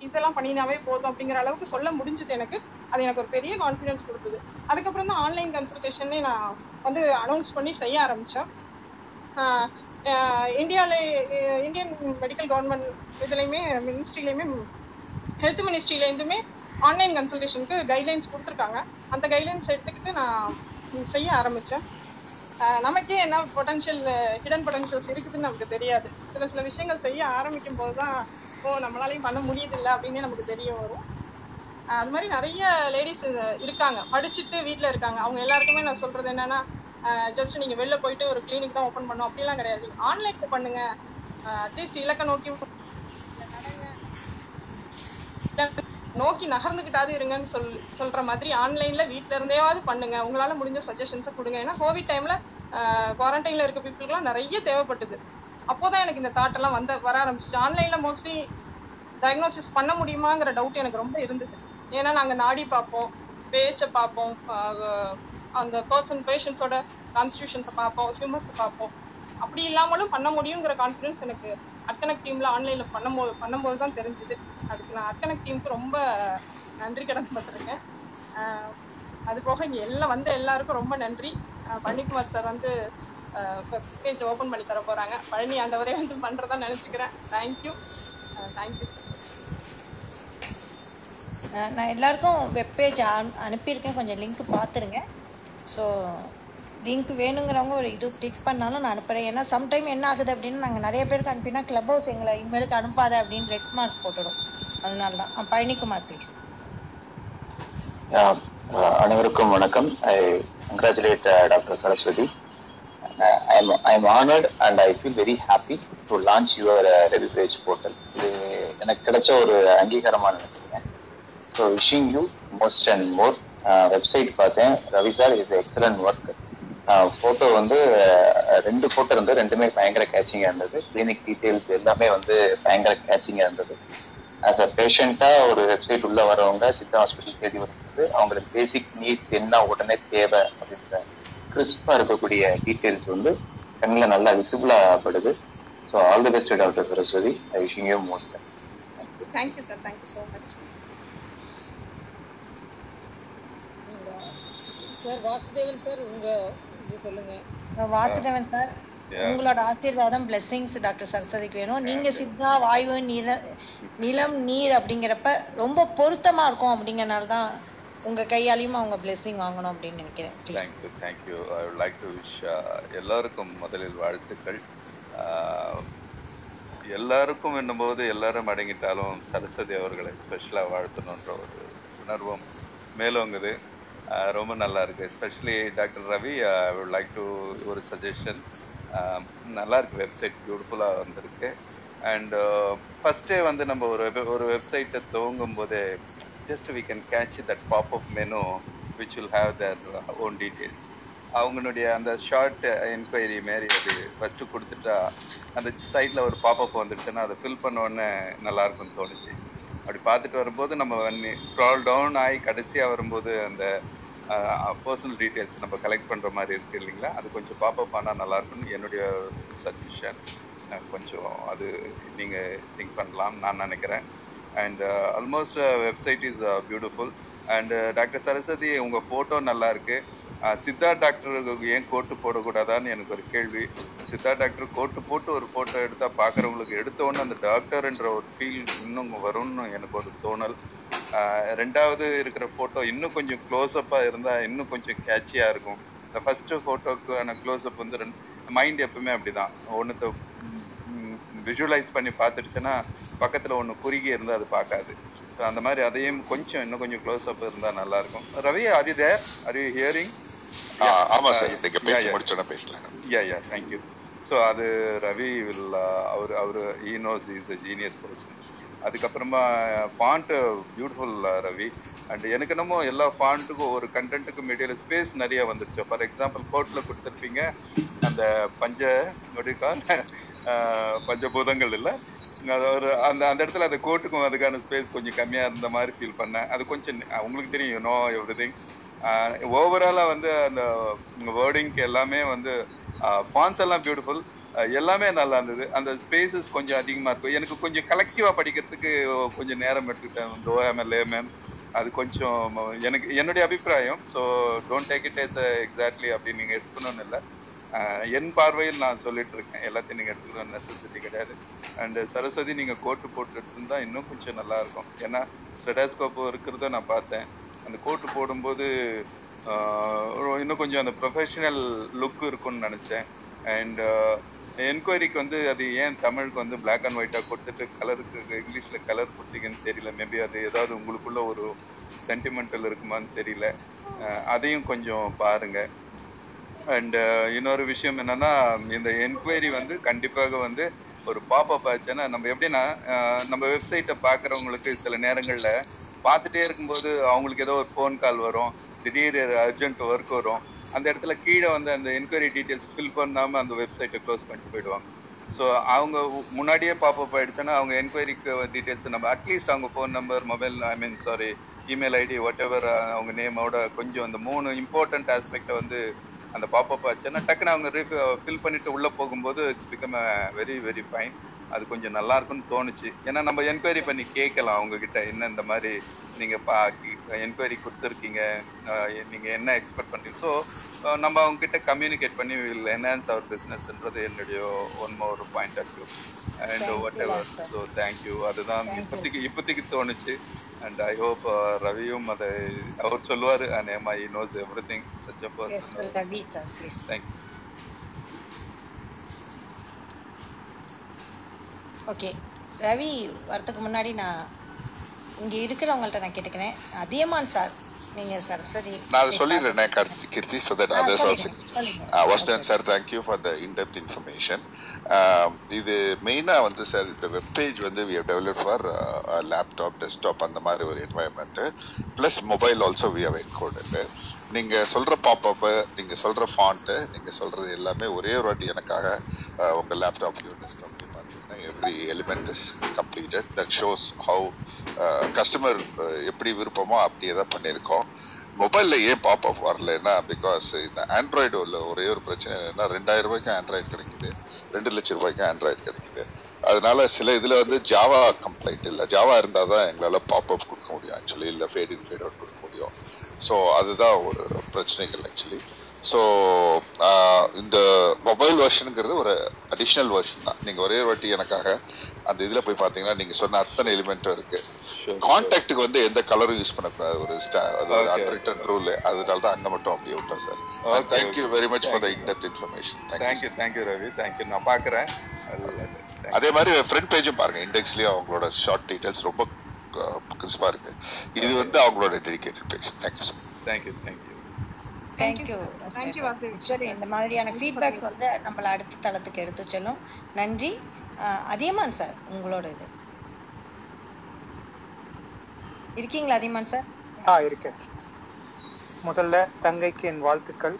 இதெல்லாம் பண்ணினாவே போதும் அப்படிங்கிற அளவுக்கு சொல்ல முடிஞ்சது எனக்கு. அது எனக்கு ஒரு பெரிய கான்ஃபிடன்ஸ் கொடுத்தது. அதுக்கப்புறம் தான் ஆன்லைன் கன்சல்டேஷனே நான் வந்து அனௌன்ஸ் பண்ணி செய்ய ஆரம்பித்தேன் இந்தியாவில் இந்தியன் மெடிக்கல் கவர்மெண்ட் இதுலையுமே மினிஸ்ட்ரிலையுமே ஹெல்த் மினிஸ்ட்ரிலேருந்துமே ஆன்லைன் கன்சல்டேஷனுக்கு கைட்லைன்ஸ் கொடுத்துருக்காங்க. அந்த கைட்லைன்ஸ் எடுத்துக்கிட்டு நான் செய்ய ஆரம்பிச்சேன். நமக்கே என்ன பொட்டன்ஷியல் ஹிடன் பொட்டன்ஷியல்ஸ் இருக்குதுன்னு நமக்கு தெரியாது. சில சில விஷயங்கள் செய்ய ஆரம்பிக்கும் போதுதான் இருக்கும் நம்மளாலையும் பண்ண முடியுதில்ல அப்படின்னு நமக்கு தெரிய வரும். ஆஹ் அது மாதிரி நிறைய லேடிஸ் இருக்காங்க. படிச்சுட்டு வீட்டில் இருக்காங்க. அவங்க எல்லாருக்குமே நான் சொல்றது என்னன்னா ஜஸ்ட் நீங்க வெளில போயிட்டு ஒரு கிளினிக் தான் ஓப்பன் பண்ணும் அப்படிலாம் கிடையாது. நீங்க ஆன்லைன்ல பண்ணுங்க. அட்லீஸ்ட் இலக்க நோக்கி நோக்கி நகர்ந்துகிட்டாது இருங்கன்னு சொல் சொல்ற மாதிரி ஆன்லைன்ல வீட்ல இருந்தேவாவது பண்ணுங்க. உங்களால முடிஞ்ச சஜஷன்ஸை கொடுங்க. ஏன்னா கோவிட் டைம்ல குவாரண்டைன்ல இருக்க பீப்புளுக்குலாம் நிறைய தேவைப்பட்டது. அப்போதான் எனக்கு இந்த தாட் எல்லாம் வந்த வர ஆரம்பிச்சிச்சு. ஆன்லைன்ல மோஸ்ட்லி டயக்னோசிஸ் பண்ண முடியுமாங்கிற டவுட் எனக்கு ரொம்ப இருந்தது. ஏன்னா நாங்க நாடி பார்ப்போம் பேச்சை பார்ப்போம் அந்த பர்சன் பேஷண்ட்ஸோட கான்ஸ்டியூஷன்ஸை பார்ப்போம் ஹியூமர்ஸை பார்ப்போம். அப்படி இல்லாமலும் பண்ண முடியுங்கிற கான்ஃபிடன்ஸ் எனக்கு அட்கனெக்ட் டீம்ல ஆன்லைன்ல பண்ணும்போது பண்ணும்போது தான் தெரிஞ்சுது. அதுக்கு நான் அட்கனெக்ட் டீமுக்கு ரொம்ப நன்றி கடன் பட்டிருக்கேன். அது போக இங்கே எல்லாம் வந்த எல்லாருக்கும் ரொம்ப நன்றி. ஆஹ் சார் வந்து பேஜ் ஓபன் பண்ணி தர போறாங்க. பழனி ஆண்டவரே வந்து பண்றதா நினைச்சுக்கிறேன். Thank you thank you so much நான் எல்லாருக்கும் வெப்பேஜ் அனுப்பியிருக்கேன். கொஞ்சம் லிங்க் பார்த்துருங்க ஸோ லிங்க் வேணுங்கிறவங்க ஒரு இது கிளிக் பண்ணாலும் நான் அனுப்புறேன். ஏன்னா சம்டைம் என்ன ஆகுது அப்படின்னு நாங்கள் நிறைய பேருக்கு அனுப்பினா கிளப் ஹவுஸ் எங்களை இனிமேலுக்கு அனுப்பாத அப்படின்னு ரெட் மார்க் போட்டுடும். அதனால தான் பழனிக்குமார் ப்ளீஸ் அனைவருக்கும் வணக்கம். I uh, doctor Saraswathi. I I'm honoured and I feel very happy to launch your Ravi page portal இது எனக்கு கிடைச்ச ஒரு அங்கீகாரமா நினைச்சிருக்கேன் so wishing you most and more website பார்த்தேன். Ravi sir is excellent work photo வந்து uh, ரெண்டு photo இருந்தது ரெண்டுமே பயங்கர கேச்சிங்காக இருந்தது. கிளினிக் டீட்டெயில்ஸ் எல்லாமே வந்து பயங்கர கேச்சிங்காக இருந்தது. ஆஸ் அ பேஷண்ட்டாக ஒரு வெப்சைட் உள்ளே வரவங்க சித்தா ஹாஸ்பிட்டல் தேடி வரும்போது அவங்களுக்கு பேசிக் நீட்ஸ் என்ன உடனே தேவை அப்படின்ற கிறிஸ்பா இருக்கக்கூடிய டீட்டெயில்ஸ் வந்து கண்ணில் நல்லா விசிபிளா படுது. So all the best doctor Saraswathi. I wishing you most thank you sir thank you so much sir Vasudevan sir உங்க இது சொல்லுங்க. வாசுதேவன் சார். உங்களோட ஆசீர்வாதம் பிளெஸிங்ஸ் டாக்டர் சரஸ்வதிக்கு வேணும். நீங்க சித்தா வாயு நில நிலம் நீர் அப்படிங்கிறப்ப ரொம்ப பொருத்தமா இருக்கும் அப்படிங்கறனால தான் உங்க கையாலையும் அவங்க பிளெஸிங் வாங்கணும் அப்படின்னு நினைக்கிறேன் please thank you thank you I would like to wish எல்லாருக்கும் முதலில் வாழ்த்துக்கள். Uh, எல்லாருக்கும் என்னும்போது எல்லாரும் அடங்கிட்டாலும் சரஸ்வதி அவர்களை ஸ்பெஷலாக வாழ்த்தணுன்ற ஒரு உணர்வும் மேலோங்குது. ரொம்ப நல்லா இருக்கு. Especially doctor Ravi I would like to ஒரு சஜஷன் நல்லா இருக்கு வெப்சைட் பியூட்டிஃபுல்லாக வந்திருக்கு. அண்ட் ஃபர்ஸ்டே uh, வந்து நம்ம ஒரு web- ஒரு வெப்சைட்டை துவங்கும் போதே just we can catch that pop up menu which will have their own details அவங்களுடைய அந்த ஷார்ட் என்கொயரி மாரி அது ஃபர்ஸ்ட் கொடுத்துட்டா அந்த சைட்ல ஒரு பாப்பப் வந்துடுச்சுன்னா அதை ஃபில் பண்ண உடனே நல்லா இருக்கும்னு தோணுச்சு. அப்படி பார்த்துட்டு வரும்போது நம்ம ஸ்க்ரால் டவுன் ஆகி கடைசியாக வரும்போது அந்த uh, பர்சனல் டீட்டெயில்ஸ் நம்ம கலெக்ட் பண்ணுற மாதிரி இருக்கு இல்லைங்களா? அது கொஞ்சம் பாப்அப் ஆனால் நல்லா இருக்கும்னு என்னுடைய சஜஷன் கொஞ்சம் அது நீங்கள் திங்க் பண்ணலாம் நான் நினைக்கிறேன். And almost website is beautiful and doctor Saraswathi உங்க போட்டோ நல்லா இருக்கு. சித்தா டாக்டர் ஏன் கோட்டு போடக்கூடாதான்னு எனக்கு ஒரு கேள்வி. சித்தா டாக்டர் கோட்டு போட்டு ஒரு போட்டோ எடுத்தா பாக்குறவங்களுக்கு எடுத்த உடனே அந்த டாக்டர்ன்ற ஒரு ஃபீல் இன்னும் வரும்னு எனக்கு ஒரு தோணல். ரெண்டாவது இருக்கிற போட்டோ இன்னும் கொஞ்சம் க்ளோஸ்அப்பா இருந்தா இன்னும் கொஞ்சம் கேட்சியா இருக்கும். இந்த ஃபர்ஸ்ட் ஃபோட்டோக்கான க்ளோஸ்அப் வந்து மைண்ட் எப்பவுமே அப்படிதான். ஒன்னுத்த விஷுவலைஸ் பண்ணி பார்த்துடுச்சுன்னா பக்கத்துல ஒண்ணு குறுகி இருந்தா அது பார்க்காது. ஸோ அந்த மாதிரி அதையும் கொஞ்சம் இன்னும் கொஞ்சம் க்ளோஸ்அப் இருந்தா நல்லா இருக்கும் Ravi you there are you hearing ஆ, ஆமா சார் நீங்க பேசி முடிச்சோட பேசலாம். யா யா தேங்க்யூ ஸோ அது ரவி வில் அவர் அவர் he knows is a genius person அதுக்கப்புறமா ஃபாண்ட் பியூட்டிஃபுல் ரவி. அண்ட் எனக்கு என்னமோ எல்லா ஃபாண்ட்டுக்கும் ஒரு கண்டென்ட்டுக்கும் இடையில ஸ்பேஸ் நிறைய வந்துருச்சு ஃபார் எக்ஸாம்பிள் கோட்ல கொடுத்துருப்பீங்க அந்த பஞ்ச நொடிக்கால் பஞ்சபூதங்கள் இல்லை. அது ஒரு அந்த அந்த இடத்துல அந்த கோட்டுக்கும் அதுக்கான ஸ்பேஸ் கொஞ்சம் கம்மியா இருந்த மாதிரி ஃபீல் பண்ணேன். அது கொஞ்சம் உங்களுக்கு தெரியும் நோ எவ்ரி திங் ஓவராலா வந்து அந்த வேர்டிங்க்கு எல்லாமே வந்து ஃபான்ஸ் எல்லாம் பியூட்டிஃபுல் எல்லாமே நல்லா இருந்தது. அந்த ஸ்பேசஸ் கொஞ்சம் அதிகமா இருக்கும். எனக்கு கொஞ்சம் கலெக்டிவா படிக்கிறதுக்கு கொஞ்சம் நேரம் எடுத்துக்கிட்டேன். தோ ஆம் லேமன் அது கொஞ்சம் எனக்கு என்னுடைய அபிப்பிராயம். So don't take it as exactly அப்படின்னு நீங்க எடுத்துக்கணும்னு இல்லை. என் பார்வையில் நான் சொல்லிட்டு இருக்கேன். எல்லாத்தையும் நீங்க எடுத்துக்கணும் நெசசிட்டி கிடையாது. அண்ட் சரஸ்வதி நீங்க கோட்டு போட்டு எடுத்திருந்தா இன்னும் கொஞ்சம் நல்லா இருக்கும். ஏன்னா ஸ்டெடாஸ்கோப் இருக்கிறத நான் பார்த்தேன். அந்த கோட்டு போடும்போது இன்னும் கொஞ்சம் அந்த ப்ரொஃபஷனல் லுக் இருக்கும்னு நினைச்சேன். அண்ட் என்கொயரிக்கு வந்து அது ஏன் தமிழுக்கு வந்து பிளாக் அண்ட் ஒயிட்டா கொடுத்துட்டு கலருக்கு இங்கிலீஷ்ல கலர் கொடுத்தீங்கன்னு தெரியல. மேபி அது ஏதாவது உங்களுக்குள்ள ஒரு சென்டிமெண்டல் இருக்குமான்னு தெரியல. அதையும் கொஞ்சம் பாருங்க. அண்ட் uh, இன்னொரு விஷயம் என்னன்னா இந்த என்கொயரி வந்து கண்டிப்பாக வந்து ஒரு பாப்பப் ஆச்சுன்னா நம்ம எப்படின்னா நம்ம வெப்சைட்டை பார்க்குறவங்களுக்கு சில நேரங்கள்ல பார்த்துட்டே இருக்கும்போது அவங்களுக்கு ஏதோ ஒரு ஃபோன் கால் வரும். திடீர் அர்ஜென்ட் ஒர்க் வரும். அந்த இடத்துல கீழே வந்து அந்த என்கொயரி டீட்டெயில்ஸ் ஃபில் பண்ணாம அந்த வெப்சைட்டை க்ளோஸ் பண்ணிட்டு போயிடுவாங்க. ஸோ அவங்க முன்னாடியே பாப்அப் ஆயிடுச்சுன்னா அவங்க என்கொயரிக்கு டீட்டெயில்ஸ் நம்ம அட்லீஸ்ட் அவங்க phone number mobile I mean sorry email ID whatever அவங்க நேமோட கொஞ்சம் அந்த மூணு இம்பார்ட்டன்ட் ஆஸ்பெக்டை வந்து அந்த பாப்பப் ஆச்சுன்னா டக்குன்னு அவங்க ஃபில் பண்ணிட்டு உள்ளே போகும்போது it's become very very fine அது கொஞ்சம் நல்லா இருக்கும்னு தோணுச்சு. ஏன்னா நம்ம என்கொயரி பண்ணி கேட்கலாம் அவங்கக்கிட்ட என்ன இந்த மாதிரி நீங்க என்கொயரி கொடுத்துருக்கீங்க. நீங்கள் என்ன எக்ஸ்பெக்ட் பண்ணுறீங்க ஸோ நம்ம அவங்க கிட்ட கம்யூனிகேட் பண்ணி வில் என்ஹான்ஸ் அவர் பிஸ்னஸ்ன்றது என்னுடைய one more point of view and ever doctor so thank you அதுதான் தேங்க்யூ இப்போதைக்கு இப்போதைக்கு தோணுச்சு. அண்ட் ஐ ஹோப் ரவியும் அதை அவர் சொல்லுவாரு அண்ட் ஏமா he knows everything such a S person thank you okay Ravi வரதுக்கு முன்னாடி நான் இங்க இருக்கிறவங்கள்ட்ட நான் கேட்டுக்கிறேன். அதியமான் சார் நீங்க சரஸ்வதி நான் அதை சொல்லிடுறேன் கீர்த்தி கீர்த்தி so that ah others also சொல்லுங்க சொல்லுங்க Vasudevan okay sir thank you for the in depth information இது மெயினா வந்து சார் இந்த வெப் பேஜ் வந்து we develop for laptop desktop அந்த மாதிரி ஒரு environment plus mobile also we have encoded நீங்க சொல்ற பாப்அப் நீங்க சொல்ற ஃபாண்ட் நீங்க சொல்றது எல்லாமே ஒரே ஒரு வாட்டி எனக்காக uh, உங்க லேப்டாப்லயோ டெஸ்க்டாப்லயோ பாத்தீங்கன்னா every element is completed that shows how customer எப்படி விருப்பமோ அப்படியே தான் பண்ணியிருக்கோம். மொபைல்ல ஏன் பாப்அப் வரலன்னா பிகாஸ் இந்த ஆண்ட்ராய்டு உள்ள ஒரே ஒரு பிரச்சனை என்னன்னா ரெண்டாயிரம் ரூபாய்க்கு ஆண்ட்ராய்டு கிடைக்குது. ரெண்டு லட்சம் ரூபாய்க்கு ஆண்ட்ராய்டு கிடைக்குது. அதனால சில இதுல வந்து ஜாவா கம்ப்ளைண்ட் இல்லை. ஜாவா இருந்தால் தான் எங்களால் பாப்அப் கொடுக்க முடியும் ஆக்சுவலி இல்லை ஃபேட் இன் ஃபேட் அவுட் கொடுக்க முடியும். ஸோ அதுதான் ஒரு பிரச்சனைகள் ஆக்சுவலி ஸோ இந்த மொபைல் வெர்ஷனுங்கிறது ஒரு அடிஷ்னல் வெர்ஷன் தான். நீங்க ஒரே வாட்டி எனக்காக அந்த இதுல போய் பாத்தீங்கன்னா நீங்க சொன்ன அத்தனை எலிமெண்ட்டும் இருக்கு. ஷூர் ஷூர் கான்டாக்டுக்கு வந்து எந்த கலரும் யூஸ் பண்ணக்கூடாது. ஒரு star- அது ஒரு அன்ரிட்டன் ரூல் அதனால தான் அங்க மட்டும் அப்படியே விட்டோம் sir thank you very much for the in depth information thank you thank you Ravi thank you நான் பார்க்குறேன். அதே மாதிரி ஃப்ரண்ட் பேஜும் பாருங்க. இண்டெக்ஸ்லயும் அவங்களோட ஷார்ட் டீடைல்ஸ் ரொம்ப கிறிஸ்பா இருக்கு. இது ஓகே வந்து அவங்களோட dedicated page thank you sir thank you thank you thank you actually இந்த மாதிரியான ஃபீட்பேக்ஸ் வந்து நம்மள அடுத்த தளத்துக்கு எடுத்து செல்லும். நன்றி. அதியமான் சார் உங்களோட இது. இருக்கீங்களா அதியமான் சார்? ஆ இருக்கேன். முதல்ல தங்கைக்கு என் வாழ்த்துக்கள்.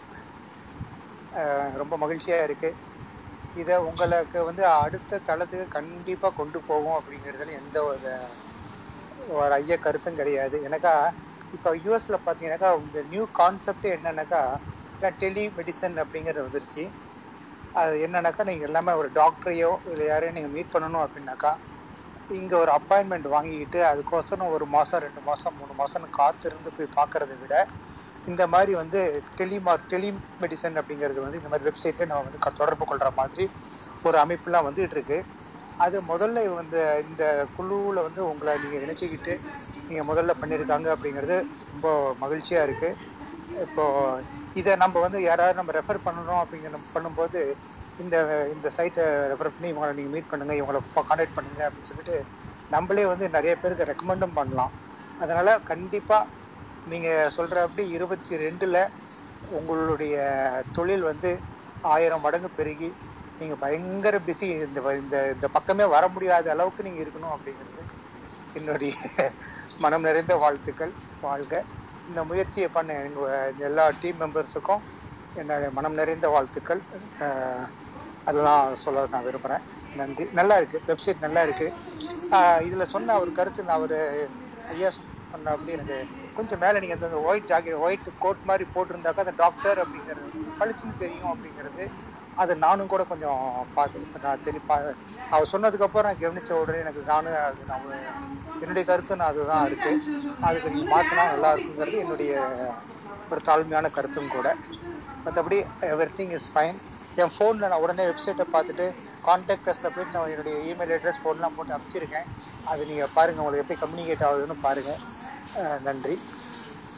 ரொம்ப மகிழ்ச்சியா இருக்கு. இத உங்களுக்கு வந்து அடுத்த தளத்துக்கு கண்டிப்பா கொண்டு போகும் அப்படிங்கிறதுல எந்த ஒரு ஐய கருத்தும் கிடையாது. எனக்கா இப்போ யூஎஸ்ல பார்த்தீங்கன்னாக்கா இந்த நியூ கான்செப்டே என்னன்னாக்கா டெலி மெடிசன் அப்படிங்கிறது வந்துருச்சு. அது என்னன்னாக்கா நீங்கள் எல்லாமே ஒரு டாக்டரையோ இல்லை யாரையும் நீங்கள் மீட் பண்ணணும் அப்படின்னாக்கா இங்கே ஒரு அப்பாயின்மெண்ட் வாங்கிக்கிட்டு அதுக்கோசரம் ஒரு மாதம் ரெண்டு மாதம் மூணு மாதம்னு காத்திருந்து போய் பார்க்கறத விட இந்த மாதிரி வந்து டெலிமார் டெலிமெடிசன் அப்படிங்கிறது வந்து இந்த மாதிரி வெப்சைட்ல நம்ம வந்து க- தொடர்பு கொள்கிற மாதிரி ஒரு அமைப்புலாம் வந்துட்டு இருக்கு. அது முதல்ல வந்து இந்த குழுவில் வந்து உங்களை நீங்கள் நினச்சிக்கிட்டு நீங்க முதல்ல பண்ணியிருக்காங்க அப்படிங்கிறது ரொம்ப மகிழ்ச்சியா இருக்கு. இப்போ இதை நம்ம வந்து யாராவது நம்ம ரெஃபர் பண்ணணும் அப்படிங்கிற பண்ணும்போது இந்த இந்த சைட்டை ரெஃபர் பண்ணி இவங்களை நீங்க மீட் பண்ணுங்க இவங்களை கான்டாக்ட் பண்ணுங்க அப்படின்னு சொல்லிட்டு நம்மளே வந்து நிறைய பேருக்கு ரெக்கமெண்டும் பண்ணலாம். அதனால கண்டிப்பா நீங்க சொல்றபடி இருபத்தி ரெண்டுல உங்களுடைய தொழில் வந்து ஆயிரம் மடங்கு பெருகி நீங்க பயங்கர பிஸி இந்த இந்த இந்த பக்கமே வர முடியாத அளவுக்கு நீங்க இருக்கணும் அப்படிங்கிறது என்னுடைய மனம் நிறைந்த வாழ்த்துக்கள். வாழ்க. இந்த முயற்சியை பண்ண எங்கள் எல்லா டீம் மெம்பர்ஸுக்கும் என்னுடைய மனம் நிறைந்த வாழ்த்துக்கள். அதுதான் சொல்ல நான் விரும்புகிறேன் நன்றி. நல்லா இருக்கு. வெப்சைட் நல்லா இருக்கு. இதில் சொன்ன ஒரு கருத்து நான் ஒரு ஐயா சொன்ன அப்படி எனக்கு கொஞ்சம் மேலே நீங்கள் அந்த ஒயிட் ஜாக்கெட் ஒயிட் கோட் மாதிரி போட்டிருந்தாக்கா அந்த டாக்டர் அப்படிங்கிறது கழிச்சுன்னு பளிச்சுன்னு தெரியும் அப்படிங்கிறது அதை நானும் கூட கொஞ்சம் பார்த்து நான் தெரி பா அவர் சொன்னதுக்கப்புறம் நான் கவனித்த உடனே எனக்கு நானும் அது நான் என்னுடைய கருத்து நான் அதுதான் இருக்கு. அதுக்கு நீங்க மாத்தினா நல்லா இருக்குங்கிறது என்னுடைய ஒரு தாழ்மையான கருத்தும் கூட. மற்றபடி எவ்ரி திங் இஸ் ஃபைன் என் ஃபோனில் நான் உடனே வெப்சைட்டை பார்த்துட்டு கான்டாக்ட் அஸ்ல போயிட்டு நான் என்னுடைய இமெயில் அட்ரஸ் ஃபோன்லாம் போட்டு அனுப்பிச்சிருக்கேன். அது நீங்கள் பாருங்கள் உங்களுக்கு எப்படி கம்யூனிகேட் ஆகுதுன்னு பாருங்கள் நன்றி.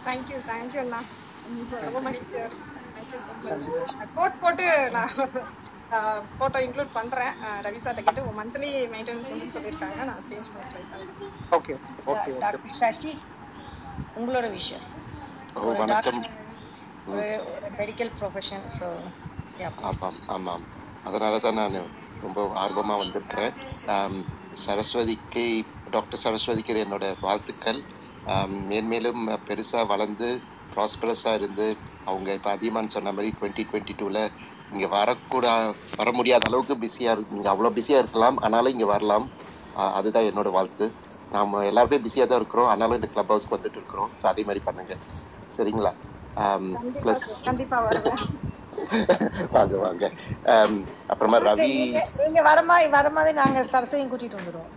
தேங்க்யூ தேங்க்யூ அண்ணா. ரொம்ப ரொம்ப மகிழ்ச்சியா இருக்கு தேங்க்யூ ஸோ மச் நன்றி கோட் போட்டு நான் போட்டோ இன்க்ளூட் பண்றேன். ரவி சார்ட்ட கேட்டு மந்த்லி மெயின்டெனன்ஸ் வந்து சொல்லியிருக்காங்க நான் சேஞ்ச் பண்ண ட்ரை பண்றேன். Okay okay okay doctor Sasi உங்களோட விஷஸ் ஓ ஒரு வணக்கம். டாக்டர் ஒரு மெடிக்கல் ப்ரொஃபஷன் ஸோ ஆமாம் ஆமாம். அதனால தான் நான் ரொம்ப ஆர்வமா வந்திருக்கிறேன். சரஸ்வதிக்கு டாக்டர் சரஸ்வதிக்கு என்னோட வாழ்த்துக்கள். மேன்மேலும் பெருசா வளர்ந்து ப்ராஸ்பரஸா இருந்து அவங்க இப்போ அதிகமான்னு சொன்ன மாதிரி டுவெண்ட்டி டுவெண்ட்டி டூல இங்க வரக்கூடா வர முடியாத அளவுக்கு பிஸியா இருக்கு. நீங்க அவ்வளோ பிஸியா இருக்கலாம் ஆனாலும் இங்க வரலாம். அதுதான் என்னோட வாழ்த்து. நாம எல்லாருமே பிஸியா தான் இருக்கிறோம். ஆனாலும் இந்த கிளப் ஹவுஸ்க்கு வந்துட்டு இருக்கிறோம். ஸோ அதே மாதிரி பண்ணுங்க. சரிங்களா? கண்டிப்பா ப்ளஸ் சார் கண்டிப்பா வருவேன். வாங்க வாங்க. ஆம், அப்புறமா ரவி. நீங்க நீங்க வர மாதிரி வர மாதிரி நாங்க சரஸ்வதியும் கூட்டிட்டு வந்துருவோம்.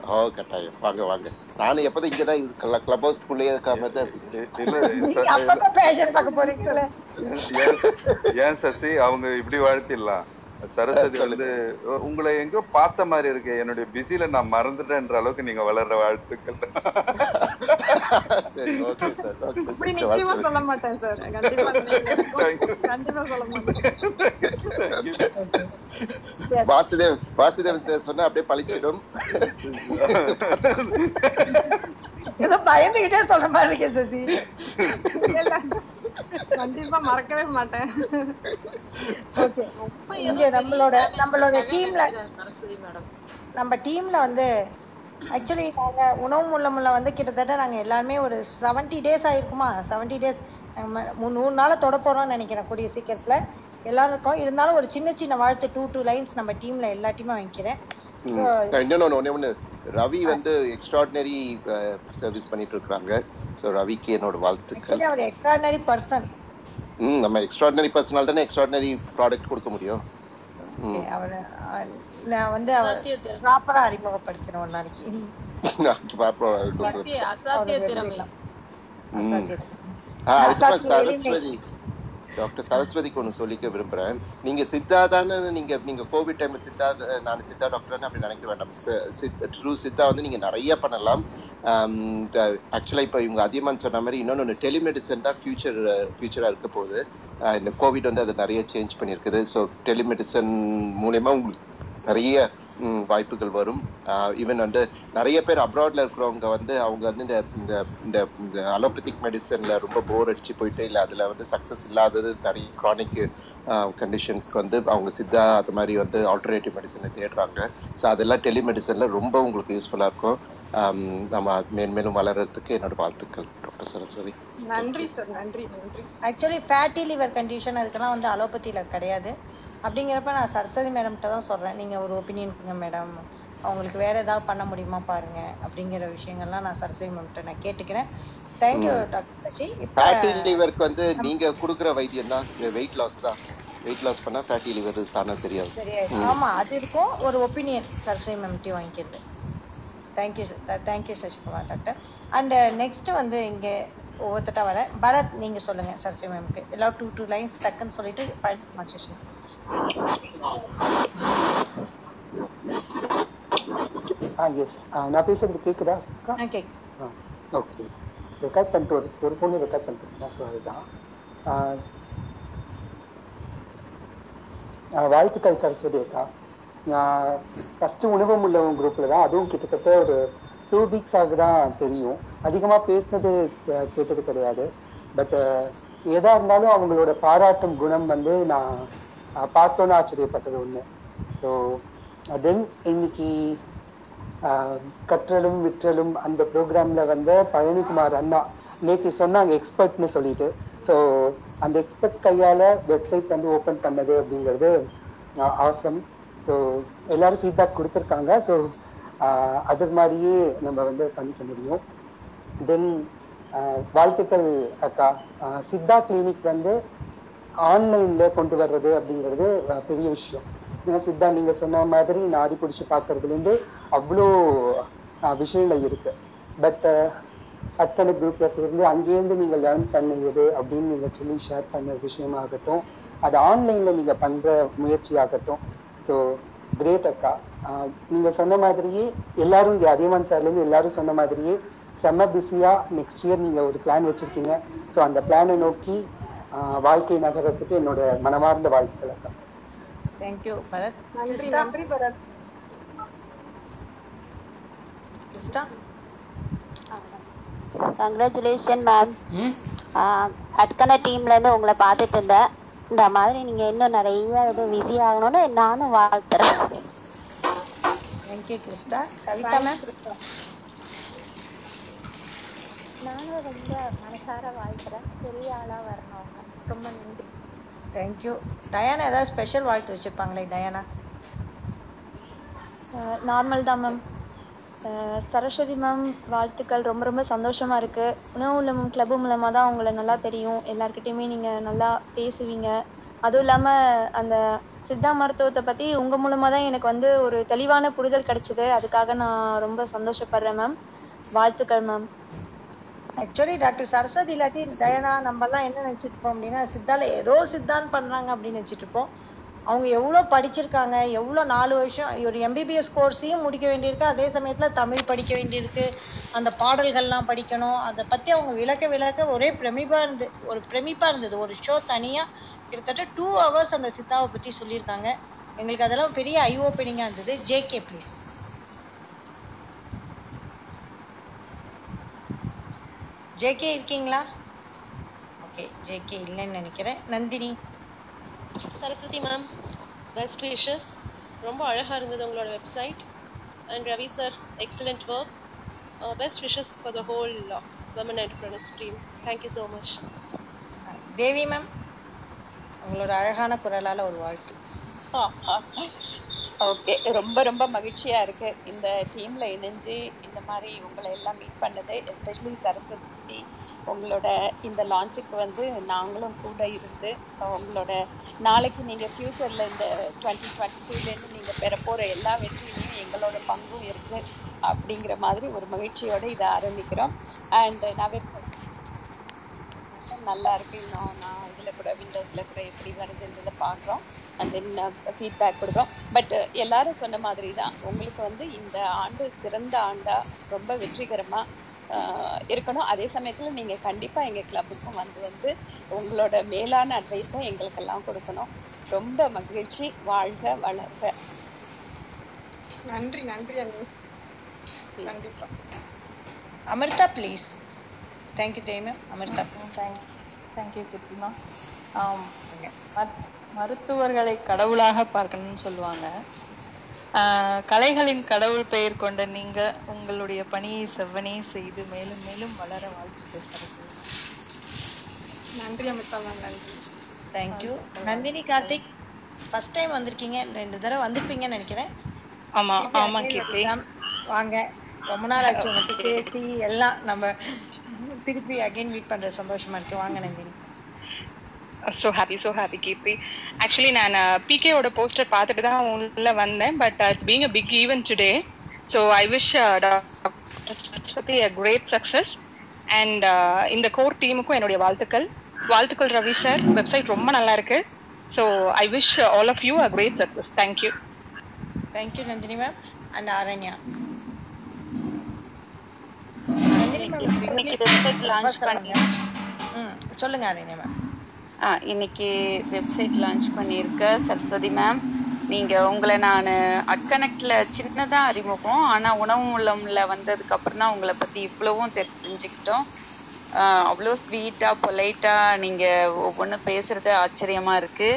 ஓ கட்டாயம். வாங்க வாங்க. நானும் எப்போதும் இங்கே தான் கிளப் ஹவுஸ்க்குள்ளேயே இருக்கிற மாதிரி தான் இருக்கேன் ஏன் சசி அவங்க இப்படி வாழ்த்திடலாம். சரஸ்வதி வந்து உங்களை எங்கோ பார்த்த மாதிரி இருக்கு என்னுடைய பிஸில நான் மறந்துட்டேன்ற அளவுக்கு நீங்க வளர்ற வாழ்த்துக்கள். வாசுதேவ் வாசுதேவன் சார் சொன்னா அப்படியே பழிச்சிடும். ஏதோ பயந்துகிட்டே சொல்ற மாதிரி இருக்கே சசி. கண்டிப்பா மறக்கவே மாட்டேன். ஓகே. ரொம்ப இங்க பெரிய நம்மளோட டேமேஜ் நம்மளோட பண்ணிட்டாங்கன்னு டீம்ல நினைக்கிறேன் சரஸ்வதி மேடம் நம்ம டீம்ல வந்து ஆக்சுவலி நாங்க உணவு முள்ள முள்ள வந்து கிட்டத்தட்ட நாங்க எல்லாருமே ஒரு 70 டேஸ் ஆயிருக்குமா? 70 டேஸ் நூறு நாள தொட போறோம்னு நினைக்கிறேன் கூடிய சீக்கிரத்துல. எல்லாருக்கும் இருந்தாலும் ஒரு சின்ன சின்ன வாழ்த்து டூ டூ லைன்ஸ் நம்ம டீம்ல எல்லாத்தையுமே வாங்கிக்கிறேன். ஸோ ம் இன்னொன்று ஒன்று ஒன்று ரவி வந்து எக்ஸ்ட்ராடினரி சர்வீஸ் பண்ணிட்டு இருக்கிறாங்க. ஸோ ரவிக்கு என்னோட வாழ்த்துக்கள். அவர் எக்ஸ்ட்ரானரி பர்சன் ம் நம்ம எக்ஸ்ட்ராடினரி பர்சனல் தானே எக்ஸ்ட்ராடினரி ப்ராடக்ட் கொடுக்க முடியும்? நான் வந்து ப்ராப்பரா அறிமுகப்படுத்துறேன் ஒரு நாளைக்கு. வரேன் அசாத்திய திறமை. சரஸ்வதி. டாக்டர் சரஸ்வதிக்கு ஒன்று சொல்லிக்க விரும்புகிறேன் நீங்கள் சித்தா தானே நீங்கள் நீங்கள் கோவிட் டைமில் சித்தா நான் சித்தா டாக்டர்னு அப்படி நினைக்க வேண்டாம். ட்ரூ சித்தா வந்து நீங்கள் நிறைய பண்ணலாம். ஆக்சுவலாக இப்போ இவங்க அதிகமாக சொன்ன மாதிரி இன்னொன்று டெலிமெடிசன் தான் ஃபியூச்சர் ஃபியூச்சராக இருக்க போகுது. இந்த கோவிட் வந்து அதை நிறைய சேஞ்ச் பண்ணியிருக்குது. ஸோ டெலிமெடிசன் மூலயமா உங்களுக்கு நிறைய வாய்ப்புகள் வரும். ஈவன் வந்து நிறைய பேர் அப்ராட்ல இருக்கிறவங்க வந்து அவங்க வந்து இந்த இந்த இந்த இந்த அலோபதிக் மெடிசன்ல ரொம்ப போர் அடிச்சு போயிட்டு இல்லை அதுல வந்து சக்சஸ் இல்லாதது நிறைய க்ரானிக் கண்டிஷன்ஸ்க்கு வந்து அவங்க சித்தா அது மாதிரி வந்து ஆல்டர்னேட்டிவ் மெடிசனை தேடுறாங்க. ஸோ அதெல்லாம் டெலிமெடிசன்ல ரொம்ப உங்களுக்கு யூஸ்ஃபுல்லா இருக்கும். நம்ம மேன்மேலும் வளர்றதுக்கு என்னோட வாழ்த்துக்கள் டாக்டர் சரஸ்வதி. நன்றி சார் நன்றி நன்றி. ஆக்சுவலி ஃபேட்டி லிவர் கண்டிஷன் அதுக்கெல்லாம் வந்து அலோபதியில் கிடையாது. அப்படிங்கிறப்ப நான் சரஸ்வதி மேடம்கிட்ட தான் சொல்றேன். நீங்க ஒரு ஒப்பீனியன் கொடுங்க மேடம் அவங்களுக்கு வேற ஏதாவது பண்ண முடியுமா பாருங்க அப்படிங்கிற விஷயங்கள்லாம் நான் சரஸ்வதி மேம்கிட்ட நான் கேட்டுக்கிறேன். தேங்க்யூ டாக்டர் சசி இப்ப ஃபேட்டி லிவருக்கு வந்து நம் நீங்க கொடுக்குற வைத்தியம் தான் வெயிட் லாஸ் தான். வெயிட் லாஸ் பண்ணா ஃபேட்டி லிவர் தானே சரியாகும் சரியாயிடும் ம். ஆமா அது இருக்கும். ஒரு ஒப்பீனியன் சரஸ்வதி மேம்கிட்டயும் வாங்கிக்கிறது. Thank you thank you Sasikumar doctor and next வந்து இங்க ஒவ்வொருத்தட்டா வரேன். பரத் நீங்க சொல்லுங்க சரஸ்வதி மேம்க்கு எல்லாம் டூ டூ லைன்ஸ் டக்குன்னு சொல்லிட்டு பயன்படுமா செஷன் ஆ எஸ் நான் பேசுறது கேக்குதா? அக்கா? ஓகே ஆ ஓகே ரெக்கார்ட் பண்ணிட்டு ஒரு ஒரு பொண்ணு ரெக்கார்ட் பண்ணிட்டு ஸோ அதுதான். வாழ்த்துக்கள் சரஸ்வதி அக்கா. நான் ஃபர்ஸ்ட் உணவு உள்ளவங்க குரூப்ல தான். அதுவும் கிட்டத்தட்ட ஒரு டூ வீக்ஸ் ஆகுதான் தெரியும். அதிகமா பேசுனது கேட்டது கிடையாது. பட் எதா இருந்தாலும் அவங்களோட பாராட்டும் குணம் வந்து நான் பார்த்தோன்னு ஆச்சரியப்பட்டது ஒன்று ஸோ தென் இன்னைக்கு கற்றலும் விற்றலும் அந்த ப்ரோக்ராம்ல வந்த பழனிக்குமார் அண்ணா நேற்று சொன்னாங்க எக்ஸ்பர்ட்னு சொல்லிட்டு. ஸோ அந்த எக்ஸ்பர்ட் கையால வெப்சைட் வந்து ஓப்பன் பண்ணது அப்படிங்கிறது ஆசம் ஸோ எல்லாரும் ஃபீட்பேக் கொடுத்துருக்காங்க. ஸோ அது மாதிரியே நம்ம வந்து பண்ணிக்க முடியும். தென் வாழ்த்துக்கள் அக்கா. சித்தா கிளினிக் வந்து ஆன்லைன்ல கொண்டு வர்றது அப்படிங்கிறது பெரிய விஷயம். ஏன்னா சித்தா நீங்க சொன்ன மாதிரி நாடி பிடிச்சு பாக்குறதுல இருந்து அவ்வளோ விஷயங்கள் இருக்கு. பட் அத்தனை குரூப்ல சேர்ந்து அங்கேருந்து நீங்க லேர்ன் பண்ணுவது அப்படின்னு நீங்க சொல்லி ஷேர் பண்ண விஷயமாகட்டும் அது ஆன்லைன்ல நீங்க பண்ற முயற்சி ஆகட்டும் ஸோ கிரேட் அக்கா நீங்க சொன்ன மாதிரியே எல்லாரும் இங்க அதியமான் சார்ல இருந்து எல்லாரும் சொன்ன மாதிரியே செம்ம பிஸியா நெக்ஸ்ட் இயர் நீங்க ஒரு பிளான் வச்சிருக்கீங்க. ஸோ அந்த பிளானை நோக்கி வாழ்க்கை நகரத்துக்கு என்னோட மனமார்ந்த வாழ்த்துக்கள் அக்கா. Thank you Bharath. நன்றி நன்றி பரத் கிறிஸ்டா கங்க்ராச்சுலேஷன் மேம் அட்கன டீம்ல இருந்து உங்களை பார்த்துட்டு இருந்தேன். இந்த மாதிரி நீங்க இன்னும் நிறைய இது பிஸி ஆகணும்னு நானும் வாழ்த்துறேன். தேங்க்யூ கவிதா மேம் நானும் ரொம்ப மனசார வாழ்த்துறேன். பெரிய ஆளா வரணும். ரொம்ப நன்றி. தேங்க்யூ டயானா ஏதாவது ஸ்பெஷல் வாழ்த்து வச்சிருப்பாங்களே டயானா? நார்மல் தான் மேம் சரஸ்வதி மேம் வாழ்த்துக்கள். ரொம்ப ரொம்ப சந்தோஷமா இருக்கு. உணவு உள்ளமும் கிளப்பு மூலமா தான் உங்களை நல்லா தெரியும். எல்லார்கிட்டயுமே நீங்க நல்லா பேசுவீங்க. அதுவும் இல்லாம அந்த சித்தா மருத்துவத்தை பத்தி உங்க மூலமா தான் எனக்கு வந்து ஒரு தெளிவான புரிதல் கிடைச்சது. அதுக்காக நான் ரொம்ப சந்தோஷப்படுறேன் மேம் வாழ்த்துக்கள் மேம் ஆக்சுவலி டாக்டர் சரஸ்வதி இல்லாட்டி டயனா நம்ம எல்லாம் என்ன நினச்சிட்டு இருப்போம் அப்படின்னா சித்தால ஏதோ சித்தான்னு பண்றாங்க அப்படின்னு நினச்சிட்டு இருப்போம் அவங்க எவ்வளோ படிச்சிருக்காங்க எவ்வளோ நாலு வருஷம் ஒரு எம்பிபிஎஸ் கோர்ஸையும் முடிக்க வேண்டியிருக்கு அதே சமயத்தில் தமிழ் படிக்க வேண்டியிருக்கு அந்த பாடல்கள்லாம் படிக்கணும் அதை பற்றி அவங்க விளக்க விளக்க ஒரே பிரமிப்பாக இருந்து ஒரு பிரமிப்பாக இருந்தது. ஒரு ஷோ தனியாக கிட்டத்தட்ட டூ ஹவர்ஸ் அந்த சித்தாவை பற்றி சொல்லியிருக்காங்க. எங்களுக்கு அதெல்லாம் பெரிய ஐ ஓப்பனிங்காக இருந்தது ஜேகே ப்ளீஸ் ஜேகே இருக்கீங்களா? ஓகே ஜேகே இல்லைன்னு நினைக்கிறேன். Nandini. Saraswathi ma'am best wishes ரொம்ப அழகா இருந்தது உங்களோட website and Ravi sir excellent work best wishes for the whole entrepreneurs team. Thank you so much. Devi ma'am உங்களோட அழகான குரலால ஒரு வாழ்த்து. ஓகே. ரொம்ப ரொம்ப மகிழ்ச்சியா இருக்கு. இந்த டீம்ல இணைஞ்சு இந்த மாதிரி உங்களை எல்லாம் மீட் பண்ணது எஸ்பெஷலி சரஸ்வதி உங்களோட இந்த லான்ச்சுக்கு வந்து நாங்களும் கூட இருந்து உங்களோட நாளைக்கு நீங்க ஃபியூச்சர்ல இந்த டுவெண்ட்டி டுவெண்ட்டி டூலேருந்து நீங்க பெறப்போற எல்லா வெற்றியிலையும் எங்களோட பங்கும் இருக்கு அப்படிங்கிற மாதிரி ஒரு மகிழ்ச்சியோட இதை ஆரம்பிக்கிறோம். அண்ட் நான் வெப்சைட் நல்லா இருக்கு. இன்னும் நான் இதுல கூட விண்டோஸ்ல கூட எப்படி வருதுன்றத பாக்குறோம் அண்ட் தென் ஃபீட்பேக் கொடுக்குறோம். பட் எல்லாரும் சொன்ன மாதிரி தான் உங்களுக்கு வந்து இந்த ஆண்டு சிறந்த ஆண்டா ரொம்ப வெற்றிகரமா ஆஹ் இருக்கணும். அதே சமயத்துல நீங்க கண்டிப்பா எங்க கிளப்புக்கும் வந்து வந்து உங்களோட மேலான அட்வைஸை எங்களுக்கெல்லாம் கொடுக்கணும். ரொம்ப மகிழ்ச்சி. வாழ்க வளர்க. நன்றி நன்றி அண்ணி. கண்டிப்பா. Amirtha please thank you Devi ma'am Amirtha. Thank thank you கீர்த்திமா. மருத்துவர்களை கடவுளாக பார்க்கணும்னு சொல்லுவாங்க. ஆஹ் கலைகளின் கடவுள் பெயர் கொண்ட நீங்க உங்களுடைய பணியை செவ்வனே செய்து மேலும் மேலும் வளர வாழ்த்துக்கள் மேம் நன்றி அமிர்தா மேம் நன்றி. Thank you Nandini Karthik. First time வந்திருக்கீங்க ரெண்டு தடவை வந்திருப்பீங்கன்னு நினைக்கிறேன். ஆமா ஆமா கீர்த்தி. வாங்க ரொம்ப நாள் ஆச்சு உங்கள்கிட்ட பேசி எல்லாம் நம்ம திருப்பி அகைன் மீட் பண்ற சந்தோஷமா இருக்கு. வாங்க Nandini. So happy so happy Keerthi actually நான் பிகேவோட போஸ்டர் பார்த்துட்டு தான் உள்ள வந்தேன் but it's being a big event today so I wish Saraswathi a great success and இந்த கோர் டீமுக்கும் என்னுடைய வாழ்த்துக்கள். வாழ்த்துக்கள் ரவி சார் வெப்சைட் ரொம்ப நல்லா இருக்கு. So I wish all of you a great success thank you thank you Nandini ma'am and Aranya Nandini ma'am launch ம் சொல்லுங்க அரண்யா மேம் இன்னைக்கு வெப்சைட் லான்ச் பண்ணியிருக்க சரஸ்வதி மேம் நீங்க உங்களை நான் அட்கனெக்ட்ல சின்னதா அறிமுகம் ஆனா உணவு உள்ளம்ல வந்ததுக்கு அப்புறம் தான் உங்களை பத்தி இவ்வளவும் தெரிஞ்சுக்கிட்டோம். அவ்வளோ ஸ்வீட்டா பொலைட்டா நீங்க ஒவ்வொன்றும் பேசுறது ஆச்சரியமா இருக்கு.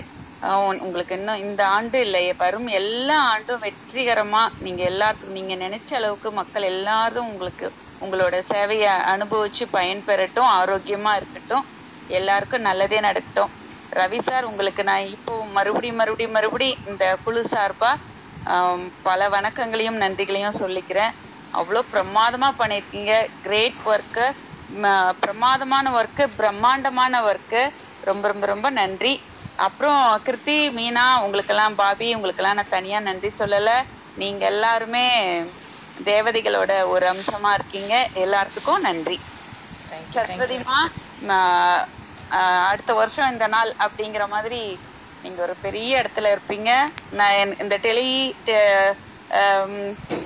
உங்களுக்கு இன்னும் இந்த ஆண்டு இல்லை வரும் எல்லா ஆண்டும் வெற்றிகரமா நீங்க எல்லாத்துக்கும் நீங்க நினைச்ச அளவுக்கு மக்கள் எல்லாரும் உங்களுக்கு உங்களோட சேவையை அனுபவிச்சு பயன்பெறட்டும் ஆரோக்கியமா இருக்கட்டும். எல்லாருக்கும் நல்லதே நடக்கட்டும். ரவி சார் உங்களுக்கு நான் இப்போ மறுபடியும் மறுபடியும் மறுபடி இந்த குழு சார்பா ஆம், பல வணக்கங்களையும் நன்றிகளையும் சொல்லிக்கிறேன். அவ்வளோ பிரமாதமா பண்ணிருக்கீங்க கிரேட் ஒர்க்கு பிரமாதமான ஒர்க்கு பிரம்மாண்டமான ஒர்க்கு ரொம்ப ரொம்ப ரொம்ப நன்றி. அப்புறம் கிருத்தி மீனா உங்களுக்கெல்லாம் பாபி உங்களுக்கெல்லாம் நான் தனியா நன்றி சொல்லல. நீங்க எல்லாருமே தேவதைகளோட ஒரு அம்சமா இருக்கீங்க. எல்லாத்துக்கும் நன்றி. சரஸ்வதிமா அடுத்த வருஷம் இந்த நாள் அப்படிங்கிற மாதிரி நீங்க ஒரு பெரிய இடத்துல இருப்பீங்க. நான் இந்த டெலி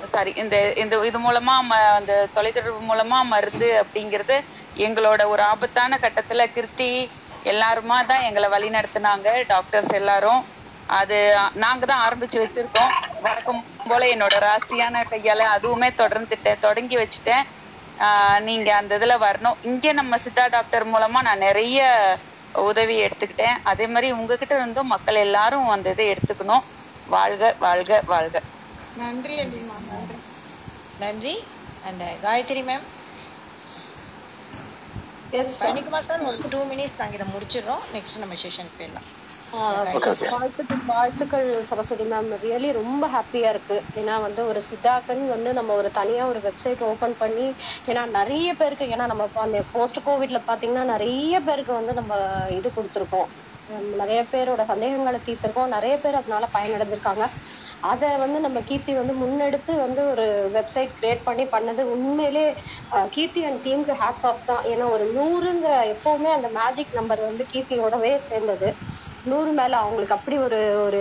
சாரி இந்த இந்த இது மூலமா ம- அந்த தொலைத்தொடர்பு மூலமா மருந்து அப்படிங்கிறது எங்களோட ஒரு ஆபத்தான கட்டத்துல கிருத்தி எல்லாருமா தான் எங்களை வழி நடத்தினாங்க டாக்டர்ஸ் எல்லாரும். அது நாங்க தான் ஆரம்பிச்சு வச்சிருக்கோம். வழக்கம் போல என்னோட ராசியான கையால அதுவுமே தொடர்ந்துட்டேன் தொடங்கி வச்சுட்டேன். ஆஹ் நீங்க அந்த இதுல வரணும். இங்க நம்ம சித்தா டாக்டர் மூலமா நான் நிறைய உதவி எடுத்துக்கிட்டேன். அதே மாதிரி உங்ககிட்ட இருந்தும் மக்கள் எல்லாரும் அந்த இதை எடுத்துக்கணும். வாழ்க வாழ்க வாழ்க. நன்றி நன்றி. நன்றி. நன்றி and Gayathri ma'am S Palanikumar sir ஒரு டூ மினிட்ஸ் நாங்க இதை முடிச்சிடுறோம். நெக்ஸ்ட் நம்ம செஷன் போயிடலாம். வாழ்த்துக்கள் வாழ்த்துக்கள் சரஸ்வதி மேம் ரியலி ரொம்ப ஹாப்பியா இருக்கு. ஏன்னா வந்து ஒரு சித்தாக்குன்னு வந்து நம்ம ஒரு தனியா ஒரு வெப்சைட் ஓபன் பண்ணி ஏன்னா நிறைய பேருக்கு ஏன்னா நம்ம அந்த போஸ்ட் கோவிட்ல பாத்தீங்கன்னா நிறைய பேருக்கு வந்து நம்ம இது கொடுத்துருக்கோம். நிறைய பேரோட சந்தேகங்களை தீர்த்திருக்கோம். நிறைய பேர் அதனால பயனடைஞ்சிருக்காங்க. அத வந்து நம்ம கீர்த்தி வந்து முன்னெடுத்து வந்து ஒரு வெப்சைட் கிரியேட் பண்ணி பண்ணது உண்மையிலே கீர்த்தி அண்ட் டீமுக்கு ஹேட்ஸ் ஆஃப் தான். ஏன்னா ஒரு நூறுங்கிற எப்பவுமே அந்த மேஜிக் நம்பர் வந்து கீர்த்தியோடவே சேர்ந்தது. நூறு மேல அவங்களுக்கு அப்படி ஒரு ஒரு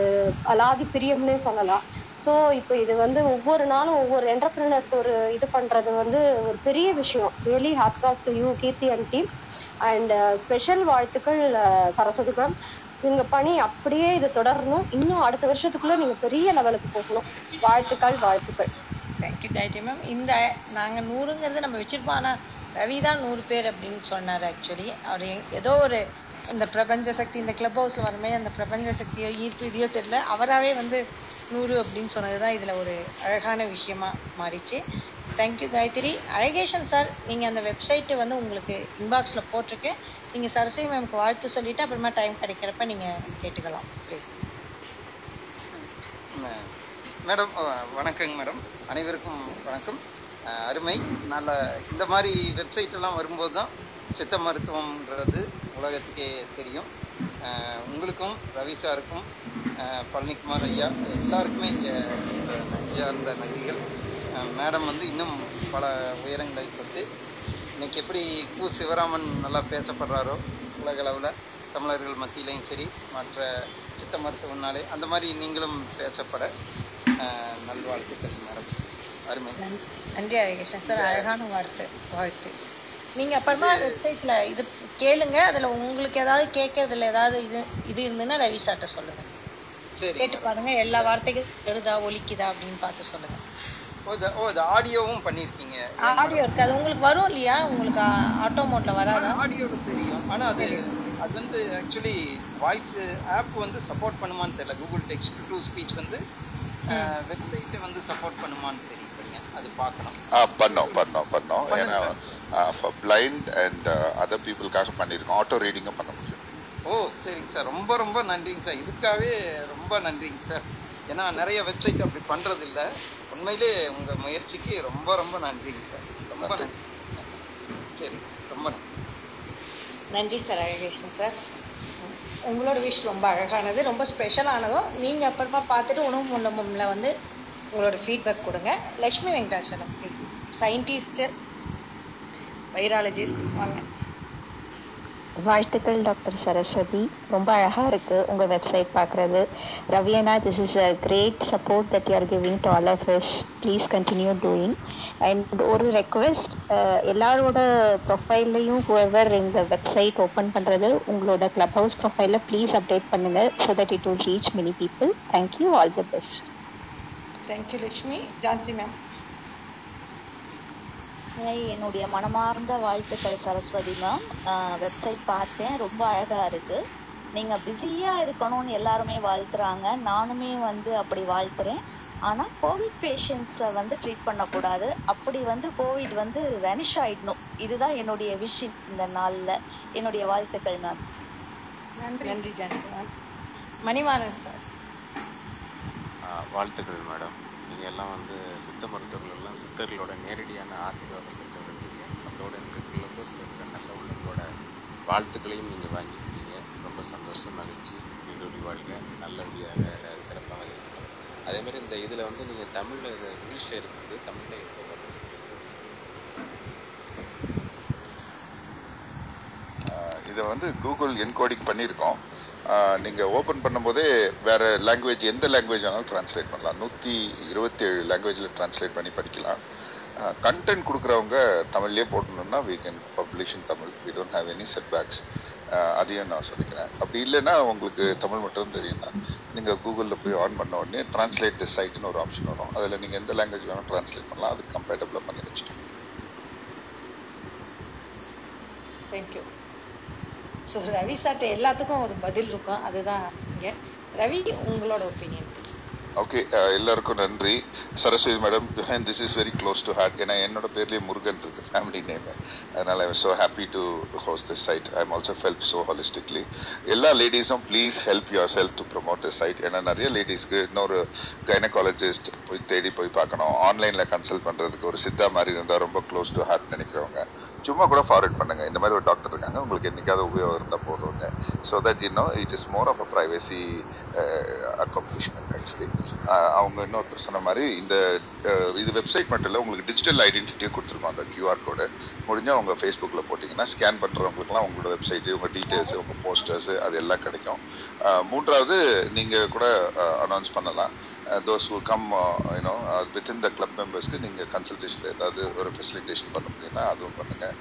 அலாதி பிரியம்னே சொல்லலாம். சோ இப்போ இது வந்து ஒவ்வொரு நாளும் ஒவ்வொரு என்டர்பிரினருக்கு ஒரு இது பண்றது வந்து ஒரு பெரிய விஷயம். Really hats off to you Keerthi and team and special வாழ்த்துக்கள் uh, சரஸ்வதி மேம் உங்க பணி அப்படியே இது தொடரணும். இன்னும் அடுத்த வருஷத்துக்குள்ள நீங்க பெரிய லெவலுக்கு போகணும். வாழ்த்துக்கள் வாழ்த்துக்கள். தேங்க்யூ தேங்க்யூ மேம் இந்த நாங்க நூறுங்கிறது நம்ம வச்சிருப்போம். ஆனா ரவி தான் நூறு பேர் அப்படின்னு சொன்னார் ஆக்சுவலி அவர் ஏதோ ஒரு இந்த பிரபஞ்ச சக்தி இந்த கிளப் ஹவுஸ்ல வரமே அந்த பிரபஞ்ச சக்தியோ ஈர்ப்பு இதையோ தெரியல. அவராகவே வந்து நூறு அப்படின்னு சொன்னதுதான் இதுல ஒரு அழகான விஷயமா மாறிச்சு. தேங்க்யூ காயத்ரி. அழகேஷன் சார் நீங்க அந்த வெப்சைட் வந்து உங்களுக்கு இன்பாக்ஸ்ல போட்டிருக்கேன் நீங்க சரஸ்வதி மேம்க்கு வாழ்த்து சொல்லிட்டு அப்புறமா டைம் கிடைக்கிறப்ப நீங்க கேட்டுக்கலாம் ப்ளீஸ் மேடம் வணக்கங்க மேடம் அனைவருக்கும் வணக்கம். அருமை. நல்ல இந்த மாதிரி வெப்சைட் எல்லாம் வரும்போது தான் சித்த மருத்துவம்ன்றது உலகத்துக்கே தெரியும். உங்களுக்கும் ரவி சாருக்கும் பழனிக்குமார் ஐயா எல்லாருக்குமே இங்க அஹ், நெஞ்சார்ந்த நன்றிகள். மேடம் வந்து இன்னும் பல உயரங்களை தொட்டு இன்னைக்கு எப்படி கு. சிவராமன் நல்லா பேசப்படுறாரோ உலக அளவுல தமிழர்கள் மத்தியிலையும் சரி மற்ற சித்த மருத்துவனாலே அந்த மாதிரி நீங்களும் பேசப்பட நல்வாழ்த்துக்கள் மேடம். அருமை. நன்றி அழகேஷன் சார் இந்த அழகான வாழ்த்து வாழ்த்து. நீங்க அப்புறமா இது வெப்சைட்ல இது கேளுங்க. அதுல உங்களுக்கு ஏதாவது கேட்கறதுல ஏதாவது இது இது இருந்ததுன்னா ரவி சார்ட்ட சொல்லுங்க. சரிங்க கேட்டு பாருங்க. எல்லா வார்த்தைகளும் எழுதா ஒலிக்குதா அப்படின்னு பார்த்து சொல்லுங்க. ஓ இந்த ஓ இந்த ஆடியோவும் பண்ணியிருக்கீங்க ஆடியோ இருக்கு. அது உங்களுக்கு வரும் இல்லையா? உங்களுக்கு ஆட்டோ மோட்ல வராதா? ஆடியோல தெரியும். ஆனா அது அது வந்து ஆக்சுவலி வாய்ஸ் ஆப் வந்து சப்போர்ட் பண்ணுமான்னு தெரியல. கூகுள் டெக்ஸ்ட் டு ஸ்பீச் வந்து ம். வெப்சைட் வந்து சப்போர்ட் பண்ணுமான்னு தெரியலைங்க அது பார்க்கணும். ஆ பண்ணோம் பண்ணோம் பண்ணோம். ஏன்னா ஃபார் பிளைண்ட் அண்ட் அதர் பீப்புளுக்காக பண்ணியிருக்கோம். ஆட்டோ ரீடிங்கும் பண்ண முடியும். ஓ சரிங்க சார். ரொம்ப ரொம்ப நன்றிங்க சார். இதுக்காகவே ரொம்ப நன்றிங்க சார். ஏன்னா நிறைய வெப்சைட் அப்படி பண்றது இல்ல உண்மையிலே உங்க முயற்சிக்கு ரொம்ப ரொம்ப நன்றிங்க சார். ரொம்ப நன்றி. சரி ரொம்ப நன்றி. நன்றி சார் அழகேஷன் சார். உங்களோட விஷ் ரொம்ப அழகானது. ரொம்ப ஸ்பெஷலானதும் நீங்க அப்புறமா பார்த்துட்டு உணவு முன்னமும்ல வந்து உங்களோட ஃபீட்பேக் கொடுங்க. Lakshmi Venkatachalam please scientist virologist வாங்க. வாழ்த்துக்கள் டாக்டர் சரஸ்வதி. ரொம்ப அழகா இருக்கு உங்க வெப்சைட் பார்க்கிறது ரவியனா this is a great support that you are giving to all of us. Please continue doing and ஒரு ரெக்வெஸ்ட் எல்லாரோட ப்ரொஃபைல்லையும் whoever இந்த வெப்சைட் ஓப்பன் பண்றது உங்களோட கிளப் ஹவுஸ் ப்ரொஃபைல ப்ளீஸ் அப்டேட் பண்ணுங்க that it will reach many people. Thank you. All the best. Thank you Lakshmi Jhansi ma'am hi என்னுடைய மனமார்ந்த வாழ்த்துக்கள் சரஸ்வதி மேம் வெப்சைட் பார்த்தேன். ரொம்ப அழகா இருக்கு. நீங்க பிஸியா இருக்கணும்னு எல்லாருமே வாழ்த்துறாங்க. நானுமே வந்து அப்படி வாழ்த்துறேன். ஆனா கோவிட் பேஷண்ட்ஸ வந்து ட்ரீட் பண்ணக்கூடாது. அப்படி வந்து கோவிட் வந்து வெனிஷ் ஆயிடணும். இதுதான் என்னுடைய விஷ் இந்த நாள்ல. என்னுடைய வாழ்த்துக்கள் மேம் நன்றி. நன்றி ஜான்சி மேம் மணிமாறன் சார் வாழ்த்துக்கள் மேடம் எல்லாம் வந்து சித்த மருத்துவர்கள் எல்லாம் சித்தர்களோட நேரடியான ஆசீர்வாதம் பெற்றவர்கள் அதோடு அதோட இருக்க கிளப்பர்ஸ்ல இருக்க நல்ல உள்ளங்களோட வாழ்த்துக்களையும் நீங்கள் வாங்கியிருக்கீங்க. ரொம்ப சந்தோஷம் மகிழ்ச்சி. நீடூழி வாழ்க. நல்லபடியாக சிறப்பாக இருக்கணும் அதே மாதிரி இந்த இதில் வந்து நீங்கள் தமிழில் இது இங்கிலீஷில் இருக்கிறது தமிழில் எப்போ வரும் இதை வந்து கூகுள் என்கோடிங் பண்ணியிருக்கோம். நீங்கள் ஓப்பன் பண்ணும்போதே வேற லாங்குவேஜ் எந்த லாங்குவேஜ் வேணாலும் ட்ரான்ஸ்லேட் பண்ணலாம். நூற்றி இருபத்தி ஏழு லாங்குவேஜில் ட்ரான்ஸ்லேட் பண்ணி படிக்கலாம். கண்டென்ட் கொடுக்குறவங்க தமிழ்லேயே போடணும்னா we can publish in Tamil we don't have any setbacks அதையும் நான் சொல்லிக்கிறேன். அப்படி இல்லைன்னா உங்களுக்கு தமிழ் மட்டும் தெரியும்னா நீங்கள் கூகுளில் போய் ஆன் பண்ண உடனே ட்ரான்ஸ்லேட் சைட்னு ஒரு ஆப்ஷன் வரும். அதில் நீங்கள் எந்த லாங்குவேஜ் வேணாலும் ட்ரான்ஸ்லேட் பண்ணலாம். அது கம்பேட்டபிளாக பண்ணி வச்சுட்டோம் தேங்க்யூ ஸோ ரவி சார்ட்ட எல்லாத்துக்கும் ஒரு பதில் இருக்கும். அதுதான் இங்கே. ரவி உங்களோட ஒப்பீனியன் ப்ளீஸ் ஓகே uh, எல்லாருக்கும் நன்றி. Saraswathi madam this is very close to heart ஏன்னா என்னோட பேர்லேயே முருகன் இருக்கு ஃபேமிலி நேம் அதனால I so happy to host this site I am also help so holistically எல்லா லேடிஸும் please help yourself to promote this site ஏன்னா நிறைய லேடிஸ்க்கு இன்னொரு கைனகாலஜிஸ்ட் போய் தேடி போய் பார்க்கணும். ஆன்லைனில் கன்சல்ட் பண்ணுறதுக்கு ஒரு சித்தா மாதிரி இருந்தால் ரொம்ப க்ளோஸ் டு ஹார்ட் நினைக்கிறவங்க. சும்மா கூட ஃபார்வர்ட் பண்ணுங்க. இந்த மாதிரி ஒரு டாக்டர் இருக்காங்க. உங்களுக்கு என்னைக்காவது உபயோகம் இருந்தால் போதும்னு. So that you know it is more of a privacy accomplishment actually அவங்க இன்னொருத்தர் சொன்ன மாதிரி இந்த இது வெப்சைட் மட்டும் இல்லை உங்களுக்கு டிஜிட்டல் ஐடென்டிட்டியும் கொடுத்துருக்கோம் அந்த கியூஆர் கோடு முடிஞ்சால் அவங்க ஃபேஸ்புக்கில் போட்டிங்கன்னா ஸ்கேன் பண்ணுறவங்களுக்குலாம் உங்களோட வெப்சைட்டு உங்கள் டீட்டெயில்ஸ் உங்கள் போஸ்டர்ஸ் அது எல்லாம் கிடைக்கும். மூன்றாவது நீங்கள் கூட அனௌன்ஸ் பண்ணலாம். Those who come you know within the club மெம்பர்ஸ்க்கு நீங்கள் கன்சல்டேஷனில் ஏதாவது ஒரு ஃபெசிலிட்டேஷன் பண்ண முடியும்னா அதுவும் பண்ணுங்கள்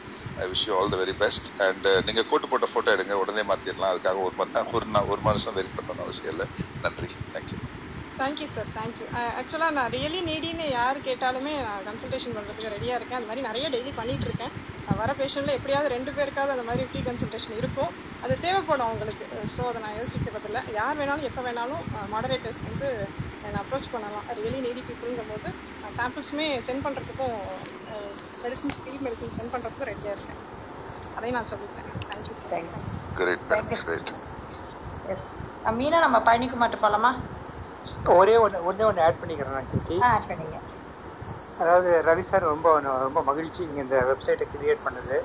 I wish you all the very best and நீங்கள் கோட்டு போட்ட ஃபோட்டோ எடுங்க உடனே மாற்றிடலாம் அதுக்காக ஒரு மணி ஒரு நாள் ஒரு மாதம் வெயிட் பண்ணணும்னு அவசியம் இல்லை. நன்றி. தேங்க்யூ தேங்க்யூ சார் தேங்க்யூ ஆக்சுவலாக நான் ரியலி நீடின்னு யார் கேட்டாலுமே நான் கன்சல்டேஷன் பண்ணுறதுக்கு ரெடியாக இருக்கேன். அது மாதிரி நிறைய டெய்லி இருக்கேன். அஹ் வர பேஷண்ட்ல எப்படியாவது ரெண்டு பேருக்காவது அந்த மாதிரி ஃப்ரீ கன்சல்டேஷன் இருக்கும். அது தேவைப்படும் அவங்களுக்கு. ஸோ அதை நான் யோசிக்கிறது இல்லை யார் வேணாலும் எப்போ வேணாலும் மாடரேட்டர்ஸ் வந்து என்னை அப்ரோச் பண்ணலாம். ரியலி நீடி பீப்புளுங்கும் போது சாம்பிள்ஸுமே சென்ட் பண்ணுறதுக்கும் மெடிசின்ஸ் ஃப்ரீ மெடிசின் சென்ட் பண்ணுறதுக்கும் ரெடியாக இருக்கேன். அதையும் நான் சொல்லிக்கிறேன். தேங்க்யூ தேங்க்யூ எஸ் மீனா நம்ம பழனிக்கு மட்டும் போலாமா? ஒரே ஒன்று ஒன்றே ஒன்று ஆட் பண்ணிக்கிறேன் நான் ஆ ஆட் பண்ணீங்க. அதாவது ரவி சார் ரொம்ப ரொம்ப மகிழ்ச்சி நீங்கள் இந்த வெப்சைட்டை கிரியேட் பண்ணது.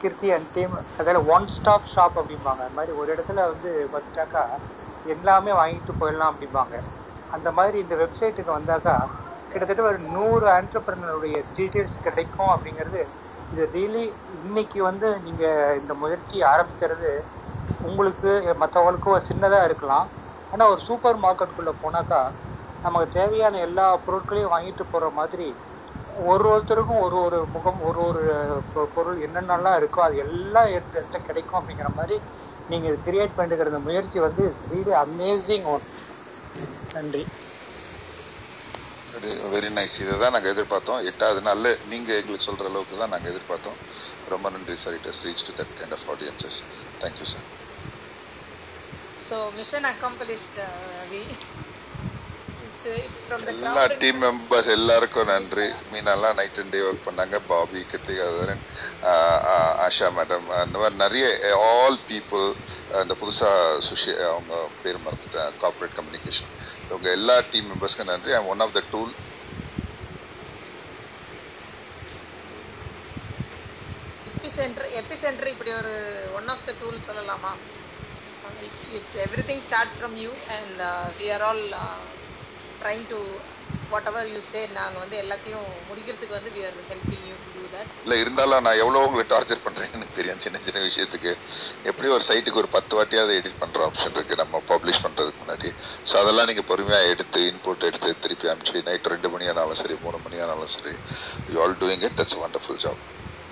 கீர்த்தி அண்ட் டீம் அதில் ஒன் ஸ்டாப் ஷாப் அப்படிம்பாங்க. அது மாதிரி ஒரு இடத்துல வந்து வந்துட்டாக்கா எல்லாமே வாங்கிட்டு போயிடலாம் அப்படிம்பாங்க. அந்த மாதிரி இந்த வெப்சைட்டுக்கு வந்தாக்கா கிட்டத்தட்ட ஒரு நூறு ஆண்டர்பிரனருடைய டீட்டெயில்ஸ் கிடைக்கும் அப்படிங்கிறது இது ரியலி இன்னைக்கு வந்து நீங்கள் இந்த முயற்சி ஆரம்பிக்கிறது உங்களுக்கு மற்றவங்களுக்கும் சின்னதாக இருக்கலாம். ஆனால் ஒரு சூப்பர் மார்க்கெட்டுக்குள்ளே போனாக்கா நமக்கு தேவையான எல்லா பொருட்களையும் வாங்கிட்டு போகிற மாதிரி ஒரு ஒருத்தருக்கும் ஒரு ஒரு முகம் ஒரு ஒரு பொ- பொருள் என்னென்னலாம் இருக்கோ அது எல்லாம் எடுத்து எடுத்து கிடைக்கும் அப்படிங்கிற மாதிரி நீங்கள் இது கிரியேட் பண்ணிக்கிற முயற்சி வந்து இஸ் ரியலி அமேசிங் ஒன் நன்றி. வெரி வெரி நைஸ் இதை தான் நாங்கள் எதிர்பார்த்தோம். எட்டாவது நாளில் நீங்கள் எங்களுக்கு சொல்கிற அளவுக்கு தான் நாங்கள் எதிர்பார்த்தோம். ரொம்ப நன்றி sir it is reach to that kind of audiences thank you sir Ravi it's it's from the எல்லா டீம் மெம்பர்ஸ் எல்லாருக்கும் நன்றி. மீனெல்லாம் நைட் அண்ட் டே ஒர்க் பண்ணாங்க. பாபி கிருத்திகாதரன் ஆஷா மேடம் அந்த மாதிரி நிறைய ஆல் பீப்புள் அந்த புதுசாக சுஷி அவங்க பேர் மறந்துட்டேன். கார்ப்பரேட் கம்யூனிகேஷன் இவங்க எல்லா டீம் மெம்பர்ஸ்க்கும் நன்றி. I'm one of the tool epicentre epicentre இப்படி ஒரு ஒன் ஆஃப் த டூல் சொல்லலாமா? It everything starts from you and we are all trying to whatever you say நாங்கள் வந்து எல்லாத்தையும் முடிக்கிறதுக்கு வந்து we are helping you to do that இல்லை இருந்தாலும் நான் எவ்வளோ உங்களை டார்ச்சர் பண்ணுறேன்னு எனக்கு தெரியும். சின்ன சின்ன விஷயத்துக்கு. எப்படி ஒரு சைட்டுக்கு ஒரு பத்து வாட்டியாவது எடிட் பண்ணுற ஆப்ஷன் இருக்குது நம்ம பப்ளிஷ் பண்ணுறதுக்கு முன்னாடி. ஸோ அதெல்லாம் நீங்கள் பொறுமையாக எடுத்து இன்புட் எடுத்து திருப்பி அனுப்பிச்சு நைட் ரெண்டு மணி ஆனாலும் சரி மூணு மணி ஆனாலும் சரி you all doing it that's wonderful job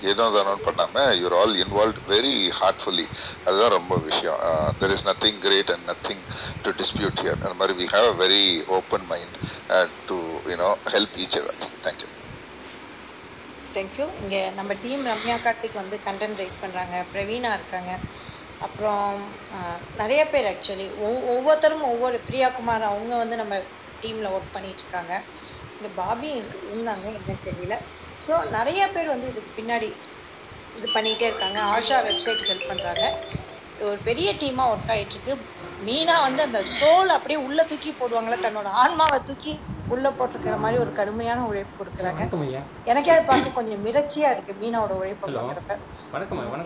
ஏதோ தானோன்னு பண்ணாம your all involve very heartfully அதுதான் ரொம்ப விஷயம். There is nothing great and nothing to dispute here அந்த மாதிரி we have a very open mind to you know help each other thank you thank you இங்கே நம்ம டீம் ரம்யா கார்த்திக் வந்து content right பண்ணுறாங்க பிரவீனா இருக்காங்க. அப்புறம் uh, நிறைய பேர் ஆக்சுவலி ஒவ்வொருத்தரும் ஒவ்வொரு பிரியா குமார் அவங்க வந்து நம்ம டீமில் ஒர்க் பண்ணிட்டு இங்கே பாபி இருந்தாங்க என்னன்னு தெரியல. ஸோ நிறைய பேர் வந்து இதுக்கு பின்னாடி இது பண்ணிட்டே இருக்காங்க. ஆஷா வெப்சைட் ஹெல்ப் பண்றாங்க. ஒரு பெரிய டீமா ஒர்க் ஆயிட்டு இருக்கு. மீனா வந்து அந்த சோல் அப்படியே உள்ள தூக்கி போடுவாங்கல்ல தன்னோட ஆன்மாவை தூக்கி உள்ள போட்டிருக்கிற மாதிரி ஒரு கடுமையான உழைப்பு கொடுக்குறாங்க. எனக்கே அதை பார்க்க கொஞ்சம் மிரட்சியா இருக்கு மீனாவோட உழைப்பை பார்க்கறப்ப.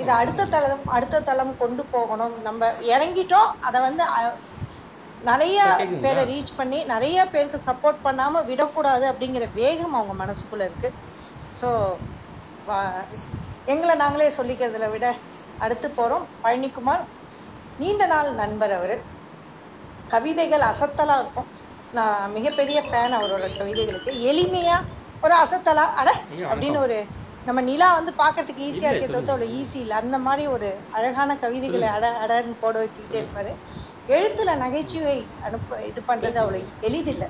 இது அடுத்த தளம் அடுத்த தளம் கொண்டு போகணும். நம்ம இறங்கிட்டோம். அதை வந்து நிறைய பேரை ரீச் பண்ணி நிறைய பேருக்கு சப்போர்ட் பண்ணாம விடக்கூடாது அப்படிங்கிற வேகம் அவங்க மனசுக்குள்ள இருக்கு. ஸோ எங்களை நாங்களே சொல்லிக்கிறதுல விட அடுத்து போறோம். பழனிக்குமார் நீண்ட நாள் நண்பர் அவரு. கவிதைகள் அசத்தலா இருக்கும். நான் மிகப்பெரிய ஃபேன் அவரோட கவிதைகளுக்கு. எளிமையா ஒரு அசத்தலா அட அப்படின்னு ஒரு நம்ம நிலா வந்து பாக்கிறதுக்கு ஈஸியா இல்லை இருக்கே தவிர்த்து சொல்லுங்க. அவ்வளவு ஈஸி இல்ல. அந்த மாதிரி ஒரு அழகான கவிதைகளை அட அடன்னு போட வச்சுக்கிட்டே இருப்பாரு. எழுத்துல நகைச்சுவை அனுப்ப இது அவ்வளவு சார் எளிதில்லை.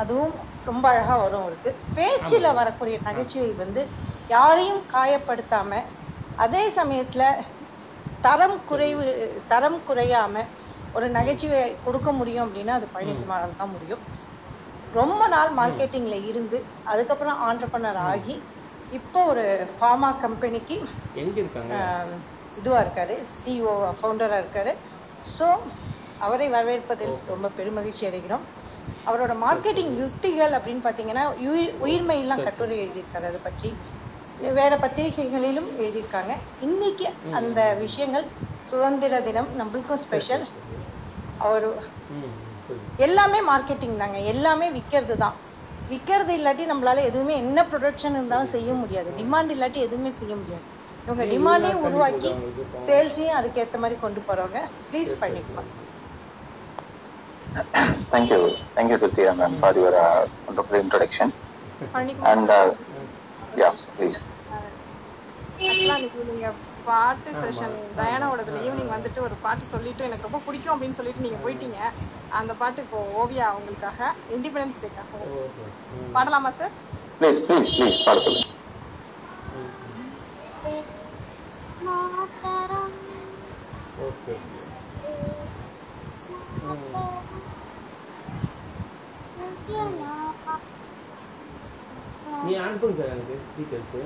அதுவும் ரொம்ப அழகா வரும் அவருக்கு பேச்சுல வரக்கூடிய நகைச்சுவை வந்து யாரையும் காயப்படுத்தாம அதே சமயத்துல தரம் குறைவு தரம் குறையாம ஒரு நகைச்சுவை கொடுக்க முடியும் அப்படின்னா அது பழனிக்குமாரால் தான் முடியும். ரொம்ப நாள் மார்க்கெட்டிங்ல இருந்து அதுக்கப்புறம் ஆண்டர்பனர் ஆகி இப்போ ஒரு ஃபார்மா கம்பெனிக்கு எங்கே இருக்காங்க? இதுவா இருக்காரு சிஇஓ ஃபவுண்டரா இருக்காரு. ஸோ அவரை வரவேற்பதில் ரொம்ப பெருமகிழ்ச்சி அடைகிறோம். அவரோட மார்க்கெட்டிங் யுக்திகள் அப்படின்னு ஓ உயிர்மையெல்லாம் கட்டுரை எழுதியிருக்காரு. அதை பற்றி வேற பத்திரிகைகளிலும் எழுதியிருக்காங்க. இன்னைக்கு அந்த விஷயங்கள் சுதந்திர தினம் நம்மளுக்கும் ஸ்பெஷல் அவர் எல்லாமே மார்க்கெட்டிங் தாங்க. எல்லாமே விற்கிறது தான். விற்கிறது இல்லாட்டி நம்மளால எதுவுமே என்ன ப்ரொடக்ஷன் இருந்தாலும் செய்ய முடியாது. டிமாண்ட் இல்லாட்டி எதுவுமே செய்ய முடியாது. இவங்க டிமாண்டையும் உருவாக்கி சேல்ஸையும் அதுக்கேற்ற மாதிரி கொண்டு போறவங்க. ப்ளீஸ் சரி சரி பண்ணிக்குமா சரி சரி thank you thank you, Ditya, ma'am, for your uh, wonderful introduction. And, uh, பாட்டு செஷன் டயானாவோடதுல ஈவினிங் வந்துட்டு ஒரு பாட்டு சொல்லிட்டு எனக்கு ரொம்ப பிடிக்கும் அப்படின்னு சொல்லிட்டு நீங்க போயிட்டீங்க. அந்த பாட்டு இப்போ ஓவியா உங்களுக்காக இண்டிபெண்டன்ஸ் டேக்காக பாடலாமா சார் ப்ளீஸ் ப்ளீஸ் ப்ளீஸ் பாட சொல்லுங்க. ஓகே. మీ ఆడ సార్ అది డీటెయిల్స్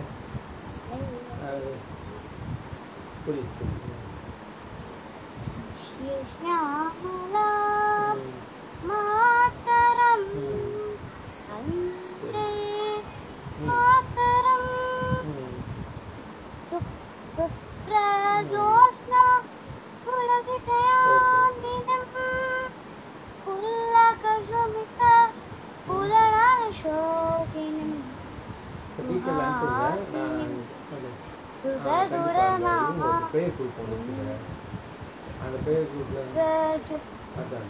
పోలీస్ మాతరం అంతే మాతరం దుప్రజోష్ణ పులగిటయాన్వినం పుల్లకజుమిక புதனானுஷோகினம் சுஹாசினிம் சுததுரநாமா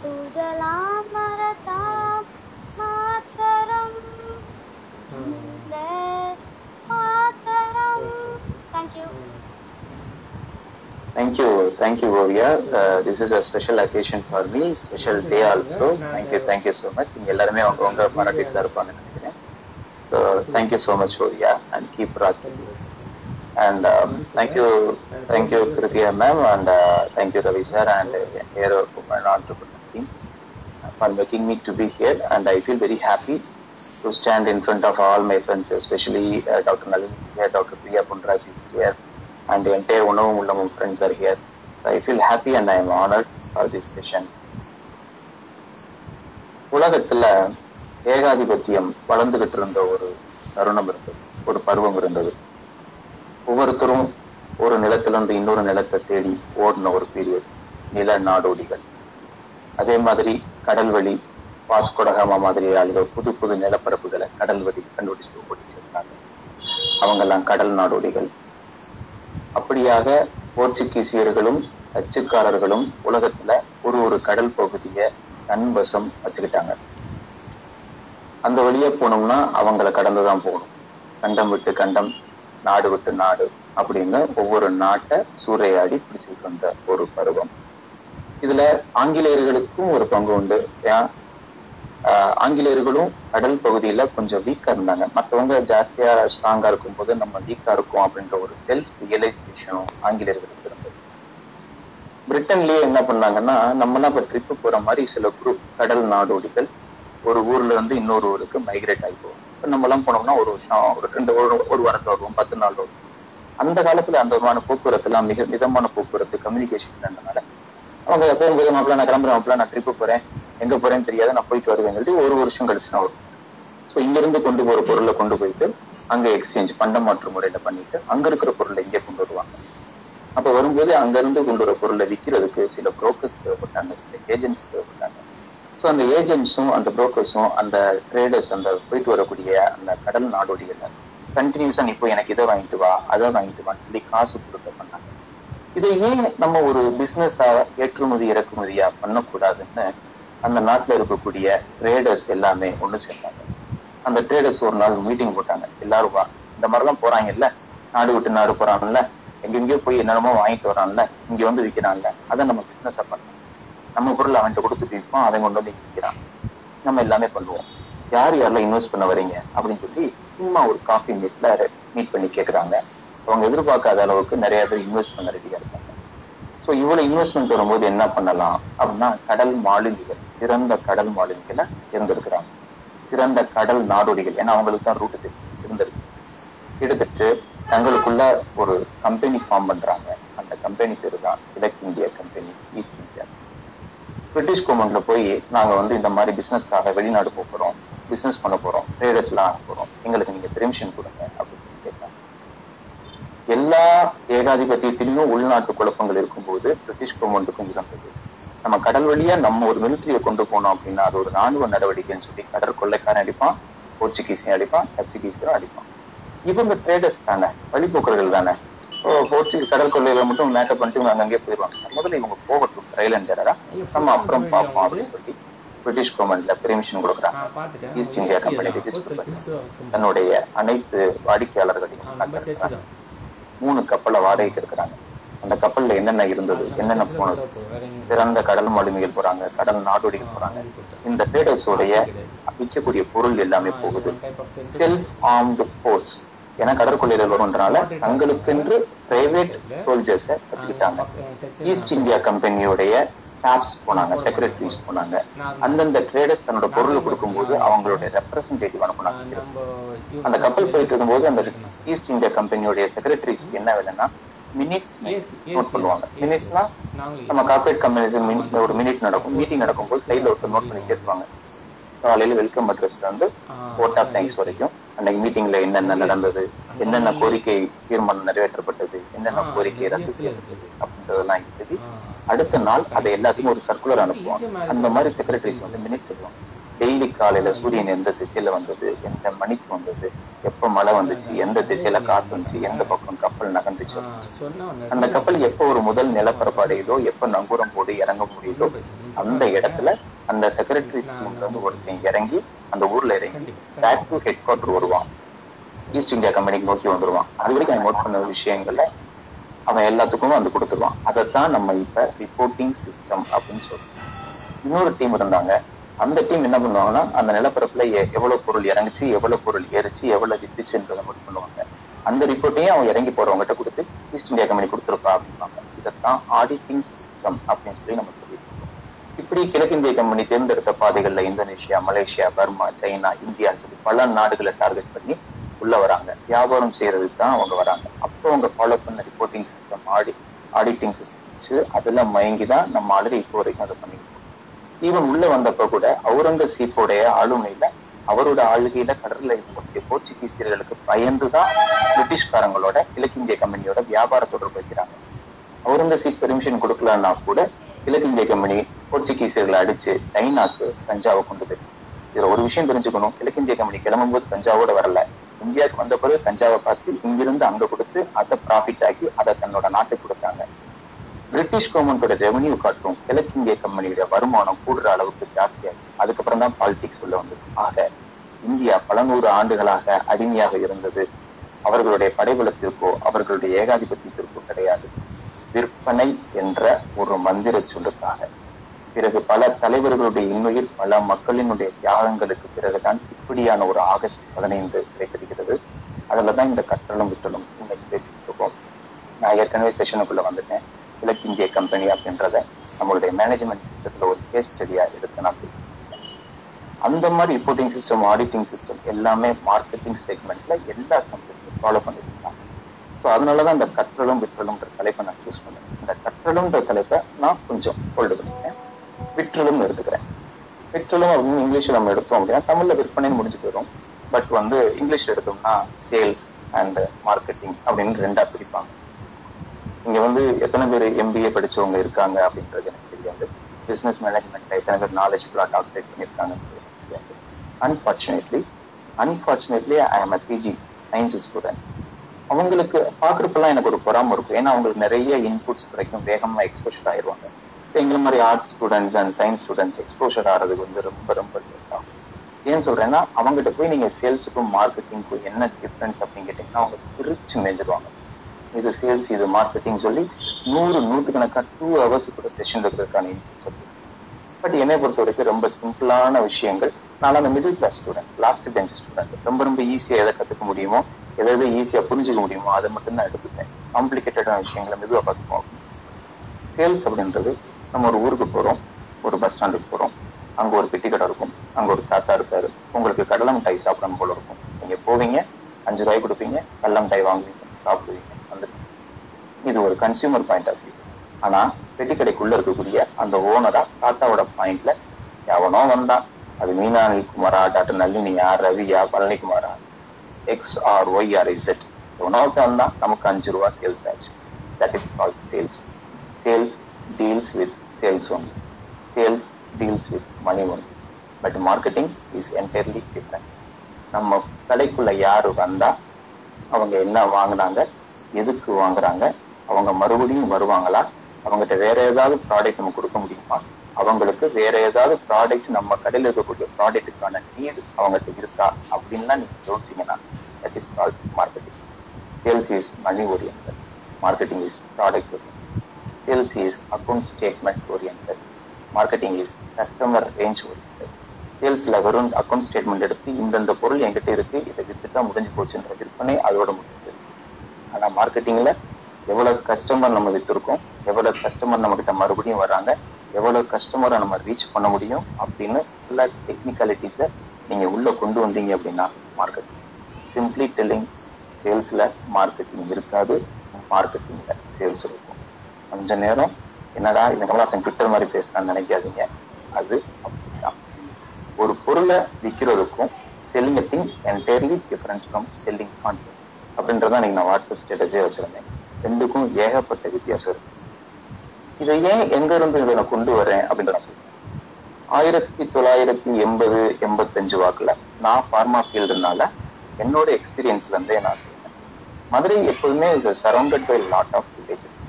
சுஜலாம் மரதா Thank you, thank you, Ovia. Uh, this is a special occasion for me, special எனக்கு day அனுப்புங்க also. நான் Thank you, thank you so much. நீங்க எல்லாருமே உங்க அதான் உங்க அந்த பாராட்டிட்டு தான் டிவியை இருப்பாங்கன்னு நினைக்கிறேன். So thank you புரியுது so much, புரியுது Ovia, and keep rocking. கண்டிப்பாக சார் கண்டிப்பாக And um, அனுப்புங்க thank you, நான் thank you, ஃபேஸ்புக்கில் Tritiya இருக்கேன் ma'am, and uh, thank you, Ravi sir, and uh, okay entire women entrepreneur team for making me to be here. And I feel very happy to stand in front of all my friends, especially uh, Dr. Nalini is here, Dr. Priya Pundraj is and the entire Unavu Mullamum friends are here. So I feel happy and I am honored for this session. உலகத்துல ஏகாதிபத்தியம் வளர்ந்துகிட்டு இருந்த ஒரு தருணம் இருந்தது ஒரு பருவம் இருந்தது ஒவ்வொருத்தரும் ஒரு நிலத்திலிருந்து இன்னொரு நிலத்தை தேடி ஓடின ஒரு பீரியட் நில நாடோடிகள் அதே மாதிரி கடல்வழி வாஸ்கோடகாமா மாதிரி ஆளுகள் புது புது நிலப்பரப்புகளை கடல்வழி கண்டுபிடிச்சு ஓடிட்டு இருந்தாங்க அவங்கெல்லாம் கடல் நாடோடிகள் அப்படியாக போர்ச்சுகீசியர்களும் டச்சுக்காரர்களும் உலகத்துல ஒரு ஒரு கடல் பகுதியை தன்வசம் வச்சுக்கிட்டாங்க. அந்த வழியா போனோம்னா அவங்கள கடந்துதான் போகணும். கண்டம் விட்டு கண்டம் நாடு விட்டு நாடு அப்படின்னு ஒவ்வொரு நாட்டை சூறையாடி பிடிச்சிட்டு வந்த ஒரு பருவம். இதுல ஆங்கிலேயர்களுக்கும் ஒரு பங்கு உண்டு. ஏன்? ஆங்கிலேயர்களும் கடல் பகுதியில கொஞ்சம் வீக்கா இருந்தாங்க. மத்தவங்க ஜாஸ்தியா ஸ்ட்ராங்கா இருக்கும் போது நம்ம வீக்கா இருக்கோம் அப்படின்ற ஒரு செல்ஃப் ரியலைசேஷனும் ஆங்கிலேயர்களுக்கு இருந்தது. பிரிட்டன்லயே என்ன பண்ணாங்கன்னா நம்ம இப்ப ட்ரிப்பு போற மாதிரி சில குரூப் கடல் நாடோடிகள் ஒரு ஊர்ல இருந்து இன்னொரு ஊருக்கு மைக்ரேட் ஆகி போவோம் இப்ப நம்ம எல்லாம் போனோம்னா ஒரு வருஷம் ஒரு ரெண்டு ஒரு ஒரு வாரத்துல வருவோம் பத்து நாள் வருவோம் அந்த காலத்துல அந்த விதமான போக்குவரத்து எல்லாம் மிக மிதமான போக்குவரத்து கம்யூனிகேஷன் இருந்ததுனால அவங்க போகும்போது மாப்பிள்ள நான் கிளம்புறேன் மாப்பிள்ள நான் ட்ரிப்பு போறேன். எங்க போறேன்னு தெரியாது நான் போயிட்டு வருவேன் சொல்லிட்டு ஒரு வருஷம் கழிச்சு நான் வருவாங்க ஸோ இங்க இருந்து கொண்டு போற பொருளை கொண்டு போயிட்டு அங்க எக்ஸ்சேஞ்ச் பண்ட மாற்று முறையில பண்ணிட்டு அங்க இருக்கிற பொருளை இங்கே கொண்டு வருவாங்க. அப்ப வரும்போது அங்க இருந்து கொண்டு வர பொருளை விற்கிறதுக்கு சில புரோக்கர்ஸ் தேவைப்பட்டாங்க சில ஏஜென்ட்ஸ் தேவைப்பட்டாங்க. ஸோ அந்த ஏஜென்ட்ஸும் அந்த புரோக்கர்ஸும் அந்த ட்ரேடர்ஸ் அந்த போயிட்டு வரக்கூடிய அந்த கடல் நாடோடிகளை கண்டினியூஸா நீ போய் எனக்கு இதை வாங்கிட்டு வா அதை வாங்கிட்டு வான்னு சொல்லி காசு கொடுக்க பண்ணாங்க இதை ஏன் நம்ம ஒரு பிசினஸா ஏற்றுமதி இறக்குமதியா பண்ணக்கூடாதுன்னு அந்த நாட்டுல இருக்கக்கூடிய ட்ரேடர்ஸ் எல்லாமே ஒண்ணு சேர்ந்தாங்க. அந்த ட்ரேடர்ஸ் ஒரு நாள் மீட்டிங் போட்டாங்க. எல்லாரும் வா இந்த மாதிரிலாம் போறாங்கல்ல? நாடு விட்டு நாடு போறாங்கல்ல? எங்கெங்கயோ போய் என்னென்னமோ வாங்கிட்டு வரான்ல இங்க வந்து விற்கிறான்ல அதை நம்ம பிசினஸா பண்ணலாம் நம்ம பொருள் அவன்கிட்ட கொடுத்துட்டு விற்போம் அதை கொண்டு வந்து விற்கிறான் நம்ம எல்லாமே பண்ணுவோம். யார் யாரெல்லாம் இன்வெஸ்ட் பண்ண வரீங்க அப்படின்னு சொல்லி சும்மா ஒரு காஃபி மீட்ல மீட் பண்ணி கேட்கறாங்க அவங்க எதிர்பார்க்காத அளவுக்கு நிறைய பேர் இன்வெஸ்ட் பண்ண ரெடியா இருக்காங்க. ஸோ இவ்வளவு இன்வெஸ்ட்மெண்ட் வரும்போது என்ன பண்ணலாம்? அப்படின்னா கடல் மாலுமிகள் சிறந்த கடல் மாலுமிகளை இருந்திருக்கிறாங்க சிறந்த கடல் நாடோடிகள் ஏன்னா அவங்களுக்கு தான் ரூட்டு தெரியும். எடுத்துட்டு தங்களுக்குள்ள ஒரு கம்பெனி ஃபார்ம் பண்றாங்க. அந்த கம்பெனி பேரு தான் கிழக்கு இந்திய கம்பெனி ஈஸ்ட் இந்தியா. பிரிட்டிஷ் கவர்மெண்ட்ல போய் நாங்க வந்து இந்த மாதிரி பிசினஸ்க்காக வெளிநாடு போக போறோம். பிசினஸ் பண்ண போறோம். ட்ரேடர்ஸ் எல்லாம் போறோம். எங்களுக்கு நீங்க பெர்மிஷன் கொடுங்க அப்படின்னு எல்லா ஏகாதிபத்தியத்திலையும் உள்நாட்டு குழப்பங்கள் இருக்கும்போது பிரிட்டிஷ் கவர்மெண்ட்டுக்கும் இருந்தது நம்ம கடல் வழியா நம்ம ஒரு மிலிட்டரியை கொண்டு போனோம் அப்படின்னா அது ஒரு ராணுவ நடவடிக்கைன்னு சொல்லி கடல் கொள்ளைக்காரன் அடிப்பான் போர்ச்சுகீஸையும் அடிப்பான் டச்சுகீஸையும் அடிப்பான். இவங்க ட்ரேடர்ஸ் தானே வழிபோக்கர்கள் தானே. போர்ச்சுகீஸ் கடல் கொள்ளையில மட்டும் மேக்கப் பண்ணிட்டு இவங்க அங்கங்கே போயிடுவாங்க முதல்ல இவங்க போகட்டும் எரரா நம்ம அப்புறம் பார்ப்போம் அப்படின்னு சொல்லி பிரிட்டிஷ் கவர்மெண்ட்ல பெர்மிஷன் கொடுக்குறாங்க. ஈஸ்ட் இந்தியா கம்பெனி தன்னுடைய அனைத்து வாடிக்கையாளர்களையும். மூணு கப்பலை வாடகைக்கு எடுக்கிறாங்க. அந்த கப்பல்ல என்னென்ன இருந்தது என்னென்ன போனது? சிறந்த கடல் மாலுமிகள் போறாங்க கடல் நாடோடிகள் போறாங்க. இந்த ட்ரேடர்ஸோடைய விற்கக்கூடிய பொருள் எல்லாமே போகுது. செல்ஃப் ஆர்ம்டு போர்ஸ் ஏன்னா கடற்கொள்ளையில வரும்ன்றனால தங்களுக்கென்று பிரைவேட் சோல்ஜர்ஸை வச்சுக்கிட்டாங்க. ஈஸ்ட் இந்தியா கம்பெனியோடைய ஸ்டாஃப்ஸ் போனாங்க செக்ரட்டரிஸ் போனாங்க. அந்தந்த ட்ரேடர்ஸ் தன்னோட பொருள் கொடுக்கும்போது அவங்களுடைய ரெப்ரசன்டேட்டிவ் அனுப்புனாங்க அந்த கப்பல் போயிட்டு இருக்கும்போது அந்த ஈஸ்ட் இந்தியா கம்பெனியோடைய செக்ரட்டரிஸ் என்ன வேலைன்னா மினிட்ஸ் நோட் பண்ணுவாங்க. மினிட்ஸ்னா நம்ம கார்பரேட் கம்பெனிஸ் ஒரு மினிட் நடக்கும். மீட்டிங் நடக்கும்போது சைட்ல ஒருத்தர் நோட் பண்ணிட்டே இருப்பாங்க. காலையில வெல்கம் அட்ரஸ்ல இருந்து ஓட் ஆஃப் தேங்க்ஸ் வரைக்கும். அன்னைக்கு மீட்டிங்ல என்னென்ன நடந்தது என்னென்ன கோரிக்கை தீர்மானம் நிறைவேற்றப்பட்டது என்னென்ன கோரிக்கை ரத்து செய்யப்பட்டது அப்படின்றதெல்லாம் எழுதி அடுத்த நாள் அதை எல்லாத்துக்கும் ஒரு சர்க்குலர் அனுப்புவாங்க அந்த மாதிரி செக்ரட்டரிஸ் வந்து மினிட் சொல்லுவாங்க. டெய்லி காலையில சூரியன் எந்த திசையில வந்தது எந்த மணிக்கு வந்தது எப்ப மழை வந்துச்சு எந்த திசையில காத்து வந்துச்சு எந்த பக்கம் கப்பல் நகர்ந்துச்சு. அந்த கப்பல் எப்ப ஒரு முதல் நிலப்பரப்பு அடையுதோ எப்ப நங்கூரம் போடு இறங்க முடியுதோ அந்த இடத்துல அந்த செக்ரட்டரி டீம்ல இருந்து ஒருத்தன் இறங்கி அந்த ஊர்ல இறங்கி பேக் டு ஹெட் குவார்டர் வருவான். ஈஸ்ட் இந்தியா கம்பெனிக்கு நோக்கி வந்துருவான். அது வரைக்கும் அவன் நோட் பண்ண விஷயங்கள்ல அவன் எல்லாத்துக்கும் வந்து கொடுத்துருவான். அதைத்தான் நம்ம இப்ப ரிப்போர்ட்டிங் சிஸ்டம் அப்படின்னு சொல்றோம். இன்னொரு டீம் இருந்தாங்க. அந்த டீம் என்ன பண்ணுவாங்கன்னா அந்த நிலப்பரப்புல எவ்வளவு பொருள் இறங்குச்சு எவ்வளவு பொருள் ஏறுச்சு எவ்வளவு வித்துச்சுன்றதை நோட் பண்ணுவாங்க. அந்த ரிப்போர்ட்டையும் அவன் இறங்கி போறவங்ககிட்ட கொடுத்து ஈஸ்ட் இந்தியா கம்பெனி கொடுத்துருப்பா அப்படிம்பாங்க. இதைத்தான் ஆடிட்டிங் சிஸ்டம் அப்படின்னு சொல்லி நம்ம இருக்கோம் இப்படி கிழக்கிந்திய கம்பெனி தேர்ந்தெடுத்த பாதைகள்ல Indonesia Malaysia Burma China India சொல்லி பல நாடுகளை டார்கெட் பண்ணி உள்ள வராங்க. வியாபாரம் செய்யறதுக்குதான் அவங்க வராங்க. அப்போ அவங்க ஃபாலோ பண்ண ரிப்போர்ட்டிங் சிஸ்டம் ஆடி ஆடிட்டிங் சிஸ்டம் வச்சு அதுல மயங்கிதான் நம்ம ஆளுநர் இப்போ வரைக்கும் அதை பண்ணிட்டு ஈவன் உள்ள வந்தப்ப கூட அவுரங்கசீப்போடைய ஆளுமையில அவரோட ஆளுகையில கடல்ல இருக்கக்கூடிய போர்ச்சுகீசியர்களுக்கு பயந்துதான் பிரிட்டிஷ்காரங்களோட கிழக்கிந்திய கம்பெனியோட வியாபார தொடர்பு வைக்கிறாங்க அவுரங்கசீப் பெர்மிஷன் கொடுக்கலன்னா கூட கிழக்கிந்திய கம்பெனி போர்ச்சுகீசியர்களை அடிச்சு சைனாக்கு கஞ்சாவை கொண்டு போய் இதுல ஒரு விஷயம் தெரிஞ்சுக்கணும். கிழக்கிந்திய கம்பெனி கிளம்பும்போது கஞ்சாவோட வரல. இந்தியாவுக்கு வந்த பிறகு கஞ்சாவை பார்த்து இங்கிருந்து அங்க கொடுத்து அதை ப்ராஃபிட் ஆக்கி அதை தன்னோட நாட்டுக்கு கொடுத்தாங்க. பிரிட்டிஷ் கவர்மெண்டோட ரெவன்யூ காட்டும் கிழக்கிந்திய கம்பெனியோட வருமானம் கூடுற அளவுக்கு ஜாஸ்தியாச்சு. அதுக்கப்புறம் தான் பாலிடிக்ஸ் உள்ள வந்தது. ஆக இந்தியா பல நூறு ஆண்டுகளாக அடிமையாக இருந்தது. அவர்களுடைய படைபலத்திற்கோ அவர்களுடைய ஏகாதிபத்தியத்திற்கோ கிடையாது. விற்பனை என்ற ஒரு மந்திர சொல்லுக்காக. பிறகு பல தலைவர்களுடைய இன்னுயிர் பல மக்களினுடைய தியாகங்களுக்கு பிறகுதான் இப்படியான ஒரு ஆகஸ்ட் பதினைந்து கிடைத்திருக்கிறது. அதுலதான் இந்த கற்றலும் விட்டலும் இன்னைக்கு பேசிட்டு இருக்கோம். நான் ஏற்கனவே செஷனுக்குள்ள வந்துட்டேன். கிழக்கிந்திய கம்பெனி அப்படின்றத நம்மளுடைய மேனேஜ்மெண்ட் சிஸ்டத்துல ஒரு கேஸ் ஸ்டடியா எடுத்து நான் பேசிட்டு இருக்கேன். அந்த மாதிரி ரிப்போர்ட்டிங் சிஸ்டம் ஆடிட்டிங் சிஸ்டம் எல்லாமே மார்க்கெட்டிங் செக்மெண்ட்ல எல்லா கம்பெனியும் ஃபாலோ பண்ணிட்டு இருக்காங்க. ஸோ அதனாலதான் இந்த கற்றலும் விற்றலும்ன்ற தலைப்பை நான் சூஸ் பண்ணேன். இந்த கற்றல் தலைப்பை நான் கொஞ்சம் ஹோல்டு பண்ணிக்கிறேன் விற்றலும் எடுத்துக்கிறேன். விற்றலும் அப்படின்னு இங்கிலீஷ்ல நம்ம எடுத்தோம் அப்படின்னா தமிழ்ல விற்பனை முடிஞ்சு போயிடும் பட் வந்து இங்கிலீஷ்ல எடுத்தோம்னா சேல்ஸ் அண்ட் மார்க்கெட்டிங் அப்படின்னு ரெண்டா பிரிப்பாங்க. இங்க வந்து எத்தனை பேர் எம்பிஏ படிச்சவங்க இருக்காங்க அப்படின்றது எனக்கு தெரியாது. பிசினஸ் மேனேஜ்மெண்ட்ல எத்தனை பேர் நாலேஜ்ஃபுல்லா டாக்டரேட் பண்ணிருக்காங்கன்றது எனக்கு unfortunately unfortunately I am PG science student அவங்களுக்கு பாக்குறப்பெல்லாம் எனக்கு ஒரு பொறாம இருக்கும். ஏன்னா அவங்களுக்கு நிறைய இன்புட்ஸ் கிடைக்கும். வேகமா எக்ஸ்போஷர் ஆயிடுவாங்க எங்களை மாதிரி arts students and science students exposure ஆகிறதுக்கு வந்து ரொம்ப ரொம்ப ஏன் சொல்றேன்னா அவங்ககிட்ட போய் நீங்க சேல்ஸுக்கும் மார்க்கெட்டிங்க்கும் என்ன டிஃபரன்ஸ் அப்படின்னு கேட்டீங்கன்னா அவங்க பிரிச்சு மேஞ்சிருவாங்க. இது சேல்ஸ் இது மார்க்கெட்டிங் சொல்லி நூறு நூற்றுக்கணக்கா டூ ஹவர்ஸ் கூட செஷன் இருக்கிறதுக்கான இன்புட்ஸ் பட் என்னை பொறுத்த வரைக்கும் ரொம்ப சிம்பிளான விஷயங்கள். நான் அந்த middle class student last bench student ரொம்ப ரொம்ப ஈஸியா எதை கத்துக்க முடியுமோ எதை எதை ஈஸியா புரிஞ்சுக்க முடியுமோ அதை மட்டும் தான் எடுத்துப்பேன். காம்ப்ளிகேட்டடான விஷயங்களை மெதுவாக பார்த்துப்போம் சேல்ஸ் அப்படின்றது நம்ம ஒரு ஊருக்கு போறோம் ஒரு பஸ் ஸ்டாண்டுக்கு போறோம். அங்க ஒரு பெட்டி கடை இருக்கும் அங்க ஒரு தாத்தா இருக்காரு. உங்களுக்கு கடலம் டாய் சாப்பிடணும் போல இருக்கும். நீங்க போவீங்க அஞ்சு ரூபாய் கொடுப்பீங்க கடலம் டாய் வாங்குவீங்க சாப்பிடுவீங்க வந்துருவீங்க இது ஒரு கன்சியூமர் பாயிண்ட் ஆஃப் வியூ ஆனா பெட்டிக்கடைக்குள்ள இருக்கக்கூடிய அந்த ஓனரா தாத்தாவோட பாயிண்ட்ல எவனோ வந்தான். அது மீனாணி குமாரா டாக்டர் நளினியா ரவியா பழனிக்குமாரா X or Y or Z எவனோக்கு வந்தான். நமக்கு அஞ்சு ரூபா சேல்ஸ் ஆச்சு. That is call sales sales deals with sales only sales deals with money only but marketing is entirely different நம்ம கடைக்குள்ள யாரு வந்தா அவங்க என்ன வாங்குனாங்க எதுக்கு வாங்குறாங்க அவங்க மறுபடியும் வருவாங்களா அவங்ககிட்ட வேற ஏதாவது ப்ராடக்ட் நம்ம கொடுக்க முடியுமா? அவங்களுக்கு வேற ஏதாவது ப்ராடக்ட் நம்ம கடையில் இருக்கக்கூடிய ப்ராடக்ட்டுக்கான நீடு அவங்ககிட்ட இருக்கா? அப்படின்லாம் நீங்க யோசிச்சீங்கன்னா that is call marketing sales is money orient marketing is product orient sales is account statement orient marketing is customer range orient சேல்ஸ்ல வெறும் அக்கௌண்ட் ஸ்டேட்மெண்ட் எடுத்து இந்தந்த பொருள் என்கிட்ட இருக்கு இதை வித்துட்டா முடிஞ்சு போச்சுன்ற விற்பனை அதோட முடிஞ்சது. ஆனா மார்க்கெட்டிங்ல எவ்வளவு கஸ்டமர் நம்ம வித்திருக்கோம் எவ்வளவு கஸ்டமர் நம்ம கிட்ட மறுபடியும் வராங்க எவ்வளவு கஸ்டமரை நம்ம ரீச் பண்ண முடியும் அப்படின்னு எல்லா டெக்னிக்காலிட்டிஸ நீங்க உள்ள கொண்டு வந்தீங்க அப்படின்னா மார்க்கெட்டிங் சிம்பிளி டெல்லிங் சேல்ஸ்ல மார்க்கெட்டிங் இருக்காது மார்க்கெட்டிங்ல சேல்ஸ் இருக்கும். கொஞ்ச நேரம் என்னடா இந்த கமலாசன் ட்விட்டர் மாதிரி பேசுறான்னு நினைக்காதீங்க. அது அப்படிதான் ஒரு பொருளை விற்கிறதுக்கும் selling thing entirely difference from selling concept அப்படின்றதான் நீங்க நான் வாட்ஸ்அப் ஸ்டேட்டஸே வச்சிருந்தேன். ரெண்டுக்கும் ஏகப்பட்ட வித்தியாசம் இருக்கு. இதை ஏன் எங்க இருந்து இதை நான் கொண்டு வரேன் அப்படின்னு நான் சொல்றேன். ஆயிரத்தி தொள்ளாயிரத்தி எண்பது எண்பத்தஞ்சு வாக்குல நான் ஃபார்மா ஃபீல்டுனால என்னோட எக்ஸ்பீரியன்ஸ்ல இருந்தே நான் சொல்றேன். மதுரை எப்போதுமே is surrounded by lot of villages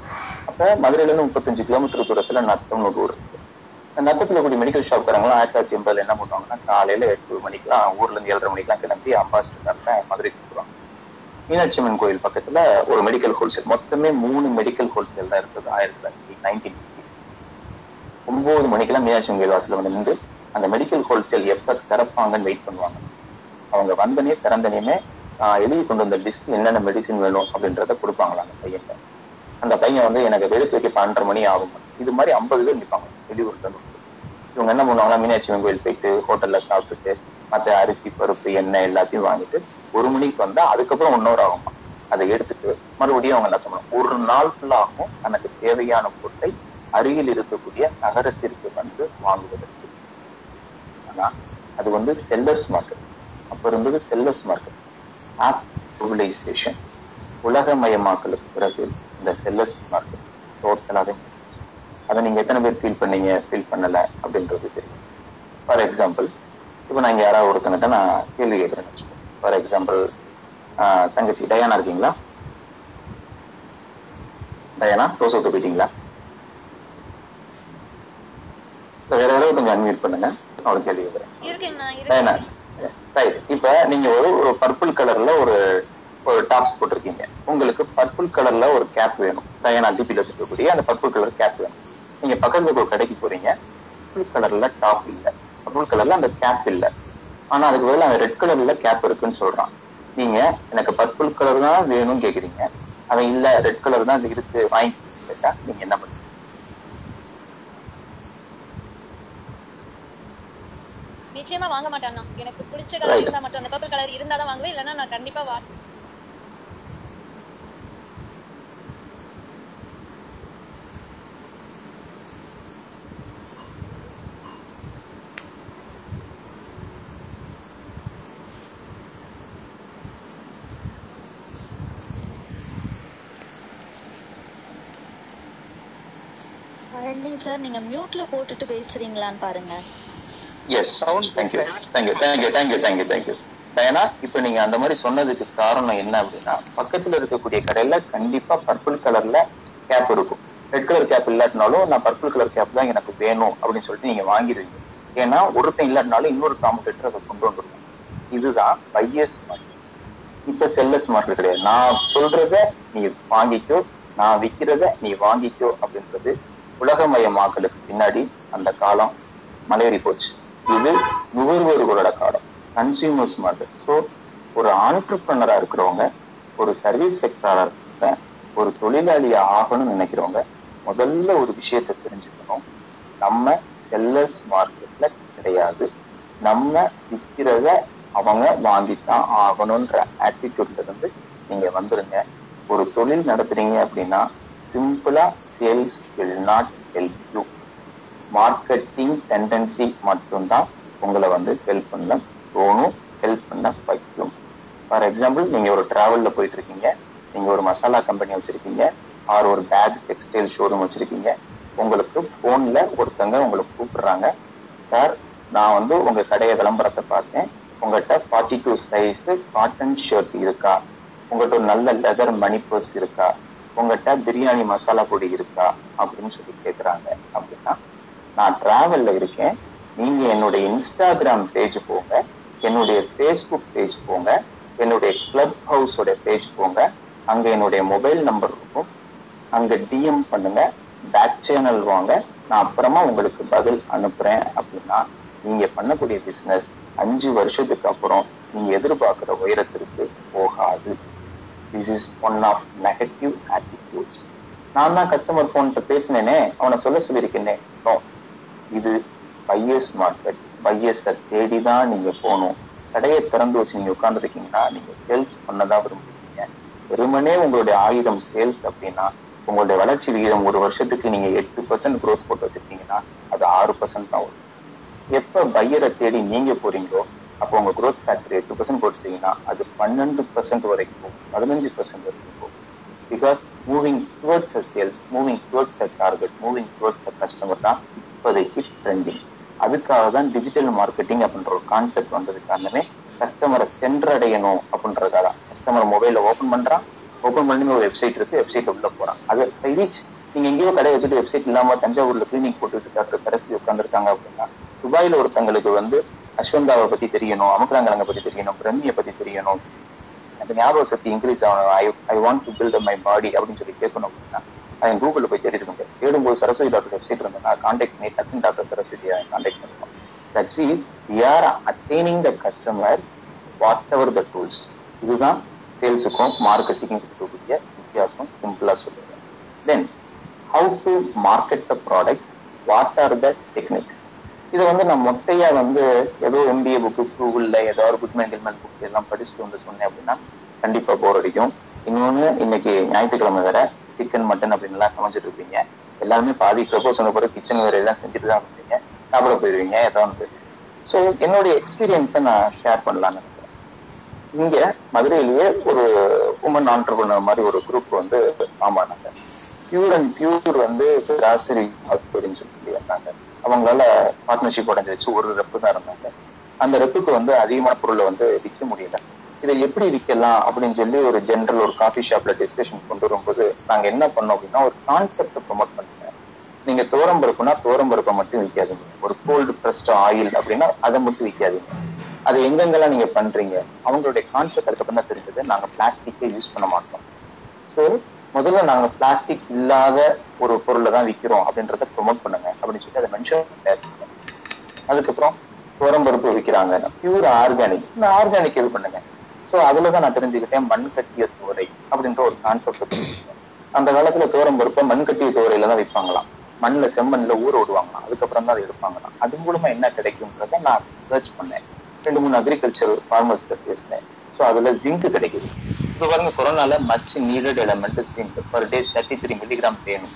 அப்போ மதுரையில இருந்து முப்பத்தஞ்சு கிலோமீட்டர் தூரத்துல நத்தம்னு ஒரு ஊர் இருக்கு. நத்தத்தில் கூடிய மெடிக்கல் ஷாப்காரங்களாம் ஆயிரத்தி தொள்ளாயிரத்தி எண்பதுல என்ன பண்ணுவாங்கன்னா காலையில எட்டு மணிக்கெல்லாம் ஊர்ல இருந்து ஏழரை மணிக்கெல்லாம் கிளம்பி அம்பாசிடர் கார்ல மதுரைக்கு வந்துருவாங்க. மீனாட்சி அம்மன் கோயில் பக்கத்துல ஒரு மெடிக்கல் ஹோல்சேல் மொத்தமே மூணு மெடிக்கல் ஹோல்சேல் தான் இருந்தது ஆயிரத்தி தொள்ளாயிரத்தி நைன்டீன் ஒன்பது மணிக்கெல்லாம் மீனாட்சி அம்மன் கோயில் வாசல்ல வந்து நின்று அந்த மெடிக்கல் ஹோல்சேல் எப்ப திறப்பாங்கன்னு வெயிட் பண்ணுவாங்க. அவங்க வந்தனே திறந்தனையுமே எழுதி கொண்டு வந்த லிஸ்ட் என்னென்ன மெடிசின் வேணும்? அப்படின்றத கொடுப்பாங்களா அந்த பையன் அந்த பையன் வந்து எனக்கு எடுத்து வைக்க பன்னெண்டரை மணி ஆகும். இது மாதிரி ஐம்பது பேர் நிற்பாங்க வெளியூர்ல இருந்து. இவங்க என்ன பண்ணுவாங்கன்னா மீனாட்சி அம்மன் கோயில் போயிட்டு ஹோட்டல்ல சாப்பிட்டுட்டு மத்த அரிசி பருப்பு எண்ணெய் எல்லாத்தையும் வாங்கிட்டு ஒரு மணிக்கு வந்தா அதுக்கப்புறம் ஒன்னொரு ஆகுமா அதை எடுத்துட்டு மறுபடியும் அவங்க என்ன சொல்லணும் ஒரு நாள் ஃபுல்லாகும் தனக்கு தேவையான பொருட்டை அருகில் இருக்கக்கூடிய நகரத்திற்கு வந்து வாங்குவதற்கு. ஆனா அது வந்து செல்லஸ் மார்க்கெட் அப்ப இருந்தது செல்லஸ் மார்க்கெட் ஆப் உலகமயமாக்கலுக்கு பிறகு இந்த செல்லஸ் மார்க்கெட் டோட்டலாவே அதை நீங்க எத்தனை பேர் ஃபீல் பண்ணீங்க ஃபீல் பண்ணல அப்படின்றது தெரியும். ஃபார் எக்ஸாம்பிள் இப்போ நான் இங்க யாராவது ஒருத்தங்கிட்ட நான் கேள்வி வச்சுக்கோங்க ஃபார் எக்ஸாம்பிள் தங்கச்சி டயானா இருக்கீங்களா? டயானா தோசை ஊத்த போயிட்டீங்களா? வேற யாராவது கொஞ்சம் அன்மியூட் பண்ணுங்க. ஒரு கேள்வி கேட்கறேன் டயானா. ரைட் இப்ப நீங்க ஒரு ஒரு பர்பிள் கலர்ல ஒரு ஒரு டாப்ஸ் போட்டிருக்கீங்க. உங்களுக்கு பர்பிள் கலர்ல ஒரு கேப் வேணும். டயானா டிபில இருக்கக்கூடிய அந்த பர்பிள் கலர் கேப் வேணும். நீங்க பக்கத்துல ஒரு கடைக்கு போறீங்க. பர்பிள் கலர்ல டாப் இல்ல. பர்பிள் கலர்ல அந்த கேப் இல்ல. ஆனா அதுக்கு பதிலா அவன் ரெட் கலர்ல கேப் இருக்குன்னு சொல்றான். நீங்க எனக்கு பர்பிள் கலர் தான் வேணும்னு கேக்குறீங்க. அவன் இல்ல ரெட் கலர் தான் இருக்கு வாங்கிக்கிறீங்கன்னு கேட்டா நீங்க என்ன பண்ணுவீங்க நிச்சயமா வாங்க மாட்டாண்ணா எனக்கு பிடிச்ச கலர் இருந்தா மட்டும். அந்த பர்பிள் கலர் இருந்தா தான் வாங்குவேன். இல்லைன்னா நான் கண்டிப்பா வா சார் நீங்க மியூட்ல போட்டுட்டு பேசுறீங்களான்னு பாருங்க. Yes thank you thank you thank you thank you thank you thank you Diana இப்ப நீங்க அந்த மாதிரி சொன்னதுக்கு காரணம் என்ன அப்படின்னா பக்கத்துல இருக்கக்கூடிய கடையில கண்டிப்பா பர்பிள் கலர்ல கேப் இருக்கும். ரெட் கலர் கேப் இல்லாட்டினாலும் நான் பர்பிள் கலர் கேப் தான் எனக்கு வேணும் அப்படின்னு சொல்லிட்டு நீங்க வாங்கிடுவீங்க ஏன்னா ஒருத்தன் இல்லாட்டினாலும் இன்னொரு காம்படிட்டர் அதை கொண்டு வந்துருக்கும் இதுதான் பையஸ் மார்க்கெட் இப்ப செல்லஸ் மார்க்கெட் கிடையாது. நான் சொல்றத நீ வாங்கிக்கோ நான் விக்கிறத நீ வாங்கிக்கோ அப்படின்றது உலகமயமாக்கலுக்கு பின்னாடி அந்த காலம் மலையேறி போச்சு. இது நுகர்வோர்களோட காலம். கன்சியூமர்ஸ் மார்க்கெட் ஸோ ஒரு ஆண்டர்பிரனரா இருக்கிறவங்க ஒரு சர்வீஸ் செக்டரா இருக்கிறவங்க ஒரு தொழிலாளியா ஆகணும்னு நினைக்கிறவங்க முதல்ல ஒரு விஷயத்தை தெரிஞ்சுக்கணும். நம்ம செல்லர்ஸ் மார்க்கெட்ல கிடையாது. நம்ம விற்கிறத அவங்க வாங்கித்தான் ஆகணும்ன்ற ஆட்டிடியூட்ல இருந்து நீங்க வந்துருங்க. ஒரு தொழில் நடத்துறீங்க அப்படின்னா சிம்பிளா sales will not help you marketing tendency மட்டும்தான் உங்களை வந்து ஹெல்ப் பண்ண தோணும் ஹெல்ப் பண்ண வைக்கும். ஃபார் எக்ஸாம்பிள் நீங்க ஒரு டிராவல்ல போயிட்டு இருக்கீங்க நீங்க ஒரு மசாலா கம்பெனி வச்சிருக்கீங்க ஆர் ஒரு பேக் டெக்ஸ்டைல் ஷோரூம் வச்சிருக்கீங்க உங்களுக்கு போன்ல ஒருத்தங்க உங்களுக்கு கூப்பிடுறாங்க. சார் நான் வந்து உங்க கடைய விளம்பரத்தை பார்த்தேன். உங்கள்கிட்ட forty two size cotton shirt இருக்கா? உங்கள்கிட்ட ஒரு நல்ல லெதர் மணி பர்ஸ் இருக்கா? உங்ககிட்ட பிரியாணி மசாலா பொடி இருக்கா அப்படின்னு சொல்லி கேட்குறாங்க அப்படின்னா நான் டிராவல்ல இருக்கேன். நீங்க என்னுடைய இன்ஸ்டாகிராம் பேஜ் போங்க. என்னுடைய ஃபேஸ்புக் பேஜ் போங்க. என்னுடைய கிளப் ஹவுஸோட பேஜ் போங்க. அங்க என்னுடைய மொபைல் நம்பர் இருக்கும். அங்க டிஎம் பண்ணுங்க. பேக் சேனல் வாங்க. நான் அப்புறமா உங்களுக்கு பதில் அனுப்புறேன் அப்படின்னா நீங்க பண்ணக்கூடிய பிசினஸ் அஞ்சு வருஷத்துக்கு அப்புறம் நீங்க எதிர்பார்க்கிற உயரத்திற்கு போகாது. This is one of negative attitudes நான் தான் கஸ்டமர் போன்ட்டு பேசினேனே அவனை சொல்ல சொல்லியிருக்கேனே. நோ இது பையஸ் மார்க்கெட் பையஸை தேடி தான் நீங்க போகணும். கடையை திறந்து வச்சு நீங்க உட்காந்துருக்கீங்கன்னா நீங்க சேல்ஸ் பண்ணதான் விரும்புறீங்க வெறுமனே உங்களுடைய ஆயுதம் சேல்ஸ் அப்படின்னா உங்களுடைய வளர்ச்சி விகிதம் ஒரு வருஷத்துக்கு நீங்க எட்டு பர்சன்ட் க்ரோத் போட்டு வச்சிருக்கீங்கன்னா அது ஆறு பர்சன்ட் தான் வரும். எப்போ பையரை தேடி நீங்க போறீங்களோ அப்போ உங்க growth ஃபேக்டர் எட்டு பர்சன்ட் போட்டுட்டீங்கன்னா அது பன்னெண்டு பர்சன்ட் வரைக்கும் பதினஞ்சு பர்சன்ட் வரைக்கும் போகும். Because moving towards sales moving towards a target moving towards a customer தான் இப்போதைக்கு ட்ரெண்டிங் அதுக்காக தான் டிஜிட்டல் மார்க்கெட்டிங் அப்படின்ற ஒரு கான்செப்ட் வந்தது காரணமே கஸ்டமரை சென்றடையணும் அப்படின்றதுக்காக கஸ்டமர் மொபைல ஓப்பன் பண்றான் ஓப்பன் பண்ணி ஒரு வெப்சைட் இருக்கு வெப்சைட் உள்ள போறான். அது ரீச் நீங்க எங்கேயோ கடை வச்சுட்டு வெப்சைட் இல்லாம தஞ்சாவூர்ல கிளினிக் போட்டுட்டு டாக்டர் சரஸ்வதி உட்காந்துருக்காங்க அப்படின்னா துபாயில ஒருத்தங்களுக்கு வந்து அஸ்வந்தாவை பத்தி தெரியணும் அமுக்கராங்கரங்க பத்தி தெரியணும் பிரம்மியை பத்தி தெரியணும். அந்த ஞாபக சக்தி இன்க்ரீஸ் ஆகணும் I I want to build my body அப்படின்னு சொல்லி கேட்கணும் அப்படின்னா அவன் கூகுள் போய் தேடிட்டு இருக்க தேடும்போது சரஸ்வதி டாக்டர் வெப்சைட் இருந்தேன் கான்டாக்ட் பண்ணி டக்குன்னு டாக்டர் சரஸ்வதியை கான்டாக்ட் பண்ணுவோம் that's means we are attaining the customer whatever the tools இதுதான் சேல்ஸுக்கும் மார்க்கெட்டிங்கும் இருக்கக்கூடிய வித்தியாசம் சிம்பிளா சொல்லுவேன் then how to market the product what are the techniques இதை வந்து நான் மொட்டையா வந்து ஏதோ எம்பிஏ புக்கு கூகுள்ல ஏதாவது குட்மேன் கில்மேன் புக் எல்லாம் படிச்சுட்டு வந்து சொன்னேன் அப்படின்னா கண்டிப்பா போர் அடிக்கும். இன்னொன்னு இன்னைக்கு ஞாயிற்றுக்கிழமை வேற சிக்கன் மட்டன் அப்படின்னு எல்லாம் சமைச்சிட்டு இருப்பீங்க. எல்லாருமே பாதி ப்ரப்போஸ் சொன்ன போற கிச்சன் வேற எல்லாம் செஞ்சுட்டு தான் இருப்பீங்க. சாப்பிட போயிருவீங்க ஏதாவது ஒன்று ஸோ என்னுடைய எக்ஸ்பீரியன்ஸை நான் ஷேர் பண்ணலாம்னு நினைக்கிறேன். இங்க மதுரையிலேயே ஒரு உமன் ஆண்டர்பிரினர் மாதிரி ஒரு குரூப் வந்து ஃபார்ம் ஆனாங்க. பியூர் அண்ட் பியூர் வந்து ராசரி அப்படின்னு சொல்லி வந்தாங்க அவங்களால பார்ட்னர்ஷிப் உடஞ்சு வச்சு ஒரு ரெப்பு தான் இருந்தாங்க. அந்த ரெப்புக்கு வந்து அதிகமான பொருளை வந்து விற்க முடியல. இதை எப்படி விற்கலாம் அப்படின்னு சொல்லி ஒரு ஜென்ரல் ஒரு காஃபி ஷாப்ல டிஸ்கஷன் கொண்டு வரும்போது நாங்க என்ன பண்ணோம் அப்படின்னா ஒரு கான்செப்ட் ப்ரொமோட் பண்ணுங்க நீங்க தோரம் பருப்புனா தோரம் பருப்பை மட்டும் விற்காதீங்க. ஒரு கோல்டு பிரஸ்ட் ஆயில் அப்படின்னா அதை மட்டும் விற்காதீங்க. அது எங்கெங்கெல்லாம் நீங்க பண்றீங்க அவங்களுடைய கான்செப்ட் அதுக்கப்புறம் தான் தெரிஞ்சது. நாங்க பிளாஸ்டிக்கே யூஸ் பண்ண மாட்டோம். ஸோ முதல்ல நாங்க பிளாஸ்டிக் இல்லாத ஒரு பொருளை தான் விற்கிறோம் அப்படின்றத ப்ரொமோட் பண்ணுங்க. அப்படின்னு சொல்லி அதை மென்ஷன் அதுக்கப்புறம் துவரம்பருப்பு விற்கிறாங்க பியூர் ஆர்கானிக் இந்த ஆர்கானிக் இது பண்ணுங்க? ஸோ அதுலதான் நான் தெரிஞ்சுக்கிட்டேன் மண் கட்டிய சோறை அப்படின்ற ஒரு கான்செப்ட் தெரிஞ்சுக்கிட்டேன் அந்த காலத்துல துவரம்பருப்பை மண் கட்டிய சோறையில தான் விற்பாங்களாம். மண்ணில் செம்மண்ல ஊற விடுவாங்களாம். அதுக்கப்புறம் தான் அதை எடுப்பாங்களாம். அது மூலமா என்ன கிடைக்கும்ன்றத நான் சர்ச் பண்ணேன். ரெண்டு மூணு அக்ரிகல்ச்சர் ஃபார்மர்ஸ் பேசினேன். ஸோ அதுல ஜிங்க் கிடைக்குது. இப்போ பாருங்க கொரோனால much needed element zinc per day thirty three milligram வேணும்.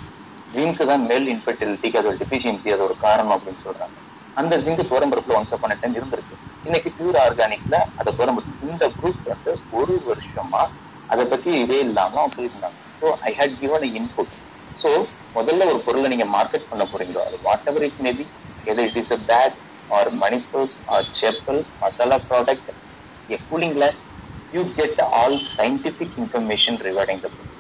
ஜிங்க் தான் மேல் இன்ஃபர்டிலிட்டிக்கு அது ஒரு டிஃபிஷியன்சி அது ஒரு காரணம் அப்படின்னு சொல்றாங்க. அந்த ஜிங்க் துவரம்பருப்புல ஒன்ஸ் அப்பான டைம் இருந்திருக்கு. இன்னைக்கு பியூர் ஆர்கானிக்ல அதை துவரம்பருப்பு இந்த குரூப் வந்து ஒரு வருஷமா அதை பத்தி இதே இல்லாம அவங்க சொல்லியிருந்தாங்க so I had given input so முதல்ல ஒரு பொருளை நீங்க மார்க்கெட் பண்ண போறீங்களோ அது whatever it maybe either it is a bag or money or chappal masala product a cooling glass you get all scientific information regarding the book.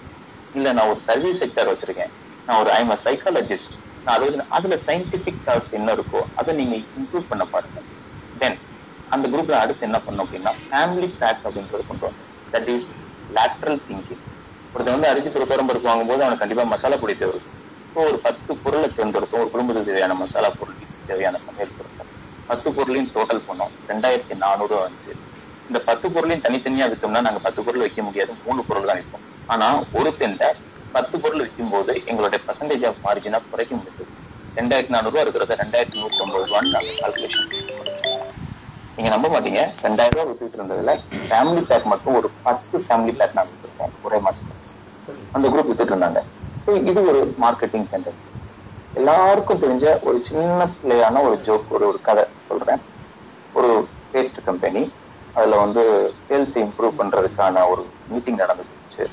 இல்ல நான் ஒரு சர்வீஸ் செக்டர் வச்சிருக்கேன். நான் ஒரு ஐம் சைக்காலஜிஸ்ட் நான் அதை வச்சு அதுல சயின்டிபிக் தாட்ஸ் என்ன இருக்கோ அதை நீங்க இம்ப்ரூவ் பண்ண பாருங்க. தென் அந்த குரூப்பில் அடுத்து என்ன பண்ணும் அப்படின்னா ஃபேமிலி பேக் அப்படின்றது கொண்டு வந்தோம். தட் இஸ் லேட்ரல் திங்கிங் ஒருத்தர் வந்து அரிசி துரத்தரம் பருப்பு வாங்கும்போது அவனுக்கு கண்டிப்பா மசாலா பொடி தேவை. ஸோ ஒரு பத்து பொருளை தேர்ந்தெடுத்தோம் ஒரு குடும்பத்துக்கு தேவையான மசாலா பொருள் தேவையான சமையல் பொருட்கள். பத்து பொருளையும் டோட்டல் பண்ணோம். ரெண்டாயிரத்தி நானூறு வந்துச்சு. இந்த பத்து பொருளையும் தனித்தனியா வித்தோம்னா நாங்க பத்து பொருள் வைக்க முடியாது மூணு பொருள் தான் விற்போம் ஆனா ஒரு பெண்ட பத்து பொருள் விற்கும் போது எங்களுடைய பர்சன்டேஜ் ஆஃப் மார்ஜினா குறைக்க முடியுது ரெண்டாயிரத்தி நானூறு ரூபா இருக்கிறத ரெண்டாயிரத்தி நூத்தி ஒன்பது ரூபான்னு நாங்க கால்குலேஷன் நீங்க நம்ப மாட்டீங்க ரெண்டாயிரம் ரூபாய் வித்துட்டு இருந்ததுல ஃபேமிலி பேக் மட்டும் ஒரு பத்து ஃபேமிலி பேக் நான் வித்துருக்கேன் ஒரே மாசத்துல. அந்த குரூப் வித்துட்டு இருந்தாங்க. இது ஒரு மார்க்கெட்டிங் டெண்டன்சி எல்லாருக்கும் தெரிஞ்ச ஒரு சின்ன பிள்ளையான ஒரு ஜோக் ஒரு ஒரு கதை சொல்றேன். ஒரு பேஸ்ட் கம்பெனி அதுல வந்து சேல்ஸ் இம்ப்ரூவ் பண்றதுக்கான ஒரு மீட்டிங் நடந்துச்சு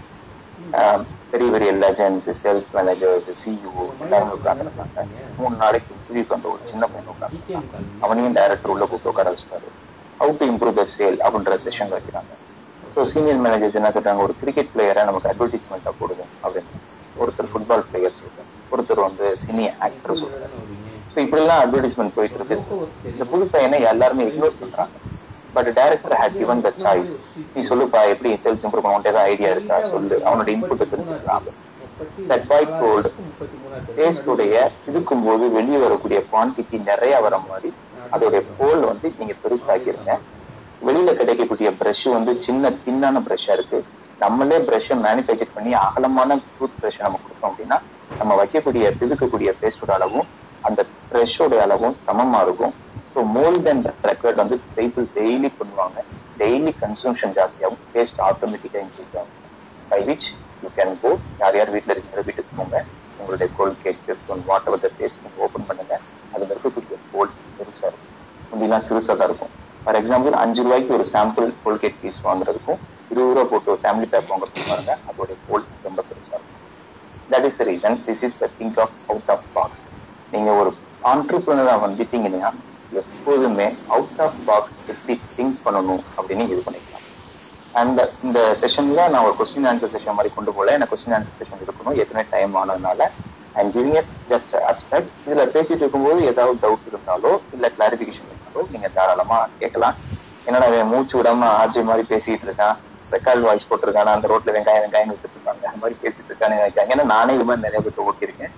பெரிய பெரிய லெஜன்ஸ் சேல்ஸ் மேனேஜர்ஸ் சிஇஓ எல்லாருமே உட்காந்துருந்தாங்க மூணு நாளைக்கு இன்டர்வியூக்கு வந்த ஒரு சின்ன பையன் உட்காந்துருக்காங்க அவனையும் டைரக்டர் உள்ள கூப்பிட்டு உட்கார வச்சுட்டாரு. How to improve the sale அப்படின்ற செஷன் வைக்கிறாங்க. ஸோ சீனியர் மேனேஜர்ஸ் என்ன சொல்றாங்க? ஒரு கிரிக்கெட் பிளேயரை நமக்கு அட்வர்டைஸ்மெண்ட்டாக போடுவோம் அப்படின்னு. ஒருத்தர் ஃபுட்பால் பிளேயர் சொல்றாங்க ஒருத்தர் வந்து சினி ஆக்டர் சொல்றாரு. ஸோ இப்படி எல்லாம் அட்வர்டைஸ்மெண்ட் போயிட்டு இருக்கு. இந்த புது பையனை எல்லாருமே இக்னோர் பண்றாங்க. But director had given the choice நீ சொல்லுப்பா எப்படி சேல்ஸ் இம்ப்ரூவ் பண்ண ஏதாவது ஐடியா இருக்கா? சொல்லு. அவனோட இன்புட்டை தெரிஞ்சுக்கலாம். தட் பாய் கோல்டு டேஸ்டுடைய இருக்கும் போது வெளியே வரக்கூடிய குவான்டிட்டி நிறைய வர மாதிரி அதோடைய கோல் வந்து நீங்க பெருசாக்கிருங்க. வெளியில கிடைக்கக்கூடிய பிரஷ் வந்து சின்ன தின்னான பிரஷ்ஷா இருக்கு. நம்மளே பிரஷ்ஷை மேனுஃபேக்சர் பண்ணி அகலமான டூத் பிரஷ் நம்ம கொடுத்தோம் அப்படின்னா நம்ம வைக்கக்கூடிய பிதுக்கக்கூடிய பேஸ்டோட அளவும் அந்த பிரஷோட அளவும் சமமா இருக்கும். ஸோ மோர் தென் வந்து பீப்புள் டெய்லி பண்ணுவாங்க. டெய்லி கன்சம்ஷன் ஜாஸ்தியாகும். டேஸ்ட் ஆட்டோமேட்டிக்கா இன்க்ரீஸ் ஆகும். By which you can go யார் யார் வீட்டில் இருக்கிற வீட்டுக்கு போங்க. உங்களுடைய Colgate cake what are the taste நீங்க ஓப்பன் பண்ணுங்க. அதில் இருக்கக்கூடிய கோல்ட் பெருசாக இருக்கும். முந்திலாம் சிறுசாக தான் இருக்கும். ஃபார் எக்ஸாம்பிள் அஞ்சு ரூபாய்க்கு ஒரு சாம்பிள் கோல்கேட் பீஸ் வாங்குறதுக்கும் இருபது ரூபா போட்டு ஒரு ஃபேமிலி பேக் வாங்க பாருங்க அதோடைய கோல் ரொம்ப பெருசா இருக்கும். That is the reason this is the think of out of box நீங்க ஒரு ஆண்டர்பிரினரா வந்துட்டீங்கன்னா எப்போதுமே அவுட் ஆஃப் பாக்ஸ் எப்படி திங்க் பண்ணணும் அப்படின்னு இது பண்ணிக்கலாம். அந்த இந்த செஷன்ல நான் ஒரு கொஸ்டின் ஆன்சர் செஷன் மாதிரி கொண்டு போல எனக்கு கொஸ்டின் ஆன்சர் செஷன் இருக்கணும். ஏற்கனவே டைம் ஆனதுனால? I'm giving it just abstract இதுல பேசிட்டு இருக்கும்போது ஏதாவது டவுட் இருந்தாலோ இல்ல கிளாரிபிகேஷன் இருந்தாலோ நீங்க தாராளமா கேட்கலாம். என்னடா அவன் மூச்சு விடாம ஆஜி மாதிரி பேசிட்டு இருக்கான். ரெக்கார்ட் வாய்ஸ் போட்டிருக்கான்? அந்த ரோட்ல வெங்காயம் வெங்காயம் வித்துட்டு இருக்காங்க. அந்த மாதிரி பேசிட்டு இருக்கான்னு நினைக்காங்க ஏன்னா நானே இது மாதிரி நிறைய பேர் ஓட்டிருக்கேன்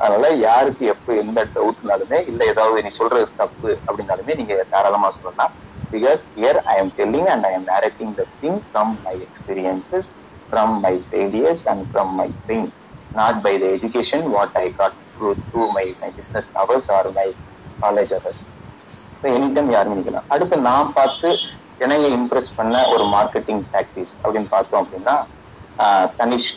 அதனால யாருக்கு எப்போ எந்த டவுட்னாலுமே இல்ல ஏதாவது நீ சொல்றது தப்பு அப்படின்னாலுமே நீங்க தாராளமா சொல்லலாம். Because here I am telling and I am narrating the thing from my experiences from my failures and from my thing not by the education what I got through through my my business hours or my college hours so any time யாரும் நினைக்கலாம் அடுத்து நான் பார்த்து என்னைய Impress பண்ண ஒரு marketing practice அப்படின்னு பார்த்தோம் அப்படின்னா தனிஷ்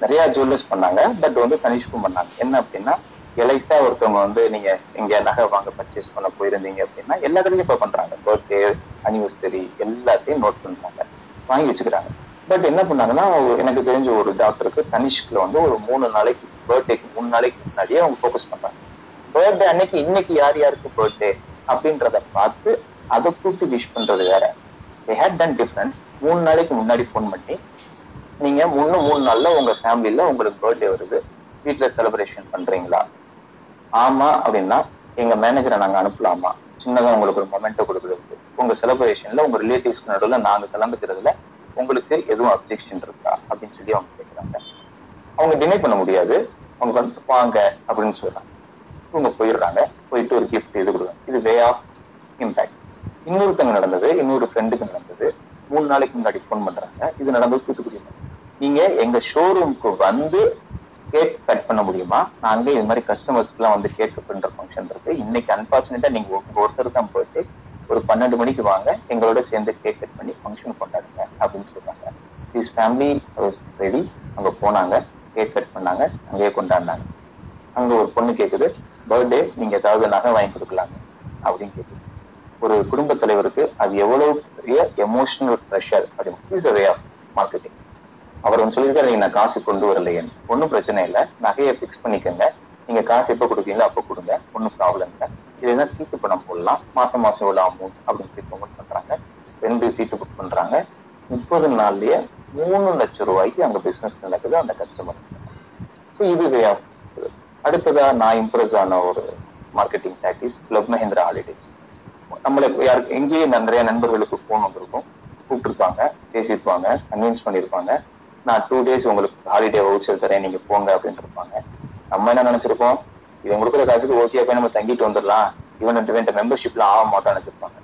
நிறைய ஜுவல்லர்ஸ் பண்ணாங்க பட் வந்து தனிஷ்கும் பண்ணாங்க. என்ன அப்படின்னா எலைட்டா ஒருத்தவங்க வந்து நீங்க இங்க நகை வாங்க பர்ச்சேஸ் பண்ண போயிருந்தீங்க அப்படின்னா எல்லாத்துலயும் இப்ப பண்றாங்க. பர்த்டே அனிவர்சரி எல்லாத்தையும் நோட் பண்றாங்க. வாங்கி வச்சுக்கிறாங்க. பட் என்ன பண்ணாங்கன்னா எனக்கு தெரிஞ்ச ஒரு டாக்டருக்கு தனிஷ்குல வந்து ஒரு மூணு நாளைக்கு பர்த்டேக்கு மூணு நாளைக்கு முன்னாடியே அவங்க ஃபோக்கஸ் பண்றாங்க. பர்த்டே அன்னைக்கு இன்னைக்கு யார் யாருக்கு பர்த்டே அப்படின்றத பார்த்து அதை கூப்பிட்டு விஷ் பண்றது வேற. தே ஹேட் டன் டிஃப்ரெண்ட் மூணு நாளைக்கு முன்னாடி ஃபோன் பண்ணி நீங்க முன்னு மூணு நாள்ல உங்க ஃபேமிலில உங்களுக்கு பர்த்டே வருது. வீட்டுல செலிப்ரேஷன் பண்றீங்களா? ஆமா அப்படின்னா எங்க மேனேஜரை நாங்க அனுப்பலாமா? சின்னதா உங்களுக்கு ஒரு மொமெண்டோ கொடுக்குறது உங்க செலிப்ரேஷன்ல உங்க ரிலேட்டிவ்ஸ்க்கு நடுவில் நாங்க கலந்துக்கிறதுல உங்களுக்கு எதுவும் அப்செக்ஷன் இருக்கா? அப்படின்னு சொல்லி அவங்க கேட்கிறாங்க அவங்க டினை பண்ண முடியாது. அவங்க வந்து வாங்க அப்படின்னு சொல்றாங்க. இவங்க போயிடுறாங்க. போயிட்டு ஒரு கிஃப்ட் இது கொடுக்குறாங்க இது வே ஆஃப் இம்பாக்ட் இன்னொருத்தங்க நடந்தது இன்னொரு ஃப்ரெண்டுக்கு நடந்தது. மூணு நாளைக்கு முன்னாடி ஃபோன் பண்றாங்க. இது நடந்தது தூத்துக்குடி நீங்க எங்க ஷோரூம்க்கு வந்து கேக் கட் பண்ண முடியுமா? நாங்க இது மாதிரி கஸ்டமர்ஸ்க்கு எல்லாம் வந்து கேக் பண்ற ஃபங்க்ஷன் இருக்கு. இன்னைக்கு அன்பார்ச்சுனேட்டா நீங்க உங்க ஒருத்தர் தான் போயிட்டு ஒரு பன்னெண்டு மணிக்கு வாங்க எங்களோட சேர்ந்து கேக் கட் பண்ணி ஃபங்க்ஷன் கொண்டாடுங்க அப்படின்னு சொல்றாங்க. திஸ் ஃபேமிலி வாஸ் ரெடி அங்க போனாங்க கேக் கட் பண்ணாங்க அங்கேயே கொண்டாடினாங்க. அங்க ஒரு பொண்ணு கேக்குது பர்த்டே நீங்க ஏதாவது நகை வாங்கி கொடுக்கலாங்க அப்படின்னு கேக்குது. ஒரு குடும்ப தலைவருக்கு அது எவ்வளவு பெரிய எமோஷனல் ப்ரெஷர் அப்படின்னு இஸ் வே ஆஃப் மார்க்கெட்டிங் அவர் வந்து சொல்லியிருக்காரு "நீங்க நான் காசு கொண்டு வரலையேன்னு ஒன்றும் பிரச்சனை இல்லை. நகையை ஃபிக்ஸ் பண்ணிக்கோங்க. நீங்க காசு எப்போ கொடுப்பீங்களோ அப்போ கொடுங்க. ஒன்றும் ப்ராப்ளம் இல்லை. இல்லைன்னா சீட்டு பணம் போடலாம்? மாசம் மாசம் எவ்வளோ அமௌண்ட் அப்படின்னு சொல்லி ப்ரொமோட் பண்றாங்க. ரெண்டு சீட்டு புக் பண்றாங்க. முப்பது நாள்லயே மூணு லட்சம் ரூபாய்க்கு அங்க பிசினஸ் நடக்குது. அந்த கஸ்டமர் ஸோ இது அடுத்ததா நான் இம்ப்ரெஸ் ஆன ஒரு marketing tactics club Mahindra holidays நம்மள யாருக்கு எங்கேயே நிறைய நண்பர்களுக்கு ஃபோன் வந்திருக்கும். கூப்பிட்டுருப்பாங்க பேசியிருப்பாங்க கன்வின்ஸ் பண்ணியிருப்பாங்க. நான் டூ டேஸ் உங்களுக்கு ஹாலிடே வவுச்சர் தரேன் நீங்க போங்க அப்படின்னு இருப்பாங்க. நம்ம என்ன நினைச்சிருப்போம்? இவன் கொடுக்குற காசுக்கு ஓசியா போய் நம்ம தங்கிட்டு வந்துடலாம். இவன் இவன் மெம்பர்ஷிப்ல ஆக மாட்டோம்னு நினைச்சிருப்பாங்க.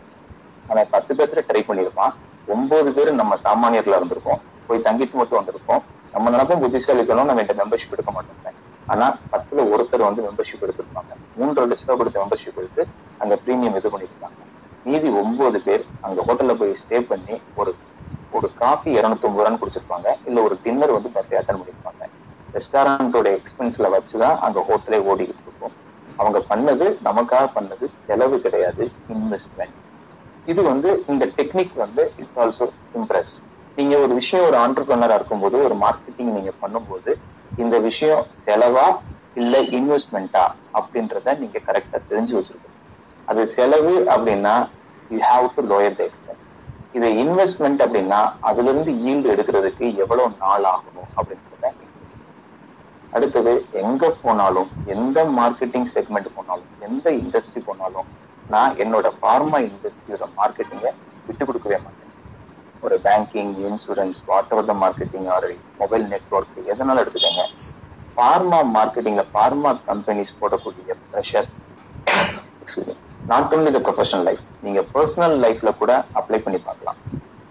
ஆனா பத்து பேர்த்துல ட்ரை பண்ணியிருப்பான். ஒன்பது பேர் நம்ம சாமானியர்களா இருந்திருக்கோம் போய் தங்கிட்டு மட்டும் வந்திருப்போம். நம்ம நினைப்போம் புத்திசாலிக்கணும் நம்ம இந்த மெம்பர்ஷிப் எடுக்க மாட்டோம் ஆனா பத்துல ஒருத்தர் வந்து மெம்பர்ஷிப் எடுத்திருப்பாங்க. மூன்று லட்சம் ரூபாய் கொடுத்த மெம்பர்ஷிப் எடுத்து அங்க பிரீமியம் இது பண்ணிருப்பாங்க மீதி ஒன்பது பேர் அங்க ஹோட்டல்ல போய் ஸ்டே பண்ணி ஒரு ஒரு காஃபி இருநூத்தி ஒன்பது ரூபான்னு குடிச்சிருப்பாங்க. இல்ல ஒரு டின்னர் வந்து பத்து அட்டன் பண்ணிருப்பாங்க. ரெஸ்டாரண்டோட எக்ஸ்பென்ஸ்ல வச்சுதான் அங்க ஹோட்டலே ஓடிக்கிட்டு இருக்கும். அவங்க பண்ணது நமக்காக பண்ணது செலவு கிடையாது. இன்வெஸ்ட்மெண்ட் இது வந்து இந்த டெக்னிக் வந்து இட்ஸ் ஆல்சோ இம்ப்ரெஸ்ட் நீங்க ஒரு விஷயம் ஒரு ஆண்டர்பிரினரா இருக்கும்போது ஒரு மார்க்கெட்டிங் நீங்க பண்ணும்போது இந்த விஷயம் செலவா இல்ல இன்வெஸ்ட்மெண்ட்டா அப்படின்றத நீங்க கரெக்டா தெரிஞ்சு வச்சிருக்கணும். அது செலவு அப்படின்னா you have to lower the expense இது இன்வெஸ்ட்மெண்ட் அப்படின்னா அதுல இருந்து ஈல்டு எடுக்கிறதுக்கு எவ்வளவு நாள் ஆகணும் அப்படின்றத அடுத்தது எங்க போனாலும் எந்த மார்க்கெட்டிங் செக்மெண்ட் போனாலும் எந்த இண்டஸ்ட்ரி போனாலும் நான் என்னோட ஃபார்மா இண்டஸ்ட்ரியோட மார்க்கெட்டிங்கை விட்டு கொடுக்கவே மாட்டேன். ஒரு banking insurance whatever the marketing or mobile network எதனால எடுத்துக்கோங்க? ஃபார்மா மார்க்கெட்டிங்ல ஃபார்மா கம்பெனிஸ் போடக்கூடிய pressure not only the professional life நீங்க பர்சனல் லைஃப்ல கூட அப்ளை பண்ணி பார்க்கலாம்.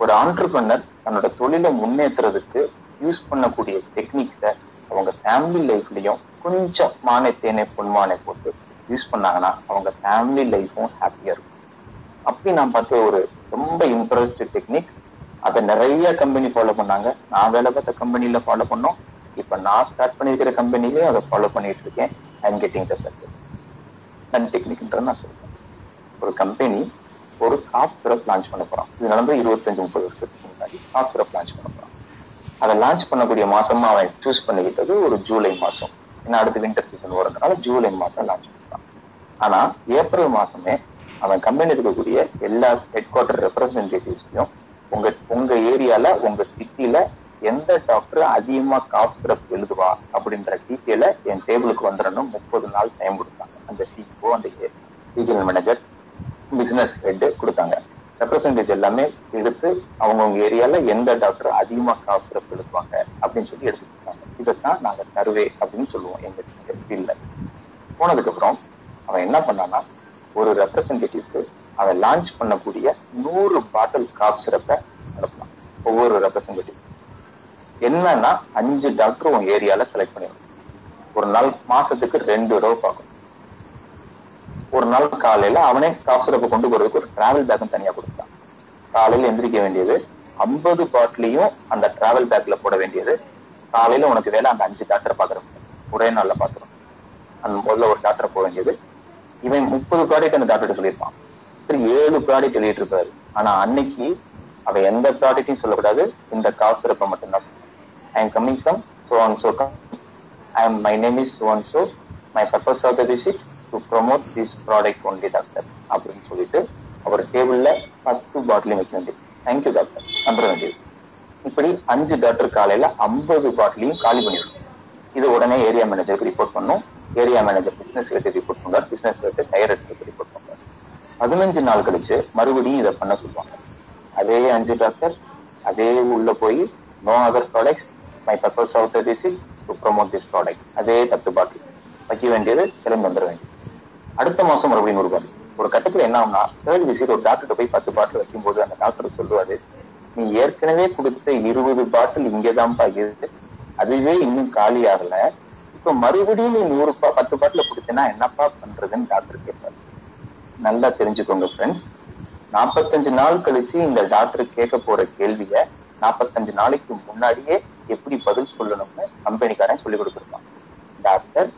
ஒரு ஆண்டர்பிரனர் தன்னோட தொழிலை முன்னேற்றுறதுக்கு யூஸ் பண்ணக்கூடிய டெக்னிக்ஸை அவங்க ஃபேமிலி லைஃப்லயும் கொஞ்சம் மானை தேனை பொன்மானை போட்டு யூஸ் பண்ணாங்கன்னா அவங்க ஃபேமிலி லைஃபும் ஹாப்பியா இருக்கும். அப்படி நான் பார்த்த ஒரு ரொம்ப இம்ப்ரெஸ்ட் டெக்னிக் அதை நிறைய கம்பெனி ஃபாலோ பண்ணாங்க. நான் வேலை பார்த்த கம்பெனில ஃபாலோ பண்ணோம். இப்ப நான் ஸ்டார்ட் பண்ணிருக்கிற கம்பெனிலயும் அதை ஃபாலோ பண்ணிட்டு இருக்கேன். I am getting the success none டெக்னிக்ன்ற நான் சொல்றேன். ஒரு கம்பெனி ஒரு காப் சிரப் லான்ச் பண்ண போறோம் இது நடந்து இருபத்தஞ்சு முப்பது வருஷத்துக்கு முன்னாடி காப் சிரப் லான்ச் பண்ண போறான். அதை லான்ச் பண்ணக்கூடிய மாசமா அவன் சூஸ் பண்ணிக்கிட்டது ஒரு ஜூலை மாசம். ஏன்னா அடுத்து வின்டர் சீசன் வரதுனால ஜூலை மாசம் லான்ச் பண்றான். ஆனா ஏப்ரல் மாசமே அவன் கம்பெனி இருக்கக்கூடிய எல்லா ஹெட் குவார்டர் ரெப்ரஸன்டேட்டிவ்ஸையும் உங்க உங்க ஏரியால உங்க சிட்டில எந்த டாக்டர் அதிகமா காஃப் சிரப் எழுதுவா அப்படின்ற டீட்டெயில என் டேபிளுக்கு வந்துடணும். முப்பது நாள் டைம் கொடுத்தாங்க. அந்த சிஇஓ அந்த ரீஜனல் மேனேஜர் பிசினஸ் ஹெட் கொடுத்தாங்க. ரெப்ரஸன்டேட்டிவ் எல்லாமே எடுத்து அவங்கவுங்க ஏரியால எந்த டாக்டர் அதிகமா காசு சிறப்பு எடுப்பாங்க அப்படின்னு சொல்லி எடுத்து இதைத்தான் நாங்க சர்வே அப்படின்னு சொல்லுவோம். எங்க ஃபீல்ட்ல போனதுக்கு அப்புறம் அவன் என்ன பண்ணான்னா ஒரு ரெப்ரசன்டேட்டிவ்க்கு அவன் லான்ச் பண்ணக்கூடிய நூறு பாட்டில் காஃப் சிரப்பை அனுப்பலாம் ஒவ்வொரு ரெப்ரசன்டேட்டிவ் என்னன்னா அஞ்சு டாக்டர் உன் ஏரியால செலக்ட் பண்ணிடணும். ஒரு நாள் மாசத்துக்கு ரெண்டு தடவை பார்க்கணும். ஒரு நாள் காலையில அவனே காஃப் சிரப்பை கொண்டு போறதுக்கு ஒரு டிராவல் பேக்கும் தனியா கொடுத்தான். காலையில எந்திரிக்க வேண்டியது ஐம்பது பாட்டிலையும் அந்த டிராவல் பேக்ல போட வேண்டியது. காலையில உனக்கு வேலை அந்த அஞ்சு டாக்டரை பாக்குறோம் ஒரே நாள்ல பாக்குறோம் அந்த முதல்ல ஒரு டாக்டரை போக வேண்டியது. இவன் முப்பது ப்ராடக்ட் அந்த டாக்டர் சொல்லியிருப்பான். சரி ஏழு ப்ராடக்ட் எழுதிட்டு இருப்பாரு ஆனா அன்னைக்கு அவ எந்த ப்ராடக்டையும் சொல்லக்கூடாது. இந்த காஃப் சிறப்பை மட்டும்தான் சொல்லுவான் I am coming from so and so come I am my name is so and so my purpose of the visit to promote this product only doctor அப்படின்னு சொல்லிட்டு அவர் டேபிள்ல பத்து பாட்டிலையும் வைக்க வேண்டியது தேங்க்யூ டாக்டர் நம்புற வேண்டியது இப்படி அஞ்சு டாக்டர் காலையில ஐம்பது பாட்டிலையும் காலி பண்ணிடணும் இது உடனே ஏரியா மேனேஜருக்கு ரிப்போர்ட் பண்ணும். Area manager business head report பண்ணுவார். பிசினஸ் ரிலேட்டட் டயர் எடுத்து ரிப்போர்ட் பண்ணுவார். பதினஞ்சு நாள் கழிச்சு மறுபடியும் இதை பண்ண சொல்லுவாங்க. அதே அஞ்சு டாக்டர் அதே உள்ள போய் no other products my purpose of the visit to promote this product அதே பத்து பாட்டில் வைக்க வேண்டியது திரும்பி வந்துட வேண்டியது. அடுத்த மாசம் மறுபடியும் நூறு பாட்டில் ஒரு கட்டத்துல என்ன ஆகும்னா தேர்ட் விசிட் ஒரு டாக்டர் போய் பத்து பாட்டில் வைக்கும் போது அந்த டாக்டர் சொல்லுவாரு நீ ஏற்கனவே கொடுத்த இருபது பாட்டில் இங்கதான்ப்பா இருக்கு. அதுவே இன்னும் காலி ஆகல. இப்ப மறுபடியும் நீ நூறு பத்து பாட்டில கொடுத்தேன்னா என்னப்பா பண்றதுன்னு டாக்டர் கேட்பாரு நல்லா தெரிஞ்சுக்கோங்க ஃப்ரெண்ட்ஸ் நாற்பத்தஞ்சு நாள் கழிச்சு இந்த டாக்டர் கேட்க போற கேள்விய நாற்பத்தஞ்சு நாளைக்கு முன்னாடியே எப்படி பதில் சொல்லணும்னு கம்பெனிக்காரன் சொல்லி கொடுத்துருப்பான் டாக்டர்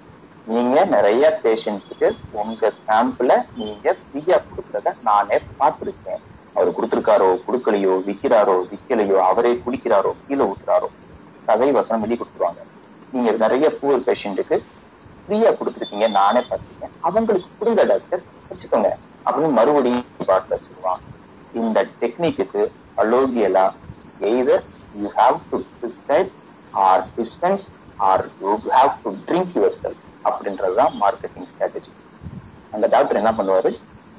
நீங்க நிறைய பேஷண்ட்ஸுக்கு உங்க சாம்பிள நீங்க ஃப்ரீயா கொடுக்கறத நானே பார்த்திருக்கேன். அவர் கொடுத்திருக்காரோ கொடுக்கலையோ விக்கிறாரோ விக்கலையோ அவரே குடிக்கிறாரோ கீழே ஊத்துறாரோ கதை வசனம் எழுதி கொடுத்துருவாங்க. நீங்க நிறைய புவர் பேஷண்ட்டுக்கு ஃப்ரீயா கொடுத்துருக்கீங்க நானே பார்த்திருக்கேன். அவங்களுக்கு புரிந்த டாக்டர்? வச்சுக்கோங்க. அப்படின்னு மறுபடியும் பாட்டில் வச்சுருவான் இந்த டெக்னிக்கு அலோகியலா either you have to prescribe or dispense or you have to drink yourself அப்படின்றதுதான் மார்க்கெட்டிங் ஸ்ட்ராட்டஜி அந்த டாக்டர் என்ன பண்ணுவாரு?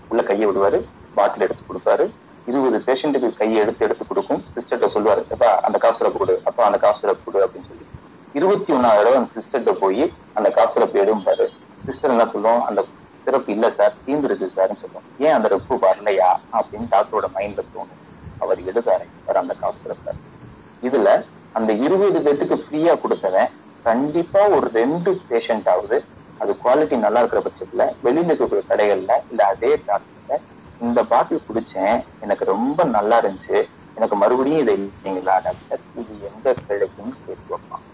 உள்ள கையை விடுவாரு பாட்டில் எடுத்து கொடுப்பாரு. இருபது பேஷண்ட்டுக்கு கையை எடுத்து எடுத்து கொடுக்கும். சிஸ்டர்கிட்ட சொல்லுவாரு அப்பா அந்த காசுல கொடு அப்பா அந்த காசுல கொடு அப்படின்னு சொல்லி. இருபத்தி ஒன்னாவது தடவை அந்த சிஸ்டர்கிட்ட போய் அந்த காசுல எடும்பாரு சிஸ்டர் என்ன சொல்லுவோம் அந்த சிறப்பு இல்ல சார் தீந்துருச்சு சார்னு சொல்லுவோம் ஏன் அந்த ரெப்பு வரலையா? அப்படின்னு டாக்டரோட மைண்ட்ல தோணும். அவர் எழுத அந்த காசு இதுல அந்த இருபது பேத்துக்கு ஃப்ரீயா கொடுத்தவன் கண்டிப்பா ஒரு ரெண்டு பேஷண்ட் ஆகுது அது குவாலிட்டி நல்லா இருக்கிற பட்சத்துல வெளியில இருக்கக்கூடிய கடைகள்ல இல்ல அதே டாக்டர்ல இந்த பாட்டில் குடிச்சேன் எனக்கு ரொம்ப நல்லா இருந்துச்சு எனக்கு மறுபடியும் இதை இல்லைங்களா டாக்டர் இது எங்க கிடைக்கும்னு கேட்டு வைப்பான்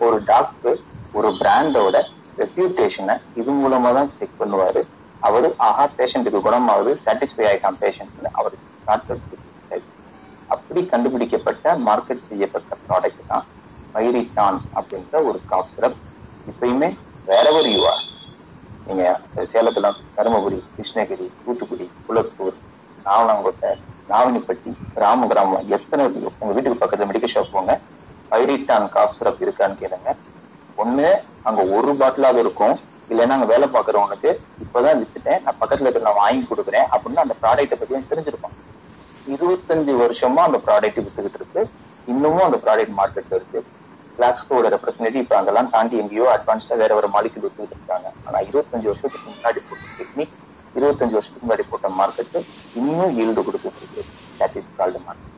ஒரு டாக்டர் ஒரு பிராண்டோட ரெப்யூட்டேஷனை இது மூலமா தான் செக் பண்ணுவாரு. அவரு ஆஹா பேஷண்ட்டுக்கு குணமாவது சாட்டிஸ்ஃபை ஆயிட்டான் பேஷண்ட்னு அவருக்கு அப்படி கண்டுபிடிக்கப்பட்ட மார்க்கெட் செய்யப்பட்ட ப்ராடக்ட் தான் பயிரிட்டான் அப்படின்ற ஒரு காஃப் சிரப் இப்பயுமே வேற ஒரு ஆர் நீங்க சேலத்துல தருமபுரி கிருஷ்ணகிரி தூத்துக்குடி குளத்தூர் நாவலாங்கோட்டை நாவணிப்பட்டி கிராம கிராமம் எத்தனை உங்க வீட்டுக்கு பக்கத்துல மெடிக்கல் ஷாப் போங்க. பைரிட்டான் காஃப் சிரப் இருக்கான்னு கேளுங்க. ஒண்ணு அங்க ஒரு பாட்டிலாவது இருக்கும். இல்லைன்னா அங்க வேலை பாக்குறவனுக்கு இப்பதான் வித்துட்டேன். நான் பக்கத்துல இருக்கிற நான் வாங்கி கொடுக்குறேன் அப்படின்னு அந்த ப்ராடக்ட்டை பத்தி தெரிஞ்சிருப்பான் இருபத்தஞ்சு வருஷமா அந்த ப்ராடக்ட் வித்துக்கிட்டு இருக்கு. இன்னமும் அந்த ப்ராடக்ட் மார்க்கெட்ல இருக்கு. கிளாஸ்கோட ரெப்ரஸன்டேட்டிவ் இப்போ அங்கெல்லாம் தாண்டி எங்கேயோ அட்வான்ஸ்டா வேற ஒரு மாலிக்கு கொடுத்துட்டு இருக்காங்க. ஆனா இருபத்தஞ்சு வருஷத்துக்கு முன்னாடி போட்ட டெக்னிக் இருபத்தஞ்சு வருஷத்துக்கு முன்னாடி போட்ட மார்க்கெட்டு இன்னும் ஈல்டு கொடுத்துட்டு இருக்கு. That is called market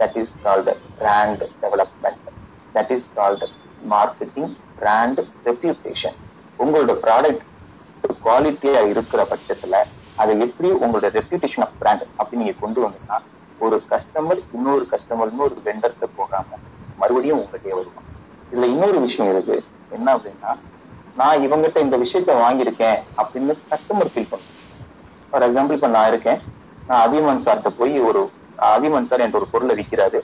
that is called brand development that is called marketing brand reputation உங்களோட ப்ராடக்ட் குவாலிட்டியா இருக்கிற பட்சத்துல அதை எப்படி உங்களோட ரெப்யூட்டேஷன் ஆஃப் பிராண்ட் அப்படி நீங்க கொண்டு வந்தீங்கன்னா ஒரு கஸ்டமர் இன்னொரு கஸ்டமர்னு ஒரு வெண்டர்கிட்ட போகாம மறுபடியும் உங்ககிட்டயே வருவான் இதுல இன்னொரு விஷயம் இருக்கு. என்ன அப்படின்னா நான் இவங்ககிட்ட இந்த விஷயத்த வாங்கியிருக்கேன் அப்படின்னு கஸ்டமர் ஃபீல் பண்ணும். ஃபார் எக்ஸாம்பிள் இப்ப நான் இருக்கேன். நான் அதியமான் சார்கிட்ட போய் ஒரு அதிமன் சார் என்ற ஒரு பொருளை விற்கிறாரு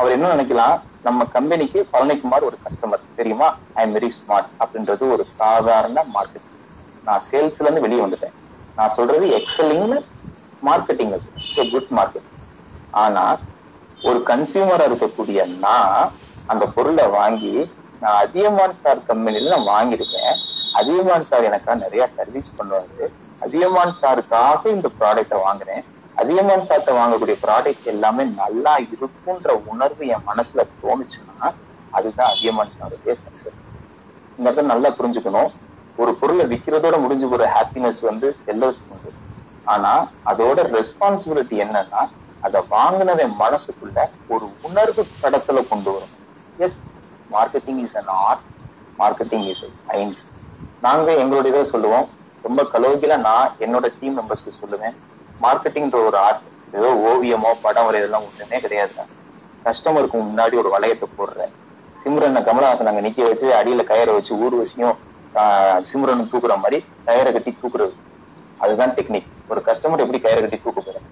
அவர் என்ன நினைக்கலாம்? நம்ம கம்பெனிக்கு பழனிக்குமார் ஒரு கஸ்டமர் தெரியுமா? ஐ எம் வெரி ஸ்மார்ட் அப்படின்றது ஒரு சாதாரண மார்க்கெட்டிங் நான் சேல்ஸ்ல இருந்து வெளியே வந்துட்டேன். நான் சொல்றது எக்ஸலிங்னு மார்க்கெட்டிங் குட் மார்க்கெட்டிங் ஆனா ஒரு கன்சியூமரா இருக்கக்கூடிய நான் அந்த பொருளை வாங்கி நான் அதியமான் சார் கம்பெனில நான் வாங்கியிருக்கேன். அதியமான் சார் எனக்கா நிறைய சர்வீஸ் பண்ணுவாரு. அதியமான் சாருக்காக இந்த ப்ராடக்டை வாங்குறேன். அதியமான் சார்ட்ட வாங்கக்கூடிய ப்ராடக்ட் எல்லாமே நல்லா இருக்குன்ற உணர்வு என் மனசுல தோணுச்சுன்னா அதுதான் அதியமான் சாருடைய சக்சஸ் இந்த இடத்துல நல்லா புரிஞ்சுக்கணும். ஒரு பொருளை விற்கிறதோட முடிஞ்சு போற ஹாப்பினஸ் வந்து செல்லர்ஸ் உண்டு. ஆனா அதோட ரெஸ்பான்சிபிலிட்டி என்னன்னா அதை வாங்கினவன் மனசுக்குள்ள ஒரு உணர்வு கடத்தல கொண்டு வரும். Yes marketing is an art marketing is science நாங்க எங்களுடைய சொல்லுவோம். ரொம்ப கலோக்கில நான் என்னோட டீம் மெம்பர்ஸ்க்கு சொல்லுவேன். மார்க்கெட்டிங்ன்ற ஒரு ஆர்ட் ஏதோ ஓவியமோ படம் வரையெல்லாம் ஒண்ணுமே கிடையாது. கஸ்டமருக்கு முன்னாடி ஒரு வளையத்தை போடுற சிம்ரனை கமலஹாசன் அங்க நிக்க வச்சு அடியில கயிறை வச்சு ஊர்வசியும் சிம்ரன் தூக்குற மாதிரி கயிறை கட்டி தூக்குறது. அதுதான் டெக்னிக் ஒரு கஸ்டமர் எப்படி கயிறை கட்டி தூக்க போறேன்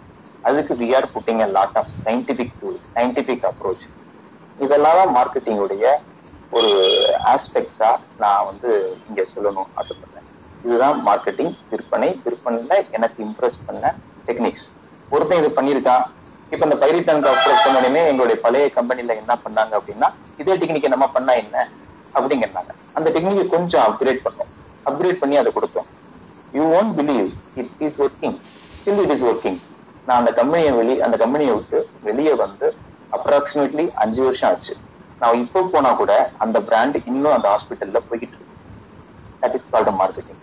அதுக்கு we are putting a lot of scientific tools scientific approach இதெல்லாம் தான் மார்க்கெட்டிங்குடைய ஒரு ஆஸ்பெக்ட்ஸா நான் வந்து இங்க சொல்லணும் ஆசைப்படுறேன். இதுதான் மார்க்கெட்டிங் விற்பனை விற்பனையில எனக்கு இம்ப்ரெஸ் பண்ண டெக்னிக்ஸ் ஒருத்தன் இது பண்ணியிருக்கான் இப்ப இந்த பைரிட்டன் அப்ரோச் பண்ணணுமே எங்களுடைய பழைய கம்பெனில என்ன பண்ணாங்க அப்படின்னா இதே டெக்னிக் நம்ம பண்ணா என்ன? அப்படிங்கிறாங்க. அந்த டெக்னிக்கை கொஞ்சம் அப்கிரேட் பண்ணோம் அப்கிரேட் பண்ணி அதை கொடுத்தோம். You won't believe it is working still it is working நான் அந்த கம்பெனியை வெளியே அந்த கம்பெனியை விட்டு வெளியே வந்து அப்ராக்சிமேட்லி அஞ்சு வருஷம் ஆச்சு. நான் இப்போ போனா கூட அந்த பிராண்ட் இன்னும் அந்த ஹாஸ்பிட்டல்ல போய்கிட்டு இருக்கு. தட் இஸ் மார்க்கெட்டிங்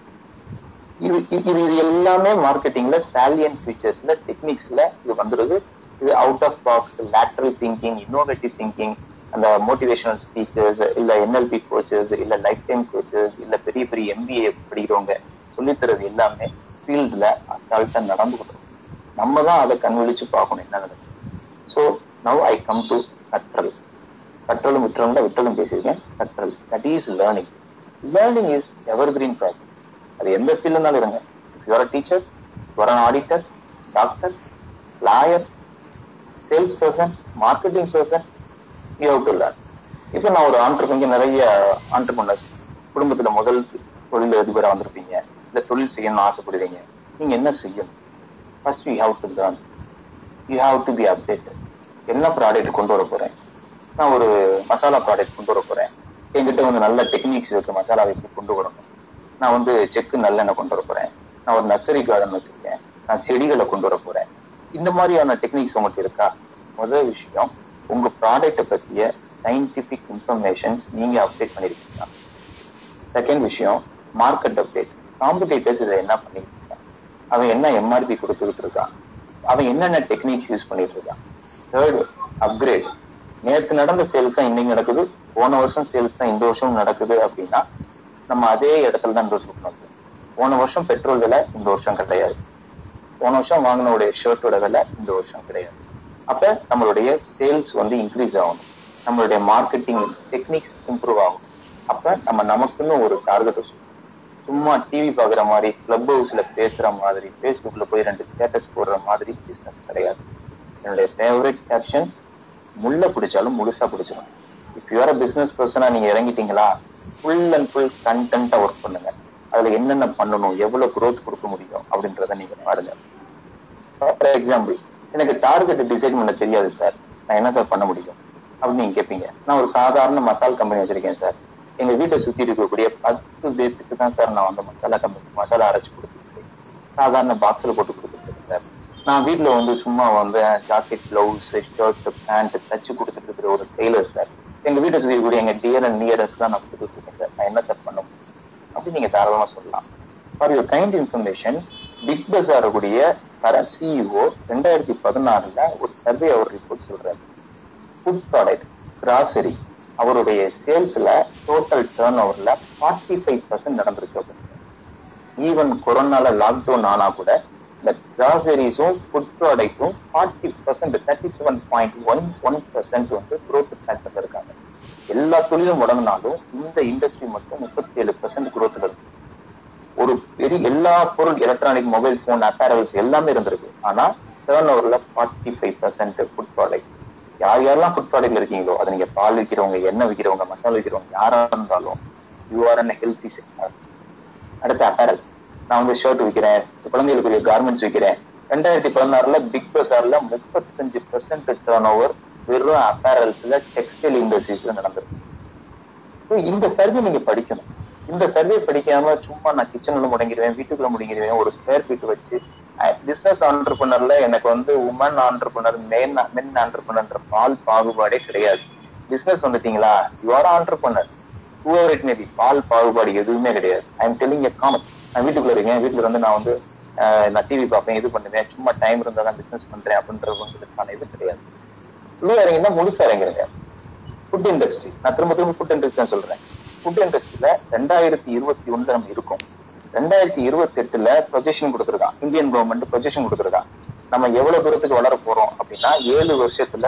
இது இது இது எல்லாமே மார்க்கெட்டிங்ல சாலியன் ஃபீச்சர்ஸ்ல டெக்னிக்ஸ்ல இது வந்துருது. இது out of box lateral thinking innovative thinking அந்த மோட்டிவேஷனல் ஸ்பீக்கர்ஸ் இல்ல என்எல்பி கோச்சஸ் இல்ல லைஃப் டைம் கோச்சஸ் இல்ல பெரிய பெரிய எம்பிஏ படிக்கிறவங்க சொல்லித்தரது எல்லாமே ஃபீல்டுல அசால்ட்டா நடந்துகிட்டு நம்ம தான் அதை கண்விழிச்சு பார்க்கணும். என்ன நடக்குது? So now I come to கற்றல். கற்றலும் விற்றலும் தான் விற்றலும் பேசியிருக்கேன். கற்றல். That is learning learning is evergreen process அது எந்த ஃபீல்டுனாலும் இருங்க. Your teacher your auditor doctor lawyer sales person marketing person you have to learn இப்போ நான் ஒரு ஆண்டர்பிரினர் நிறைய ஆண்டர்பிரினர்ஸ் குடும்பத்துல முதல் தொழில் அதிபராக வந்திருப்பீங்க? இந்த தொழில் செய்யணும்னு ஆசைப்படுவீங்க நீங்க என்ன செய்யணும்? First you have to learn you have to be update என்ன ப்ராடக்ட் கொண்டு வர போறேன்? நான் ஒரு மசாலா ப்ராடக்ட் கொண்டு வர போறேன். என்கிட்ட வந்து நல்ல டெக்னிக்ஸ் இருக்கு. மசாலா எப்படி கொண்டு வரணும். நான் வந்து செக்கு நல்லெண்ணெய் கொண்டு வர போறேன். நான் ஒரு நர்சரி கார்டன் வச்சிருக்கேன். நான் செடிகளை கொண்டு வர போறேன். இந்த மாதிரியான டெக்னிக்ஸ் உங்கள்கிட்ட இருக்கா? முதல் விஷயம் உங்க ப்ராடக்ட்டை பத்திய சயின்டிபிக் இன்ஃபர்மேஷன் நீங்க அப்டேட் பண்ணிருக்கீங்களா? செகண்ட் விஷயம் மார்க்கெட் அப்டேட் காம்படிட்டர்ஸ் இதை என்ன பண்ணிட்டு அவன் என்ன எம்ஆர்பி கொடுத்துக்கிட்டு இருக்கான் அவன் என்னென்ன டெக்னிக்ஸ் யூஸ் பண்ணிட்டு இருக்கான் தேர்ட் அப்கிரேட் நேற்று நடந்த சேல்ஸ் தான் இன்னைக்கு நடக்குது. போன வருஷம் சேல்ஸ் தான் இந்த வருஷம் நடக்குது அப்படின்னா நம்ம அதே இடத்துல தான் இருக்கணும் போன வருஷம் பெட்ரோல் விலை இந்த வருஷம் கிடையாது. போன வருஷம் வாங்கினோடைய ஷர்ட்டோட விலை இந்த வருஷம் கிடையாது. அப்ப நம்மளுடைய சேல்ஸ் வந்து இன்க்ரீஸ் ஆகணும் நம்மளுடைய மார்க்கெட்டிங் டெக்னிக்ஸ் இம்ப்ரூவ் ஆகும். அப்ப நம்ம நமக்குன்னு ஒரு டார்கெட்டை சும்மா டிவி பாக்குற மாதிரி கிளப் ஹவுஸ்ல பேசுற மாதிரி பேஸ்புக்ல போய் ரெண்டு ஸ்டேட்டஸ் போடுற மாதிரி பிசினஸ் கிடையாது. என்னுடைய ஃபேவரட் கேப்ஷன் முள்ள பிடிச்சாலும் முழுசா பிடிச்சிடும். இஃப் யூஆர் பிசினஸ் பர்சனா நீங்க இறங்கிட்டீங்களா ஃபுல் அண்ட் ஃபுல் கண்டென்ட்டா ஒர்க் பண்ணுங்க. அதுல என்னென்ன பண்ணணும் எவ்வளவு குரோத் கொடுக்க முடியும் அப்படின்றத நீங்க பாருங்க. ஃபார் எக்ஸாம்பிள் எனக்கு டார்கெட் டிசைட் பண்ண தெரியாது சார் நான் என்ன சார் பண்ண முடியும்? அப்படின்னு நீங்க கேட்பீங்க நான் ஒரு சாதாரண மசால் கம்பெனி வச்சிருக்கேன் சார் எங்க வீட்டை சுத்தி இருக்கக்கூடிய பத்து பேத்துக்கு தான் சார் நான் வந்து மசாலா கம்பெனி மசாலா அரைச்சு கொடுத்துருக்கேன். சாதாரண பாக்ஸ்ல போட்டு கொடுத்துருக்கேன் சார். நான் வீட்டுல வந்து சும்மா வந்து ஜாக்கெட் பிளவுஸ் ஷர்ட் பேண்ட் தச்சு கொடுத்துட்டு இருக்கிற ஒரு டெய்லர் சார். எங்க வீட்டை சுத்தி இருக்கக்கூடிய எங்க டியர் அண்ட் நியரஸ்ட் தான் நான் கொடுத்துட்டு இருக்கேன் சார். நான் என்ன சார் பண்ண முடியும்? அப்படின்னு நீங்க தாராளமா சொல்லலாம். For your kind information Big Bazaar கூடிய தர சிஇஓ ரெண்டாயிரத்தி பதினாறுல ஒரு சர்வே அவர் ரிப்போர்ட் சொல்றாரு. ஃபுட் ப்ராடக்ட் கிராசரி அவருடைய சேல்ஸ்ல டோட்டல் டேர்ன் ஓவர்ல ஃபார்ட்டி ஃபைவ் பர்சன்ட் நடந்திருக்கு அப்படின்னு. ஈவன் கொரோனால லாக்டவுன் ஆனா கூட இந்த கிராசரிஸும் food ப்ராடக்ட்டும் forty percent thirty seven point one one percent வந்து குரோத் ஃபேக்டர்ல இருக்காங்க. எல்லா தொழிலும் முடங்கினாலும் இந்த இண்டஸ்ட்ரி மட்டும் முப்பத்தி ஏழு பர்சன்ட் குரோத்ல இருக்கு. ஒரு பெரிய எல்லா பொருள் எலக்ட்ரானிக் மொபைல் போன் அப்பேரல்ஸ் எல்லாமே இருந்திருக்கு. ஆனா டேர்ன் ஓவர்ல forty five percent food product யார் யாரெல்லாம் ஃபுட் ப்ராடக்ட்ல இருக்கீங்களோ அது நீங்க பால் விற்கிறவங்க எண்ணெய் விற்கிறவங்க மசாலா விற்கிறவங்க யாரா இருந்தாலும் you are an healthy sector அடுத்து அப்பேரல்ஸ் நான் வந்து ஷர்ட் விற்கிறேன் குழந்தைகளுக்குரிய கார்மெண்ட்ஸ் விற்கிறேன் ரெண்டாயிரத்தி பதினாறுல பிக் பஸார்ல முப்பத்தஞ்சு பெர்சென்ட் டர்ன் ஓவர் வெறும் அப்பேரல்ஸ்ல டெக்ஸ்டைல் இண்டஸ்ட்ரீஸ்ல நடந்திருக்கு. இந்த சர்வே நீங்க படிக்கணும். இந்த சர்வே படிக்காம சும்மா நான் கிச்சன்ல முடங்கிடுவேன் வீட்டுக்குள்ள முடங்கிடுவேன் ஒரு ஸ்கொயர் ஃபீட் வச்சு பிசினஸ் ஆண்டர்பனர்ல எனக்கு வந்து உமன் ஆண்டர்பனர் மென் மென் ஆண்டர்பனர் பால் பாகுபாடே கிடையாது. பிசினஸ் வந்துட்டீங்களா? You are entrepreneur whoever it maybe பால் பாகுபாடு எதுவுமே கிடையாது. I am telling a common நான் வீட்டுக்குள்ள இருக்கேன். வீட்டுல வந்து நான் வந்து நான் டிவி பார்ப்பேன் இது பண்ணுவேன். சும்மா டைம் இருந்தால் தான் பிசினஸ் பண்றேன் அப்படின்றதுக்கான இது கிடையாது. உள்ள இறங்கினா முழுசா இறங்கிருங்க. ஃபுட் இண்டஸ்ட்ரி நான் திரும்ப திரும்ப ஃபுட் இண்டஸ்ட்ரி சொல்றேன். ஃபுட் இண்டஸ்ட்ரியில ரெண்டாயிரத்தி இருபத்தி ஒண்ணுல நம்ம இருக்கோம். ரெண்டாயிரத்தி இருபத்தி எட்டுல பொசிஷன் கொடுத்துருக்கான். இந்தியன் கவர்மெண்ட் பொசிஷன் கொடுத்துருக்கான். நம்ம எவ்வளவு தூரத்துக்கு வளர போறோம் அப்படின்னா ஏழு வருஷத்துல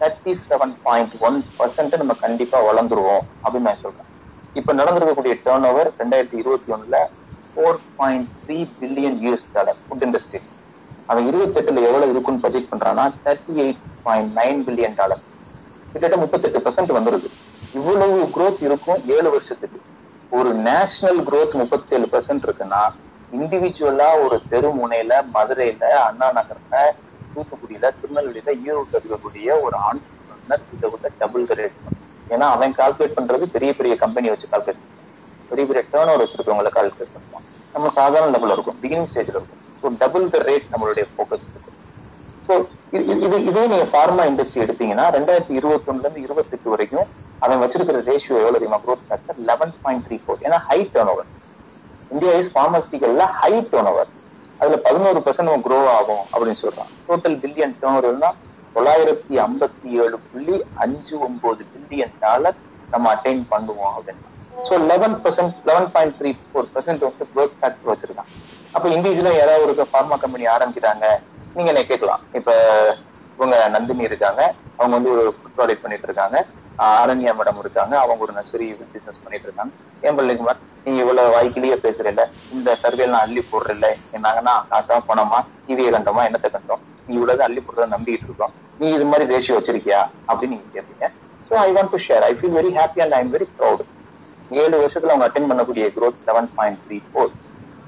thirty seven point one percent நம்ம கண்டிப்பா வளர்ந்துருவோம் அப்படின்னு நான் சொல்றேன். இப்ப நடந்திருக்கக்கூடிய டேர்ன் ஓவர் ரெண்டாயிரத்தி இருபத்தி ஒண்ணுல four point three billion US dollar food industry அவன் இருபத்தி எட்டுல எவ்வளவு இருக்குன்னு ப்ரொஜெக்ட் பண்றான்னா thirty eight point nine billion dollar கிட்டத்தட்ட முப்பத்தெட்டு பர்சன்ட் வந்துருது. இவ்வளவு குரோத் இருக்கும் ஏழு வருஷத்துக்கு. ஒரு நேஷனல் குரோத் முப்பத்தி ஏழு பர்சன்ட் இருக்குன்னா இண்டிவிஜுவலா ஒரு தெரு முனையில மதுரையில அண்ணா நகர்ல தூத்துக்குடியில திருநெல்வேலியில ஈரோடு இருக்கக்கூடிய ஒரு ஆண்டர்பிரினர் இதை விட டபுள் ரேட் ஏன்னா அவன் கால்குலேட் பண்றது பெரிய பெரிய கம்பெனி வச்சு கால்குலேட் பண்ணுவான் பெரிய பெரிய டேர்ன் ஓவர் வச்சிருக்கவங்களை கால்குலேட் பண்ணுவான் நம்ம சாதாரண லெவலில் இருக்கும். பிகினிங் ஸ்டேஜ்ல இருக்கும். ஸோ டபுள் த ரேட் நம்மளுடைய ஃபோக்கஸ் இருக்கும் ஸோ இது இதே நீங்க ஃபார்மா இண்டஸ்ட்ரி எடுத்தீங்கன்னா ரெண்டாயிரத்தி இருபத்தி ஒண்ணுல இருந்து இருபத்தி எட்டு வரைக்கும் அவன் வச்சிருக்கிற ரேஷியோ எவ்வளவு தெரியுமா? Growth factor eleven point three four ஏன்னா high turn over India is ஃபார்மஸ்டிக்கல்ல high turn over அதுல பதினோரு பர்சன்ட் நம்ம க்ரோ ஆகும் அப்படின்னு சொல்றான். டோட்டல் பில்லியன் டர்ன் ஓவர்னா தொள்ளாயிரத்தி ஐம்பத்தி ஏழு புள்ளி அஞ்சு ஒன்பது பில்லியன் டாலர் நம்ம அட்டைன் பண்ணுவோம் அப்படின்னா. So eleven percent eleven point three four percent வந்து க்ரோத் ஃபேக்டர் வச்சிருக்கான். அப்ப இண்டிவிஜுவலா யாராவது ஒரு ஃபார்மா கம்பெனி ஆரம்பிக்கிறாங்க நீங்க என்ன கேட்கலாம். இப்ப இவங்க நந்தினி இருக்காங்க அவங்க வந்து ஒரு ஃபுட் ப்ராடக்ட் பண்ணிட்டு இருக்காங்க. ஆரண்யா மேடம் இருக்காங்க அவங்க ஒரு நர்சரி பிசினஸ் பண்ணிட்டு இருக்காங்க. ஏன் பிள்ளைங்க நீங்க இவ்வளவு வாய்க்கிலேயே இல்ல இந்த சர்வே எல்லாம் அள்ளி போடுறல என்னாங்கன்னா காசா பணமா இதே கண்டோமா என்னத்தை கண்டோம்? நீ இவ்வளவு அள்ளி போடுறத நம்பிக்கிட்டு இருக்கோம். நீ இது மாதிரி ரேஷியோ வச்சிருக்கியா? அப்படின்னு நீங்க கேட்பீங்க. So I want to share I feel very happy and I am very proud ஏழு வருஷத்துல அவங்க அட்டன் பண்ணக்கூடிய growth eleven point three four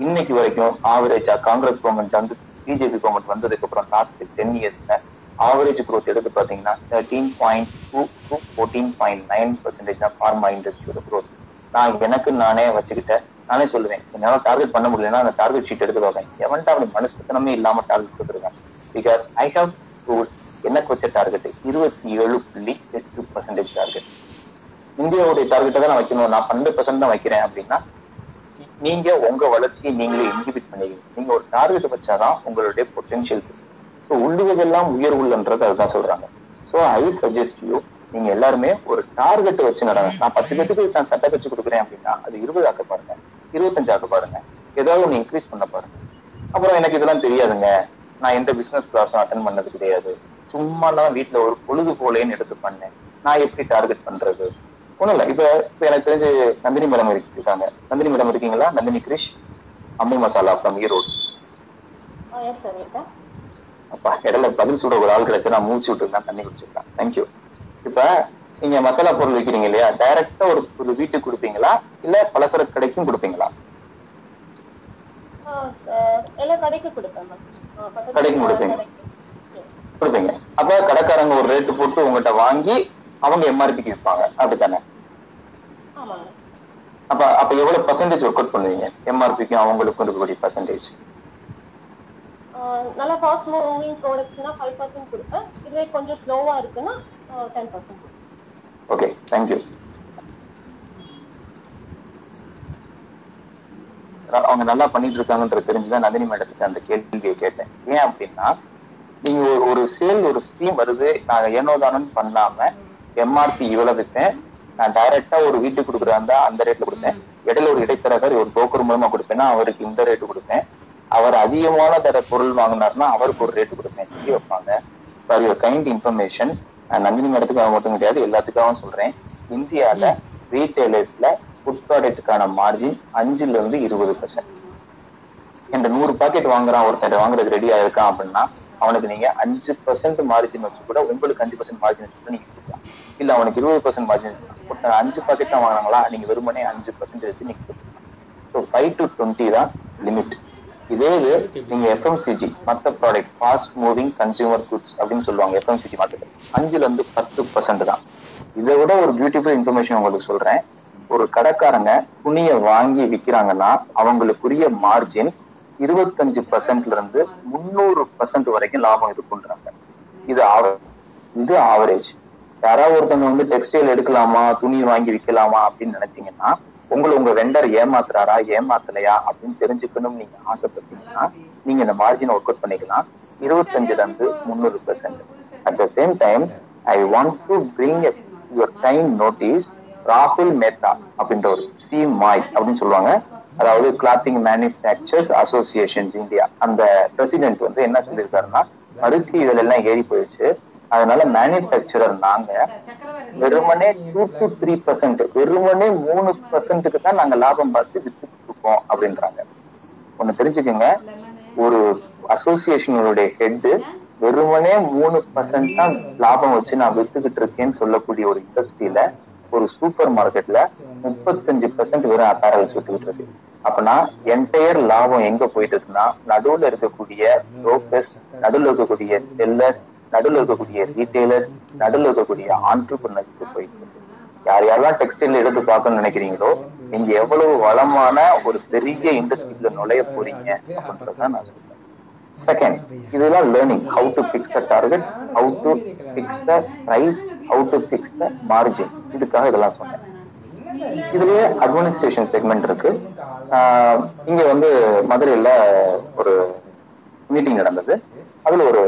இன்னைக்கு வரைக்கும் ஆவரேஜா காங்கிரஸ் கவர்மெண்ட் வந்து பிஜேபி கவர்மெண்ட் வந்ததுக்கு அப்புறம் லாஸ்ட் டென் இயர்ஸ்ல ஆவரேஜ் growth எடுத்து பாத்தீங்கன்னா thirteen point two two fourteen point nine percentage தான் ஃபார்மா இண்டஸ்ட்ரியோட growth. நான் எனக்கு நானே வச்சுக்கிட்டேன். நானே சொல்லுவேன். என்னால டார்கெட் பண்ண முடியலன்னா அந்த டார்கெட் ஷீட் எடுத்து பார்ப்பேன். எவன்ட்டு அப்படி மனசுத்தனமே இல்லாம டார்கெட் கொடுத்துருக்கான். பிகாஸ் ஐ ஹவ் எனக்கு வச்ச டார்கெட் இருபத்தி ஏழு புள்ளி எட்டு பர்சன்டேஜ் டார்கெட் இந்தியாவுடைய டார்கெட்டை தான் நான் வைக்கணும். நான் பன்னெண்டு பர்சன்ட் தான் வைக்கிறேன் அப்படின்னா நீங்க உங்க வளர்ச்சியை நீங்களே இன்ஹிபிட் பண்ணிக்கிறீங்க நீங்க ஒரு டார்கெட் வச்சாதான் உங்களுடைய பொட்டன்ஷியல் ஸோ உள்ளுவதெல்லாம் உயர் உள்ளன்றது அதுதான் சொல்றாங்க. ஸோ ஐ சஜஸ்ட் யூ நீங்க எல்லாருமே ஒரு டார்கெட் வச்சு நடங்க. நான் பத்து பேத்துக்கு நான் சட்டை வச்சு கொடுக்குறேன் அப்படின்னா அது இருபது ஆக்க பாருங்க. இருபத்தஞ்சு ஆக்க பாருங்க. ஏதாவது ஒன்று இன்க்ரீஸ் பண்ண பாருங்க. அப்புறம் எனக்கு இதெல்லாம் தெரியாதுங்க. நான் எந்த பிசினஸ் கிளாஸும் அட்டன் பண்ணது கிடையாது. சும்மா தான் வீட்டுல ஒரு பொழுது போலேன்னு எடுத்து பண்ணேன். நான் எப்படி டார்கெட் பண்றது? ஒண்ணும் இல்ல. இப்ப இப்ப எனக்கு தெரிஞ்சு நந்தினி மேடம் இருக்காங்க. நந்தினி மேடம் இருக்கீங்களா? நந்தினி கிரிஷ் அம்மு மசாலா ஃப்ரம் ஈரோடு. அப்பா இடையில பதில் சொல்ற ஒரு ஆள் கிடைச்சு நான் மூச்சு விட்டு தண்ணி குடிச்சிருக்கேன். தேங்க்யூ இப்ப நீங்க மசாலா பொருள் விற்கிறீங்க இல்லையா? டைரக்டா ஒரு ஒரு வீட்டுக்கு கொடுப்பீங்களா? இல்ல பலசரக்கு கடைக்கும் கொடுப்பீங்களா? கடைக்கும் கொடுப்பீங்க. கொடுப்பீங்க. அப்ப கடைக்காரங்க ஒரு ரேட்டு போட்டு உங்ககிட்ட வாங்கி அவங்க எம்ஆர்பிக்கு விற்பாங்க. அப்படித்தானே? ஆமாங்க. அப்ப அப்ப எவ்வளவு பர்சன்டேஜ் ஒர்க் அவுட் பண்ணுவீங்க எம்ஆர்பிக்கும் அவங்களுக்கும் இருக்கக்கூடிய பர்சன்டேஜ் நல்லா ஃபாஸ்ட் மூவிங் ப்ராடக்ட்ஸ்னா ஃபைவ் பர்சன்ட் கொடுப்பேன். இதுவே கொஞ்சம் ஸ்லோவா இருக்குன்னா டென் பர்சன்ட் ஓகே தேங்க்யூ அவங்க நல்லா பண்ணிட்டு இருக்காங்கன்றது தெரிஞ்சுதான் நந்தினி மேடத்துக்கு அந்த கேள்வியை கேட்டேன். ஏன் அப்படின்னா நீங்க ஒரு ஒரு சேல் ஒரு ஸ்கீம் வருது நான் ஏனோதானம் பண்ணாம எம்ஆர்பி இவ்வளவு வித்தேன் நான் டைரக்டா ஒரு வீட்டுக்கு கொடுக்குறதா இருந்தா அந்த ரேட்ல கொடுப்பேன் இடையில ஒரு இடைத்தரகர் ஒரு புரோக்கர் மூலமா கொடுப்பேன்னா அவருக்கு இந்த ரேட்டு கொடுப்பேன் அவர் அதிகமான தர பொருள் வாங்கினார்னா அவருக்கு ஒரு ரேட்டு கொடுப்பேன் சொல்லி வைப்பாங்க. For your kind information Nandini மேடத்துக்காக மட்டும் கிடையாது எல்லாத்துக்காகவும் சொல்றேன். இந்தியால ரீட்டைலர்ஸ்ல ஃபுட் ப்ராடக்ட்டுக்கான மார்ஜின் அஞ்சுல இருந்து இருபது பர்சன்ட் இந்த நூறு பாக்கெட் வாங்குறான் ஒருத்தர் வாங்குறதுக்கு ரெடியா இருக்கான் அப்படின்னா அவனுக்கு நீங்க அஞ்சு பர்சன்ட் மார்ஜின் வச்சு கூட உங்களுக்கு அஞ்சு பர்சன்ட் மார்ஜின் வச்சு கூட நீங்க கொடுக்கலாம். இல்ல அவனுக்கு இருபது பர்சன்ட் மார்ஜின் ஒருத்தர் அஞ்சு பாக்கெட் தான் வாங்குறாங்களா? நீங்க வெறுமனே அஞ்சு பர்சன்ட் வச்சு நீங்க கொடுத்துக்கலாம் ஸோ ஃபைவ் டு டுவெண்ட்டி தான் லிமிட் இதே இது நீங்க எஃப்எம்சிஜி மற்ற product fast moving consumer goods அப்படின்னு சொல்லுவாங்க எஃப்எம்சிஜி மார்க்கெட் அஞ்சுல இருந்து பத்து பர்சன்ட் தான். இதை விட ஒரு பியூட்டிஃபுல் இன்ஃபர்மேஷன் உங்களுக்கு சொல்றேன். ஒரு கடைக்காரங்க துணியை வாங்கி விக்கிறாங்கன்னா அவங்களுக்குரிய மார்ஜின் இருபத்தஞ்சு பர்சன்ட்ல இருந்து முந்நூறு பர்சன்ட் வரைக்கும் லாபம் இருக்குன்றாங்க. இது இது ஆவரேஜ் யாராவது ஒருத்தவங்க வந்து டெக்ஸ்டைல் எடுக்கலாமா துணி வாங்கி விற்கலாமா அப்படின்னு நினைச்சீங்கன்னா உங்களை உங்க வெண்டர் ஏமாத்துறாரா ஏமாத்தலையா அப்படின்னு தெரிஞ்சுக்கணும்னு நீங்க ஆசைப்பட்டீங்கன்னா நீங்க இந்த மார்ஜின் ஒர்க் அவுட் பண்ணிக்கலாம். இருபத்தஞ்சுல இருந்து முந்நூறு percent at the same time I want to bring your time notice ராகுல் மேத்தா அப்படின்ற ஒரு சி மாய் அப்படின்னு சொல்லுவாங்க. அதாவது கிளாத்திங் மேனுஃபேக்சர்ஸ் அசோசியேஷன்ஸ் இந்தியா அந்த பிரசிடென்ட் வந்து என்ன சொல்லியிருக்காருன்னா பருத்தி இதுல எல்லாம் ஏறி போயிடுச்சு. அதனால மேனுஃபேக்சரர் நாங்க வெறுமனே டூ டு த்ரீ பர்சன்ட் வெறுமனே மூணு பர்சன்ட்டுக்கு தான் நாங்க லாபம் பார்த்து வித்துக்கிட்டு இருக்கோம் அப்படின்றாங்க. ஒண்ணு தெரிஞ்சுக்கோங்க. ஒரு அசோசியேஷனுடைய ஹெட் வெறுமனே மூணு பர்சன்ட் தான் லாபம் வச்சு நான் வித்துக்கிட்டு இருக்கேன்னு சொல்லக்கூடிய ஒரு இண்டஸ்ட்ரியில ஒரு சூப்பர் மார்க்கெட்ல முப்பத்தஞ்சு பெர்சென்ட் வெறும் அப்பேரல்ஸ் வித்துக்கிட்டு இருக்கு. அப்படின்னா என்டையர் லாபம் எங்க போயிட்டு இருக்குன்னா நடுவுல இருக்கக்கூடிய புரோக்கர்ஸ் நடுவுல இருக்கக்கூடிய செல்லர்ஸ் நடுவில் இருக்கக்கூடிய ரீட்டைலர்ஸ் நடுவுல இருக்கக்கூடிய ஆண்டர்பிரினர்ஸ்க்கு போயிட்டு இருக்கு. யார் யாரெல்லாம் டெக்ஸ்டைல் எடுத்து பார்க்கணும்னு நினைக்கிறீங்களோ நீங்க எவ்வளவு வளமான ஒரு பெரிய இண்டஸ்ட்ரியில நுழைய போறீங்க அப்படின்றத நான் செகண்ட் இதெல்லாம் learning how to fix the target how to fix the price how to fix the margin இதுக்காக இதெல்லாம் சொன்னேன். இதுலயே அட்மினிஸ்ட்ரேஷன் செக்மெண்ட் இருக்கு. இங்க வந்து மதுரையில ஒரு மீட்டிங் நடந்தது. அதுல ஒரு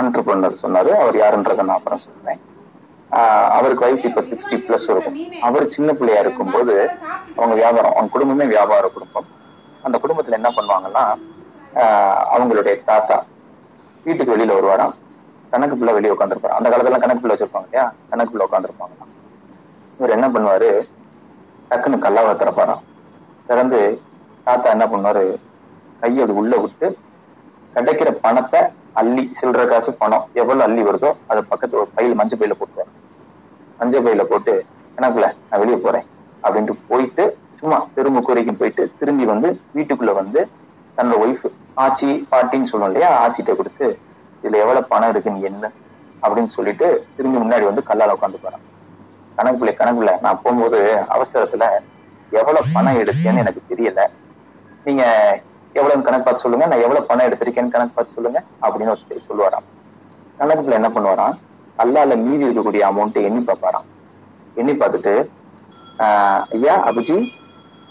ஆண்டர்பிரினர் சொன்னாரு. அவர் யாருன்றதை நான் அப்புறம் ஆஹ் அவருக்கு வயசு இப்ப சிக்ஸ்டி பிளஸ் இருக்கும். அவர் சின்ன பிள்ளையா இருக்கும்போது அவங்க வியாபாரம் அவங்க குடும்பமே வியாபார குடும்பம். அந்த குடும்பத்துல என்ன பண்ணுவாங்கன்னா அவங்களுடைய தாத்தா வீட்டுக்கு வெளியில வருவாராம் கணக்கு பிள்ளை வெளியே உட்காந்துருப்பாரு அந்த காலத்துல கணக்கு பிள்ளை வச்சிருப்பாங்க இல்லையா? கணக்கு பிள்ளை உட்காந்துருப்பாங்க இவர் என்ன பண்ணுவாரு? டக்குன்னு கல்லாவை திறப்பாராம். திறந்து தாத்தா என்ன பண்ணுவாரு? கையை உள்ள விட்டு கிடைக்கிற பணத்தை அள்ளி சில்லற காசு பணம் எவ்வளவு அள்ளி வருதோ அதை பக்கத்துல ஒரு பையில மஞ்சள் பையில போட்டுருவாரு. மஞ்சள் பையில போட்டு கணக்குல நான் வெளியே போறேன். அப்படின்ட்டு போயிட்டு சும்மா திரும்ப குறைக்கும் போயிட்டு திரும்பி வந்து வீட்டுக்குள்ள வந்து தன்னோட ஒய்ஃப் ஆச்சி பாட்டின்னு சொல்லுவோம் இல்லையா? ஆச்சிட்ட கொடுத்து இதுல எவ்வளவு பணம் இருக்கு? நீ என்ன? அப்படின்னு சொல்லிட்டு திரும்பி முன்னாடி வந்து கல்லால உட்காந்து போறான் கணக்குல கணக்குல நான் போகும்போது அவசரத்துல எவ்வளவு பணம் எடுத்தேன்னு எனக்கு தெரியல. நீங்க எவ்வளவு கணக்கு பார்த்து சொல்லுங்க. நான் எவ்வளவு பணம் எடுத்திருக்கேன்னு கணக்கு பார்த்து சொல்லுங்க அப்படின்னு ஒருத்தர் சொல்லுவாராம். கணக்குல என்ன பண்ணுவாராம்? கல்லால மீதி இருக்கக்கூடிய அமௌண்ட் எண்ணி பார்ப்பாராம். எண்ணி பார்த்துட்டு ஆஹ் ஐயா அபிஜி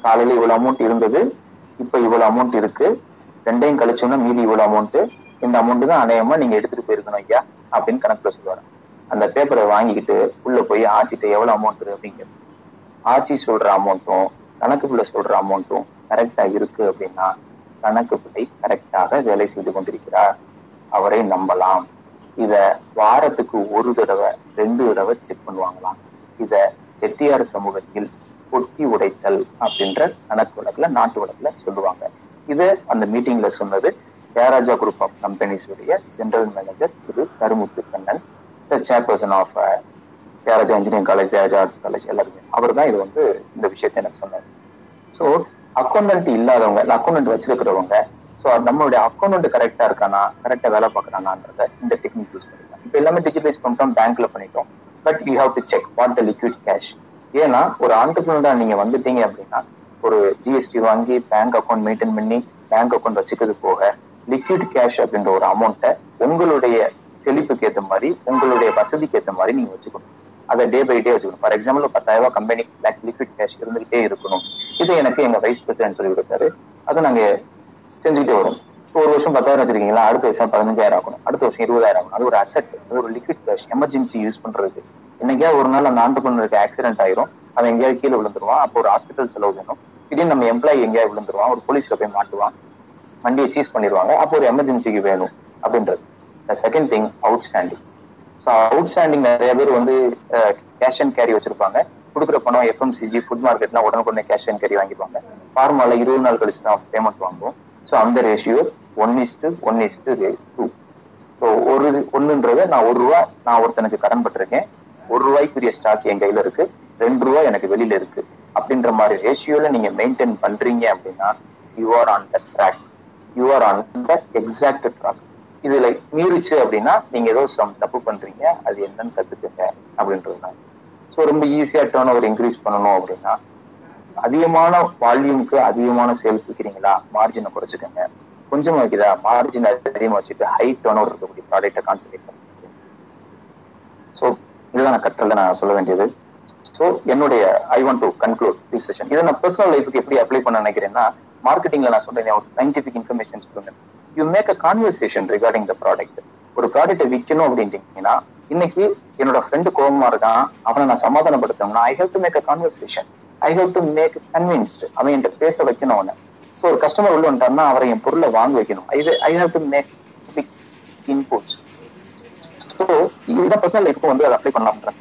காலையில இவ்வளவு அமௌண்ட் இருந்தது. இப்ப இவ்வளவு அமௌண்ட் இருக்கு. ரெண்டையும் கழிச்சோம்னா மீதி இவ்வளவு அமௌண்ட் இந்த அமௌண்ட் தான் அநேகமா நீங்க எடுத்துட்டு போயிருக்கணும் ஐயா அப்படின்னு கணக்குல சொல்லுவாரு. அந்த பேப்பரை வாங்கிக்கிட்டு உள்ள போய் ஆட்சிட்டு எவ்வளவு அமௌண்ட் அப்படிங்கிறது ஆச்சி சொல்ற அமௌண்ட்டும் கணக்குக்குள்ள சொல்ற அமௌண்ட்டும் கரெக்டா இருக்கு அப்படின்னா கணக்கு பிள்ளை கரெக்டாக வேலை செய்து கொண்டிருக்கிறார். அவரை நம்பலாம். இத வாரத்துக்கு ஒரு தடவை ரெண்டு தடவை செக் பண்ணுவாங்களாம். இத செட்டியார் சமூகத்தில் கொட்டி உடைத்தல் அப்படின்ற கணக்கு வழக்குல நாட்டு வழக்குல சொல்லுவாங்க. இது அந்த மீட்டிங்ல சொன்னது ஜெயராஜா குரூப் ஆஃப் கம்பெனிஸ் உடைய general manager Thiru Karumuthu Kannan chairperson of Jeyaraja engineering college Jeyaraja arts college எல்லாருமே. அவர் தான் இது வந்து இந்த விஷயத்த எனக்கு சொன்னார். ஸோ அக்கௌண்டன்ட் இல்லாதவங்க இல்லை அக்கௌண்டன்ட் வச்சிருக்கிறவங்க ஸோ நம்மளுடைய அக்கௌண்ட் கரெக்டா இருக்கானா கரெக்டா வேலை பார்க்கறானான்றத இந்த டெக்னிக் யூஸ் பண்ணிக்கலாம். இப்போ எல்லாமே டிஜிட்டலைஸ் பண்ணிட்டோம் பேங்க்ல பண்ணிட்டோம். But you have to check what the liquid cash ஏன்னா ஒரு ஆண்டர்பிரினரா நீங்க வந்துட்டீங்க அப்படின்னா ஒரு ஜிஎஸ்டி வாங்கி பேங்க் அக்கௌண்ட் மெயின்டைன் பண்ணி பேங்க் அக்கௌண்ட் வச்சுக்கிறது போக லிக்விட் கேஷ் அப்படின்ற ஒரு அமௌண்ட்டை உங்களுடைய செழிப்புக்கு ஏற்ற மாதிரி உங்களுடைய வசதிக்கு ஏற்ற மாதிரி நீங்க வச்சுக்கணும். அதை டே பை டே வச்சுக்கணும். ஃபார் எக்ஸாம்பிள் பத்தாயிரம் ரூபாய் கம்பெனி லிக்விட் கேஷ் இருந்துகிட்டே இருக்கணும். இது எனக்கு எங்க வைஸ் பிரசிடென்ட் சொல்லி கொடுத்தாரு. அதை நாங்க செஞ்சுக்கிட்டே வரும். ஒரு வருஷம் பத்தாயிரம் வச்சிருக்கீங்களா? அடுத்த வருஷம் பதினஞ்சாயிரம் ஆகணும். அடுத்த வருஷம் இருபதாயிரம் ஆகணும். அது ஒரு அசெட் அது ஒரு லிக்விட் கேஷ் எமர்ஜென்சி யூஸ் பண்றதுக்கு. என்னைக்கா ஒரு நாள் அந்த ஆண்டர்பனருக்கு ஆக்சிடென்ட் ஆயிரும். அவன் எங்கேயாவது கீழே விழுந்துருவான். அப்போ ஒரு ஹாஸ்பிட்டல் செலவு வேணும். திடீர்னு நம்ம எம்ப்ளாயி எங்கேயாவது விழுந்துருவான். ஒரு போலீஸ்ல போய் மாட்டுவான். வண்டியை சீஸ் பண்ணிடுவாங்க. அப்போ ஒரு எமர்ஜென்சிக்கு வேணும் அப்படின்றது. Second thing outstanding so outstanding நிறைய பேர் வந்து கேஷ் அண்ட் கேரி வச்சிருப்பாங்க. கொடுக்குற பணம் எஃப்எம்சிஜி ஃபுட் மார்க்கெட்லாம் உடனுக்குடனே கேஷ் அண்ட் கேரி வாங்கிப்பாங்க ஃபார்மால இருபது நாள் கழிச்சு தான் பேமெண்ட் வாங்குவோம். ஸோ அந்த ratio one is to one is to two so ஒரு ஒண்ணுன்றது நான் ஒரு ரூபா நான் ஒருத்தனுக்கு கடன் பட்டிருக்கேன். ஒரு ரூபாய்க்குரிய ஸ்டாக் என் கையில இருக்கு. ரெண்டு ரூபாய் எனக்கு வெளியில இருக்கு. அப்படின்ற மாதிரி ரேஷியோல நீங்க மெயின்டைன் பண்றீங்க அப்படின்னா you are on the track you are on the exact track இதுல மீறிச்சு அப்படின்னா நீங்க ஏதோ சம் தப்பு பண்றீங்க. அது என்னன்னு கத்துக்குங்க அப்படின்றதுதான். ஸோ ரொம்ப ஈஸியா டேர்ன் ஓவர் இன்க்ரீஸ் பண்ணணும் அப்படின்னா அதிகமான வால்யூம்க்கு அதிகமான சேல்ஸ் விற்கிறீங்களா மார்ஜினை குறைச்சிக்கோங்க. கொஞ்சமா வைக்குதா மார்ஜின் அதிகமாக வச்சுட்டு ஹை டேர்ன் ஓவர் இருக்கக்கூடிய ப்ராடக்ட்டை கான்சன்ட்ரேட் பண்ணுங்க. இதுதான் நான் கற்றுல நான் சொல்ல வேண்டியது. ஸோ என்னுடைய I want to conclude this session இதை நான் பர்சனல் லைஃபுக்கு எப்படி அப்ளை பண்ண நினைக்கிறேன்னா மார்க்கெட்டிங்ல நான் சொல்றேன் ஒரு சயின்டிபிக் இன்ஃபர்மேஷன் சொல்லுங்க. You make a conversation regarding the product ஒரு ப்ராடக்ட்டை விற்கணும் அப்படின்ட்டீங்கன்னா இன்னைக்கு என்னோட ஃப்ரெண்டு கோபமா இருக்கான். அவனை நான் சமாதானப்படுத்தணும்னா I have to make a conversation I have to make convinced அவன் என்கிட்ட பேச வைக்கணும் அவனை. ஸோ ஒரு கஸ்டமர் உள்ள வந்துட்டாருன்னா அவரை என் பொருளை வாங்க வைக்கணும். I I have to make inputs so இதை பர்சனல் லைஃப்க்கு வந்து அதை அப்ளை பண்ணலாம் சொல்றேன்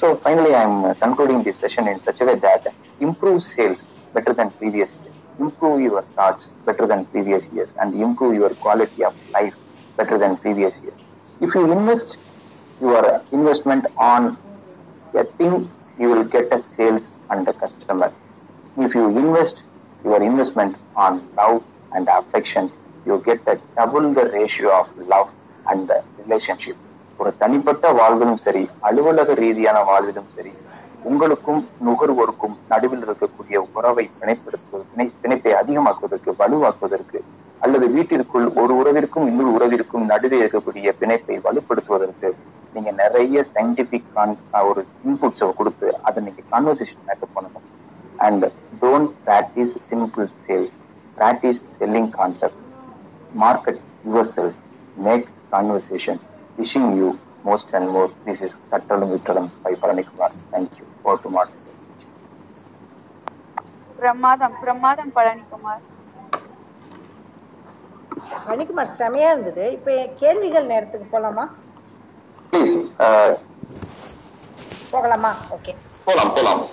so finally I am concluding the session in such way that improve sales better than previous year improve your thoughts better than previous years and improve your quality of life better than previous years if you invest your investment on a thing you will get a sales and a customer if you invest your investment on love and affection you get a double the ratio of love and the relationship ஒரு தனிப்பட்ட வாழ்விலும் சரி அலுவலக ரீதியான வாழ்விலும் சரி உங்களுக்கும் நுகர்வோருக்கும் நடுவில் இருக்கக்கூடிய உறவை பிணைப்படுத்துவது பிணைப்பை அதிகமாக்குவதற்கு வலுவாக்குவதற்கு அல்லது வீட்டிற்குள் ஒரு உறவிற்கும் இன்னொரு உறவிற்கும் நடுவே இருக்கக்கூடிய பிணைப்பை வலுப்படுத்துவதற்கு நீங்க நிறைய சயின்டிபிக் ஒரு இன்புட்ஸை கொடுத்து அதை நீங்க கான்வர்சேஷன் மேக்கப் பண்ணணும் and don't practice simple sales practice selling concept market your sell make conversation wishing you most and more this is கட்டளம் விட்டளம் by Palanikumar over to moderator பிரமாதம் பிரமாதம் பழனிக்குமார் மணிக்குமார் செமையா இருந்தது. இப்ப கேள்விகள் நேரத்துக்கு போலாமா? Uh, போகலாமா? ஓகே போலாம் போலாம்.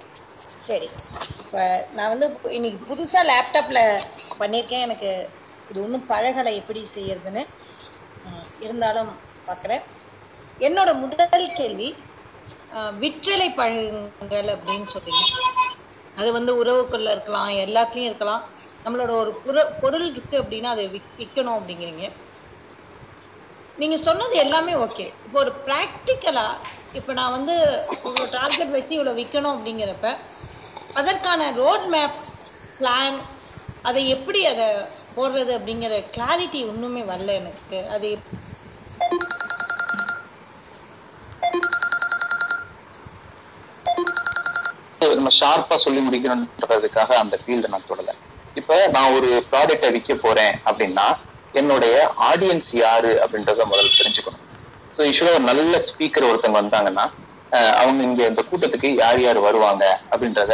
சரி. இப்ப நான் வந்து இன்னைக்கு புதுசா லேப்டாப்ல பண்ணியிருக்கேன். எனக்கு இது ஒன்றும் பழகலை எப்படி செய்யறதுன்னு. இருந்தாலும் பார்க்குறேன். என்னோட முதல் கேள்வி விற்றலை பழங்கள் அப்படின்னு சொல்றீங்க. அது வந்து உறவுக்குள்ள இருக்கலாம் எல்லாத்துலயும் இருக்கலாம். நம்மளோட ஒரு பொருள் இருக்கு அப்படின்னா அதை விற்கணும் அப்படிங்கிறீங்க. நீங்க சொன்னது எல்லாமே ஓகே இப்போ ஒரு ப்ராக்டிக்கலா இப்ப நான் வந்து இவ்வளவு டார்கெட் வச்சு இவ்வளவு விற்கணும் அப்படிங்கிறப்ப அதற்கான ரோட் மேப் பிளான் அதை எப்படி அதை போடுறது அப்படிங்கிற கிளாரிட்டி ஒண்ணுமே வரல எனக்கு. அது நம்ம ஷார்ப்பா சொல்லி முடிக்கணும்ன்றதுக்காக அந்த ஃபீல்டை நான் தொடல. இப்ப நான் ஒரு ப்ராடக்டை விற்க போறேன் அப்படின்னா என்னுடைய ஆடியன்ஸ் யாரு அப்படின்றத முதல்ல தெரிஞ்சுக்கணும். ஸோ யூஸ்வலா ஒரு நல்ல ஸ்பீக்கர் ஒருத்தவங்க வந்தாங்கன்னா அவங்க இங்க இந்த கூட்டத்துக்கு யார் யார் வருவாங்க அப்படின்றத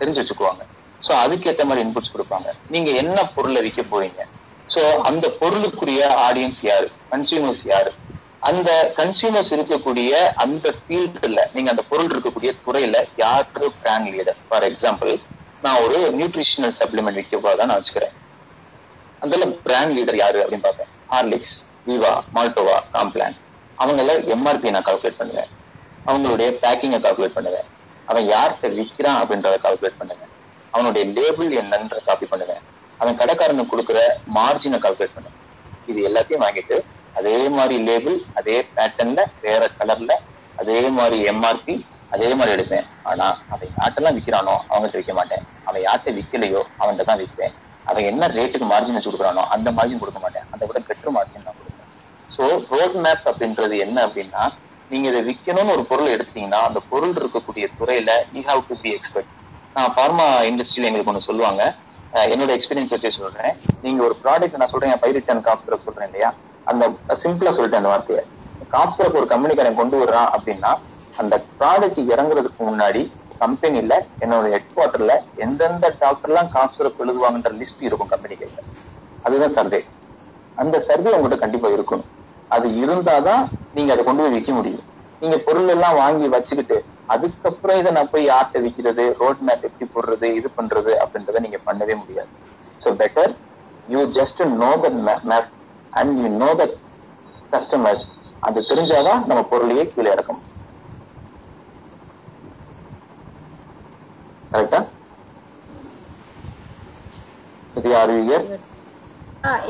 தெரிஞ்சு வச்சுக்குவாங்க. ஸோ அதுக்கேற்ற மாதிரி இன்புட்ஸ் கொடுப்பாங்க. நீங்க என்ன பொருளை விற்க போறீங்க? ஸோ அந்த பொருளுக்குரிய ஆடியன்ஸ் யாரு? கன்சியூமர்ஸ் யாரு? அந்த கன்சியூமர்ஸ் இருக்கக்கூடிய அந்த ஃபீல்டுல நீங்க அந்த பொருள் இருக்கக்கூடிய துறையில யாரு பிராண்ட் லீடர் ஃபார் எக்ஸாம்பிள் நான் ஒரு நியூட்ரிஷனல் சப்ளிமெண்ட் விற்க போறதா நான் வச்சுக்கிறேன். அதுல பிராண்ட் லீடர் யாரு அப்படின்னு பார்ப்பேன். ஹார்லிக்ஸ் விவா மால்டோவா காம்ப்ளான் அவங்கள எம்ஆர்பி நான் கால்குலேட் பண்ணுவேன். அவங்களுடைய பேக்கிங்கை கால்குலேட் பண்ணுவேன். அவன் யார்கிட்ட விற்கிறான் அப்படின்றத கால்குலேட் பண்ணுவேன். அவனுடைய லேபிள் என்னன்ற காப்பி பண்ணுவேன். அவன் கடைக்காரனுக்கு கொடுக்குற மார்ஜினை கால்குலேட் பண்ணுவேன். இது எல்லாத்தையும் வாங்கிட்டு அதே மாதிரி லேபிள் அதே பேட்டர்ன்ல வேற கலர்ல அதே மாதிரி எம்ஆர்பி அதே மாதிரி எடுப்பேன். ஆனா அவன் யார்ட்டெல்லாம் விற்கிறானோ அவங்ககிட்ட விற்க மாட்டேன். அவன் யார்கிட்ட விற்கலையோ அவன்கிட்ட தான் விற்பேன். அவன் என்ன ரேட்டுக்கு மார்ஜின் வச்சு கொடுக்குறானோ அந்த மார்ஜின் கொடுக்க மாட்டேன். அதை விட பெட்டர் மார்ஜின் தான் கொடுப்பேன். ஸோ ரோட் மேப் அப்படின்றது என்ன அப்படின்னா நீங்க இதை விற்கணும்னு ஒரு பொருள் எடுத்துட்டீங்கன்னா அந்த பொருள் இருக்கக்கூடிய துறையில you have to be expert நான் ஃபார்மா இண்டஸ்ட்ரியில எங்களுக்கு ஒன்று சொல்லுவாங்க. என்னோட எக்ஸ்பீரியன்ஸ் வச்சு சொல்றேன். நீங்க ஒரு ப்ராடக்ட் நான் சொல்றேன் பை ரிட்டர்ன் சிரப் சொல்றேன் இல்லையா? அந்த சிம்பிளா சொல்லிட்டேன் அந்த வார்த்தையை. காஃப் சிரப் ஒரு கம்பெனிக்காரன் கொண்டு வர்றான் அப்படின்னா அந்த ப்ராடக்ட் இறங்குறதுக்கு முன்னாடி கம்பெனில என்னோட ஹெட் குவார்டர்ல எந்தெந்த டாக்டர்லாம் எல்லாம் சிரப் எழுதுவாங்கன்ற லிஸ்ட் இருக்கும் கம்பெனி கையில அதுதான் சர்வே அந்த சர்வே உங்கள்கிட்ட கண்டிப்பா இருக்கணும். அது இருந்தாதான் நீங்க அதை கொண்டு போய் விற்க முடியும். நீங்க பொருள் எல்லாம் வாங்கி வச்சுக்கிட்டு அதுக்கப்புறம் இதை நான் போய் யார்கிட்ட விற்கிறது ரோட் மேப் எப்படி போடுறது இது பண்றது அப்படின்றத நீங்க பண்ணவே முடியாது. So better you just know the map and you know the customers அது தெரிஞ்சாதான் நம்ம பொருளையே கீழே இறக்கும். கரெக்டா இது ஆர் யூ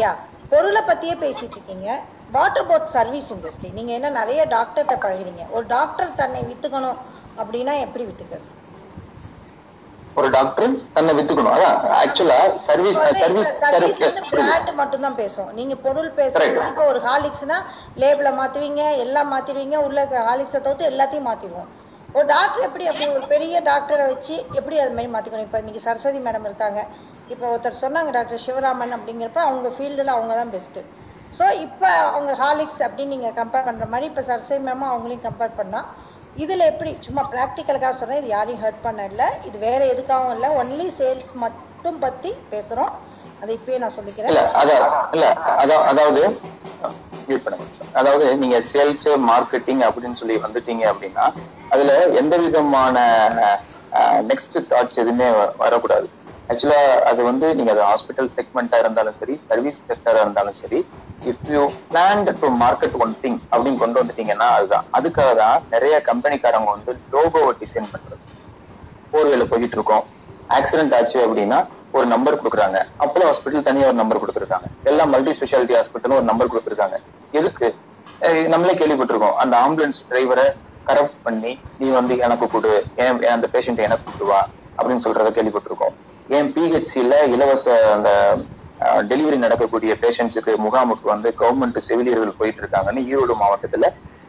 யா. பொருளை பத்தியே பேசிட்டு இருக்கீங்க. வாட் அபவுட் சர்வீஸ் இண்டஸ்ட்ரி நீங்க என்ன நிறைய டாக்டர்கிட்ட பழகிறீங்க. ஒரு டாக்டர் தன்னை வித்துக்கணும் அப்படின்னா எப்படி வித்துக்கிறது? ஒரு டாக்டர் தன்னை வித்துக்கணும். அதான் ஆக்சுவலா சர்வீஸ் சர்வீஸ் சர்வீஸ் பிராண்ட் மட்டும் தான் பேசும். நீங்க பொருள் Correct. இப்போ ஒரு ஹார்லிக்ஸ்னா லேபிள மாத்துவீங்க எல்லாம் மாத்திடுவீங்க உள்ள இருக்க ஹார்லிக்ஸை தவிர்த்து எல்லாத்தையும் மாத்திடுவோம். ஒரு டாக்டர் எப்படி அப்படி ஒரு பெரிய டாக்டரை வச்சு எப்படி அது மாதிரி மாத்திக்கணும்? இப்போ இன்னைக்கு சரஸ்வதி மேடம் இருக்காங்க. இப்போ ஒருத்தர் சொன்னாங்க டாக்டர் சிவராமன் அப்படிங்கிறப்ப அவங்க ஃபீல்டில் அவங்க தான் பெஸ்ட்டு ஸோ இப்போ அவங்க ஹார்லிக்ஸ் அப்படின்னு நீங்கள் கம்பேர் பண்ணுற மாதிரி இப்போ சரஸ்வதி மேமும் அவங்களையும் கம்பேர் பண்ணால் இதில் எப்படி சும்மா ப்ராக்டிக்கலுக்காக சொல்கிறேன் இது யாரையும் ஹர்ட் பண்ண இல்லை இது வேற எதுக்காகவும் இல்லை ஒன்லி சேல்ஸ் மட்டும் பற்றி பேசுகிறோம் அதை இப்பயே நான் சொல்லிக்கிறேன். இல்ல அதான் அதான் அதாவது அதாவது நீங்க சேல்ஸ் மார்க்கெட்டிங் அப்படின்னு சொல்லி வந்துட்டீங்க அப்படின்னா அதுல எந்த விதமான நெக்ஸ்ட் தாட்ஸ் எதுவுமே வரக்கூடாது. ஆக்சுவலா அது வந்து நீங்க அது ஹாஸ்பிட்டல் செக்மெண்டா இருந்தாலும் சரி சர்வீஸ் செக்டரா இருந்தாலும் சரி if you plan to market one thing அப்படின்னு கொண்டு வந்துட்டீங்கன்னா அதுதான். அதுக்காக தான் நிறைய கம்பெனிக்காரங்க வந்து லோகோவை டிசைன் பண்றது. போர்வேல போயிட்டு இருக்கோம். ஆக்சிடென்ட் ஆச்சு அப்படின்னா ஒரு நம்பர் கொடுக்குறாங்க. அப்போலோ ஹாஸ்பிட்டல் தனியா ஒரு நம்பர் கொடுத்துருக்காங்க. எல்லா மல்டி ஸ்பெஷாலிட்டி ஹாஸ்பிட்டலும் ஒரு நம்பர் கொடுத்துருக்காங்க. எதுக்கு? நம்மளே கேள்விப்பட்டிருக்கோம். அந்த ஆம்புலன்ஸ் டிரைவரை கரெக்ட் பண்ணி நீ வந்து எனக்கு கொடு. என் அந்த பேஷண்ட் எனக்கு கொடுவா வா. அப்படின்னு சொல்றத கேள்விப்பட்டிருக்கோம். ஏன் பிஹெச்சில இலவச அந்த டெலிவரி நடக்கக்கூடிய பேஷண்ட்ஸுக்கு முகாமுக்கு வந்து கவர்மெண்ட் செவிலியர்கள் போயிட்டு இருக்காங்கன்னு ஈரோடு மாவட்டத்துல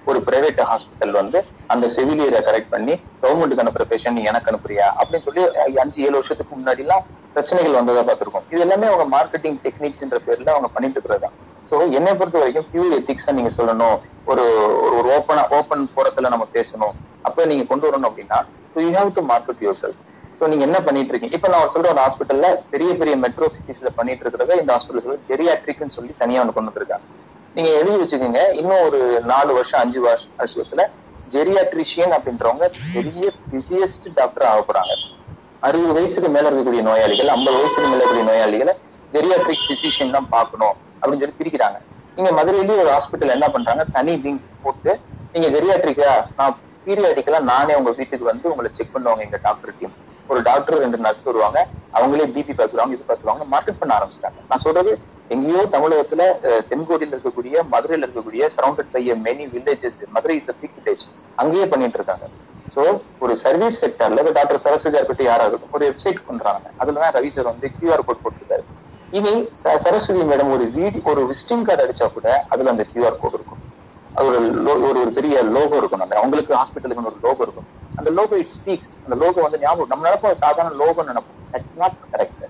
ஒரு பிரைவேட் ஹாஸ்பிட்டல் வந்து அந்த செவிலியரை கரெக்ட் பண்ணி கவர்மெண்ட்டுக்கு அனுப்புற பேஷண்ட் எனக்கு அனுப்புறியா? அப்படின்னு சொல்லி அஞ்சு ஏழு வருஷத்துக்கு முன்னாடி எல்லாம் பிரச்சனைகள் வந்ததா பார்த்திருக்கோம். இது எல்லாமே அவங்க மார்க்கெட்டிங் டெக்னிக்ஸ்ன்ற பேர்ல அவங்க பண்ணிட்டு இருக்கிறதுதான் சோ என்னை பொறுத்த வரைக்கும் பியூர் எத்திக்ஸ் நீங்க சொல்லணும். ஒரு ஒரு ஓப்பனா ஓப்பன் போரத்துல நம்ம பேசணும். அப்ப நீங்க கொண்டு வரணும் அப்படின்னா you have to market yourself so நீங்க என்ன பண்ணிட்டு இருக்கீங்க? இப்ப நான் சொல்ற ஒரு ஹாஸ்பிட்டல்ல பெரிய பெரிய மெட்ரோ சிட்டிஸ்ல பண்ணிட்டு இருக்கிறத இந்த ஹாஸ்பிட்டல் ஜெரியாட்ரிக்னு சொல்லி தனியா ஒன்று கொண்டு வந்திருக்காங்க. நீங்க எழுதி வச்சுக்கோங்க இன்னும் ஒரு நாலு வருஷம் அஞ்சு வருஷம் வருஷத்துல ஜெரியாட்ரிஷியன் அப்படின்றவங்க பெரிய பிஸியஸ்ட் டாக்டர் ஆக போறாங்க. அறுபது வயசுக்கு மேல இருக்கக்கூடிய நோயாளிகள் ஐம்பது வயசுக்கு மேல இருக்கக்கூடிய நோயாளிகளை ஜெரியாட்ரிக் பிசிஷியன் தான் பார்க்கணும் அப்படின்னு சொல்லி பிரிக்கிறாங்க. நீங்க மதுரையிலேயே ஒரு ஹாஸ்பிட்டல் என்ன பண்றாங்க? தனி விங் போட்டு நீங்க ஜெரியாட்ரிக்கா நான் பீரியாடிக்கலா நானே உங்க வீட்டுக்கு வந்து உங்களை செக் பண்ணுவாங்க எங்க டாக்டர் டீம் ஒரு டாக்டர் ரெண்டு நர்ஸ் வருவாங்க. அவங்களே பிபி பார்த்துருவாங்க இது பார்த்துருவாங்க மார்க்கெட் பண்ண ஆரம்பிச்சிட்டாங்க. நான் சொல்றது எங்கேயோ தமிழகத்துல தென்கோடியில் இருக்கக்கூடிய மதுரையில் இருக்கக்கூடிய surrounded by many villages Madurai is big place அங்கேயே பண்ணிட்டு இருக்காங்க. ஸோ ஒரு சர்வீஸ் செக்டர்ல டாக்டர் சரஸ்வதியா இருக்கட்டும் யாரா இருக்கட்டும் ஒரு வெப்சைட் பண்றாங்க. அதுலதான் ரவி சார் வந்து கியூஆர் கோட் போட்டிருக்காரு. இனி ச- சரஸ்வதி மேடம் ஒரு வீடி ஒரு விசிட்டிங் கார்டு அடிச்சா கூட அதுல அந்த கியூஆர் கோட் இருக்கும். அது ஒரு ஒரு ஒரு பெரிய லோகோ இருக்கும். அந்த அவங்களுக்கு ஹாஸ்பிட்டலுக்கு ஒரு லோகோ இருக்கும். அந்த லோகோ இட் ஸ்பீக்ஸ் அந்த லோகோ வந்து ஞாபகம் நம்ம நினைப்போம் சாதாரண லோகோ நினைப்போம். நாட் கரெக்ட்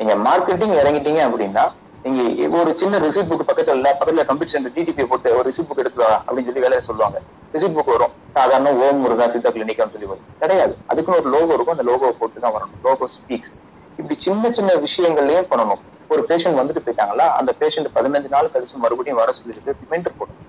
நீங்க மார்க்கெட்டிங் இறங்கிட்டீங்க அப்படின்னா நீங்க ஒரு சின்ன ரிசிப்ட் புக் பக்கத்துல இல்ல பக்கத்துல கம்ப்யூட்டர் சென்டர் டிடிபி போட்டு ஒரு ரிசிப்ட் புக் எடுத்து அப்படின்னு சொல்லி வேலையை சொல்லுவாங்க. ரிசிப்ட் புக் வரும். சாதாரண ஓம் முருகா சித்தா கிளினிக் சொல்லி வரும். கிடையாது. அதுக்குன்னு ஒரு லோகோ இருக்கும். அந்த லோகோ போட்டு தான் வரணும் லோகோ ஸ்பீக்ஸ் இப்படி சின்ன சின்ன விஷயங்கள்லயும் பண்ணணும். ஒரு பேஷண்ட் வந்துட்டு போயிட்டாங்களா அந்த பேஷண்ட் பதினஞ்சு நாள் கழிச்சு மறுபடியும் வர சொல்லிட்டு ரிமைண்டர் போடணும்.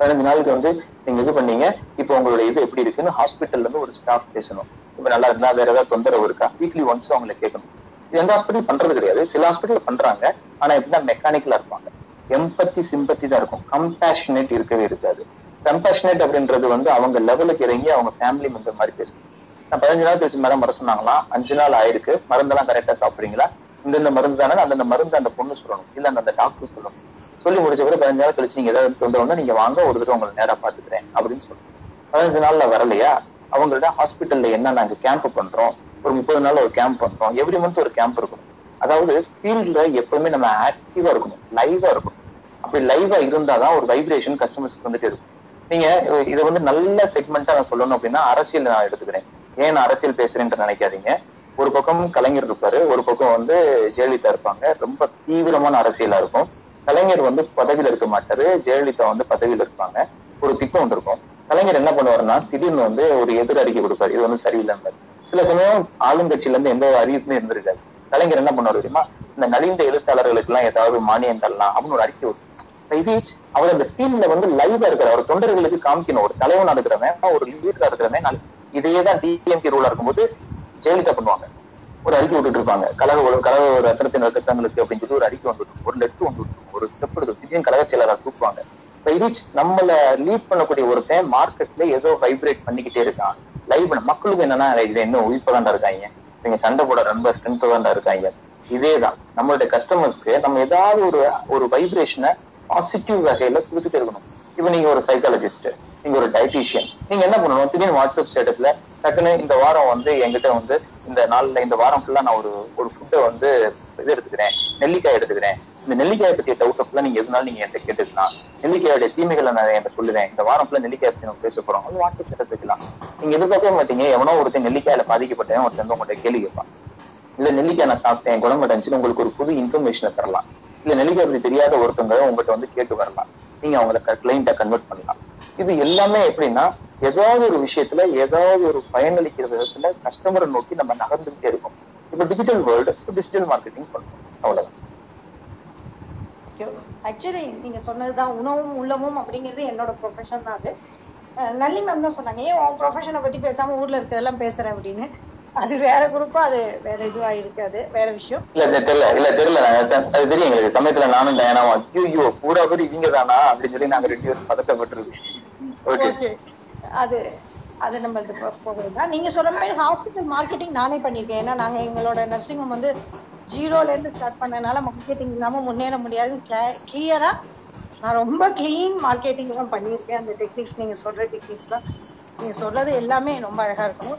பதினஞ்சு நாளுக்கு வந்து நீங்க இது பண்ணீங்க. இப்போ உங்களோட இது எப்படி இருக்குன்னு ஹாஸ்பிட்டல்ல இருந்து ஒரு ஸ்டாஃப் பேசணும். இப்ப நல்லா இருந்தா வேற ஏதாவது தொந்தரவு இருக்கா? வீக்லி ஒன்ஸ் அவங்களை கேட்கணும். எந்த ஹாஸ்பிட்டல் பண்றது கிடையாது. சில ஹாஸ்பிட்டல் பண்றாங்க. ஆனா எப்படின்னா மெக்கானிக்கலா இருப்பாங்க. எம்பத்தி சிம்பத்தி தான் இருக்கும். கம்பேஷனேட் இருக்கவே இருக்காது. கம்பேஷனேட் அப்படின்றது வந்து அவங்க லெவலுக்கு இறங்கி அவங்க ஃபேமிலி மெம்பர் மாதிரி பேசணும் நான் பதினஞ்சு நாள் பேசி மேடம் மர சொன்னாங்களாம் அஞ்சு நாள் ஆயிருக்கு. மருந்தெல்லாம் கரெக்டா சாப்பிடுறீங்களா? இந்தந்த மருந்து தானே அந்தந்த மருந்து அந்த பொண்ணு சொல்லணும். இல்ல அந்த டாக்டர் சொல்லணும். சொல்லி முடிச்ச பிறகு பதினஞ்சு நாள் கழிச்சு நீங்க ஏதாவது கொண்டு நீங்க வாங்க ஒரு தடவை உங்களை நேரா பாத்துக்கிறேன் அப்படின்னு சொல்லணும் பதினஞ்சு நாள்ல வரலையா? அவங்கள்ட்ட ஹாஸ்பிட்டல்ல என்ன நாங்க கேம்ப் பண்றோம்? ஒரு முப்பது நாள் ஒரு கேம்ப் பண்றோம். எவ்ரி மந்த் ஒரு கேம்ப் இருக்கணும் அதாவது ஃபீல்ட்ல எப்பவுமே நம்ம ஆக்டிவா இருக்கணும். லைவா இருக்கணும். அப்படி லைவா இருந்தாதான் ஒரு வைப்ரேஷன் கஸ்டமர்ஸ்க்கு வந்துட்டு இருக்கும். நீங்க இதை வந்து நல்ல செக்மெண்டா நான் சொல்லணும் அப்படின்னா அரசியல் நான் எடுத்துக்கிறேன். ஏன் நான் அரசியல் பேசுறேன்ட்டு நினைக்காதீங்க. ஒரு பக்கம் கலைஞர் இருப்பாரு ஒரு பக்கம் வந்து ஜெயலலிதா இருப்பாங்க. ரொம்ப தீவிரமான அரசியலா இருக்கும். கலைஞர் வந்து பதவியில இருக்க மாட்டாரு. ஜெயலலிதா வந்து பதவியில இருப்பாங்க. ஒரு திட்டம் வந்திருக்கும் கலைஞர் என்ன பண்ணுவாருன்னா திடீர்னு வந்து ஒரு எதிர் அறிக்கை கொடுப்பாரு. இது வந்து சரியில்லைன்னு சில சமயம் ஆளுங்கட்சியில இருந்து எந்த ஒரு அறிவிப்புமே இருந்திருக்காது. கலைஞர் என்ன பண்ணுவாரு தெரியுமா? இந்த நலிந்த எழுத்தாளர்களுக்கு எல்லாம் ஏதாவது மானியம் தரலாம் அப்படின்னு ஒரு அறிக்கை விட்டு இது அவர் அந்த ஃபீல்ட்ல வந்து லைவா இருக்கிற அவர் தொண்டர்களுக்கு காமிக்கணும். ஒரு தலைவனா இருக்கிறவன் ஒரு லீடரா இருக்கிறவன் நாளைக்கு. இதேதான் டிஎம்கே ரூலா இருக்கும்போது ஜெயலலிதா பண்ணுவாங்க. ஒரு அறிக்கை விட்டுட்டு இருப்பாங்க. கழக ஒரு கழக ஒரு ரத்தனத்தின் ரத்தத்தங்களுக்கு அப்படின்னு சொல்லி ஒரு அறிக்கை வந்துட்டு ஒரு லெட்டர் வந்துட்டு ஒரு ஸ்டெப் எடுத்து திடீர்னு கழக செயலாளர் கூப்பிடுவாங்க. நம்மள லீட் பண்ணக்கூடிய ஒருத்தன் மார்க்கெட்ல ஏதோ வைப்ரேட் பண்ணிக்கிட்டே இருக்கான். லைவ் மக்களுக்கு என்னன்னா இது என்ன உயிர்ப்பதாண்டா இருக்காங்க. நீங்க சண்டை போட ரொம்ப ஸ்ட்ரென்த் தான்டா இருக்காங்க. இதேதான் நம்மளுடைய கஸ்டமர்ஸ்க்கு நம்ம ஏதாவது ஒரு ஒரு வைப்ரேஷனை பாசிட்டிவ் வகையில கொடுத்துட்டே இருக்கணும். இப்ப நீங்க ஒரு சைக்காலஜிஸ்ட் நீங்க ஒரு டயட்டீஷியன் நீங்க என்ன பண்ணணும்? திடீர்னு வாட்ஸ்அப் ஸ்டேட்டஸ்ல டக்குன்னு இந்த வாரம் வந்து என்கிட்ட வந்து இந்த நாள்ல இந்த வாரம் ஃபுல்லா நான் ஒரு ஒரு ஃபுட்டை வந்து இது எடுத்துக்கிறேன். நெல்லிக்காய் எடுத்துக்கிறேன். இந்த நெல்லிக்காயை பற்றிய டவுட்டை ஃபுல்லா நீங்க எதுனாலும் நீங்க என்கிட்ட கேட்டுக்கலாம். நெல்லிக்காயோட தீமைகளை நான் என்கிட்ட சொல்லுவேன். இந்த வாரம் ஃபுல்லா நெல்லிக்காய் பத்தி நம்ம பேச போறோம். அது வாட்ஸ்அப் ஸ்டேட்டஸ் வைக்கலாம். நீங்க எதிர்பார்க்கவே மாட்டீங்க. எவனோ ஒருத்தன் நெல்லிக்காயில பாதிக்கப்பட்டவன் ஒருத்தன் உங்கள்கிட்ட கேள்வி கேட்பான். இல்ல நெல்லிக்காய் நான் சாப்பிட்டேன் குணமடைஞ்சுன்னு உங்களுக்கு ஒரு புது இன்ஃபர்மேஷனை தரலாம். இல்ல நெல்லிக்காய் பத்தி தெரியாத ஒருத்தவங்க உங்ககிட்ட வந்து கேட்டு வரலாம். நீங்க அவங்கள கிளைண்ட்டை கன்வெர்ட் பண்ணலாம். இது எல்லாமே எப்படின்னா ஏதாவது ஒரு விஷயத்துல ஏதாவது ஒரு பயனளிக்கிற விதத்துல கஸ்டமரை நோக்கி நம்ம நகர்ந்துகிட்டே இருக்கோம். இப்ப டிஜிட்டல் வேர்ல்டு டிஜிட்டல் மார்க்கெட்டிங் பண்ணுவோம் அவ்வளவுதான். ஆக்சுவலி நீங்க சொன்னதுதான் உணவும் உள்ளமும் அப்படிங்கிறது என்னோட ப்ரொஃபஷன் தான் அது. நல்லி மேம் தான் சொன்னாங்க. ஏன் உன் ப்ரொஃபஷனை பத்தி பேசாம ஊர்ல இருக்கிறதெல்லாம் பேசுறேன் அப்படின்னு? அது வேற குரூப்பா அது வேற இதுவா இருக்காது வேற விஷயம். இல்ல தெரியல இல்ல தெரியல அது தெரியும் எங்களுக்கு. சமயத்துல நானும் டயனாவும் ஐயோ பூரா பேர் இவங்க தானா? அப்படின்னு சொல்லி நாங்க ரெண்டு பேரும் பதட்டப்பட்டிருக்கோம். அது அது நம்ம இது போ- போகலாம் நீங்க சொல்ற மாதிரி ஹாஸ்பிட்டல் மார்க்கெட்டிங் நானே பண்ணிருக்கேன் ஏன்னா நாங்க எங்களோட நர்சிங் ஹோம் வந்து ஜீரோல இருந்து ஸ்டார்ட் பண்ணனால மார்க்கெட்டிங் இல்லாம முன்னேற முடியாது. கிளியரா நான் ரொம்ப கிளீன் மார்க்கெட்டிங் தான் பண்ணியிருக்கேன். அந்த டெக்னிக்ஸ் நீங்க சொல்ற டெக்னிக்ஸ்லாம் நீங்க சொல்றது எல்லாமே ரொம்ப அழகா இருக்கும்.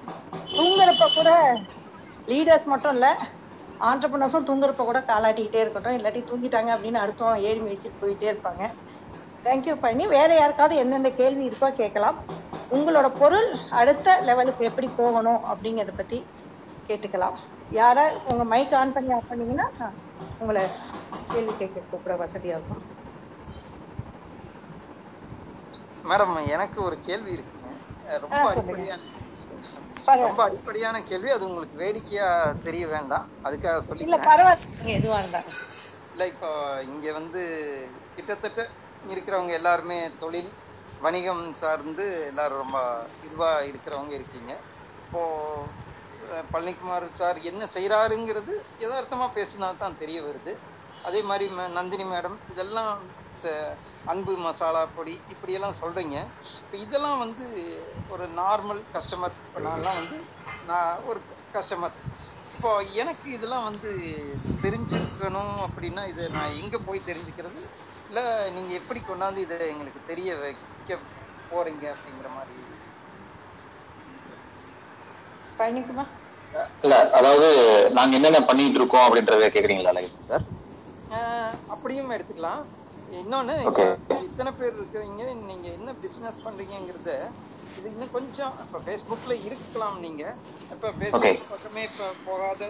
தூங்குறப்ப கூட லீடர்ஸ் மட்டும் இல்ல ஆண்டர்பனர்ஸும் தூங்குறப்ப கூட காலாட்டிக்கிட்டே இருக்கட்டும். இல்லாட்டி தூங்கிட்டாங்க அப்படின்னு அடுத்தவன் ஏறி மிதிச்சுட்டு போயிட்டே இருப்பாங்க. தேங்க்யூ பண்ணி வேற யாருக்காவது எந்தெந்த கேள்வி இருக்கோ கேட்கலாம். உங்களோட பொருள் அடுத்த லெவலுக்கு எப்படி போகணும் அப்படிங்கிறத பத்தி கேட்டுக்கலாம். யாரை உங்க மைக் ஆன் பண்ணி ஆஃப் பண்ணீங்கன்னா உங்களை கேள்வி கேட்க கூப்பிட வசதியா இருக்கும். மேடம் எனக்கு ஒரு கேள்வி இருக்கு. ரொம்ப அடிப்படையான ரொம்ப அடிப்படையான கேள்வி. அது உங்களுக்கு வேடிக்கையா தெரிய வேண்டாம். அதுக்காக இல்ல சொல்லிக்கிறேன் பரவாயில்ல எதுவா இருந்தாலும். இல்ல இப்போ இங்க வந்து கிட்டத்தட்ட இருக்கிறவங்க எல்லாருமே தொழில் வணிகம் சார்ந்து எல்லாரும் ரொம்ப இதுவா இருக்கிறவங்க இருக்கீங்க. இப்போ பழனிக்குமார் சார் என்ன செய்யறாருங்கிறது யதார்த்தமா பேசினா தான் தெரிய வருது. அதே மாதிரி நந்தினி மேடம் இதெல்லாம் ச- அன்பு மசாலா பொடி இப்படியெல்லாம் சொல்றீங்க. இப்போ இதெல்லாம் வந்து ஒரு நார்மல் கஸ்டமர் இப்போ நான்லாம் வந்து நான் ஒரு கஸ்டமர் இப்போ எனக்கு இதெல்லாம் வந்து தெரிஞ்சுக்கணும் அப்படின்னா இதை நான் எங்க போய் தெரிஞ்சுக்கிறது? இல்ல நீங்க எப்படி கொண்டாந்து இதை எங்களுக்கு தெரிய வைக்க போறீங்க அப்படிங்கிற மாதிரி? பழனிக்குமார் இல்ல அதாவது நாங்க என்னென்ன பண்ணிட்டு இருக்கோம் அப்படின்றத கேக்குறீங்களா சார்? அப்படியும் எடுத்துக்கலாம். இன்னொன்னு இத்தனை பேர் இருக்கிறீங்க நீங்க என்ன பிசினஸ் பண்றீங்கங்கிறத இது இன்னும் கொஞ்சம் இப்ப Facebookல இருக்கலாம் நீங்க. இப்ப Facebook பக்கமே இப்ப போகாத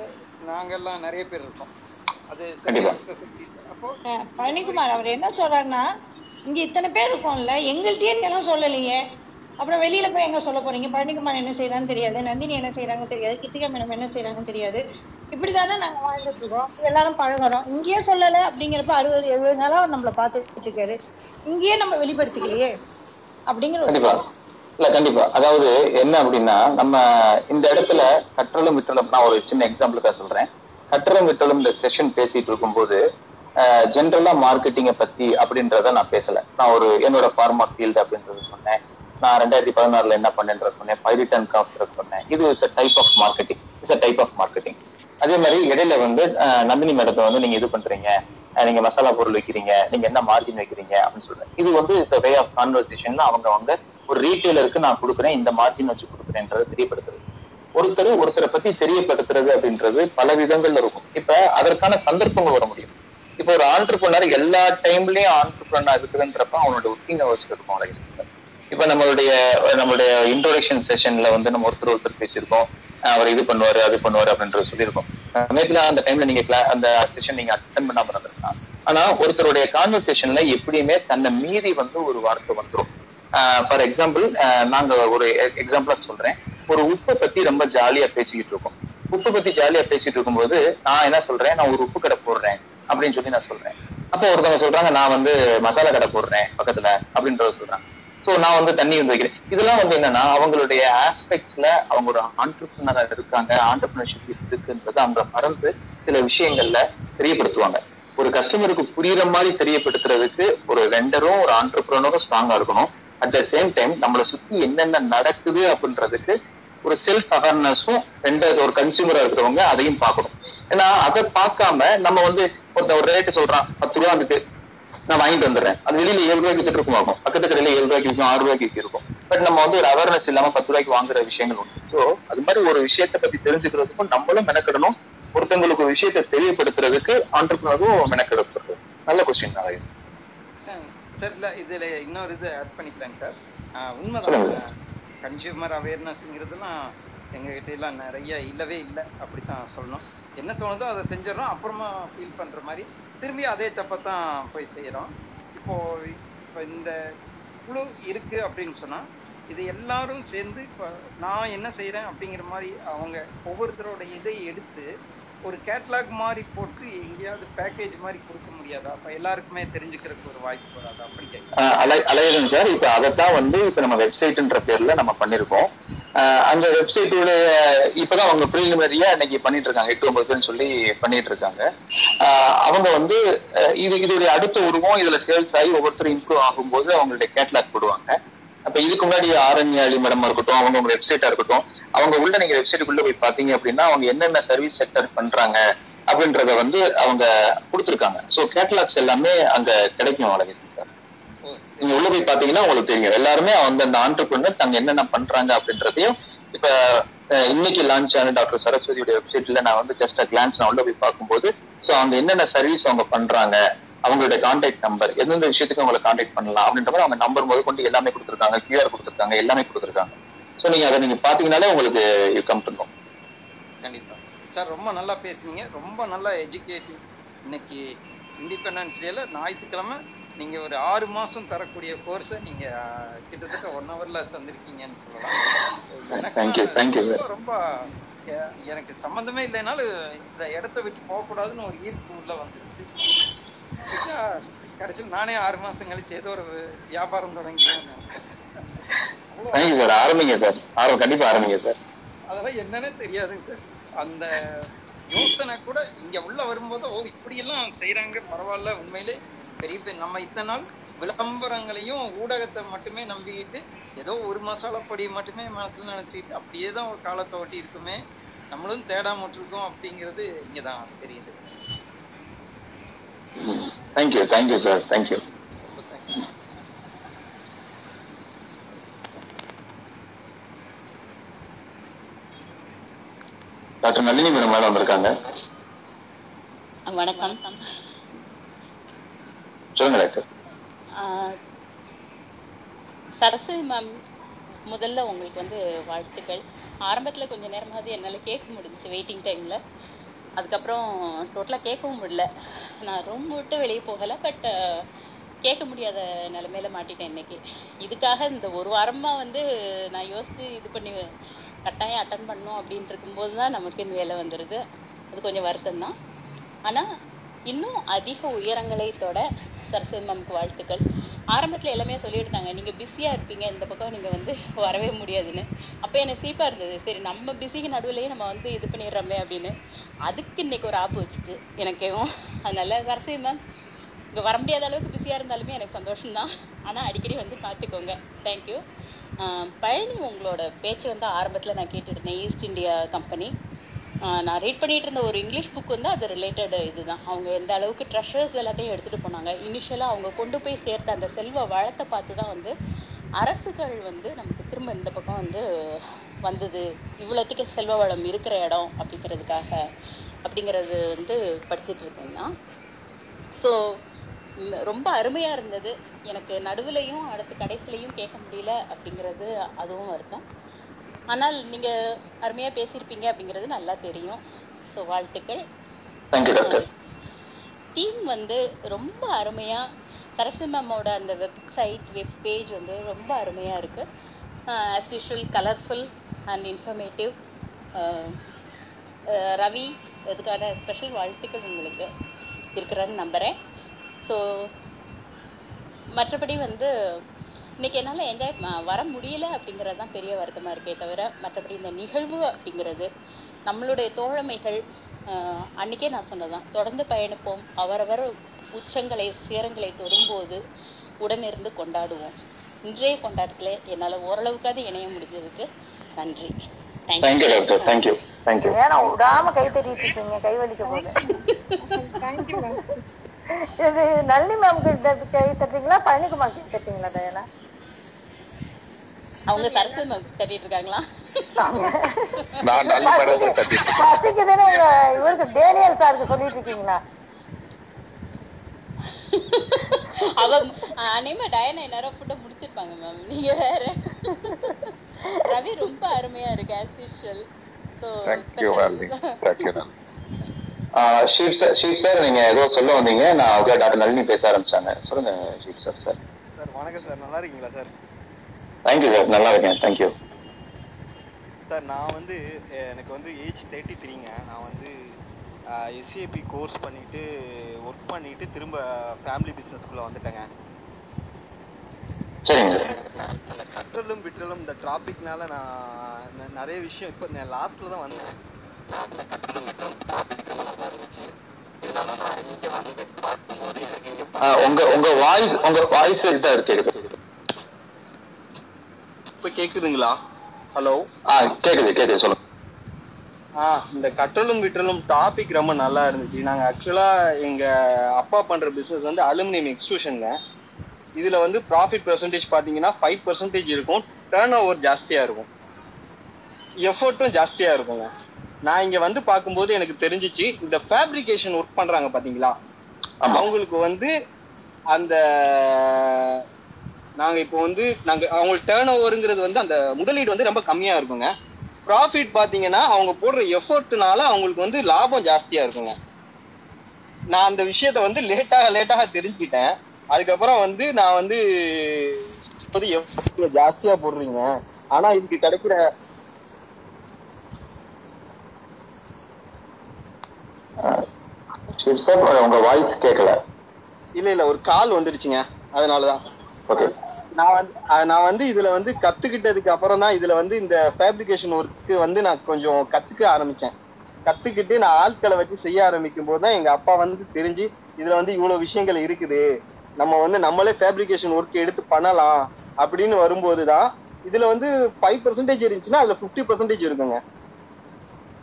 நாங்கெல்லாம் நிறைய பேர் இருக்கோம். அது அப்போ பழனிக்குமார் அவர் என்ன சொல்றாருன்னா இங்க இத்தனை பேர் இருக்கோம்ல எங்கள்கிட்டயே எல்லாம் சொல்லலைங்க அப்புறம் வெளியில போய் எங்க சொல்ல போறீங்க? பழனிக்குமார் என்ன செய்யறான்னு தெரியாது நந்தினி என்ன செய்யறாங்கன்னு தெரியாது கிருத்திகா மேடம் என்ன செய்யறாங்கன்னு தெரியாது. இப்படிதானே நாங்க வாழ்ந்துட்டு இருக்கோம். எல்லாரும் பழகுறோம். இங்கேயே சொல்லல அப்படிங்கிறப்ப அறுபது எழுபது நாளா அவர் நம்மள பாத்துட்டு இருக்காரு. இங்கேயே நம்ம வெளிப்படுத்திக்கலையே அப்படிங்கிற ஒரு கண்டிப்பா. இல்ல கண்டிப்பா. அதாவது என்ன அப்படின்னா நம்ம இந்த இடத்துல கற்றலும் விட்டலும் நான் ஒரு சின்ன எக்ஸாம்பிளுக்காக சொல்றேன். கற்றலும் விட்டலும் இந்த செஷன் பேசிட்டு இருக்கும்போது ஜென்ரலா மார்க்கெட்டிங்கை பத்தி அப்படின்றத நான் பேசல. நான் ஒரு என்னோட ஃபார்மா ஃபீல்டு அப்படின்றத சொன்னேன். நான் ரெண்டாயிரத்தி பதினாறுல என்ன பண்ணேன்ற சொன்னேன் பைரிட் அண்ட் காஸ்டர் சொன்னேன் இது is a type of marketing it's a type of marketing அதே மாதிரி இடையில வந்து நந்தினி மேடத்தை வந்து நீங்க இது பண்றீங்க. நீங்க மசாலா பொருள் வைக்கிறீங்க. நீங்க என்ன மார்ஜின் வைக்கிறீங்க அப்படின்னு சொல்றேன். இது வந்து இஸ் வே ஆஃப் கான்வர்சேஷன் அவங்க அவங்க ஒரு ரீட்டைலருக்கு நான் கொடுக்குறேன். இந்த மார்ஜின் வச்சு கொடுக்குறேன்றதை தெரியப்படுத்துறது. ஒருத்தர் ஒருத்தரை பத்தி தெரியப்படுத்துறது அப்படின்றது பல விதங்கள்ல இருக்கும். இப்ப அதற்கான சந்தர்ப்பங்கள் வர முடியும். இப்ப ஒரு ஆண்டர்பனர் எல்லா டைம்லயும் ஆண்டர்பனர் இருக்குதுன்றப்ப அவனோட ஒர்க்கிங் அவர்ஸ் இருக்கும். லைசன்ஸ் இப்ப நம்மளுடைய நம்மளுடைய இன்ட்ரோடக்ஷன் செஷன்ல வந்து நம்ம ஒருத்தர் ஒருத்தர் பேசியிருக்கோம். அவர் இது பண்ணுவாரு அது பண்ணுவாரு அப்படின்றது சொல்லியிருக்கோம். மேபி அந்த டைம்ல நீங்க அந்த செஷன் நீங்க அட்டன் பண்ணாம இருந்திருக்கலாம். ஆனா ஒருத்தருடைய கான்வர்சேஷன்ல எப்படியுமே தன்னை மீறி வந்து ஒரு வார்த்தை வந்துரும். ஃபார் எக்ஸாம்பிள் நாங்க ஒரு எக்ஸாம்பிளா சொல்றேன். ஒரு உப்பை பத்தி ரொம்ப ஜாலியா பேசிக்கிட்டு இருக்கோம். உப்பு பத்தி ஜாலியா பேசிட்டு இருக்கும்போது நான் என்ன சொல்றேன்? நான் ஒரு உப்பு கடை போடுறேன் அப்படின்னு சொல்லி நான் சொல்றேன். அப்போ ஒருத்தவங்க சொல்றாங்க நான் வந்து மசாலா கடை போடுறேன் பக்கத்துல அப்படின்றத சொல்றாங்க. சோ நான் வந்து தண்ணி வந்து வைக்கிறேன். இதெல்லாம் வந்து என்னன்னா அவங்களுடைய ஆஸ்பெக்ட்ஸ்ல அவங்க ஒரு ஆண்டர்பிரினரா இருக்காங்க. ஆண்டர்பிரினர்ஷிப் இருக்குன்றது அவங்க மறந்து சில விஷயங்கள்ல தெரியப்படுத்துவாங்க. ஒரு கஸ்டமருக்கு புரியுற மாதிரி தெரியப்படுத்துறதுக்கு ஒரு வெண்டரும் ஒரு ஆண்டர்பிரினரும் ஸ்ட்ராங்கா இருக்கணும். அட் த சேம் டைம் நம்மளை சுத்தி என்னென்ன நடக்குது அப்படின்றதுக்கு ஒரு செல்ஃப் அவேர்னஸும் வெண்டர்ஸ் ஒரு கன்சியூமரா இருக்கிறவங்க அதையும் பார்க்கணும். ஏன்னா அதை பார்க்காம நம்ம வந்து ஒருத்தன் ஒரு ரேட்டு சொல்றான் பத்து ரூபா இருக்கு நான் வாங்கிட்டு வந்துடுறேன். அது வெளியில ஏழு ரூபாய்க்கு வித்துட்டு இருக்கும் ஆகும் பக்கத்து கடையில ஏழு ரூபாய்க்கு விற்கும் ஆறு ரூபாய்க்கு விற்கும். பட் நம்ம வந்து ஒரு அவேர்னஸ் இல்லாம பத்து ரூபாய்க்கு வாங்குற விஷயங்கள் உண்டு. சோ அது மாதிரி ஒரு விஷயத்தை பத்தி தெரிஞ்சுக்கிறதுக்கும் நம்மளும் மெனக்கிடணும். ஒருத்தவங்களுக்கு ஒரு விஷயத்தை தெரியப்படுத்துறதுக்கு ஆண்டர்பனரும் மெனக்கெடுத்துறது நல்ல கொஸ்டின் சார் இல்ல இதுல இன்னொரு இது ஆட் பண்ணிக்கலாங்க சார் உண்மைதான். கன்சியூமர் அவேர்னஸ்ங்கிறதுலாம் எங்க கிட்ட எல்லாம் நிறைய இல்லவே இல்லை. அப்படித்தான் சொல்லணும். என்ன தோணுதோ அதை செஞ்சிடறோம். அப்புறமா ஃபீல் பண்ற மாதிரி திரும்பி அதே தப்பத்தான் போய் செய்யறோம். இப்போ இப்போ இந்த குழு இருக்கு அப்படின்னு சொன்னா இது எல்லாரும் சேர்ந்து இப்ப நான் என்ன செய்யறேன் அப்படிங்கிற மாதிரி அவங்க ஒவ்வொருத்தரோட இதை எடுத்து ஒரு கேட்லாக் மாதிரி போட்டு எங்கேயாவது பேக்கேஜ் மாதிரி கொடுக்க முடியாதா? அப்ப எல்லாருக்குமே தெரிஞ்சுக்கிறதுக்கு ஒரு வாய்ப்பு வராதா? அப்படி கேட்கிறேன். அலை சார் இப்ப அதைத்தான் வந்து இப்ப நம்ம வெப்சைட்ன்ற பேர்ல நம்ம பண்ணிருக்கோம். அந்த வெப்சைட்டோட இப்பதான் அவங்க ப்ரீலிமினரியா இன்னைக்கு பண்ணிட்டு இருக்காங்க எட்டு ஒன்பதுன்னு சொல்லி பண்ணிட்டு இருக்காங்க அவங்க வந்து இது இதோடைய அடுத்த உருவம் இதுல சேல்ஸ் ஆகி ஒவ்வொருத்தரும் இம்ப்ரூவ் ஆகும்போது அவங்களுடைய கேட்லாக் போடுவாங்க. அப்ப இதுக்கு முன்னாடி ஆரண்யாளி மேடமா இருக்கட்டும் அவங்க வெப்சைட்டா இருக்கட்டும் அவங்க உள்ள நீங்க வெப்சைட்டுக்குள்ள போய் பாத்தீங்க அப்படின்னா அவங்க என்னென்ன சர்வீஸ் செக்டர் பண்றாங்க அப்படின்றத வந்து அவங்க கொடுத்துருக்காங்க. சோ கேட்டலாக்ஸ் எல்லாமே அங்க கிடைக்கும் அழகேசன் சார் நீங்க உள்ள போய் பாத்தீங்கன்னா உங்களுக்கு தெரியும். எல்லாருமே அந்த அந்த ஆண்டர்பிரினர் அங்க என்னென்ன பண்றாங்க அப்படின்றதையும் இப்ப இன்னைக்கு லான்ச் ஆன டாக்டர் சரஸ்வதியோட வெப்சைட்ல நான் வந்து ஜஸ்ட் கிளான்ஸ் நான் உள்ள போய் பார்க்கும்போது சோ அவங்க என்னென்ன சர்வீஸ் அவங்க பண்றாங்க அவங்களுடைய கான்டாக்ட் நம்பர் எந்தெந்த விஷயத்துக்கு அவங்களை கான்டாக்ட் பண்ணலாம் அப்படின்ற மாதிரி அவங்க நம்பர் முதல் கொண்டு எல்லாமே கொடுத்துருக்காங்க கியூஆர் கொடுத்துருக்காங்க எல்லாமே கொடுத்துருக்காங்க. சோ நீங்க அதை நீங்க பாத்தீங்கன்னாலே உங்களுக்கு கம் டு கண்டிப்பா. சார் ரொம்ப நல்லா பேசுனீங்க. ரொம்ப நல்லா எஜுகேட்டிவ் இன்னைக்கு இண்டிபெண்டன்ஸ் டேல ஞாயிற்றுக்கிழமை நீங்க ஒரு ஆறு மாசம் தரக்கூடிய கோர்ஸை நீங்க கிட்டத்தட்ட ஒன் ஹவர்ல தந்திருக்கீங்கன்னு சொல்லலாம். ரொம்ப எனக்கு சம்பந்தமே இல்லைனாலும் இந்த இடத்த விட்டு போக கூடாதுன்னு ஒரு ஈர்ப்பு உள்ள வந்துருச்சு. கடைசியில் நானே ஆறு மாசம் கழிச்சு ஏதோ ஒரு வியாபாரம் அவ்வளோ தேங்க்யூ சார் ஆரம்பிங்க சார் ஆரம்பம் கண்டிப்பா ஆரம்பிங்க சார் அதெல்லாம் என்னன்னே தெரியாதுங்க சார் அந்த யோசனை கூட இங்க உள்ள வரும்போது ஓ இப்படி எல்லாம் செய்யறாங்க பரவாயில்ல உண்மையிலே பெரிய நம்ம இத்தனை நாள் விளம்பரங்களையும் ஊடகத்தை மட்டுமே நம்பிக்கிட்டு ஏதோ ஒரு மசாலா பொடியை மட்டுமே மனசுல நினைச்சுக்கிட்டு அப்படியே தான் ஒரு காலத்தை ஓட்டி இருக்குமே. நம்மளும் தேடாம இருக்கோம் அப்படிங்கிறது இங்கதான் தெரியுது. Thank you thank you sir thank you ரொம்ப thanks doctor Nalini madam madam வந்திருக்காங்க. வணக்கம். சொல்லுங்க டாக்டர். சரஸ்வதி மேம் முதல்ல உங்களுக்கு வந்து வாழ்த்துக்கள். ஆரம்பத்துல கொஞ்ச நேரமாவது என்னால கேட்க முடிஞ்சுச்சு வெயிட்டிங் டைம்ல அதுக்கப்புறம் டோட்டலா கேட்கவும் முடியல. நான் ரூம் விட்டு வெளியே போகல பட் கேட்க முடியாத நிலைமையில மாட்டிட்டேன் இன்னைக்கு. இதுக்காக இந்த ஒரு வாரமா வந்து நான் யோசிச்சு இது பண்ணி கட்டாயம் அட்டன் பண்ணும் அப்படின்ட்டு இருக்கும்போது தான் நமக்கு இந்த வேலை வந்துடுது அது கொஞ்சம் வருத்தம் தான் ஆனால் இன்னும் அதிக உயரங்களை தொட சரஸ்வதி மேம்க்கு வாழ்த்துக்கள். ஆரம்பத்தில் எல்லாமே சொல்லியிருந்தாங்க நீங்கள் பிஸியாக இருப்பீங்க இந்த பக்கம் நீங்கள் வந்து வரவே முடியாதுன்னு. அப்போ எனக்கு சீப்பாக இருந்தது. சரி நம்ம பிஸிக்கு நடுவிலேயே நம்ம வந்து இது பண்ணிடுறோமே அப்படின்னு. அதுக்கு இன்னைக்கு ஒரு ஆப்பு வச்சுட்டு எனக்கேவும். அதனால சரஸ்வதி மேம் இங்கே வர முடியாத அளவுக்கு பிஸியாக இருந்தாலுமே எனக்கு சந்தோஷம்தான். ஆனால் அடிக்கடி வந்து பார்த்துக்கோங்க. தேங்க்யூ பழனி உங்களோட பேச்சு வந்து ஆரம்பத்தில் நான் கேட்டுருந்தேன் இருந்தேன் ஈஸ்ட் இந்தியா கம்பெனி நான் ரீட் பண்ணிட்டு இருந்த ஒரு இங்கிலீஷ் புக் வந்து அது ரிலேட்டட் இதுதான். அவங்க எந்த அளவுக்கு ட்ரெஷர்ஸ் எல்லாத்தையும் எடுத்துகிட்டு போனாங்க. இனிஷியலாக அவங்க கொண்டு போய் சேர்த்த அந்த செல்வ வளத்தை பார்த்து தான் வந்து அரசுகள் வந்து நமக்கு திரும்ப இந்த பக்கம் வந்து வந்தது. இவ்வளோத்துக்கு செல்வ வளம் இருக்கிற இடம் அப்படிங்கிறதுக்காக அப்படிங்கிறது வந்து படிச்சிட்டுருக்கேன் நான். ஸோ ரொம்ப அருமையா இருந்தது. எனக்கு நடுவுலையும் அடுத்து கடைசிலையும் கேட்க முடியல அப்படிங்கிறது அதுவும் வருத்தம். ஆனால் நீங்க அருமையா பேசியிருப்பீங்க அப்படிங்கிறது நல்லா தெரியும். ஸோ வாழ்த்துக்கள். டீம் வந்து ரொம்ப அருமையா சரசு மேமோட அந்த வெப்சைட் வெப் பேஜ் வந்து ரொம்ப அருமையா இருக்கு. As usual colourful and informative Ravi இதுக்கான ஸ்பெஷல் வாழ்த்துக்கள் உங்களுக்கு இருக்கிறான்னு நம்புறேன். ஸோ மற்றபடி வந்து இன்னைக்கு என்னால என்ஜாய் வர முடியல அப்படிங்கிறது தான் பெரிய வருத்தமா இருக்கே தவிர மற்றபடி இந்த நிகழ்வு அப்படிங்கிறது நம்மளுடைய தோழமைகள் ஆஹ் அன்னைக்கே நான் சொன்னதான் தொடர்ந்து பயணிப்போம். அவரவர் உச்சங்களை சிகரங்களை தொடும்போது உடனிருந்து கொண்டாடுவோம். இன்றைய கொண்டாட்டத்துல என்னால ஓரளவுக்காவது இணைய முடிஞ்சதுக்கு நன்றி. தேங்க்யூ டாக்டர் தேங்க்யூ தேங்க்யூ ஏன்னா விடாம கை தட்டிட்டு இருக்கீங்க கை வலிக்க போகுது. இது நளினி மேம் கிட்ட கை தட்டுறீங்களா பழனிக்குமார் கை தட்டுறீங்களா தயானா அவங்க சரஸ்வதி மேம் தட்டிட்டு இருக்காங்களா? நான் நல்ல மேடம் தட்டிட்டு இருக்கேன். பசிக்குதுன்னு உங்க இவருக்கு டேனியல் சாருக்கு சொல்லிட்டு இருக்கீங்களா? அவ அநேகமா டயனா நேரம் ஃபுட்டை முடிச்சிருப்பாங்க மேம் நீங்க வேற. ரவி ரொம்ப அருமையா இருக்கு as usual so thank you ma'am thank you ma'am sheep sir ஷீப் சார் நீங்க ஏதோ சொல்ல வந்தீங்க. நான் அவங்க டாக்டர் நளினி பேச ஆரம்பிச்சாங்க சொல்லுங்க ஷீப் சார் சார். சார் வணக்கம் சார். நல்லா இருக்கீங்களா சார்? தேங்க்யூ சார் நல்லா இருக்கேன். தேங்க்யூ சார் நான் வந்து எனக்கு வந்து ஏஜ் தேர்ட்டி த்ரீங்க நான் வந்து எஸ்ஏபி கோர்ஸ் பண்ணிட்டு ஒர்க் பண்ணிட்டு திரும்ப ஃபேமிலி பிஸ்னஸ்க்குள்ள வந்துட்டேங்க. சரிங்க. இந்த கற்றலும் விற்றலும் இந்த டாபிக்னால நான் நிறைய விஷயம் இப்போ நான் லாஸ்ட்ல தான் வந்தேன் இந்த கற்றலும் விற்றலும் topic நல்லா இருந்துச்சு இதனால நான் இங்க வந்து பார்க்கும்போது எனக்கு இங்க உங்க உங்க வாய்ஸ் உங்க வாய்ஸ் இதா இருக்கு இப்ப கேக்குதுங்களா? ஹலோ ஆ கேக்குது கேக்குது சொல்லுங்க. ஆ இந்த கற்றலும் விற்றலும் டாபிக் ரொம்ப நல்லா இருந்துச்சு. நாங்க ஆக்சுவலா எங்க அப்பா பண்ற பிசினஸ் வந்து அலுமினியம் எக்ஸ்ட்ரூஷன்ங்க இதுல வந்து ப்ராஃபிட் பெர்சன்டேஜ் பாத்தீங்கன்னா ஃபைவ் பர்சன்டேஜ் இருக்கும். டேர்ன் ஓவர் ஜாஸ்தியா இருக்கும். எஃபர்ட்டும் ஜாஸ்தியா இருக்குங்க. நான் இங்க வந்து பார்க்கும்போது எனக்கு தெரிஞ்சிச்சு இந்த ஃபேப்ரிகேஷன் ஒர்க் பண்றாங்க பாத்தீங்களா? அவங்களுக்கு வந்து அந்த நாங்க இப்போ வந்து நாங்க அவங்களுக்கு டேர்ன் ஓவருங்கிறது வந்து அந்த முதலீடு வந்து ரொம்ப கம்மியா இருக்குங்க. ப்ராஃபிட் பாத்தீங்கன்னா அவங்க போடுற எஃபர்ட்னால அவங்களுக்கு வந்து லாபம் ஜாஸ்தியா இருக்குங்க. நான் அந்த விஷயத்த வந்து லேட்டாக லேட்டாக தெரிஞ்சுக்கிட்டேன். அதுக்கப்புறம் வந்து நான் வந்து வந்து effort ஜாஸ்தியா போடுறீங்க. ஆனா இதுக்கு கிடைக்கிற ஷீப் சார் உங்க வாய்ஸ் கேட்கல இல்ல இல்ல ஒரு கால் வந்துருச்சுங்க அதனாலதான். ஓகே நான் வந்து நான் வந்து இதுல வந்து கத்துக்கிட்டதுக்கு அப்புறம் தான் இதுல வந்து இந்த ஃபேப்ரிகேஷன் ஒர்க்கு வந்து நான் கொஞ்சம் கத்துக்க ஆரம்பிச்சேன். கத்துக்கிட்டு நான் ஆட்களை வச்சு செய்ய ஆரம்பிக்கும் போதுதான் எங்க அப்பா வந்து தெரிஞ்சு இதுல வந்து இவ்வளவு விஷயங்கள் இருக்குது. நம்ம வந்து நம்மளே ஃபேப்ரிகேஷன் ஒர்க் எடுத்து பண்ணலாம் அப்படின்னு வரும்போதுதான் இதுல வந்து ஃபைவ் பர்சன்டேஜ் இருந்துச்சுன்னா அதுல பிப்டி பர்சன்டேஜ் இருக்குங்க.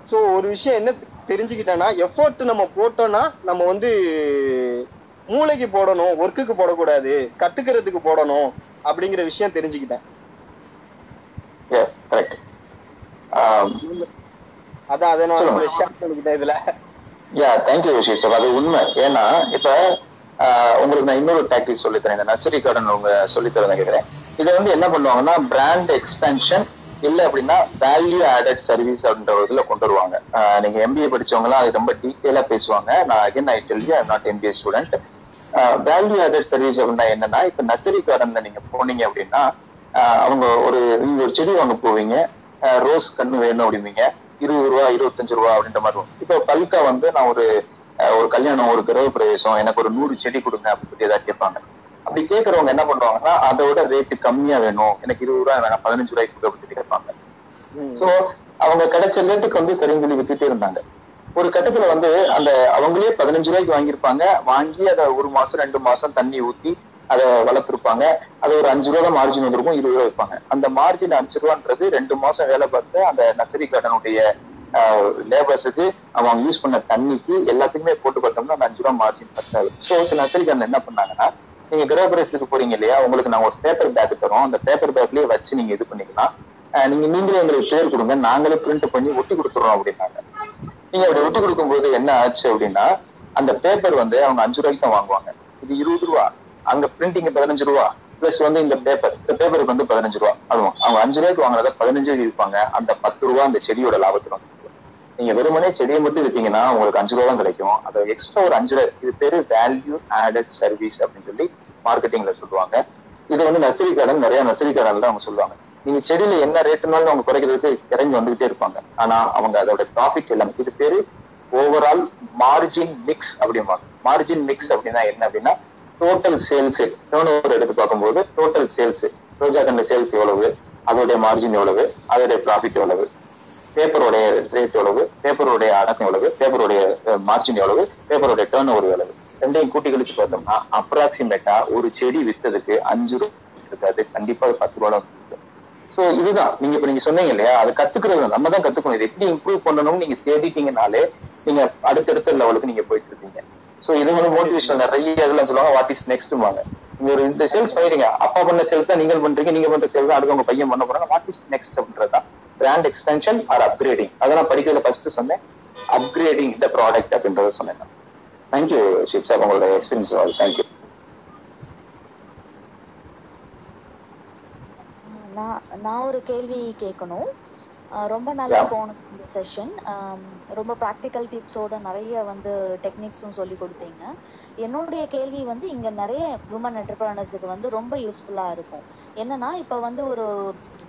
சோ ஒரு விஷயம் என்ன தெரிஞ்சுக்கிட்டேன்னா எஃபோர்ட் நம்ம போட்டோம்னா நம்ம வந்து மூளைக்கு போடணும் ஒர்க்குக்கு போடக்கூடாது கத்துக்கிறதுக்கு போடணும் அப்படிங்கிற விஷயம் தெரிஞ்சுக்கிட்டேன். கரெக்ட் அதான் அதை நான் உங்களை ஷேர் பண்ணிக்கிட்டேன் இதுல. யா தேங்க்யூ யோசிஷ் சார் அது உண்மை. ஏன்னா இப்ப ஆஹ் உங்களுக்கு நான் இன்னொரு டாக்டிக் சொல்லித்தரேன் இந்த நர்சரி கார்டன் உங்க சொல்லித்தரேன் கேட்கிறேன் இதை வந்து என்ன பண்ணுவாங்கன்னா பிராண்ட் எக்ஸ்பென்ஷன் இல்ல அப்படின்னா வேல்யூ ஆடட் சர்வீஸ் அப்படின்ற ஒரு இதுல கொண்டு வருவாங்க. நீங்க எம்பிஏ படிச்சவங்களாம் அது ரொம்ப டீட்டெயிலா பேசுவாங்க. நான் again I tell you I not MBA student value added service அப்படின்னா என்னன்னா இப்ப நர்சரி கார்டன்ல நீங்க போனீங்க அப்படின்னா அவங்க ஒரு நீங்க ஒரு செடி வாங்க போவீங்க. ரோஸ் கண்ணு வேணும் அப்படிம்பீங்க. இருபது ரூபா இருபத்தஞ்சு ரூபா அப்படின்ற மாதிரி வரும். இப்போ பல்கா வந்து நான் ஒரு ஒரு கல்யாணம் ஒரு கிரக பிரவேசம் எனக்கு ஒரு நூறு செடி கொடுங்க அப்படின்னு சொல்லி ஏதாவது கேட்பாங்க. அப்படி கேட்கறவங்க என்ன பண்ணுவாங்கன்னா அதோட ரேட்டு கம்மியா வேணும். எனக்கு இருபது ரூபாய் வேணாம் பதினஞ்சு ரூபாய்க்கு கொடு அப்படின்னு கேட்பாங்க. சோ அவங்க கிடைச்ச ரேட்டுக்கு வந்து சரின்னு சொல்லி வித்துட்டே இருந்தாங்க. ஒரு கட்டத்துல வந்து அந்த அவங்களே பதினஞ்சு ரூபாய்க்கு வாங்கியிருப்பாங்க. வாங்கி அதை ஒரு மாசம் ரெண்டு மாசம் தண்ணி ஊத்தி அதை வளர்த்துருப்பாங்க. அது ஒரு அஞ்சு ரூபா தான் மார்ஜின் வந்திருக்கும் இருபது ரூபா வைப்பாங்க அந்த மார்ஜின் அஞ்சு ரூபான்றது ரெண்டு மாசம் வேலை பார்த்து அந்த நர்சரி கார்டனுடைய லேபர்ஸுக்கு அவங்க யூஸ் பண்ண தண்ணிக்கு எல்லாத்துக்குமே போட்டு பார்த்தோம்னா அந்த அஞ்சு ரூபா மார்ஜின் பத்தாது ஸோ சில நர்சரி கார்டன் என்ன பண்ணாங்கன்னா நீங்க கிரகப்பிரவேசத்துக்கு போறீங்க இல்லையா உங்களுக்கு நான் ஒரு பேப்பர் பேக் தரோம். அந்த பேப்பர் பேக்லயே வச்சு நீங்க இது பண்ணிக்கலாம். நீங்க நீங்களே எங்களுக்கு பேர் கொடுங்க. நாங்களே பிரிண்ட் பண்ணி ஒட்டி கொடுத்துறோம் அப்படின்னாங்க. நீங்க அப்படி ஒட்டி கொடுக்கும்போது என்ன ஆச்சு அப்படின்னா அந்த பேப்பர் வந்து அவங்க அஞ்சு ரூபாய்க்கு தான் வாங்குவாங்க. இது இருபது ரூபா. அங்க பிரிண்டிங் பதினஞ்சு ரூபா. பிளஸ் வந்து இந்த பேப்பர் இந்த பேப்பருக்கு வந்து பதினஞ்சு ரூபா. அதுவும் அவங்க அஞ்சு ரூபாய்க்கு வாங்குறத பதினஞ்சு இருப்பாங்க அந்த பத்து ரூபா அந்த செடியோட லாபத்துல. வந்து நீங்க வெறுமனே செடியை மட்டும் வித்தீங்கன்னா உங்களுக்கு அஞ்சு ரூபா தான் கிடைக்கும். அது எக்ஸ்ட்ரா ஒரு அஞ்சு ரூபாய் இது பேரு வேல்யூ ஆடட் சர்வீஸ் அப்படின்னு சொல்லி மார்க்கெட்டிங்ல சொல்லுவாங்க. இது வந்து நர்சரி கார்டன் நிறைய நர்சரி கார்டன்ல அவங்க சொல்லுவாங்க. நீங்க செடியில என்ன ரேட்டுனாலும் அவங்க குறைக்கிறதுக்கு இறங்கி வந்துகிட்டே இருப்பாங்க. ஆனா அவங்க அதோட ப்ராஃபிட் எல்லாமே இது பேரு ஓவரால் மார்ஜின் மிக்ஸ் அப்படிம்பாங்க. மார்ஜின் மிக்ஸ் அப்படின்னா என்ன அப்படின்னா டோட்டல் சேல்ஸ் டேர்ன் ஓவர் எடுத்து பார்க்கும்போது டோட்டல் சேல்ஸ் ரோஜா கண்ட சேல்ஸ் எவ்வளவு அதோடைய மார்ஜின் எவ்வளவு அதோடைய ப்ராஃபிட் எவ்வளவு பேப்பருடைய ரேட் எவ்வளவு பேப்பருடைய அடக்கம் எவ்வளவு பேப்பருடைய மார்ஜின் எவ்வளவு பேப்பருடைய டேர்ன் ஓவர் எவ்வளவு. ரெண்டையும் கூட்டி கழிச்சு பார்த்தோம்னா அப்ராக்சிமேட்டா ஒரு செடி வித்ததுக்கு அஞ்சு ரூபா இருக்காது. கண்டிப்பா பத்து ரூபாய் சோ இதுதான். நீங்க இப்ப நீங்க சொன்னீங்க இல்லையா? அதை கத்துக்கிறது நம்ம தான் கத்துக்கணும். இது எப்படி இம்ப்ரூவ் பண்ணணும்னு நீங்க தேடிட்டீங்கனாலே நீங்க அடுத்தடுத்த லெவலுக்கு நீங்க போயிட்டு இருப்பீங்க சோ இது வந்து மோட்டிவேஷன் நிறைய இதெல்லாம் சொல்லுவாங்க. வாட் இஸ் நெக்ஸ்ட் வாங்க நீங்க ஒரு இந்த சேல்ஸ் பண்ணிட்டீங்க அப்பா பண்ண சேல்ஸ் தான் நீங்கள் பண்றீங்க. நீங்க பண்ற சேல்ஸ் தான் அடுத்து உங்க பையன் பண்ண போறாங்க. வாட் இஸ் நெக்ஸ்ட் அப்படின்றதான் பிராண்ட் எக்ஸ்பென்ஷன் ஆர் அப்கிரேடிங் அதெல்லாம் படிக்கிறத ஃபர்ஸ்ட் சொன்னேன். அப்கிரேடிங் த ப்ராடக்ட் அப்படின்றத சொன்னேன். தேங்க்யூ ஷிப் சார் உங்களோட எக்ஸ்பீரியன்ஸ் தேங்க்யூ நான் நான் ஒரு கேள்வி கேட்கணும். ரொம்ப நல்லா. போனது இந்த செஷன் ரொம்ப ப்ராக்டிக்கல் டிப்ஸோட நிறைய வந்து டெக்னிக்ஸும் சொல்லி கொடுத்தீங்க. என்னுடைய கேள்வி வந்து இங்க நிறைய விமன் என்டர்பிரனர்ஸுக்கு வந்து ரொம்ப யூஸ்ஃபுல்லா இருக்கும். என்னன்னா இப்ப வந்து ஒரு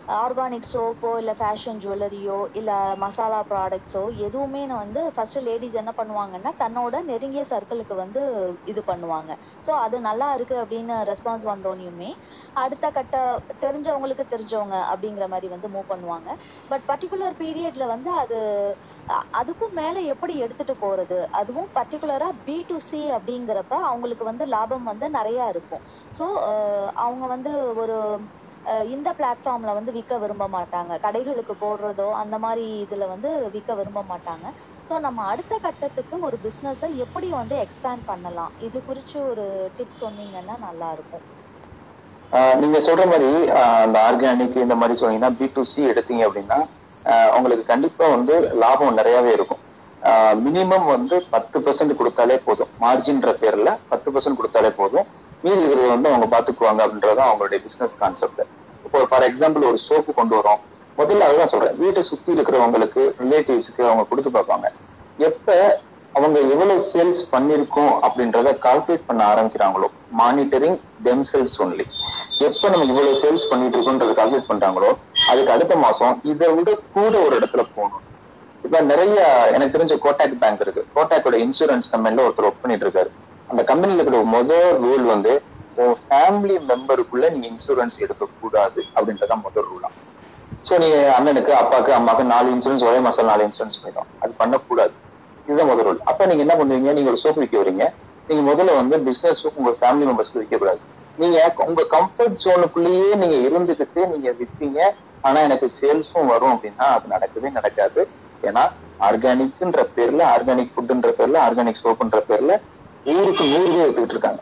ஆர்கானிக் சோப்போ இல்ல ஃபேஷன் ஜுவல்லரியோ இல்ல மசாலா ப்ராடக்ட்ஸோ எதுவுமே நான் வந்து ஃபர்ஸ்ட் லேடிஸ் என்ன பண்ணுவாங்கன்னா தன்னோட நெருங்கிய சர்க்கிளுக்கு வந்து இது பண்ணுவாங்க. ஸோ அது நல்லா இருக்கு அப்படின்னு ரெஸ்பான்ஸ் வந்தோனையுமே அடுத்த கட்ட தெரிஞ்சவங்களுக்கு தெரிஞ்சவங்க அப்படிங்கிற மாதிரி வந்து மூவ் பண்ணுவாங்க. பட் பர்டிகுலர் பீரியட்ல வந்து அது அதுக்கும் மேல எப்படி எடுத்துட்டு போறது? அதுவும் பர்டிகுலரா பி டு சி அப்படிங்கிறப்ப அவங்களுக்கு வந்து லாபம் வந்து நிறைய இருக்கும். ஸோ அவங்க வந்து ஒரு இந்த பிளாட்ஃபார்ம்ல வந்து விற்க விரும்ப மாட்டாங்க. கடைகளுக்கு போடுறதோ அந்த மாதிரி இதுல வந்து விற்க விரும்ப மாட்டாங்க. ஸோ நம்ம அடுத்த கட்டத்துக்கு ஒரு பிஸ்னஸை எப்படி வந்து எக்ஸ்பேண்ட் பண்ணலாம்? இது குறிச்சு ஒரு டிப்ஸ் சொன்னீங்கன்னா நல்லா இருக்கும் ஆஹ் நீங்க சொல்ற மாதிரி ஆஹ் அந்த ஆர்கானிக் இந்த மாதிரி சொன்னீங்கன்னா பி டு சி எடுத்தீங்க அப்படின்னா ஆஹ் உங்களுக்கு கண்டிப்பா வந்து லாபம் நிறையவே இருக்கும். மினிமம் வந்து பத்து பர்சன்ட் கொடுத்தாலே போதும். மார்ஜின்ற பேர்ல பத்து பர்சன்ட் கொடுத்தாலே போதும். மீதி இருக்கிறது வந்து அவங்க பாத்துக்குவாங்க அப்படின்றது அவங்களுடைய பிசினஸ் கான்செப்ட் இப்போ ஃபார் எக்ஸாம்பிள் ஒரு சோப்பு கொண்டு வரோம். முதல்ல அதுதான் சொல்றேன். வீட்டை சுத்தி இருக்கிறவங்களுக்கு ரிலேட்டிவ்ஸுக்கு அவங்க கொடுத்து பார்ப்பாங்க. எப்ப அவங்க எவ்வளவு சேல்ஸ் பண்ணிருக்கோம் அப்படின்றத கால்குலேட் பண்ண ஆரம்பிக்கிறாங்களோ? மானிட்டரிங் தெம்செல்ஸ் ஒன்லி எப்ப நம்ம இவ்வளவு சேல்ஸ் பண்ணிட்டு இருக்கோம்ன்றத கால்குலேட் பண்றாங்களோ? அதுக்கு அடுத்த மாசம் இதை விட கூட ஒரு இடத்துல போகணும். இப்ப நிறைய எனக்கு தெரிஞ்ச கோட்டாக் பேங்க் இருக்கு. கோட்டாக்கோட இன்சூரன்ஸ் கம்பெனில ஒருத்தர் ஒர்க் பண்ணிட்டு இருக்காரு. அந்த கம்பெனில இருக்கிற முதல் ரூல் வந்து உன் ஃபேமிலி மெம்பருக்குள்ள நீங்க இன்சூரன்ஸ் எடுக்க கூடாது அப்படின்றதான் முதல் ரூலா ஸோ நீங்க அண்ணனுக்கு அப்பாக்கு அம்மாக்கு நாலு இன்சூரன்ஸ் ஒரே மாசம் நாலு இன்சூரன்ஸ் போயிடும். அது பண்ணக்கூடாது. இதுதான் முதல் ரூல் அப்ப நீங்க என்ன பண்ணுவீங்க? நீங்க ஒரு சோப்பு விற்க வரீங்க. நீங்க முதல்ல வந்து பிசினஸ் உங்க ஃபேமிலி மெம்பர்ஸ்க்கு விற்க கூடாது நீங்க உங்க கம்ஃபர்ட் சோனுக்குள்ளேயே நீங்க இருந்துகிட்டு நீங்க விற்பீங்க ஆனா எனக்கு சேல்ஸும் வரும் அப்படின்னா அது நடக்கவே நடக்காது. ஏன்னா ஆர்கானிக்ன்ற பேர்ல ஆர்கானிக் ஃபுட்ன்ற பேர்ல ஆர்கானிக் சோப்புன்ற பேர்ல ஊருக்கு நூறு பேர் எடுத்துக்கிட்டு இருக்காங்க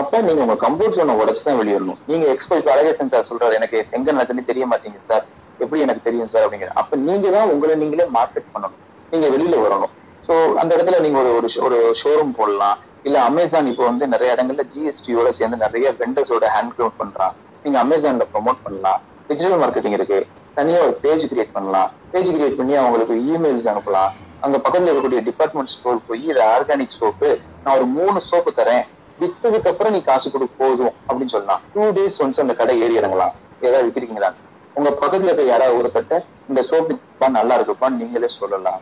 அப்ப நீங்க உங்க கம்ஃபர்ட் ஜோனை உடச்சு தான் வெளியிடணும் நீங்க எக்ஸ்போ இப்ப அழகேசன் சார் சொல்றாரு எனக்கு எங்க நடக்குதுன்னு தெரிய மாட்டீங்க சார் எப்படி எனக்கு தெரியும் சார் அப்படிங்கிற. அப்ப நீங்க தான் உங்களை நீங்களே மார்க்கெட் பண்ணணும். நீங்க வெளியில வரணும். சோ அந்த இடத்துல நீங்க ஒரு ஒரு ஒரு ஷோரூம் போடலாம். இல்ல அமேசான் இப்போ வந்து நிறைய இடங்கள்ல ஜிஎஸ்டியோட சேர்ந்து நிறைய வெண்டர்ஸோட ஹேண்ட் கிரவுண்ட் பண்றான். நீங்க அமேசான்ல ப்ரொமோட் பண்ணலாம். டிஜிட்டல் மார்க்கெட்டிங் இருக்கு. தனியா ஒரு பேஜ் கிரியேட் பண்ணலாம். பேஜ் கிரியேட் பண்ணி அவங்களுக்கு இமெயில்ஸ் அனுப்பலாம். அங்க பக்கத்துல இருக்கக்கூடிய டிபார்ட்மெண்ட் ஸ்டோர் போய் இது ஆர்கானிக் சோப்பு நான் ஒரு மூணு சோப்பு தரேன். வித்ததுக்கு அப்புறம் நீ காசு கொடு போதும் அப்படின்னு சொல்லலாம் டூ டேஸ் ஒன்ஸ் அந்த கடை ஏறி இறங்கலாம். ஏதாவது விற்கிறீங்களா உங்க பக்கத்துல இருக்க யாராவது ஒருத்தட்ட இந்த சோப்பு நல்லா இருக்குப்பான்னு நீங்களே சொல்லலாம்.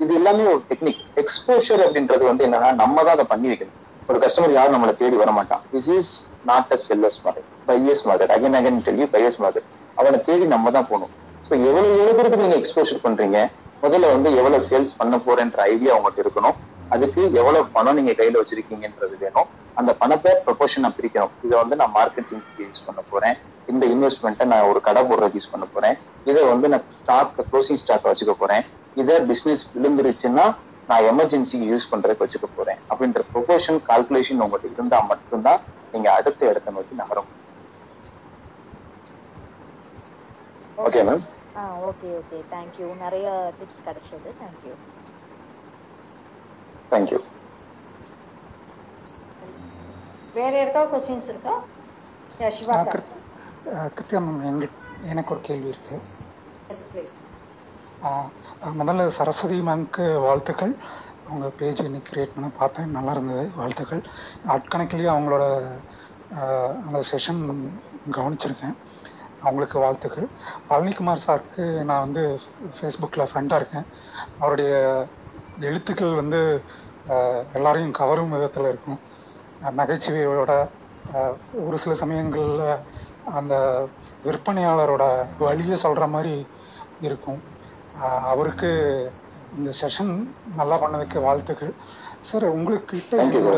இது எல்லாமே ஒரு டெக்னிக் எக்ஸ்போஷர் அப்படின்றது வந்து என்னன்னா நம்ம தான் அதை பண்ணி வைக்கணும். ஒரு கஸ்டமர் யாரும் நம்மளை தேடி வர மாட்டான். This is not a sellers market buyers market again again Delhi buyers market அவனை தேடி நம்ம தான் போகணும். ஸோ எவ்வளவு எவ்வளவு பேருக்கு நீங்க எக்ஸ்போஷர் பண்றீங்க? முதல்ல வந்து எவ்வளவு சேல்ஸ் பண்ண போறேன்ற ஐடியா அவங்ககிட்ட இருக்கணும். அதுக்கு எவ்வளவு பணம் நீங்க கையில வச்சிருக்கீங்கன்றது வேணும். அந்த பணத்தை ப்ரொபோஷனா பிரிக்கணும். இதை வந்து நான் மார்க்கெட்டிங்க்கு யூஸ் பண்ண போறேன். இந்த இன்வெஸ்ட்மெண்ட்டை நான் ஒரு கடை போடுறதுக்கு யூஸ் பண்ண போறேன். இதை வந்து நான் ஸ்டாக் க்ளோசிங் ஸ்டாக் வச்சுக்க போறேன். இதை பிசினஸ் விழுந்துருச்சுன்னா நான் எமர்ஜென்சிக்கு யூஸ் பண்றதுக்கு வச்சுக்க போறேன். அப்படின்ற ப்ரொபோஷன் கால்குலேஷன் உங்கள்கிட்ட இருந்தா மட்டும்தான் நீங்க அடுத்த இடத்தை நோக்கி நகரும். Okay ma'am okay okay thank you நிறைய டிப்ஸ் கிடைச்சது. தேங்க்யூ தேங்க்யூ வேற யாருக்காவது கொஸ்டின்ஸ் இருக்கா? சிவா சார் கிருத்தியா மேம் எங்க எனக்கு ஒரு கேள்வி இருக்கு. முதல்ல சரஸ்வதி மேம்க்கு வாழ்த்துக்கள். அவங்க பேஜ் இன்னைக்கு கிரியேட் பண்ண பார்த்தேன். நல்லா இருந்தது வாழ்த்துக்கள். ஆட்கணக்கிலேயே அவங்களோட அந்த செஷன் கவனிச்சிருக்கேன். அவங்களுக்கு வாழ்த்துக்கள். பழனிக்குமார் சாருக்கு நான் வந்து ஃபேஸ்புக்கில் ஃப்ரெண்டாக இருக்கேன். அவருடைய எழுத்துக்கள் வந்து எல்லாரையும் கவரும் விதத்தில் இருக்கும். நகைச்சுவையோட ஒரு சில சமயங்கள்ல அந்த விற்பனையாளரோட வழியை சொல்ற மாதிரி இருக்கும். அவருக்கு இந்த செஷன் நல்லா பண்ணதுக்கு வாழ்த்துக்கள். Sir sir. ஒரு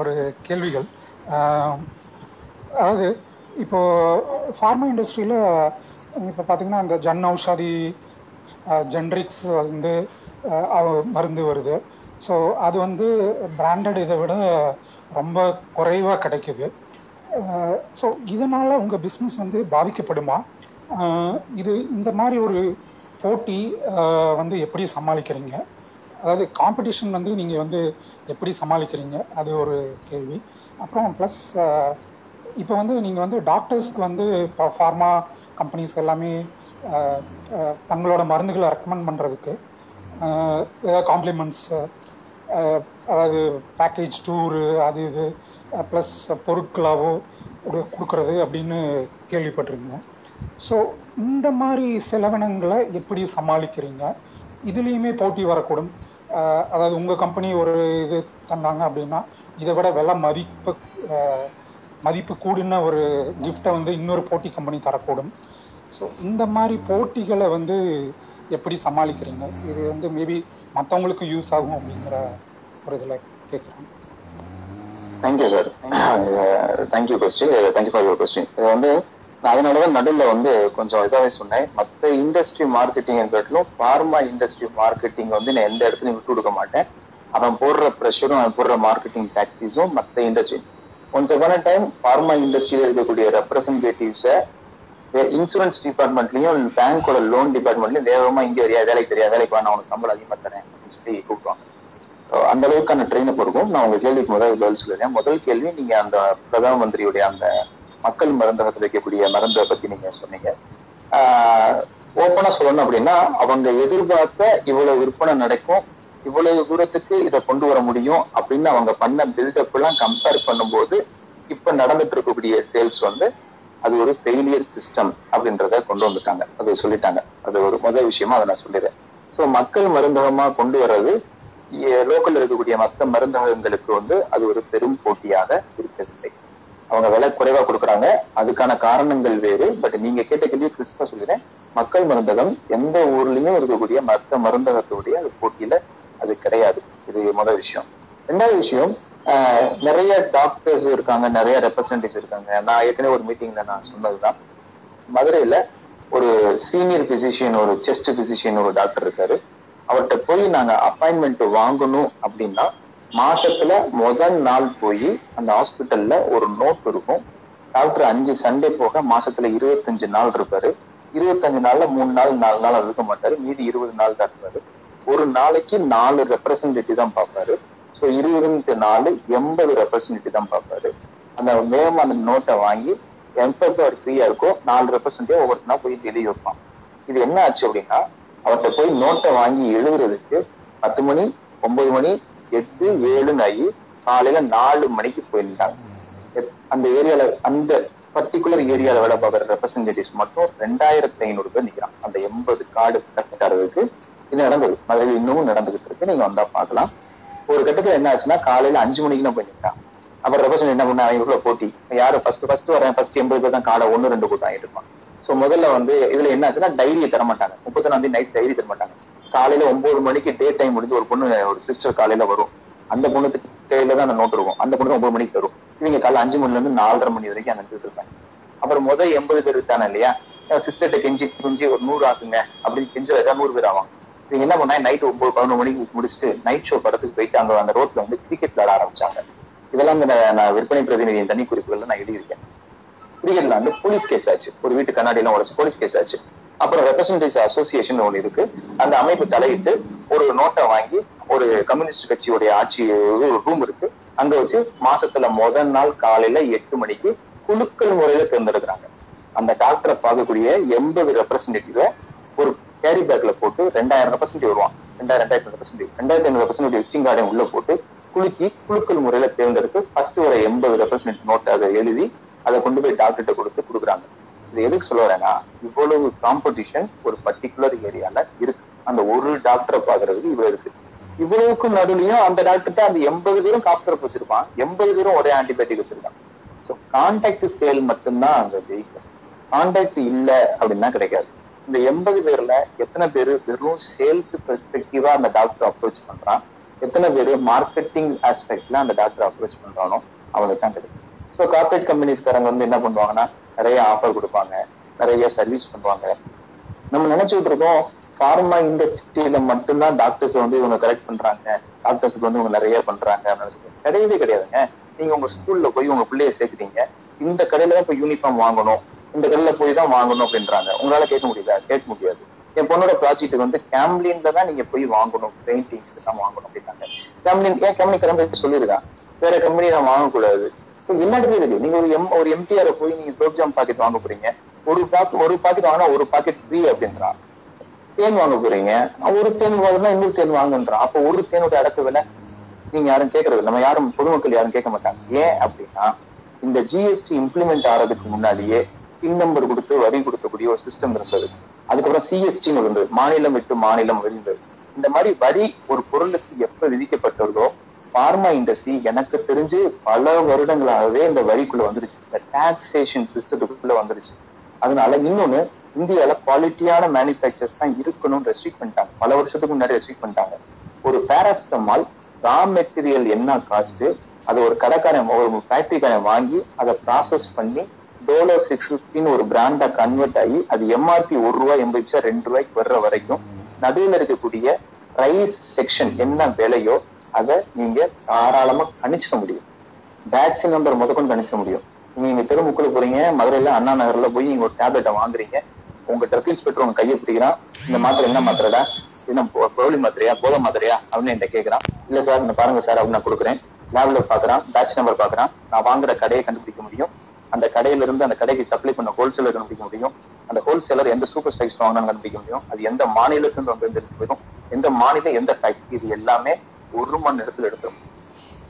ஒரு கேள்விகள். அதாவது இப்போ ஃபார்மா இண்டஸ்ட்ரியில இப்போ பார்த்தீங்கன்னா அந்த ஜன் ஔஷாதி ஜென்ரிக்ஸ் வந்து மருந்து வருது. ஸோ அது வந்து பிராண்டட் இதை விட ரொம்ப குறைவாக கிடைக்குது. ஸோ இதனால உங்க பிஸ்னஸ் வந்து பாதிக்கப்படுமா? இது இந்த மாதிரி ஒரு போட்டி வந்து எப்படி சமாளிக்கிறீங்க? அதாவது காம்படிஷன் வந்து நீங்க வந்து எப்படி சமாளிக்கிறீங்க? அது ஒரு கேள்வி. அப்புறம் ப்ளஸ் இப்போ வந்து நீங்க வந்து டாக்டர்ஸ்க்கு வந்து இப்போ ஃபார்மா கம்பெனிஸ் எல்லாமே அஹ், தங்களோட மருந்துகளை ரெக்கமெண்ட் பண்றதுக்கு ஏதாவது காம்ப்ளிமெண்ட்ஸ் அதாவது பேக்கேஜ் டூரு அது இது ப்ளஸ் பொருட்களாகவோ கொடுக்குறது கொடுக்கறது அப்படின்னு கேள்விப்பட்டிருக்கேன். ஸோ இந்த மாதிரி செலவினங்களை எப்படி சமாளிக்கிறீங்க? இதுலேயுமே போட்டி வரக்கூடும். அதாவது உங்கள் கம்பெனி ஒரு இது தந்தாங்க அப்படின்னா இதை விட விலை மதிப்பு மதிப்பு கூடின ஒரு கிஃப்டை வந்து இன்னொரு போட்டி கம்பெனி தரக்கூடும். ஸோ இந்த மாதிரி போட்டிகளை வந்து எப்படி சமாளிக்கிறீங்க? இது வந்து மேபி மற்றவங்களுக்கு யூஸ் ஆகும் அப்படிங்கிற ஒரு இதில் கேட்குறேன் thank you sir thank you question thank you for your question இது வந்து நான் அதனாலதான் நடுவில் வந்து கொஞ்சம் இதாவே சொன்னேன். மற்ற இண்டஸ்ட்ரி மார்க்கெட்டிங் காட்டிலும் ஃபார்மா இண்டஸ்ட்ரி மார்க்கெட்டிங் வந்து நான் எந்த இடத்துலையும் விட்டு கொடுக்க மாட்டேன். அவன் போடுற ப்ரெஷரும் அவன் போடுற மார்க்கெட்டிங் டாக்டிஸும் மற்ற இண்டஸ்ட்ரி ஒன்ஸ் அப்பான டைம் ஃபார்மா இண்டஸ்ட்ரியில இருக்கக்கூடிய ரெப்ரசன்டேட்டிவ்ஸை இன்சூரன்ஸ் டிபார்ட்மெண்ட்லயும் பேங்கோட லோன் டிபார்ட்மெண்ட்லயும் வேகமா இங்க வரியா வேலைக்கு தெரியா வேலைக்கு வா நான் உனக்கு சம்பளம் அதிகமா தரேன் அப்படின்னு சொல்லி கூப்பிடுவாங்க. அந்த அளவுக்கான ட்ரெயின் இருக்கும் நான் உங்க கேள்விக்கு முதல் பதில் சொல்லிடுறேன். முதல் கேள்வி நீங்க அந்த பிரதம மந்திரியுடைய அந்த மக்கள் மருந்தகத்தில் வைக்கக்கூடிய மருந்தை பத்தி நீங்க சொன்னீங்க. ஓப்பனா சொல்லணும் அப்படின்னா அவங்க எதிர்பார்த்த இவ்வளவு விற்பனை நடக்கும் இவ்வளவு தூரத்துக்கு இதை கொண்டு வர முடியும் அப்படின்னு அவங்க பண்ண பில்டப் எல்லாம் கம்பேர் பண்ணும்போது இப்ப நடந்துட்டு இருக்கக்கூடிய சேல்ஸ் வந்து அது ஒரு ஃபெயிலியர் சிஸ்டம் அப்படின்றத கொண்டு வந்துட்டாங்க. அதை சொல்லிட்டாங்க. அது ஒரு முதல் விஷயமா அதை நான் சொல்லிடுறேன். ஸோ மக்கள் மருந்தகமா கொண்டு வர்றது லோக்கல் இருக்கக்கூடிய மற்ற மருந்தகங்களுக்கு வந்து அது ஒரு பெரும் போட்டியாக இருக்கவில்லை. அவங்க விலை குறைவா கொடுக்குறாங்க. அதுக்கான காரணங்கள் வேறு. பட் நீங்க கேட்ட கேள்வி கிறிஸ்பா சொல்லிடுறேன். மக்கள் மருந்தகம் எந்த ஊர்லயும் இருக்கக்கூடிய மற்ற மருந்தகத்துடைய அது போட்டியில அது கிடையாது. இது முதல் விஷயம். ரெண்டாவது விஷயம் நிறைய டாக்டர்ஸ் இருக்காங்க நிறைய ரெப்ரசன்டேட்டிவ்ஸ் இருக்காங்க. நான் ஏற்கனவே ஒரு மீட்டிங்ல நான் சொன்னதுதான். மதுரையில ஒரு சீனியர் பிசிஷியன் ஒரு செஸ்ட் பிசிஷியன் ஒரு டாக்டர் இருக்காரு. அவர்கிட்ட போய் நாங்க அப்பாயின்மெண்ட் வாங்கணும் அப்படின்னா மாசத்துல முதல் நாள் போய் அந்த ஹாஸ்பிட்டல்ல ஒரு நோட் இருக்கும். டாக்டர் அஞ்சு சண்டே போக மாசத்துல இருபத்தஞ்சு நாள் இருப்பாரு. இருபத்தஞ்சு நாள்ல மூணு நாள் நாலு நாள் இருக்க மாட்டாரு. மீதி இருபது நாள் தான் இருப்பாரு. ஒரு நாளைக்கு நாலு ரெப்ரசன்டேட்டிவ் தான் பார்ப்பாரு. இப்போ இருபது நாலு எண்பது ரெப்ரசன்டேட்டிவ் தான் பார்ப்பாரு. அந்த வேகமா அந்த நோட்டை வாங்கி எப்போ அவர் ஃப்ரீயா இருக்கோ நாலு ரெப்ரசன்டேட்டிவ் ஒவ்வொருத்தனா போய் எழுதி வைப்பான். இது என்ன ஆச்சு அப்படின்னா அவர்கிட்ட போய் நோட்டை வாங்கி எழுதுறதுக்கு பத்து மணி ஒன்பது மணி எட்டு ஏழுன்னு ஆகி காலையில நாலு மணிக்கு போயிருந்தாங்க. அந்த ஏரியால அந்த பர்டிகுலர் ஏரியால வேலை பார்க்குற ரெப்ரசன்டேட்டிவ்ஸ் மட்டும் ரெண்டாயிரத்தி ஐநூறு பேர் நிற்கிறான் அந்த எண்பது கார்டு கட்டுறதுக்கு இது நடந்தது? மதுரையில் இன்னமும் நடந்துகிட்டு இருக்கு. நீங்க வந்தா பார்க்கலாம். ஒரு கட்டத்துல என்ன ஆச்சுன்னா காலையில அஞ்சு மணிக்கு தான் போய் அப்புறம் ரெப்ரசன்ட் என்ன பண்ண அவங்க போட்டி. யாரு ஃபர்ஸ்ட் ஃபர்ஸ்ட் வரேன் ஃபர்ஸ்ட் எண்பது பேர் தான் காலை ஒன்னு ரெண்டு கூட்டம் ஆயிருப்பான். ஸோ முதல்ல வந்து இதுல என்ன ஆச்சுன்னா டைரியை தர மாட்டாங்க. முப்பத்தொன்னாம் தேதி நைட் டைரி தர மாட்டாங்க. காலையில ஒன்பது மணிக்கு டே டைம் முடிஞ்சு ஒரு பொண்ணு ஒரு சிஸ்டர் காலையில வரும். அந்த பொண்ணுக்கு கையில தான் அந்த நோட் இருக்கும். அந்த பொண்ணு ஒன்பது மணிக்கு வரும். இவங்க காலை அஞ்சு மணில இருந்து நாலரை மணி வரைக்கும் அங்க இருப்பாங்க. அப்புறம் முதல் எண்பது பேர் இருக்கான இல்லையா? சிஸ்டர்கிட்ட கெஞ்சி குஞ்சி ஒரு நூறு ஆக்குங்க. அப்படின்னு கெஞ்சி நூறு பேர் ஆகும் இவங்க என்ன பண்ணா நைட் ஒன்பது பதினொரு மணிக்கு முடிச்சுட்டு நைட் ஷோ படத்துக்கு போயிட்டு அங்க அந்த ரோட்ல வந்து கிரிக்கெட் விளையாட ஆரம்பிச்சாங்க. இதெல்லாம் நான் விற்பனை பிரதிநிதியின் தனி குறிப்புகள்ல நான் எழுதியிருக்கேன். கிரிக்கெட்ல வந்து போலீஸ் கேஸ் ஆச்சு. ஒரு வீட்டு கண்ணாடி எல்லாம் உடச்சு போலீஸ் கேஸ் ஆச்சு. அப்புறம் ரெப்ரசன்டேட்டிவ் அசோசியேஷன் ஒன்று இருக்கு. அந்த அமைப்பு தலையிட்டு ஒரு நோட்டை வாங்கி ஒரு கம்யூனிஸ்ட் கட்சியுடைய ஆட்சி ஒரு ரூம் இருக்கு. அங்க வச்சு மாசத்துல முதல் நாள் காலையில எட்டு மணிக்கு குழுக்கள் முறையில தேர்ந்தெடுக்கிறாங்க. அந்த டாக்டரை பார்க்கக்கூடிய எண்பது ரெப்ரசன்டேட்டிவ ஒரு கேரி பேக்ல போட்டு ரெண்டாயிரம் பர்சன்டேஜ் வருவான். ரெண்டாயிரம் ரெண்டாயிரத்தி ரெப்ரசன்டேட்டிவ் ரெண்டாயிரத்தி ஐநூறு ரெப்ரசன்டேட்டிவ் விசிட்டிங் கார்டையும் உள்ள போட்டு குலுக்கி குழுக்கள் முறையில தேர்ந்தெடுத்து ஃபர்ஸ்ட் ஒரு எண்பது ரெப்ரசன்டேட்டிவ் நோட்டை அதை எழுதி அதை கொண்டு போய் டாக்டர்கிட்ட கொடுத்து கொடுக்குறாங்க. இது எதுக்கு சொல்ல வரேன்னா இவ்வளவு காம்படிஷன் ஒரு பர்டிகுலர் ஏரியால இருக்கு. அந்த ஒரு டாக்டரை பாக்குறதுக்கு இவ்வளவு இருக்கு. இவ்வளவுக்கும் நடுவுலயும் அந்த டாக்டர்கிட்ட அந்த எண்பது பேரும் காசு சிறப்பு வச்சிருப்பான். எண்பது பேரும் ஒரே ஆன்டிபயோட்டிக் வச்சிருக்கான். ஸோ கான்டாக்ட் சேல் மட்டும்தான் அங்க ஜெயிக்கும். கான்டாக்ட் இல்ல அப்படின்னா கிடைக்காது. இந்த எண்பது பேர்ல எத்தனை பேர் வெறும் சேல்ஸ் பெர்ஸ்பெக்டிவா அந்த டாக்டர் அப்ரோச் பண்றான்? எத்தனை பேர் மார்க்கெட்டிங் ஆஸ்பெக்ட்ல அந்த டாக்டர் அப்ரோச் பண்றானோ அவனுக்கு தான் கிடைக்கும் ஸோ கார்பரேட் கம்பெனிஸ்காரங்க வந்து என்ன பண்ணுவாங்கன்னா நிறைய ஆஃபர் கொடுப்பாங்க நிறைய சர்வீஸ் பண்ணுவாங்க. நம்ம நினைச்சுட்டு இருக்கோம் ஃபார்மா இண்டஸ்ட்ரியில மட்டும்தான் டாக்டர்ஸ் வந்து இவங்க கரெக்ட் பண்றாங்க டாக்டர்ஸ்க்கு வந்து இவங்க நிறைய பண்றாங்க அப்படின்னு சொல்லி கிடையவே கிடையாதுங்க. நீங்க உங்க ஸ்கூல்ல போய் உங்க பிள்ளைய சேர்க்குறீங்க இந்த கடையில தான் போய் யூனிஃபார்ம் வாங்கணும். இந்த கடையில போய் தான் வாங்கணும் அப்படின்றாங்க. உங்களால கேட்க முடியுதா? கேட்க முடியாது. என் பொண்ணோட ப்ராஜெக்ட்டுக்கு வந்து கேம்லின்ல தான் நீங்க போய் வாங்கணும். பெயிண்டிங் தான் வாங்கணும் அப்படின்னாங்க. கேம்லின் ஏன் கேம்லின் கிளம்பி சொல்லியிருக்கான் வேற கம்பெனி நான் வாங்கக்கூடாது. என்ன இருக்கு நீங்க ஒரு எம் ஒரு எம்டிஆர் போய் நீங்க குலோப்ஜாம் பாக்கெட் வாங்க போறீங்க. ஒரு பாக்கெட் ஒரு பாக்கெட் வாங்கினா ஒரு பாக்கெட் ஃப்ரீ அப்படின்றான் தேன் வாங்க போறீங்க. ஒரு தேன் வாங்கினா இன்னொரு தேன் வாங்குன்றான் அப்போ ஒரு தேனோட அடக்க விலை நீங்க யாரும் கேட்கறது நம்ம யாரும் பொதுமக்கள் யாரும் கேட்க மாட்டாங்க. ஏன் அப்படின்னா இந்த ஜிஎஸ்டி இம்ப்ளிமெண்ட் ஆறதுக்கு முன்னாடியே பின் நம்பர் கொடுத்து வரி கொடுக்கக்கூடிய ஒரு சிஸ்டம் இருந்தது. அதுக்கப்புறம் சிஎஸ்டின்னு இருந்தது. மாநிலம் விட்டு மாநிலம் இருந்தது இந்த மாதிரி வரி ஒரு பொருளுக்கு எப்ப விதிக்கப்பட்டதோ பார்மா இண்டஸ்ட்ரி எனக்கு தெரிஞ்சு பல வருடங்களாகவே இந்த வரிக்குள்ள வந்துருச்சு. இந்த டாக்ஸேஷன் சிஸ்டத்துக்குள்ள வந்துருச்சு. அதனால இன்னொன்னு இந்தியால குவாலிட்டியான மேனுபேக்சர்ஸ் தான் இருக்கணும்னு ரெஸ்ட்ரிக்ட் பண்ணிட்டாங்க. பல வருஷத்துக்கு முன்னாடி ரெஸ்ட்ரிக்ட் பண்ணிட்டாங்க. ஒரு பேராஸ்டமால் ரா மெட்டீரியல் என்ன காஸ்ட் அதை ஒரு கடைக்காரன் ஒரு ஃபேக்டரிக்காரன் வாங்கி அதை ப்ராசஸ் பண்ணி டோலோ சிக்ஸ் ஃபிஃப்டின்னு ஒரு பிராண்டா கன்வெர்ட் ஆகி அது எம்ஆர்பி ஒரு ரூபாய் எண்பது பைசா ரெண்டு ரூபாய்க்கு வர்ற வரைக்கும் நடுவில் இருக்கக்கூடிய பிரைஸ் செக்ஷன் என்ன விலையோ அதை நீங்க தாராளமா கணிச்சுக்க முடியும். பேட்ச் நம்பர் முதற்கொண்டு கணிச்சுக்க முடியும். நீங்க தெருமுக்குள்ள போறீங்க மதுரையில அண்ணா நகர்ல போய் நீங்க ஒரு டேப்லெட்டை வாங்குறீங்க உங்க ட்ரக் இன்ஸ்பெக்டர் உங்க கையை பிடிக்கிறான் இந்த மாத்திரை என்ன மாத்திரடா என்ன போலி மாத்திரையா போத மாத்திரையா அப்படின்னு என்கிட்ட கேட்கறான் இல்ல சார் இந்த பாருங்க சார் அப்படின்னு நான் கொடுக்குறேன். லேப்ல பாக்குறான் பேட்ச் நம்பர் பாக்குறான். நான் வாங்குற கடையை கண்டுபிடிக்க முடியும். அந்த கடையில இருந்து அந்த கடைக்கு சப்ளை பண்ண ஹோல்சேலர் கண்டுபிடிக்க முடியும். அந்த ஹோல்சேலர் எந்த சூப்பர் ஸ்பைஸ் வாங்கினாலும் கண்டுபிடிக்க முடியும். அது எந்த மாநிலத்துல வந்து தெரிஞ்சு போயிடும் எந்த மாநிலம் எந்த ஃபேக்டரி இது எல்லாமே ஒரு மணி நேரத்துல எடுத்துரும்.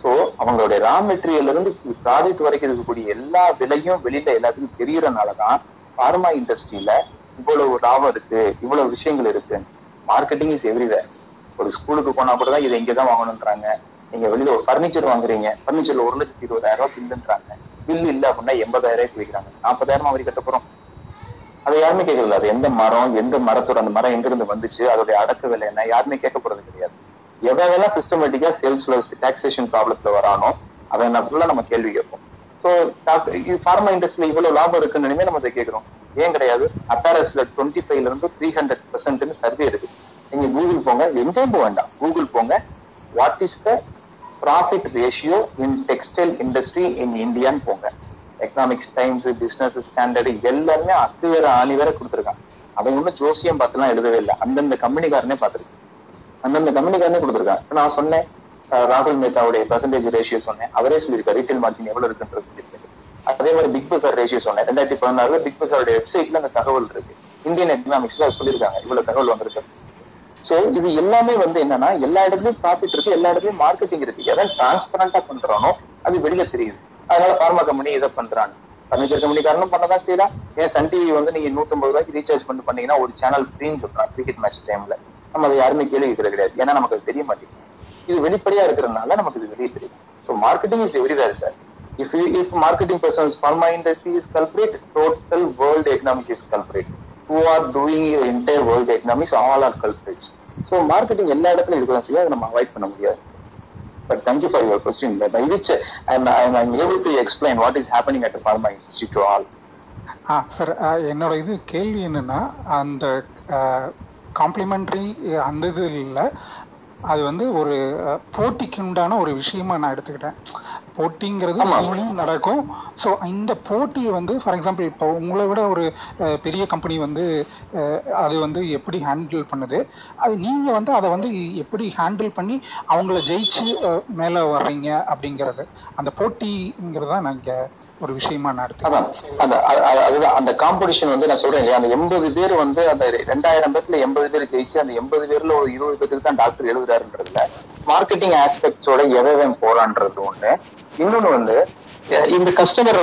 சோ அவங்களுடைய ரா மெட்டீரியல் இருந்து ப்ராடக்ட் வரைக்கும் இருக்கக்கூடிய எல்லா விலையும் வெளியில எல்லாத்துக்கும் தெரியறதுனாலதான் பார்மா இண்டஸ்ட்ரியில இவ்வளவு லாபம் இருக்கு இவ்வளவு விஷயங்கள் இருக்கு. மார்க்கெட்டிங் இஸ் எவ்ரிவேர் ஒரு ஸ்கூலுக்கு போனா கூட தான் இதை இங்கதான் வாங்கணும்ன்றாங்க. நீங்க வெளியில ஒரு பர்னிச்சர் வாங்குறீங்க. பர்னிச்சர்ல ஒரு லட்சத்தி இருபதாயிரம் ரூபாய் பில்லுன்றாங்க பில் இல்ல அப்படின்னா எண்பதாயிரம் ரூபாய்க்கு விற்கிறாங்க நாற்பதாயிரம் வரி கட்ட போறோம். அதை யாருமே கேட்கறது அது எந்த மரம் எந்த மரத்தோட அந்த மரம் எங்க இருந்து வந்துச்சு அதோடைய அடக்கு விலை என்ன யாருமே கேட்க போறது கிடையாது. எவெல்லாம் சிஸ்டமேட்டிக்கா சேல்ஸ்ல டாக்ஸேஷன் ப்ராப்ளத்துல வரானோ அதை நான் ஃபுல்லா நம்ம கேள்வி கேட்போம். ஸோ ஃபார்மா இண்டஸ்ட்ரியில இவ்வளவு லாபம் இருக்குன்னு நம்ம அதை கேட்கிறோம். ஏன் கிடையாது? அப்பாரஸ்ல டுவெண்ட்டி ஃபைவ்ல இருந்து த்ரீ ஹண்ட்ரட் பர்சன்ட் சர்வே இருக்கு நீங்க கூகுள் போங்க எங்கேயும் போக வேண்டாம். கூகுள் போங்க what is the profit ratio in textile industry in இந்தியான்னு போங்க. எக்கனாமிக்ஸ் டைம்ஸ் பிசினஸ் ஸ்டாண்டர்டு எல்லாருமே அக்கு ஆணி வேற கொடுத்துருக்கான் அவங்க ஒன்றும் ஜோசியம் பார்த்துலாம் எழுதவே இல்லை. அந்தந்த கம்பெனிக்காரனே பார்த்துருக்கு அந்தந்த கம்பெனிக்காரனே கொடுத்துருக்கான் இப்ப நான் சொன்னேன் ராகுல் மேத்தாவுடைய பர்சன்டேஜ் ரேஷியோ சொன்னேன். அவரே சொல்லியிருக்காரு ரீட்டைல் மார்ஜின் எவ்வளவு இருக்குன்றது சொல்லியிருக்காரு. அதே மாதிரி பிக் பசார் ரேஷியோ சொன்னேன். ரெண்டாயிரத்தி பதினாறுல பிக் பசாருடைய வெப்சைட்ல அந்த தகவல் இருக்கு. இந்தியன் எக்கனாமிக்ஸ்ல சொல்லியிருக்காங்க இவ்வளவு தகவல் வந்திருக்கு சோ இது எல்லாமே வந்து என்னன்னா எல்லா இடத்துலயும் ப்ராஃபிட் இருக்கு எல்லா இடத்துலயும் மார்க்கெட்டிங் இருக்கு. எதை டிரான்ஸ்பரண்டா பண்றானோ அது வெளியில தெரியுது. அதனால பார்மா கம்பெனி இதை பண்றாங்க. பர்னிச்சர் கம்பெனிக்காரனும் பண்ணதான் செய்யலாம் ஏன் சன் டிவி வந்து நீங்க நூத்தம்பது ரூபாய்க்கு ரீசார்ஜ் பண்ணி பண்ணீங்கன்னா ஒரு சேனல் ஃப்ரீன்னு சொல்றான் கிரிக்கெட் மேட்ச் டைம்ல நம்ம அதை யாருமே கேள்வி கேட்கறது கிடையாது. ஏன்னா நமக்கு அது தெரிய மாட்டேங்குது. இது வெளிப்படையா இருக்கிறதுனால நமக்கு இது வெளியே தெரியும் so marketing is everywhere sir if if marketing persons pharma industry is culprit total world world is culprit or are doing your entire all economy, so so marketing எல்லா இடத்துலையும் இருக்க தான் அதை நம்ம அவாய்ட் பண்ண முடியாது but thank you for your question but I which I'm I'm I'm able to explain what is happening at pharma institute all ah sir என்னோட இது கேள்வி என்னன்னா அந்த காம்ப்ளிமெண்ட்ரி அந்த இது இல்லை அது வந்து ஒரு போட்டிக்கு உண்டான ஒரு விஷயமா நான் எடுத்துக்கிட்டேன் போட்டிங்கிறது ஈவினிங் நடக்கும். ஸோ இந்த போட்டியை வந்து ஃபார் எக்ஸாம்பிள் இப்போ உங்களை விட ஒரு அஹ், பெரிய கம்பெனி வந்து அஹ், அது வந்து எப்படி ஹேண்டில் பண்ணுது? அது நீங்க வந்து அதை வந்து எப்படி ஹேண்டில் பண்ணி அவங்கள ஜெயிச்சு அஹ், மேல வர்றீங்க அப்படிங்கிறது. அந்த போட்டிங்கிறதா நான் இங்க ஒரு விஷயமா நான் அதான். எடுத்துக்கிறேன் அந்த அ- அ- அதுதான். அந்த காம்படிஷன் வந்து நான் சொல்றேன் இல்லையா? அந்த எண்பது பேர் வந்து அந்த ரெண்டாயிரம் பேர்ல எண்பது பேர் ஜெயிச்சு அந்த எண்பது பேர்ல ஒரு இருபது பேருக்கு தான் டாக்டர் எழுதுறாருன்றதுல. மார்க்கெட்டிங் ஆஸ்பெக்ட்ஸோட எவன் போறான்றது ஒண்ணு. இன்னொன்னு வந்து இந்த கஸ்டமர்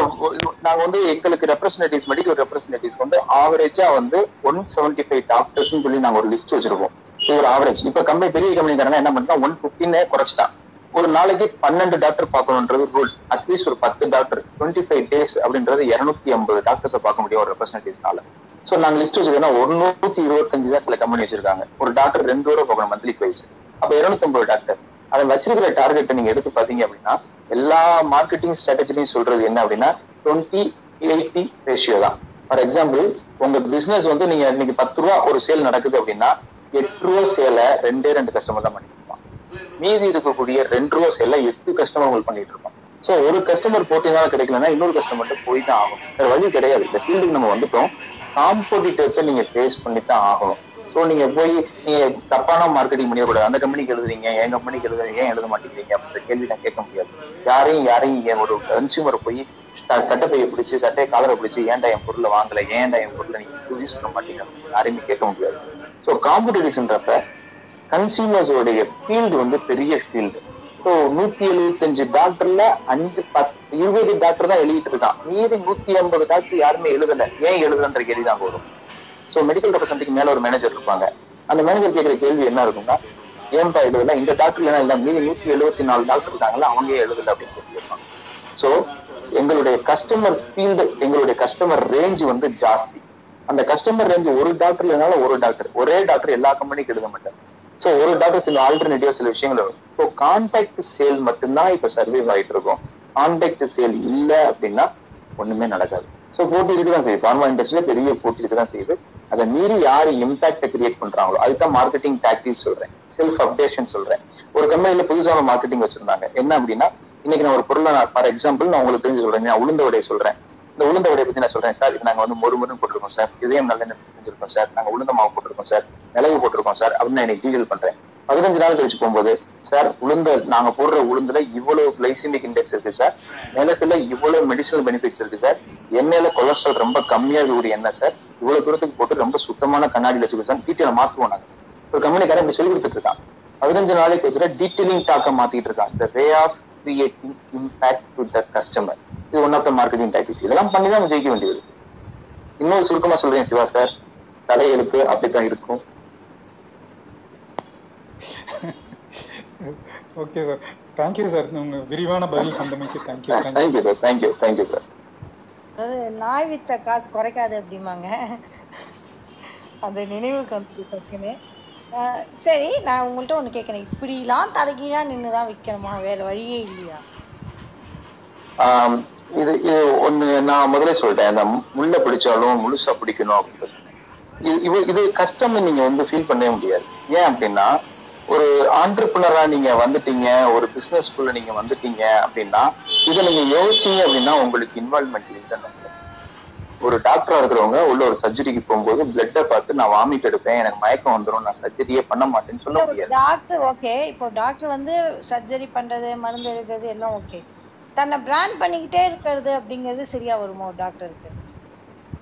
நாங்க வந்து எங்களுக்கு ரெப்ரஸன்டேட்டிவ்ஸ் மெடிக்கல் ரெப்ரஸன்டேட்டிவ்ஸ் வந்து ஆவரேஜா வந்து ஒன் செவன்டி ஃபைவ் டாக்டர்ஸ் சொல்லி நாங்க ஒரு லிஸ்ட் வச்சிருக்கோம். இது ஒரு ஆவரேஜ் இப்ப கம்பெனி பெரிய கம்பெனிக்காரங்க என்ன பண்ணா ஒன் பிப்டின்னே குறைச்சிட்டான் ஒரு நாளைக்கு பன்னெண்டு டாக்டர் பார்க்கணுன்றது ரூல் அட்லீஸ்ட் ஒரு பத்து டாக்டர் டுவெண்ட்டி ஃபைவ் டேஸ் அப்படின்றது இருநூத்தி ஐம்பது டாக்டர்ஸை பார்க்க முடியும் ஒரு ரெப்ரஸன்டேட்டிவ்னால சோ நாங்க லிஸ்ட் வச்சிருக்கோம் ஒரு நூத்தி இருபத்தஞ்சு தான் சில கம்பெனி வச்சிருக்காங்க. ஒரு டாக்டர் ரெண்டு ரூபா போகணும் மந்த்லி பிரைஸ் அப்ப இருநூத்தி ஐம்பது டாக்டர். அதை வச்சிருக்கிற டார்கெட்டை நீங்க எடுத்து பாத்தீங்க அப்படின்னா எல்லா மார்க்கெட்டிங் ஸ்ட்ராட்டஜிலையும் சொல்றது என்ன அப்படின்னா டுவெண்ட்டி எயிட்டி ரேஷியோ தான். ஃபார் எக்ஸாம்பிள் உங்க பிசினஸ் வந்து நீங்க இன்னைக்கு பத்து ரூபா ஒரு சேல் நடக்குது அப்படின்னா எட்டு ரூபா சேலை ரெண்டே ரெண்டு கஸ்டமர் தான் பண்ணிட்டு இருப்பான் மீதி இருக்கக்கூடிய ரெண்டு ரூபா சேலை எட்டு கஸ்டமர் உங்களுக்கு பண்ணிட்டு இருப்பான் சோ ஒரு கஸ்டமர் போட்டினால கிடைக்கலன்னா இன்னொரு கஸ்டமர்கிட்ட போய் தான் ஆகும் வேற வழி கிடையாது. இந்த ஃபீல்டுக்கு நம்ம வந்துட்டோம். காம்படிட்டர்ஸை நீங்க ஃபேஸ் பண்ணி தான் ஆகணும். சோ நீங்க போய் நீங்க தப்பான மார்க்கெட்டிங் பண்ணிடக்கூடாது அந்த கம்பெனிக்கு எழுதுறீங்க என் கம்பெனிக்கு எழுதுறீங்க ஏன் எழுத மாட்டேங்கிறீங்க அப்படின்ற கேள்வி நான் கேட்க முடியாது. யாரையும் யாரையும் ஒரு கன்சியூமரை போய் சட்டப்பையை பிடிச்சி சட்டையை காலரை பிடிச்சி ஏன்டா என் பொருளை வாங்கல ஏன்டா என் பொருளை நீங்க யூஸ் பண்ண மாட்டீங்க யாரையுமே கேட்க முடியாது. ஸோ காம்படிஷன்றப்ப கன்சியூமர்ஸோடைய ஃபீல்டு வந்து பெரிய ஃபீல்டு ஸோ நூத்தி எழுபத்தஞ்சு டாக்டர்ல அஞ்சு பத்து இருபது டாக்டர் தான் எழுதிட்டு இருக்கான். மீதி நூத்தி ஐம்பது டாக்டர் யாருமே எழுதல. ஏன் எழுதலன்ற கேள்வி தான் வரும். ஸோ மெடிக்கல் ரெப்ரசன்டேட்டிவ் மேல ஒரு மேனேஜர் இருப்பாங்க. அந்த மேனேஜர் கேட்கிற கேள்வி என்ன இருக்கும்னா ஏன்பா எழுதல இந்த டாக்டர் என்ன இல்ல மீதி நூத்தி எழுபத்தி நாலு டாக்டர் இருக்காங்கல்ல அவங்க ஏன் எழுதல அப்படின்னு கேள்வி ஸோ எங்களுடைய கஸ்டமர் ஃபீல்டு எங்களுடைய கஸ்டமர் ரேஞ்ச் வந்து ஜாஸ்தி. அந்த கஸ்டமர் ரேஞ்ச் ஒரு டாக்டர் இல்லைனால ஒரு டாக்டர் ஒரே டாக்டர் எல்லா கம்பெனிக்கு எழுத மாட்டார் ஸோ ஒரு டாக்டர் சில ஆல்டர்னேட்டிவ் சில விஷயங்கள் வரும். ஸோ கான்டாக்ட் சேல் மட்டும்தான் இப்ப சர்வே ஆயிட்டு இருக்கும். கான்டாக்ட் சேல் இல்லை அப்படின்னா ஒண்ணுமே நடக்காது. சோ போட்டி இருக்குதான் செய்யுது. பார்மா இண்டஸ்ட்ரியில பெரிய போட்டி இருக்குதான் செய்யுது. அதை மீறி யாரு இம்பாக்ட கிரியேட் பண்றாங்களோ அதுதான் மார்க்கெட்டிங் டாக்டிக்ஸ் சொல்றேன். செல்ஃப் அப்டேஷன் சொல்றேன். ஒரு கம்பெனில புதுசான மார்க்கெட்டிங் வச்சிருந்தாங்க. என்ன அப்படின்னா இன்னைக்கு நான் ஒரு பொருளை நான் ஃபார் எக்ஸாம்பிள் நான் உங்களுக்கு தெரிஞ்சு சொல்றேன். நான் உளுந்த வடை சொல்றேன். இந்த உளுந்த வடையை பத்தி நான் சொல்றேன் சார் இது நாங்க வந்து மொறு மொறுன்னு போட்டிருக்கோம் சார் இதயம் நல்ல தெரிஞ்சிருக்கோம் செஞ்சிருக்கோம் சார் நாங்க உளுந்த மாவு போட்டிருக்கோம் சார் மிளகு போட்டிருக்கோம் சார் அப்படின்னு நான் இன்னைக்கு டீடெயில் பண்றேன். பதினஞ்சு நாள் கழிச்சு போகும்போது சார் உளுந்த நாங்க போடுற உளுந்துல இவ்வளவு கிளைசிமிக் இண்டெக்ஸ் இருக்கு சார் நிலத்துல இவ்வளவு மெடிசனல் பெனிஃபிட்ஸ் இருக்கு சார் எண்ணெயில கொலஸ்ட்ரால் ரொம்ப கம்மியா இருக்கக்கூடிய எண்ணெய் சார் இவ்வளவு தூரத்துக்கு போட்டு ரொம்ப சுத்தமான கண்ணாடியில சொல்லி சார் டீட்டெயில மாத்துவோம் நாங்க. ஒரு கம்பெனிக்காரன் இப்படி சொல்லி கொடுத்துட்டு இருக்கான். பதினஞ்சு நாளைக்கு ஒரு டீட்டெயிலிங் டாக்க மாத்திட்டு இருக்கான். இந்த way of creating impact to the customer இது one of the marketing tactics இதெல்லாம் பண்ணி தான் நம்ம ஜெயிக்க வேண்டியது. இன்னொரு சுருக்கமா சொல்றேன் சிவா சார் தலையெழுப்பு அப்படித்தான் இருக்கும். ஓகே சார் தேங்க்யூ சார் உங்க விரிவான பதில் தந்தமைக்கு thank you thank you sir thank you thank you sir அதாவது நாய் வித்த காசு குறைக்காது அப்படிம்பாங்க. அந்த நினைவுக்கு வந்து டக்குன்னு ஆஹ் சரி நான் உங்கள்ட்ட ஒண்ணு கேட்கறேன். இப்படிலாம் தலைகீழா நின்னுதான் விக்கணுமா? வேற வழியே இல்லையா? இது இது ஒண்ணு நான் முதல்ல சொல்லிட்டேன். அந்த முள்ள பிடிச்சாலும் முழுசா பிடிக்கணும் அப்படின்னு இது- இது கஷ்டம்னு நீங்க வந்து ஃபீல் பண்ணவே முடியாது. ஏன் அப்படின்னா ஒரு ஆண்டர்பிரினரா நீங்க வந்துட்டீங்க ஒரு பிசினஸ் குள்ள நீங்க வந்துட்டீங்க அப்படின்னா இதை நீங்க யோசிச்சீங்க அப்படின்னா உங்களுக்கு இன்வால்மெண்ட் இல்லைன்னு ஒரு டாக்டரா இருக்கிறவங்க உள்ள ஒரு சர்ஜரிக்கு போகும்போது பிளட்டை பார்த்து நான் வாமிட் எடுப்பேன் எனக்கு மயக்கம் வந்துடும் நான் சர்ஜரியே பண்ண மாட்டேன்னு சொல்ல முடியாது. டாக்டர் ஓகே இப்போ டாக்டர் வந்து சர்ஜரி பண்றது மருந்து எழுதுறது எல்லாம் ஓகே தன்னை பிராண்ட் பண்ணிக்கிட்டே இருக்கிறது அப்படிங்கிறது சரியா வருமா டாக்டருக்கு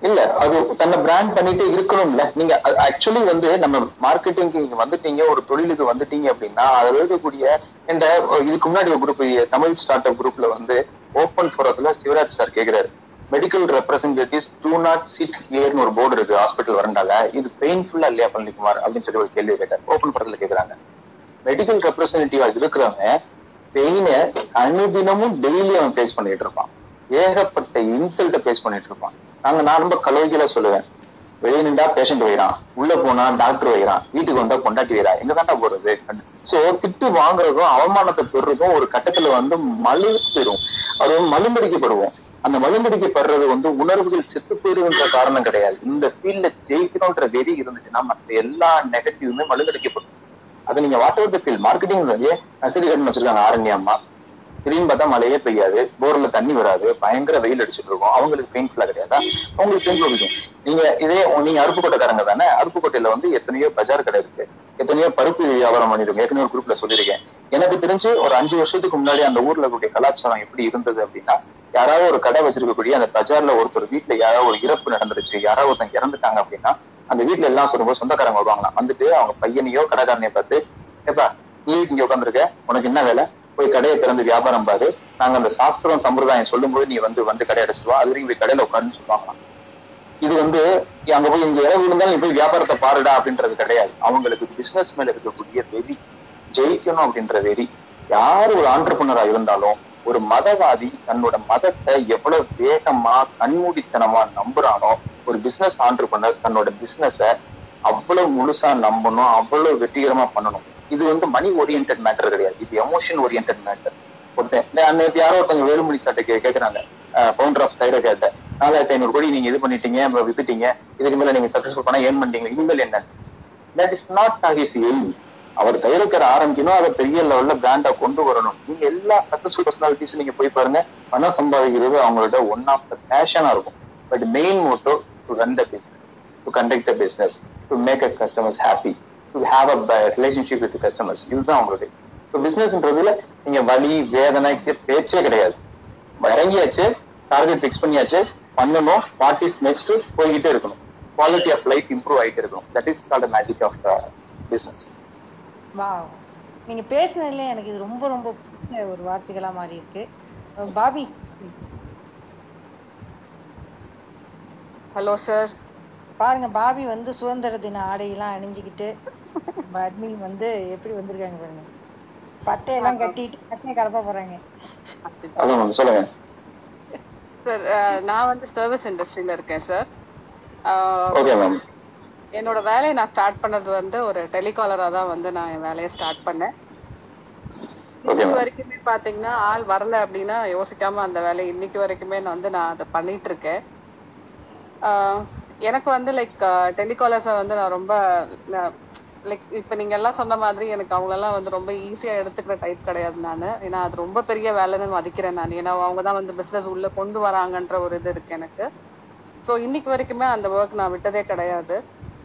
இல்ல அது தன்னை பிராண்ட் பண்ணிட்டே இருக்கணும்ல. நீங்க ஆக்சுவலி வந்து நம்ம மார்க்கெட்டிங்க்கு நீங்க வந்துட்டீங்க ஒரு தொழிலுக்கு வந்துட்டீங்க அப்படின்னா அதுல இருக்கக்கூடிய இந்த இதுக்கு முன்னாடி ஒரு குரூப் தமிழ் ஸ்டார்ட் அப் குரூப்ல வந்து ஓப்பன் போறதுல சிவராஜ் சார் கேக்குறாரு. Medical representatives do not sit ஹியர்னு ஒரு போர்டு இருக்கு ஹாஸ்பிட்டல் வரண்டால இது பெயின்ஃபுல்லா இல்லையா பழனிக்குமார்? அப்படின்னு சொல்லி ஒரு கேள்வி கேட்டார். ஓப்பன் போறதுல கேக்குறாங்க. மெடிக்கல் ரெப்ரசன்டேட்டிவா இருக்கிறவங்க பெயினை அனுதினமும் டெய்லி அவன் ஃபேஸ் பண்ணிட்டு இருப்பான். ஏகப்பட்ட இன்சல்ட்ட பேஸ் பண்ணிட்டு இருப்பான் நாங்க நான் ரொம்ப கலவைகளா சொல்லுவேன். வெளியே நின்றா பேஷண்ட் வைறான். உள்ள போனா டாக்டர் வைறான். வீட்டுக்கு வந்தா கொண்டாட்டி வைறா. எங்க தாண்டா போறது? சோ திட்டு வாங்குறதும் அவமானத்தை பெறுறதும் ஒரு கட்டத்துல வந்து மழுத்திரும் அது வந்து மலுமடிக்கப்படுவோம் அந்த மலுமடிக்கப்படுறது வந்து உணர்வுகள் செத்து போயிருன்ற காரணம் கிடையாது. இந்த ஃபீல்ட்ல ஜெயிக்கணும்ன்ற வெறி இருந்துச்சுன்னா மற்ற எல்லா நெகட்டிவுமே மழுங்கடிக்கப்படும் அது நீங்க வாட் எவர் ஃபீல் மார்க்கெட்டிங் வந்து கடன் வச்சிருக்காங்க ஆரண்யம்மா. திடீர்னு பார்த்தா மழையே பெய்யாது போர்ல தண்ணி வராது பயங்கர வெயில் அடிச்சுட்டு இருக்கும். அவங்களுக்கு பெயின்ஃபுல்லா கிடையாதா? அவங்களுக்கு பெயின்ஃபுல் இருக்கும் நீங்க இதே நீங்க அருப்புக்கோட்டைக்காரங்க தானே? அருப்புக்கோட்டையில வந்து எத்தனையோ பஜார் கடை இருக்கு. எத்தனையோ பருப்பு வியாபாரம் பண்ணிருக்கோம் ஏற்கனவே ஒரு குரூப்ல சொல்லியிருக்கேன். எனக்கு தெரிஞ்சு ஒரு அஞ்சு வருஷத்துக்கு முன்னாடி அந்த ஊர்ல கூடிய கலாச்சாரம் எப்படி இருந்தது அப்படின்னா யாராவது ஒரு கடை வச்சிருக்கக்கூடிய அந்த பஜார்ல ஒருத்தர் வீட்டுல யாராவது ஒரு இறப்பு நடந்துருச்சு யாராவது ஒருத்தங்க இறந்துட்டாங்க அப்படின்னா அந்த வீட்டுல எல்லாம் சொல்லும்போது சொந்தக்காரங்க வருவாங்களாம். வந்துட்டு அவங்க பையனையோ கடைக்காரனையோ பார்த்து ஏப்பா நீ இங்க உட்காந்துருக்க உனக்கு என்ன வேலை? போய் கடையை திறந்து வியாபாரம் பாரு. நாங்க அந்த சாஸ்திரம் சம்பிரதாயம் சொல்லும் போது நீ வந்து வந்து கடை அடைச்சிட்டு வா. அது வரைக்கும் போய் கடையில உட்காருன்னு சொல்லுவாங்களாம் இது வந்து அங்க போய் இங்க இடம் இருந்தாலும் நீ போய் வியாபாரத்தை பாருடா அப்படின்றது கிடையாது. அவங்களுக்கு பிசினஸ் மேல இருக்கக்கூடிய வெறி ஜெயிக்கணும் அப்படின்ற வெறி. யார் ஒரு ஆண்டர்பனரா இருந்தாலும் ஒரு மதவாதி தன்னோட மதத்தை எவ்வளவு வேகமா கண்மூடித்தனமா நம்புறானோ ஒரு பிசினஸ் ஆண்டர்பனர் தன்னோட பிசினஸ அவ்வளவு முழுசா நம்பணும் அவ்வளவு வெற்றிகரமா பண்ணணும். இது வந்து மணி ஓரியன்ட் மேட்டர் கிடையாது. இது எமோஷன் ஓரியன்ட் மேட்டர் ஒருத்தன் நேற்று யாரோ ஒருத்தங்க வேலுமணி சார்ட்ட கே கேக்குறாங்க. பவுண்டர் ஆஃப் தைரோ கேட்ட நாலாயிரத்தி ஐநூறு கோடி நீங்க இது பண்ணிட்டீங்க வித்துட்டீங்க. இதுக்கு மேல நீங்க சக்சஸ்ஃபுல் பண்ணா ஏன் பண்ணீங்க இனிமேல் என்ன? That is not his aim அவர் தைரக்கரை ஆரம்பிக்கணும் அதை பெரிய லெவல்ல பிராண்டா கொண்டு வரணும். நீங்க எல்லா சக்சஸ்ஃபுல் பர்சனாலிட்டிஸும் நீங்க போய் பாருங்க. பணம் சம்பாதிக்கிறது அவங்களோட ஒன் ஆஃப் த பேஷனா இருக்கும். But main motto to run the business to conduct the business to make a customers happy to have a relationship with customers இதுதான் அவங்களுடைய. இப்போ பிசினஸ்ன்றதுல நீங்க வலி வேதனைக்கு பேச்சே கிடையாது. இறங்கியாச்சு டார்கெட் ஃபிக்ஸ் பண்ணியாச்சு பண்ணணும். வாட் இஸ் நெக்ஸ்ட் போய்கிட்டே இருக்கணும். குவாலிட்டி ஆஃப் லைஃப் இம்ப்ரூவ் ஆகிட்டே இருக்கணும். That is called magic of business வா நீங்க பேசுனதுல எனக்கு இது ரொம்ப ரொம்ப பிடிச்ச ஒரு வார்த்தைகளா மாறி இருக்கு. பாபி. ஹலோ சார் பாருங்க பாபி வந்து சுதந்திர தின ஆடையெல்லாம் அணிஞ்சுக்கிட்டு நம்ம அட்மின் வந்து எப்படி வந்திருக்காங்க பாருங்க. பட்டையெல்லாம் கட்டிட்டு பட்டையை கலப்ப போறாங்க. சொல்லுங்க. சார் நான் வந்து சர்வீஸ் இண்டஸ்ட்ரியில இருக்கேன் சார். ஓகே மேம் என்னோட வேலையை நான் ஸ்டார்ட் பண்ணது வந்து ஒரு டெலிகாலரா தான் வந்து நான் என் வேலையை ஸ்டார்ட் பண்ணேன். ஓகே இன்னைக்கு வரைக்குமே பாத்தீங்கன்னா ஆள் வரல அப்படின்னா யோசிக்காம அந்த வேலையை இன்னைக்கு வரைக்குமே நான் வந்து நான் அதை பண்ணிட்டு இருக்கேன் ஆஹ் எனக்கு வந்து லைக் டெலிகாலர்ஸை வந்து நான் ரொம்ப லைக் இப்ப நீங்க எல்லாம் சொன்ன மாதிரி எனக்கு அவங்க எல்லாம் வந்து ரொம்ப ஈஸியா எடுத்துக்கிற டைப் கிடையாது நானு. ஏன்னா அது ரொம்ப பெரிய வேலைன்னு மதிக்கிறேன் நான். ஏன்னா அவங்க தான் வந்து பிசினஸ் உள்ள கொண்டு வராங்கன்ற ஒரு இது இருக்கு எனக்கு. சோ இன்னைக்கு வரைக்குமே அந்த ஒர்க் நான் விட்டதே கிடையாது.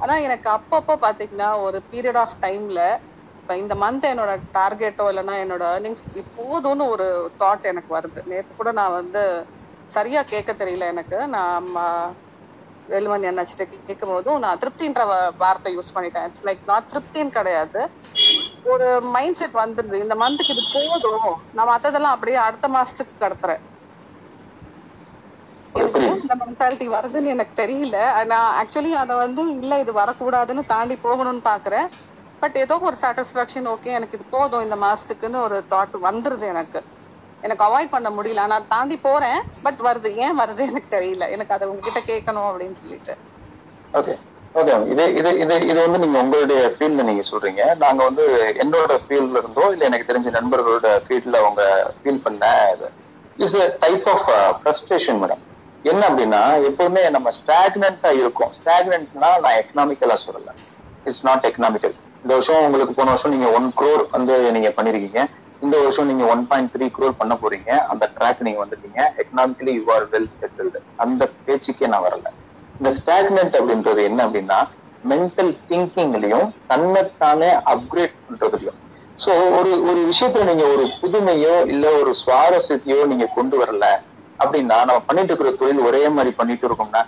ஆனா எனக்கு அப்பப்போ பாத்தீங்கன்னா ஒரு பீரியட் ஆஃப் டைம்ல இப்ப இந்த மந்த் என்னோட டார்கெட்டோ இல்லைன்னா என்னோட ஏர்னிங்ஸ் இப்போதும்னு ஒரு தாட் எனக்கு வருது. நேற்று கூட நான் வந்து சரியா கேட்க தெரியல எனக்கு. நான் ம- வேலுமணி அண்ணாச்சிட்ட கேட்கும் போதும் நான் திருப்தின்ற வார்த்தை யூஸ் பண்ணிட்டேன். இட்ஸ் லைக் நான் திருப்தின்னு கிடையாது. ஒரு மைண்ட் செட் வந்துருது. இந்த மந்த்துக்கு இது போதும். நான் மத்ததெல்லாம் அப்படியே அடுத்த மாசத்துக்கு கடத்துறேன். எனக்கு இந்த மென்டாலிட்டி வருதுன்னு எனக்கு தெரியல. நான் ஆக்சுவலி அதை வந்து இல்ல இது வரக்கூடாதுன்னு தாண்டி போகணும்னு பாக்குறேன். பட் ஏதோ ஒரு சாட்டிஸ்பாக்சன் ஓகே எனக்கு இது போதும் இந்த மாசத்துக்குன்னு ஒரு தாட் வந்துருது எனக்கு. எனக்கு அவாய்ட் பண்ண முடியல. நான் தாண்டி போறேன். பட் வருது. ஏன் வருது எனக்கு தெரியல. எனக்கு அதை உங்ககிட்ட கேட்கணும் அப்படின்னு சொல்லிட்டு. ஓகே ஓகே இது இது இது இது வந்து நீங்க உங்களுடைய ஃபீல்ட்ல நீங்க சொல்றீங்க. நாங்க வந்து என்னோட ஃபீல்ட்ல இருந்தோ இல்ல எனக்கு தெரிஞ்ச நண்பர்களோட ஃபீல்ட்ல அவங்க ஃபீல் பண்ண is a type of frustration madam என்ன அப்படின்னா எப்பவுமே நம்ம ஸ்டாக்னண்டா இருக்கோம். ஸ்டாக்னன்ட்னா நான் எக்கனாமிக்கலா சொல்லல. இட்ஸ் நாட் எக்கனாமிக்கல் இந்த வருஷம் உங்களுக்கு போன வருஷம் நீங்க ஒன் க்ரோர் வந்து நீங்க பண்ணிருக்கீங்க. இந்த வருஷம் நீங்க ஒன் பாயிண்ட் த்ரீ க்ரோர் பண்ண போறீங்க. அந்த ட்ராக் நீங்க வந்துட்டீங்க. Economically you are well settled அந்த பேச்சுக்கே நான் வரல. இந்த ஸ்டாக்னன்ட் அப்படின்றது என்ன அப்படின்னா மென்டல் திங்கிங்லயும் தன்னைத்தானே அப்கிரேட் பண்றதுலயும். சோ ஒரு ஒரு விஷயத்துல நீங்க ஒரு புதுமையோ இல்ல ஒரு சுவாரஸ்யத்தையோ நீங்க கொண்டு வரல அப்படின்னா நம்ம பண்ணிட்டு இருக்கிற தொழில் ஒரே மாதிரி பண்ணிட்டு இருக்கோம்னா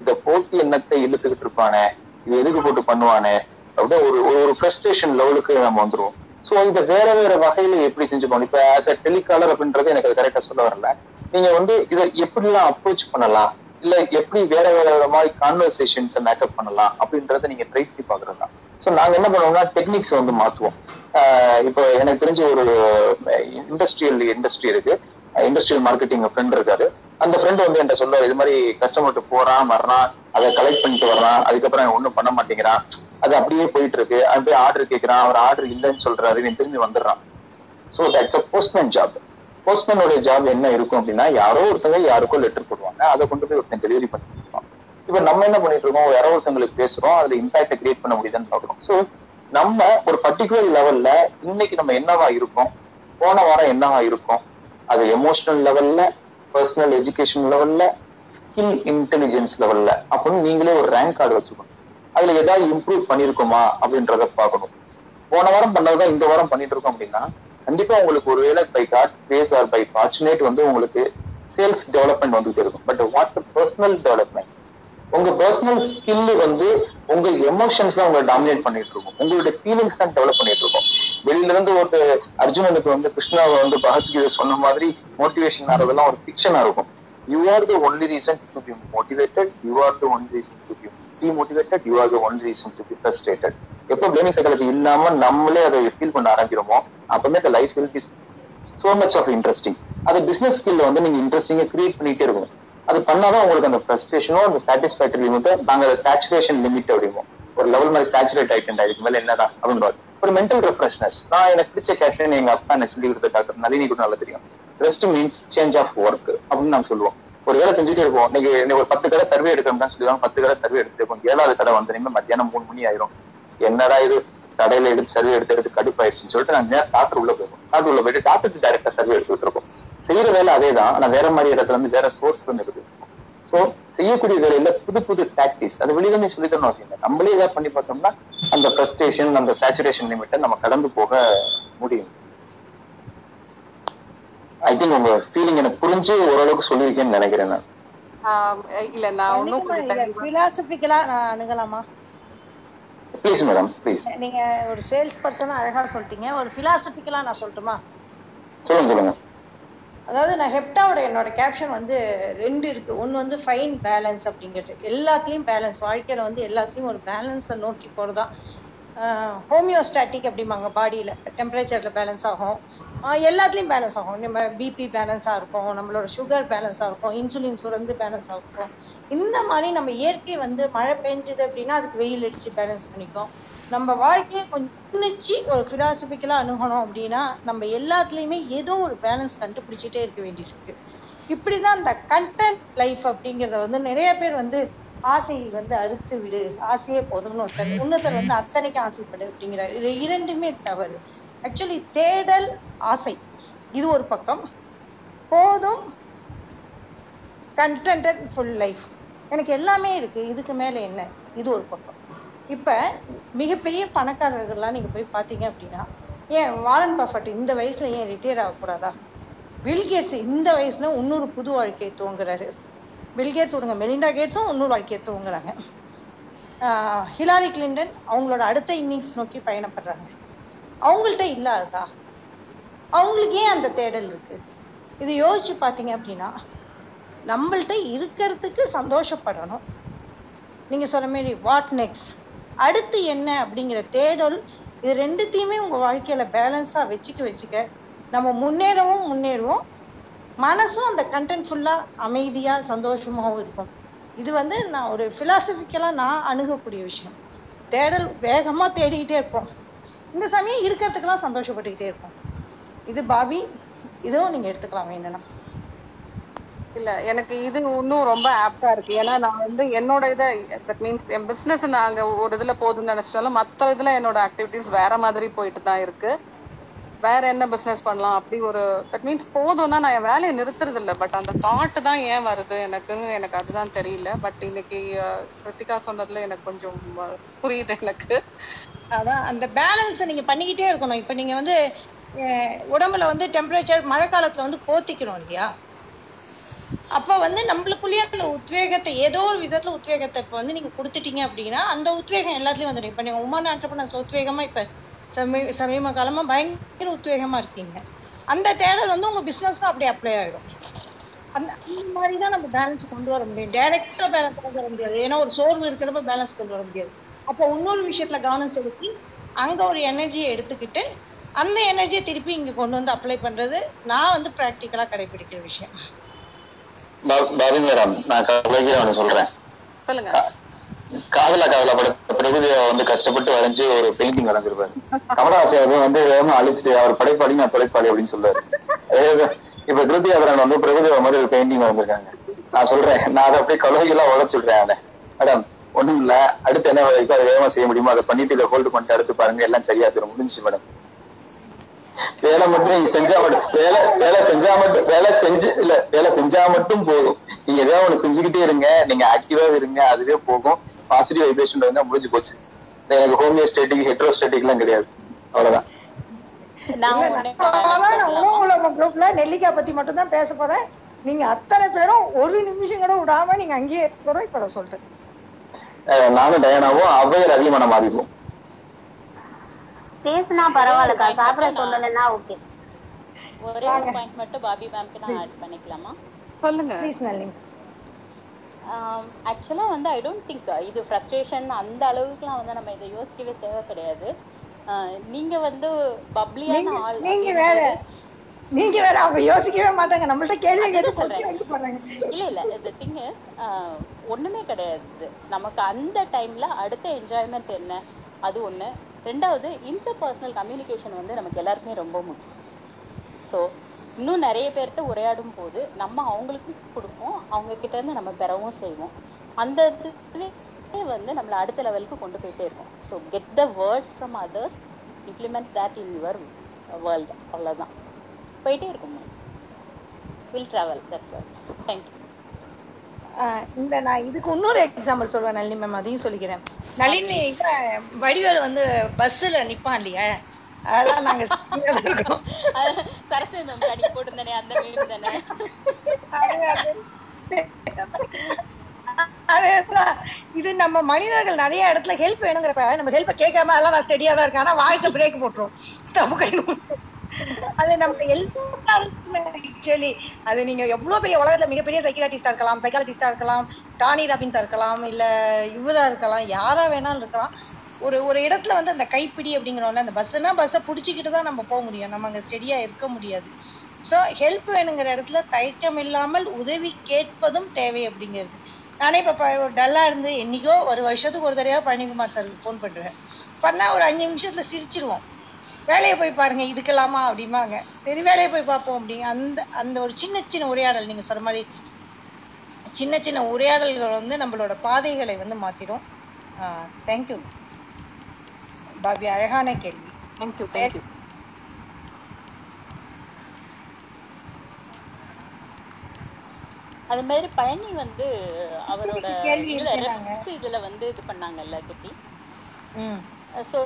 இந்த போட்டி என்னத்தை இழுத்துக்கிட்டு இருப்பானே? இது எதுக்கு போட்டு பண்ணுவானே? அப்படியே ஒரு ஒரு ஃப்ரஸ்ட்ரேஷன் லெவலுக்கு நம்ம வந்துருவோம். சோ இதை வேற வேற வகையில எப்படி செஞ்சு போகணும் இப்ப ஆஸ் அ டெலிகாலர் அப்படின்றது எனக்கு அது கரெக்டா சொல்ல வரல. நீங்க வந்து இதை எப்படிலாம் அப்ரோச் பண்ணலாம்? இல்ல எப்படி வேற வேற மாதிரி கான்வர்சேஷன்ஸ் மேக்கப் பண்ணலாம்? அப்படின்றத நீங்க ட்ரை பண்ணி பாக்குறது தான். ஸோ நாங்க என்ன பண்ணுவோம்னா டெக்னிக்ஸ் வந்து மாத்துவோம். ஆஹ் இப்போ எனக்கு தெரிஞ்ச ஒரு இண்டஸ்ட்ரியல் இண்டஸ்ட்ரி இருக்கு. இண்டஸ்ட்ரியல் மார்க்கெட்டிங் ஃப்ரெண்ட் இருக்காரு அந்த ஃப்ரெண்ட் வந்து என்கிட்ட சொல்லுவாரு இது மாதிரி கஸ்டமர்கிட்ட போறான் வர்றான் அதை கலெக்ட் பண்ணிட்டு வர்றான் அதுக்கப்புறம் ஒன்றும் பண்ண மாட்டேங்கிறான். அது அப்படியே போயிட்டு இருக்கு அவன் போய் ஆர்டர் கேட்கிறான் அவர் ஆர்டர் இல்லைன்னு சொல்றாரு. இவன் திரும்பி வந்துடுறான். So that's a postman job போஸ்ட்மேனோட job என்ன இருக்கும் அப்படின்னா யாரோ ஒருத்தவங்க யாருக்கோ லெட்டர் போடுவாங்க. அதை கொண்டு போய் ஒருத்தன் டெலிவரி பண்ணிட்டு இருப்பான் இப்போ நம்ம என்ன பண்ணிட்டு இருக்கோம் யாரோ ஒருத்தவங்களுக்கு பேசுறோம். அதுல இம்பாக்ட கிரியேட் பண்ண முடியுதுன்னு பாக்குறோம் ஸோ நம்ம ஒரு பர்டிகுலர் லெவல்ல இன்னைக்கு நம்ம என்னவா இருக்கோம்? போன வாரம் என்னவா இருக்கோம்? அது எமோஷனல் லெவல்ல பர்சனல் எஜுகேஷன் லெவல்ல ஸ்கில் இன்டெலிஜென்ஸ் லெவல்ல அப்படின்னு நீங்களே ஒரு ரேங்க் கார்டு வச்சுக்கணும். அதுல ஏதாவது இம்ப்ரூவ் பண்ணிருக்குமா அப்படின்றத பார்க்கணும். போன வாரம் பண்ணதுதான் இந்த வாரம் பண்ணிட்டு இருக்கோம் அப்படின்னா கண்டிப்பா உங்களுக்கு ஒருவேளை பை காட்ஸ் பேஸ் ஆர் பை ஃபார்ச்சுனேட் வந்து உங்களுக்கு சேல்ஸ் டெவலப்மெண்ட் வந்துட்டு இருக்கும். பட் வாட்ஸ் பர்சனல் டெவலப்மெண்ட் உங்க பர்சனல் ஸ்கில் வந்து உங்க எமோஷன்ஸ் தான் உங்களை டாமினேட் பண்ணிட்டு இருக்கும். உங்களுடைய ஃபீலிங்ஸ் தான் டெவலப் பண்ணிட்டு இருக்கும். வெளியில இருந்து ஒரு அர்ஜுனனுக்கு வந்து கிருஷ்ணாவை வந்து பகத்கீதை சொன்ன மாதிரி மோட்டிவேஷன் ஆறதெல்லாம் ஒரு ஃபிக்ஷனா இருக்கும். You are the only reason to be motivated you are the only reason demotivated you are the reason to be frustrated எப்போ பிளேனிங் சைக்காலஜி இல்லாம நம்மளே அதை ஃபீல் பண்ண ஆரம்பிக்கிறோமோ அப்பவுமே the life will be so much of interesting அது business ஸ்கில்ல வந்து நீங்க இன்ட்ரெஸ்டிங்கா கிரியேட் பண்ணிட்டே இருக்கும் அது பண்ணாதான் உங்களுக்கு அந்த ஃப்ரஸ்ட்ரேஷனோ அந்த சாட்டிஸ்ஃபேக்டரி லிமிட்டோ நாங்க அதை சேச்சுரேஷன் லிமிட் அப்படிமோ ஒரு லெவல் மாதிரி சேச்சுரேட் ஆயிட்டு இதுக்கு மேல என்னதான் அப்படின்றது ஒரு மென்டல் ரெஃப்ரெஷ்னஸ் நான் எனக்கு பிடிச்ச கேஷன் எங்க அப்பா என்ன சொல்லி கொடுத்த டாக்டர் நளினி கூட நல்லா தெரியும். Rest means change of work அப்படின்னு நான் சொல்லுவோம். ஒரு வேலை செஞ்சுட்டே இருப்போம். இன்னைக்கு இன்னைக்கு ஒரு பத்து கடை சர்வே எடுக்கணும்னு சொல்லிடுவாங்க. பத்து கடை சர்வே எடுத்துட்டு ஏழாவது கடை வந்து மத்தியானம் மூணு மணி ஆயிரும். என்னடா இது? கடையில எடுத்து சர்வே எடுத்து எடுத்து கடுப்பாயிடுச்சுன்னு சொல்லிட்டு நான் நேரம் டாக்டர் உள்ள போயிருக்கோம். டாக்டர் உள்ள போயிட்டு டாக்டர் டேரக்டா சர்வே எடுத்துட்டு இருக்கோம் செய்யற வேலை அதே தான் ஆனா வேற மாதிரி இடத்துல இருந்து வேற சோர்ஸ் இருந்து எடுத்துட்டு சோ செய்யக்கூடிய வேலையில புது புது டாக்டிஸ் அது வெளியிலுமே சொல்லித்தரணும் அவசியம் இல்லை. நம்மளே ஏதாவது பண்ணி பார்த்தோம்னா அந்த ஃப்ரஸ்ட்ரேஷன் அந்த சேச்சுரேஷன் லிமிட்டை நம்ம கடந்து போக முடியும். ஐ திங்க் உங்க ஃபீலிங் எனக்கு புரிஞ்சு ஓரளவுக்கு சொல்லியிருக்கேன்னு நினைக்கிறேன் நான். இல்ல நான் தெளிவா பிலாசபிக்கலா நான் அணுகலாமா? ப்ளீஸ் மேடம் ப்ளீஸ் நீங்க ஒரு சேல்ஸ் பர்சன் அழகா சொல்லிட்டீங்க. ஒரு பிலாசபிக்கலா நான் சொல்லட்டுமா? சொல்லுங்க சொல்லுங்க. அதாவது நான் ஹெப்டாவோட என்னோட கேப்ஷன் வந்து ரெண்டு இருக்கு. ஒன்னு வந்து ஃபைன் பேலன்ஸ் அப்படிங்கிறது. எல்லாத்துலயும் பேலன்ஸ் வாழ்க்கையில வந்து எல்லாத்துலயும் ஒரு பேலன்ஸை நோக்கி போறதா ஹோமியோஸ்டாட்டிக் அப்படிம்பாங்க பாடியில். டெம்பரேச்சரில் பேலன்ஸ் ஆகும். எல்லாத்துலேயும் பேலன்ஸ் ஆகும். நம்ம பிபி பேலன்ஸாக இருக்கும். நம்மளோட சுகர் பேலன்ஸாக இருக்கும். இன்சுலின் சுரந்து பேலன்ஸ் ஆகும் இந்த மாதிரி நம்ம இயற்கை வந்து மழை பெஞ்சுது அப்படின்னா அதுக்கு வெயில் அடித்து பேலன்ஸ் பண்ணிக்கும். நம்ம வாழ்க்கையை கொஞ்சம் உன்னிச்சு ஒரு ஃபிலாசபிக்கலாக அணுகணும் அப்படின்னா நம்ம எல்லாத்துலேயுமே ஏதோ ஒரு பேலன்ஸ் கண்டுபிடிச்சிட்டே இருக்க வேண்டியிருக்கு. இப்படிதான் இந்த கண்டென்ட் லைஃப் அப்படிங்கிறத வந்து நிறைய பேர் வந்து ஆசையை வந்து அறுத்து விடு. ஆசையே போதும்னு ஒருத்தர் இன்னொருத்தர் வந்து அத்தனைக்கு ஆசைப்படு அப்படிங்கிறாரு. இது இரண்டுமே தவறு. ஆக்சுவலி தேடல் ஆசை. இது ஒரு பக்கம். போதும். கண்டென்ட் ஃபுல் லைஃப் எனக்கு எல்லாமே இருக்கு. இதுக்கு மேல என்ன? இது ஒரு பக்கம். இப்ப மிகப்பெரிய பணக்காரர்கள்லாம் நீங்க போய் பாத்தீங்க அப்படின்னா ஏன் வாரன் பஃபட் இந்த வயசுல ஏன் ரிட்டையர் ஆகக்கூடாதா? பில்கேட்ஸ் இந்த வயசுல இன்னொரு புது வாழ்க்கையை துவங்குறாரு. பில்கேட்ஸ் விடுங்க மெலிண்டா கேட்ஸும் இன்னொரு வாழ்க்கையை தூங்குறாங்க ஹிலாரி கிளின்டன் அவங்களோட அடுத்த இன்னிங்ஸ் நோக்கி பயணப்படுறாங்க. அவங்கள்ட்ட இல்லாததா? அவங்களுக்கு ஏன் அந்த தேடல் இருக்கு? இது யோசிச்சு பார்த்தீங்க அப்படின்னா நம்மள்ட்ட இருக்கிறதுக்கு சந்தோஷப்படணும். நீங்க சொன்ன மாரி வாட் நெக்ஸ்ட் அடுத்து என்ன அப்படிங்கிற தேடல் இது ரெண்டுத்தையுமே உங்க வாழ்க்கையில பேலன்ஸா வச்சுக்க வச்சுக்க நம்ம முன்னேறவும் முன்னேறுவோம். மனசும் அந்த கண்டென்ட் ஃபுல்லா அமைதியா சந்தோஷமாவும் இருக்கும். இது வந்து நான் ஒரு பிலாசபிக்கலா நான் அணுகக்கூடிய விஷயம். தேடல் வேகமா தேடிக்கிட்டே இருப்போம். இந்த சமயம் இருக்கிறதுக்கெல்லாம் சந்தோஷப்பட்டுக்கிட்டே இருப்போம். இது பாபி இதுவும் நீங்க எடுத்துக்கலாம் வேணும்னா. இல்ல எனக்கு இது இன்னும் ரொம்ப ஆப்டா இருக்கு. ஏன்னா நான் வந்து என்னோட இதை தட் மீன்ஸ் என் பிசினஸ் நாங்க ஒரு இதுல போதும்னு நினைச்சாலும் மத்த இதுல என்னோட ஆக்டிவிட்டிஸ் வேற மாதிரி போயிட்டு தான் இருக்கு. வேற என்ன பிசினஸ் பண்ணலாம்? அப்படி ஒரு தட் மீன்ஸ் போதும்னா நான் என் வேலையை நிறுத்துறது இல்ல பட் அந்த தாட் தான் ஏன் வருது எனக்குன்னு எனக்கு அதுதான் தெரியல. பட் இன்னைக்கு கிருத்திகா சொன்னதுல எனக்கு கொஞ்சம் புரியுது எனக்கு. அதான் அந்த பேலன்ஸ் நீங்க பண்ணிக்கிட்டே இருக்கணும். இப்ப நீங்க வந்து அஹ், உடம்புல வந்து டெம்பரேச்சர் மழை காலத்துல வந்து போத்திக்கணும் இல்லையா? அப்ப வந்து நம்மளுக்குள்ளேயே அந்த உத்வேகத்தை ஏதோ ஒரு விதத்துல உத்வேகத்தை இப்ப வந்து நீங்க கொடுத்துட்டீங்க அப்படின்னா அந்த உத்வேகம் எல்லாத்துலயும் வந்துடும். இப்ப நீங்க உமன் ஆண்டர்பனர்ஸ் உத்வேகமா இப்ப சமீ சமீப காலமா பயங்கர உத்வேகமா இருக்கீங்க. அந்த தேடல் வந்து உங்க பிசினஸ்க்கும் அப்படி அப்ளை ஆயிடும். அந்த அந்த மாதிரி தான் நம்ம பேலன்ஸ் கொண்டு வர முடியும். டைரக்டா பேலன்ஸ் கொண்டு வர முடியாது. ஏன்னா ஒரு சோர்வு இருக்கிறப்ப பேலன்ஸ் கொண்டு வர முடியாது. அப்போ இன்னொரு விஷயத்துல கவனம் செலுத்தி அங்க ஒரு எனர்ஜியை எடுத்துக்கிட்டு அந்த எனர்ஜியை திருப்பி இங்க கொண்டு வந்து அப்ளை பண்றது நான் வந்து பிராக்டிக்கலா கடைபிடிக்கிற விஷயம். நான் கலைஞர் சொல்லுங்க. காதல காதல படத்தை பிரபுதேவா வந்து கஷ்டப்பட்டு வரைஞ்சு ஒரு பெயிண்டிங் வரைஞ்சிருப்பாரு. கமலஹாசன் வந்து வேகமா அழிச்சிட்டு அவர் படைப்பாளி நான் தொலைப்பாளி அப்படின்னு சொல்லுவாரு அதாவது இப்ப கிருத்தியாதரன் வந்து பிரபுதேவா மாதிரி ஒரு பெயிண்டிங் வரைஞ்சிருக்காங்க. நான் சொல்றேன் நான் அதை அப்படியே கலவைகளா உடச்சு விடுறேன் அதை. மேடம் ஒண்ணும் இல்ல. அடுத்து என்ன வரைக்கும் அதை வேகமா செய்ய முடியுமோ அதை பண்ணிட்டு இதை ஹோல்டு பண்ணிட்டு அடுத்து பாருங்க எல்லாம் சரியா தரும் முடிஞ்சு மேடம். வேலை மட்டும் நீங்க செஞ்சா மட்டும் வேலை வேலை செஞ்சா மட்டும் வேலை செஞ்சு இல்ல வேலை செஞ்சா மட்டும் போதும். நீங்க ஏதாவது ஒண்ணு செஞ்சுக்கிட்டே இருங்க நீங்க ஆக்டிவா இருங்க அதுவே போகும். பாசிட்டிவ் வைப்ரேஷன் இருந்தா முடிஞ்சு போச்சு. எனக்கு ஹோமியோஸ்டேட்டிக் ஹெட்ரோஸ்டேட்டிக் எல்லாம் கிடையாது. அவ்வளவுதான். குரூப்ல நெல்லிக்காய் பத்தி மட்டும் தான் பேச போறேன். நீங்க அத்தனை பேரும் ஒரு நிமிஷம் கூட விடாம நீங்க அங்கேயே இருக்கிறோம் இப்ப நான் சொல்றேன். நானும் டயனாவும் அவையர் அதிகமான மாறிடுவோம். பேசுனா பரவாயில்லக்கா பாயிண்ட் சாப்பிட சொல்லலைன்னா ஓகே ஒரே பாயிண்ட் மட்டும் பாபி மேம்க்கு நான் ஆட் பண்ணிக்கலாமா? சொல்லுங்க. ப்ளீஸ் நளினி. ஆக்சுவலா வந்து ஐ டோன்ட் திங்க் இது ஃப்ரஸ்ட்ரேஷன் அந்த அளவுக்குலாம் வந்து நம்ம இதை யோசிக்கவே தேவை கிடையாது. நீங்க வந்து பப்ளியான ஆள் நீங்க வேற. நீங்க வேற அவங்க யோசிக்கவே மாட்டாங்க. நம்மள்ட்ட கேள்வி கேட்டு போறாங்க. இல்ல இல்ல. இந்த திங் ஒண்ணுமே கிடையாது. நமக்கு அந்த டைம்ல அடுத்த என்ஜாய்மெண்ட் என்ன? அது ஒண்ணு. ரெண்டாவது இன்டர் பர்சனல் கம்யூனிகேஷன் வந்து நமக்கு எல்லாருக்குமே ரொம்ப முக்கியம். ஸோ இன்னும் நிறைய பேர்கிட்ட உரையாடும் போது நம்ம அவங்களுக்கும் கொடுப்போம் அவங்க கிட்ட இருந்து நம்ம பெறவும் செய்வோம். அந்த இதுவே வந்து நம்மளை அடுத்த லெவலுக்கு கொண்டு போயிட்டே இருக்கும். So get the words from others implement that in your world அவ்வளோதான் போயிட்டே இருக்கும் வில் ட்ராவல் தட்ஸ் தேங்க்யூ இந்த நான் இதுக்கு இன்னொரு எக்ஸாம்பிள் சொல்லுவேன் நளினி மேம் அதையும் சொல்லிக்கிறேன். நளினி வடிவேல் வந்து பஸ்ஸில் நிப்பான் இல்லையா? அதெல்லாம் நாங்க இருக்கோம். சரஸ்வதி மேம் அன்னைக்கு போட்டிருந்தானே அந்த மீம் தானே? அதேதான் இது நம்ம மனிதர்கள் நிறைய இடத்துல ஹெல்ப் வேணுங்கிறப்ப நம்ம ஹெல்ப் கேட்காம எல்லாம் நான் ஸ்டெடியா தான் இருக்கேன். ஆனா வாழ்க்கை பிரேக் போட்டுரும். தப்பு கை அது நம்ம எல்லாருக்குமே ஆக்சுவலி அது நீங்க எவ்வளவு பெரிய உலகத்துல மிகப்பெரிய சைக்கியாட்டிஸ்டா இருக்கலாம் சைக்காலஜிஸ்டா இருக்கலாம் டானி ராபின்ஸா இருக்கலாம் இல்ல இவரா இருக்கலாம் யாரா வேணாலும் இருக்கலாம். ஒரு ஒரு இடத்துல வந்து அந்த கைப்பிடி அப்படிங்கிறோம்ல அந்த பஸ்ஸுனா பஸ்ஸை பிடிச்சிக்கிட்டு தான் நம்ம போக முடியும். நம்ம அங்க ஸ்டெடியா இருக்க முடியாது. சோ ஹெல்ப் வேணுங்கிற இடத்துல தயக்கம் இல்லாமல் உதவி கேட்பதும் தேவை அப்படிங்கிறது. நானே இப்ப டல்லா இருந்து என்னைக்கோ ஒரு வருஷத்துக்கு ஒரு தடவையா பழனிக்குமார் சாருக்கு ஃபோன் பண்ணுவேன் பண்ணால் ஒரு அஞ்சு நிமிஷத்துல சிரிச்சிருவோம். வேலையை போய் பாருங்க இதுக்கெல்லாமா அப்படிம்பாங்க. சரி வேலையை போய் பார்ப்போம் அப்படி. அந்த அந்த ஒரு சின்ன சின்ன உரையாடல் நீங்க சொன்ன மாதிரி சின்ன சின்ன உரையாடல்கள் வந்து நம்மளோட பாதைகளை வந்து மாற்றிடும் ஆஹ் தேங்க்யூ பாபி அழகான கேள்வி. தேங்க்யூ தேங்க்யூ அது மாதிரி பழனி வந்து அவரோட இதுல வந்து இது பண்ணாங்கல்ல கிட்டி? ஸோ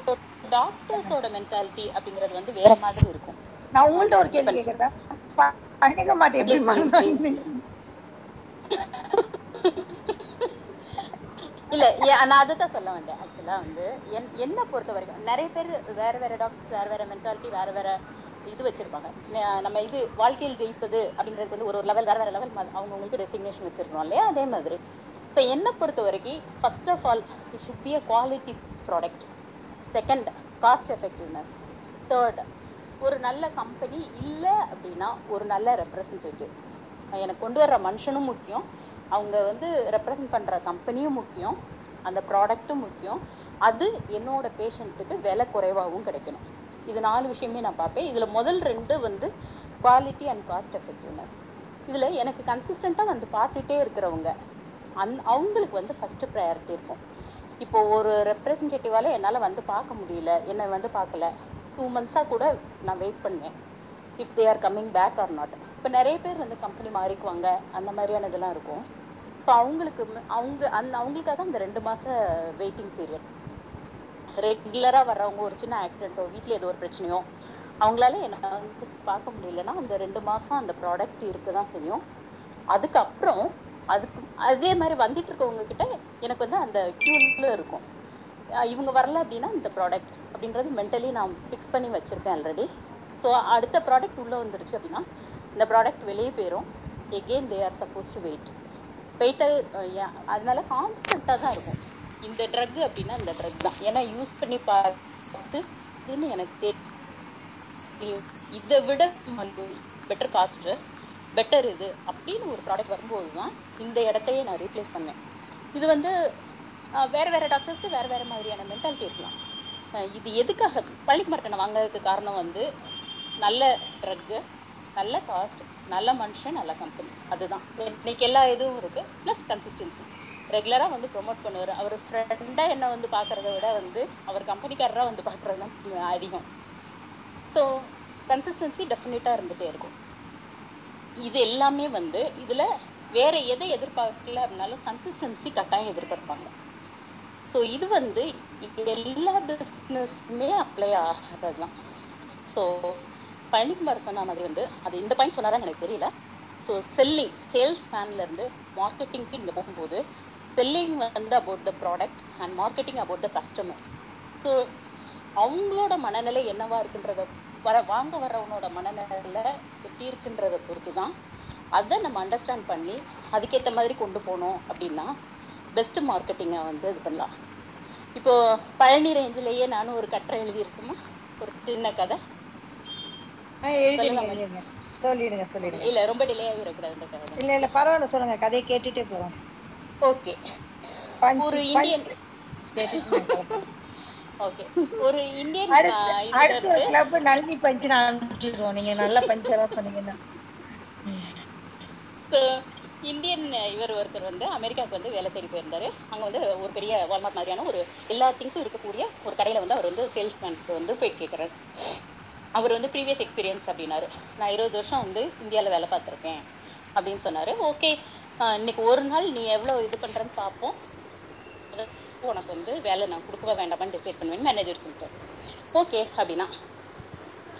டாக்டர்ஸோட மென்டாலிட்டி அப்படிங்கிறது வந்து வேற மாதிரி இருக்கும். நான் உங்கள்ட்ட ஒரு கேள்வி கேட்கறேன் பழனிக்க மாட்டேன் எப்படி எஸ் ப்ளீஸ் ப்ளீஸ் மறந்தாங்க இல்ல ஏ- நான் அதுதான் சொல்ல வந்தேன் ஆக்சுவலா வந்து என் என்ன பொறுத்த வரைக்கும் நிறைய பேர் வேற வேற டாக்டர்ஸ் வேற வேற மென்டாலிட்டி வேற வேற இது வச்சிருப்பாங்க. ந- நம்ம இது வாழ்க்கையில் ஜெயிப்பது அப்படிங்கிறது வந்து ஒரு ஒரு லெவல் வேற வேற லெவல் அவங்கவுங்களுக்கு டெசிக்னேஷன் வச்சிருக்கோம் இல்லையா? அதே மாதிரி. ஸோ என்ன பொறுத்த வரைக்கும் first of all it should be a quality product second cost effectiveness third ஒரு நல்ல கம்பெனி இல்லை அப்படின்னா ஒரு நல்ல ரெப்ரசன்டேட்டிவ் எனக்கு கொண்டு வர்ற மனுஷனும் முக்கியம். அவங்க வந்து ரெப்ரசன்ட் பண்ணுற கம்பெனியும் முக்கியம். அந்த ப்ராடக்ட்டும் முக்கியம். அது என்னோட பேஷண்ட்டுக்கு விலை குறைவாகவும் கிடைக்கணும். இது நாலு விஷயமே நான் பார்ப்பேன். இதில் முதல் ரெண்டு வந்து குவாலிட்டி அண்ட் காஸ்ட் எஃபெக்டிவ்னஸ் இதில் எனக்கு கன்சிஸ்டண்ட்டாக வந்து பார்த்துட்டே இருக்கிறவங்க அந் அவங்களுக்கு வந்து ஃபஸ்ட்டு ப்ரையாரிட்டி இருக்கும். இப்போ ஒரு ரெப்ரசன்டேட்டிவால என்னால் வந்து பார்க்க முடியல என்னை வந்து பார்க்கல டூ மந்த்ஸாக கூட நான் வெயிட் பண்ணுவேன் if they are coming back or not இப்போ நிறைய பேர் வந்து கம்பெனி மாறிக்குவாங்க. அந்த மாதிரியான இதெல்லாம் இருக்கும். ஸோ அவங்களுக்கு அவங்க அந்த அவங்களுக்காக அந்த ரெண்டு மாத வெயிட்டிங் பீரியட் ரெகுலராக வர்றவங்க ஒரு சின்ன ஆக்சிடென்ட்டோ வீட்டில் ஏதோ ஒரு பிரச்சனையோ அவங்களால என்ன வந்து பார்க்க முடியலன்னா அந்த ரெண்டு மாதம் அந்த ப்ராடக்ட் இருக்க தான் செய்யும். அதுக்கப்புறம் அதுக்கு அதே மாதிரி வந்துட்டு இருக்கவங்க கிட்ட எனக்கு வந்து அந்த கியூல இருக்கும். இவங்க வரல அப்படின்னா இந்த ப்ராடக்ட் அப்படின்றது மென்டலி நான் ஃபிக்ஸ் பண்ணி வச்சிருப்பேன் ஆல்ரெடி ஸோ அடுத்த ப்ராடக்ட் உள்ளே வந்துருச்சு அப்படின்னா இந்த ப்ராடக்ட் வெளியே போயிடும் again they are suppose to wait வெயிட்டை அதனால கான்ஸ்டண்ட்டாக தான் இருக்கும். இந்த ட்ரக் அப்படின்னா இந்த ட்ரக் தான். ஏன்னா யூஸ் பண்ணி பார்த்து இதுன்னு எனக்கு தெரியும் இதை விட பெட்டர் காஸ்ட்டு பெட்டர் இது அப்படின்னு ஒரு ப்ராடக்ட் வரும்போது தான் இந்த இடத்தையே நான் ரீப்ளேஸ் பண்ணேன். இது வந்து வேறு வேற வேற டாக்டர்ஸ்க்கு வேற வேற மாதிரியான மென்டாலிட்டி இருக்கலாம். இது எதுக்காக? பள்ளிக்கு மரத்தனை வாங்குறதுக்கு காரணம் வந்து நல்ல ட்ரக்கு நல்ல காஸ்ட் நல்ல மனுஷன் நல்ல கம்பெனி அதுதான். இன்னைக்கு எல்லா இதுவும் இருக்கு. ப்ளஸ் கன்சிஸ்டன்சி ரெகுலரா வந்து ப்ரொமோட் பண்ணுவாரு. அவர் ஃப்ரெண்டா என்ன வந்து பாக்குறத விட வந்து அவர் கம்பெனிக்காரரா வந்து பாக்குறது தான் அதிகம். ஸோ கன்சிஸ்டன்சி டெஃபினட்டா இருந்துட்டே இருக்கும். இது எல்லாமே வந்து இதுல வேற எதை எதிர்பார்க்கல அப்படின்னாலும் கன்சிஸ்டன்சி கட்டாயம் எதிர்பார்ப்பாங்க. ஸோ இது வந்து எல்லா பிஸ்னஸ்மே அப்ளை ஆகிறதுதான் ஸோ பழனிக்குமார் சொன்ன மாதிரி வந்து அது இந்த பாயிண்ட் சொன்னாரான்னு எனக்கு தெரியல. ஸோ செல்லிங் சேல்ஸ் மேன்ல இருந்து மார்க்கெட்டிங்க்கு நீங்க போகும்போது செல்லிங் வந்து about the product and marketing about the customer so அவங்களோட மனநிலை என்னவா இருக்குன்றத வர வாங்க வர்றவனோட மனநிலை எப்படி இருக்குன்றத பொறுத்து தான் அதை நம்ம அண்டர்ஸ்டாண்ட் பண்ணி அதுக்கேற்ற மாதிரி கொண்டு போனோம் அப்படின்னா பெஸ்ட் மார்க்கெட்டிங்கை வந்து இது பண்ணலாம். இப்போ பழனி ரேஞ்சிலேயே நானும் ஒரு கட்டுரை எழுதியிருக்குமா? ஒரு சின்ன கதை. ஆ, எழுதிடுங்க எழுதிடுங்க. சொல்லிடுங்க சொல்லிடுங்க. இல்ல இல்ல பரவாயில்ல சொல்லுங்க கதையை கேட்டுட்டே போறோம் ஓகே. ஒரு இந்தியன் ஓகே. ஒரு இந்தியன் அடுத்து இதுல அடுத்து ஒரு இருந்து கிளப் நல்லி பஞ்சு நான் ஆரம்பிச்சிடுவோம் நீங்க நல்ல பஞ்செல்லாம் சொன்னீங்கன்னா. ம். So, இந்தியன் இவர் ஒருத்தர் வந்து அமெரிக்காவுக்கு வந்து வேலை தேடி போயிருந்தாரு. அங்க வந்து ஒரு பெரிய வால்மார்ட் மாதிரியான ஒரு எல்லா திங்ஸும் இருக்கக்கூடிய ஒரு கடையில வந்து அவர் வந்து சேல்ஸ்மேனுக்கு வந்து போய் கேட்கிறாரு அவர் வந்து ப்ரீவியஸ் எக்ஸ்பீரியன்ஸ் அப்படின்னாரு. நான் இருபது வருஷம் வந்து இந்தியாவில் வேலை பார்த்துருக்கேன். அப்படின்னு சொன்னாரு. ஓகே இன்னைக்கு ஒரு நாள் நீ எவ்வளோ இது பண்ணுறேன்னு பார்ப்போம் உனக்கு வந்து வேலை நான் கொடுக்கவா வேண்டாமான்னு டிசைட் பண்ணுவேன் மேனேஜர் சொல்லிட்டு ஓகே அப்படின்னா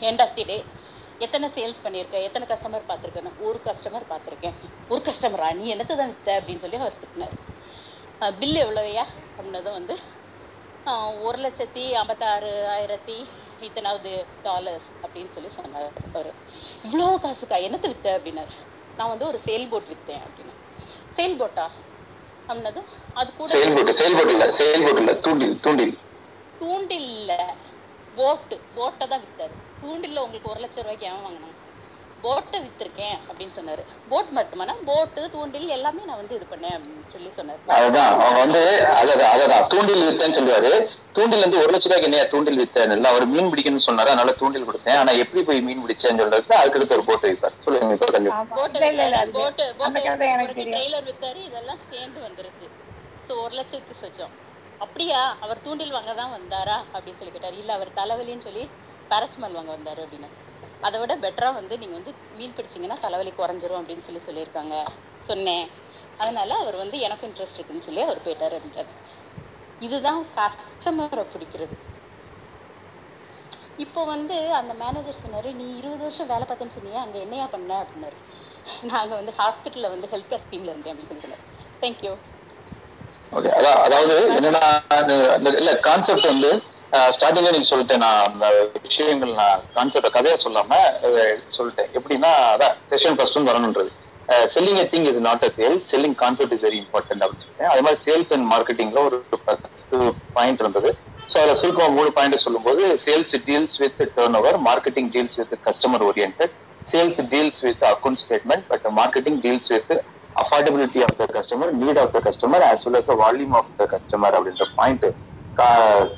எண்ட் ஆஃப் தி டே எத்தனை சேல்ஸ் பண்ணியிருக்கேன் எத்தனை கஸ்டமர் பார்த்துருக்கேன் ஒரு கஸ்டமர் பார்த்துருக்கேன். ஒரு கஸ்டமரா நீ என்னத்தை தான் வித்த? அப்படின்னு சொல்லி அவர் திட்டினார். பில் எவ்வளோயா அப்படின்னதும் வந்து ஒரு லட்சத்தி ஐம்பத்தாறு ஆயிரத்தி இத்தனாவது டாலர்ஸ் அப்படின்னு சொல்லி சொன்னார் அவரு. இவ்வளோ காசுக்கா? என்னத்தை வித்த அப்படின்னாரு. நான் வந்து ஒரு சேல் போட் வித்தேன் அப்படின்னு. சேல் போட்டா அப்படின்னதும் அது கூட செயல்பட்டு செயல்பட்டு இல்ல. செயல்பட்டு இல்ல. தூண்டில் தூண்டில். தூண்டில் இல்ல போட்டு போட்டை தான் வித்தாரு. தூண்டில்ல உங்களுக்கு ஒரு லட்சம் ரூபாய்க்கு ஏன் வாங்கினான் போட்டை வித்திருக்கேன் அப்படின்னு சொன்னாரு. போட் மட்டுமானா போட்டு தூண்டில் எல்லாமே நான் வந்து இது பண்ணேன் அப்படின்னு சொல்லி சொன்னாரு. அதுதான். அவங்க வந்து அதான் அதான் தூண்டில் வித்தேன்னு சொல்லுவாரு. தூண்டில் வந்து ஒரு லட்ச ரூபாய்க்கு என்னையா தூண்டில் வித்தேன் இல்ல அவர் மீன் பிடிக்கணும்னு சொன்னாரு. அதனால தூண்டில் கொடுத்தேன். ஆனா எப்படி போய் மீன் பிடிச்சேன்னு சொல்றதுக்கு அதுக்கு அடுத்து ஒரு போட்டு வைப்பார். சொல்லுங்க இப்ப இல்ல வித்தாரு. இதெல்லாம் சேர்ந்து வந்துருச்சு. சோ ஒரு லட்சத்து சொச்சம். அப்படியா? அவர் தூண்டில் வாங்க தான் வந்தாரா? அப்படின்னு சொல்லி கேட்டாரு. இல்ல அவர் தலைவலின்னு சொல்லி பாரஸ்மல் வாங்க வந்தாரு அப்படின்னு. அதை விட பெட்டரா வந்து நீங்க வந்து மீன் பிடிச்சீங்கன்னா தலைவலி குறைஞ்சிரும் அப்படின்னு சொல்லி சொல்லியிருக்காங்க. சொன்னேன். அதனால அவர் வந்து எனக்கும் இன்ட்ரெஸ்ட் இருக்குன்னு சொல்லி அவர் போயிட்டாரு இதுதான் கஸ்டமரை பிடிக்கிறது. இப்போ வந்து அந்த மேனேஜர் சொன்னாரு நீ இருபது வருஷம் வேலை பார்த்தேன்னு சொன்னீங்க அங்க என்னையா பண்ண? அப்படின்னாரு. நாங்க வந்து ஹாஸ்பிட்டல்ல வந்து ஹெல்த் கேர் டீம்ல இருந்தேன் அப்படின்னு சொல்லி தேங்க்யூ ஓகே அதாவது என்னன்னா இல்ல கான்செப்ட் வந்து ஸ்டார்டிங்ல நீங்க சொல்லிட்டேன் நான் அந்த விஷயங்கள் நான் கான்செப்ட் கதையை சொல்லாம சொல்லிட்டேன். எப்படின்னா அதான் session first வரணுன்றது. Selling thing is not a sales selling concept is very important அப்படின்னு சொல்லிட்டேன். அது மாதிரி சேல்ஸ் அண்ட் மார்க்கெட்டிங்ல ஒரு பத்து பாயிண்ட் இருந்தது. ஸோ அதில் சுருக்கமாக மூணு பாயிண்ட் சொல்லும்போது sales deals with turnover marketing deals with customer orient sales deals with account statement but marketing deals with affordability of the customer need of the customer as well as the volume of the customer அப்படின்ற point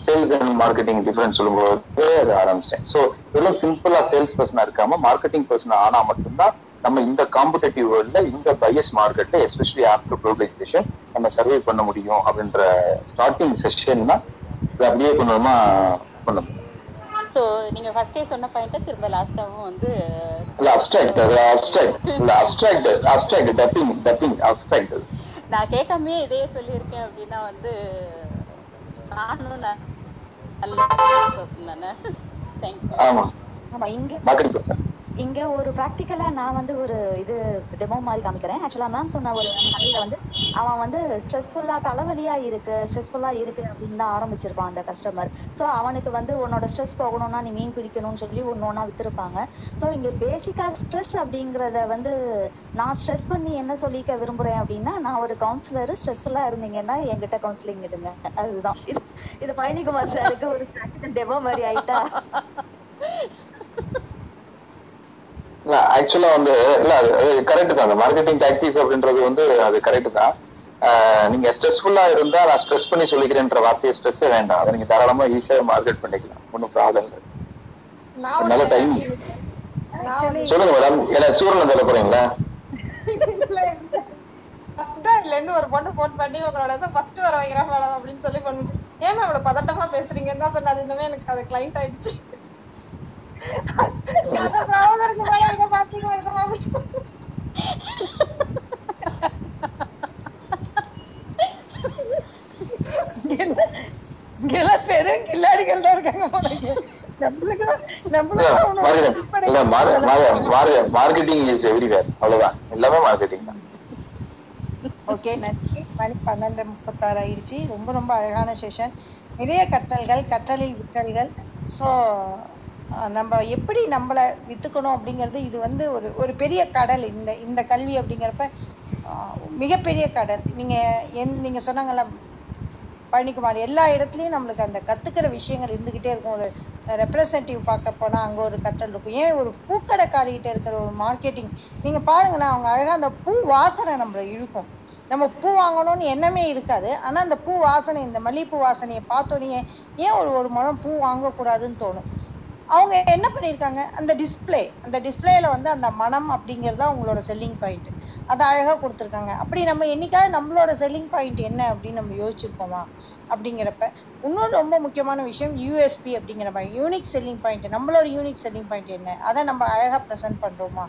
sales and marketing difference சொல்லும்போது அது ஆரம்பிச்சேன் so வெறும் சிம்பிளா sales பர்சனா இருக்காம marketing person ஆனா மட்டும்தான் நம்ம இந்த காம்படேட்டிவ் வேர்ல்ட்ல இந்த பையஸ் மார்க்கெட்ல எஸ்பெஷலி ஆஃப்டர் குளோபலைசேஷன் நம்ம சர்வே பண்ண முடியும் அப்படின்ற ஸ்டார்டிங் செஷன் தான் இது அப்படியே கொஞ்சமா வந்தோம் ஸோ நீங்க ஃபர்ஸ்டே சொன்ன பாயிண்ட்டை திரும்ப லாஸ்டாவும் வந்து இல்ல அப்டிராக்ட் அது அப்டிராக்ட் இல்ல அப்டிராக்ட் அப்டிராக்ட் டப்பிங் டப்பிங் அப்டிராக்ட் நான் கேட்காமயே இதையே சொல்லியிருக்கேன் அப்படின்னா வந்து நானும் ந- நல்ல பர்சன் தானே தேங்க்யூ ஆமா. ஆமா இங்க. மார்க்கெட்டிங் பர்சன் இங்க ஒரு ப்ராக்டிக்கலா நான் வந்து ஒரு இது டெமோ மாதிரி காமிக்கிறேன். ஆக்சுவலா மேம் சொன்ன ஒரு கதையில வந்து அவன் வந்து ஸ்ட்ரெஸ்ஃபுல்லா தலைவலியா இருக்கு ஸ்ட்ரெஸ்ஃபுல்லா இருக்கு அப்படின்னு தான் ஆரம்பிச்சிருப்பான் அந்த கஸ்டமர் சோ அவனுக்கு வந்து உன்னோட ஸ்ட்ரெஸ் போகணும்னா நீ மீன் பிடிக்கணும்னு சொல்லி ஒன்று ஒன்றா வித்துருப்பாங்க. சோ இங்க பேசிக்கா ஸ்ட்ரெஸ் அப்படிங்கறத வந்து நான் ஸ்ட்ரெஸ் பண்ணி என்ன சொல்லிக்க விரும்புறேன் அப்படின்னா நான் ஒரு கவுன்சிலர் ஸ்ட்ரெஸ்ஃபுல்லா இருந்தீங்கன்னா என்கிட்ட கவுன்சிலிங் எடுங்க அதுதான். இது இது பழனிக்குமார் சாருக்கு ஒரு ப்ராக்டிக்கல் டெமோ மாதிரி ஆயிட்டா. இல்ல ஆக்சுவலா வந்து இல்ல அது கரெக்ட் தான். அந்த மார்க்கெட்டிங் டாக்டிக்ஸ் அப்படின்றது வந்து அது கரெக்ட் தான். ஆஹ் நீங்க ஸ்ட்ரெஸ்ஃபுல்லா இருந்தா நான் ஸ்ட்ரெஸ் பண்ணி சொல்லிக்கிறேன்ற வார்த்தையை ஸ்ட்ரெஸ்ஸே வேண்டாம். அதை நீங்க தாராளமா ஈஸியா மார்க்கெட் பண்ணிக்கலாம். ஒன்றும் ப்ராப்ளம் இல்லை. நல்ல டைம் சொல்லுங்க மேடம் எனக்கு சூரியன் தர போறீங்களா? இல்லன்னு ஒரு பொண்ணு போன் பண்ணி உங்களோட ஃபர்ஸ்ட் வர வைக்கிறேன் மேடம் அப்படின்னு சொல்லி பண்ணுச்சு ஏமா இவ்வளவு பதட்டமா பேசுறீங்கன்னு தான் சொன்னது இன்னுமே எனக்கு அது கிளைண்ட் ஆயிடுச்சு. இங்கெல்லாம் பெரும் கில்லாடிகள் தான் இருக்காங்க மார்க்கெட்டிங் இஸ் எவ்ரிவேர் அவ்வளவுதான் எல்லாமே மார்க்கெட்டிங் தான். ஓகே நன்றி. மணி பன்னெண்டு முப்பத்தாறு ஆயிடுச்சு. ரொம்ப ரொம்ப அழகான செஷன் நிறைய கற்றல்கள் கற்றலில் விற்றல்கள். ஸோ நம்ம எப்படி நம்மளை வித்துக்கணும் அப்படிங்கிறது இது வந்து ஒரு ஒரு பெரிய கடல் இந்த இந்த கல்வி அப்படிங்கிறப்ப மிகப்பெரிய கடல். நீங்க என் நீங்க சொன்னாங்கள்ல பழனிக்குமார் எல்லா இடத்துலயும் நம்மளுக்கு அந்த கத்துக்கிற விஷயங்கள் இருந்துகிட்டே இருக்கும். ஒரு ரெப்ரசன்டேட்டிவ் பார்க்க போனா அங்க ஒரு கட்டல் இருக்கும். ஏன் ஒரு பூக்கடைக்காரிகிட்ட இருக்கிற ஒரு மார்க்கெட்டிங் நீங்க பாருங்களேன் அவங்க அழகா அந்த பூ வாசனை நம்மள இழுக்கும். நம்ம பூ வாங்கணும்னு எண்ணமே இருக்காது. ஆனா அந்த பூ வாசனை இந்த மல்லிகைப்பூ வாசனையை பார்த்தோன்னே ஏன் ஒரு ஒரு முழம் பூ வாங்கக்கூடாதுன்னு தோணும்? அவங்க என்ன பண்ணியிருக்காங்க அந்த டிஸ்ப்ளே அந்த டிஸ்பிளேல வந்து அந்த மனம் அப்படிங்கிறது தான் செல்லிங் பாயிண்ட் அதை அழகாக கொடுத்துருக்காங்க. அப்படி நம்ம என்னைக்காவது நம்மளோட செல்லிங் பாயிண்ட் என்ன அப்படின்னு நம்ம யோசிச்சிருக்கோமா அப்படிங்கிறப்ப இன்னொரு ரொம்ப முக்கியமான விஷயம் யூஎஸ்பி அப்படிங்கிற மாதிரி யூனிக் செல்லிங் பாயிண்ட் நம்மளோட யூனிக் செல்லிங் பாயிண்ட் என்ன? அதை நம்ம அழகாக ப்ரெசென்ட் பண்ணுறோமா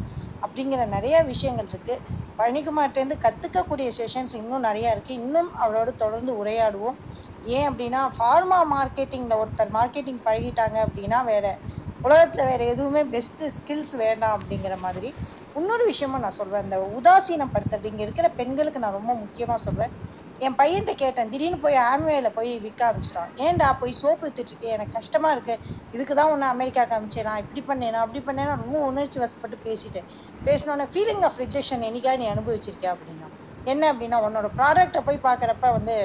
அப்படிங்கிற நிறைய விஷயங்கள் இருக்கு. பழனிக்குமார்ட்ட கற்றுக்கக்கூடிய செஷன்ஸ் இன்னும் நிறையா இருக்கு. இன்னும் அவரோட தொடர்ந்து உரையாடுவோம். ஏன் அப்படின்னா ஃபார்மா மார்க்கெட்டிங்ல ஒருத்தர் மார்க்கெட்டிங் பழகிட்டாங்க அப்படின்னா வேற உலகத்துல வேற எதுவுமே பெஸ்ட் ஸ்கில்ஸ் வேண்டாம் அப்படிங்கிற மாதிரி. இன்னொரு விஷயமும் நான் சொல்வேன் இந்த உதாசீனம் படுத்துறது இங்க இருக்கிற பெண்களுக்கு நான் ரொம்ப முக்கியமா சொல்வேன் என் பையன்கிட்ட கேட்டேன் திடீர்னு போய் ஆம்வேல போய் விற்க ஆரம்பிச்சிட்டான். ஏன்டா போய் சோப்பு வித்துட்டு இருக்கே? எனக்கு கஷ்டமா இருக்கு. இதுக்குதான் உன்னை அமெரிக்காக்கு அமிச்சேன் இப்படி பண்ணேனா அப்படி பண்ணேனா ரொம்ப உணர்ச்சி வசப்பட்டு பேசிட்டேன். பேசினோடனே ஃபீலிங் ஆஃப் ரிஜெக்ஷன் என்னைக்கா நீ அனுபவிச்சிருக்கியா அப்படின்னா? என்ன அப்படின்னா உன்னோட ப்ராடக்ட்டை போய் பாக்குறப்ப வந்து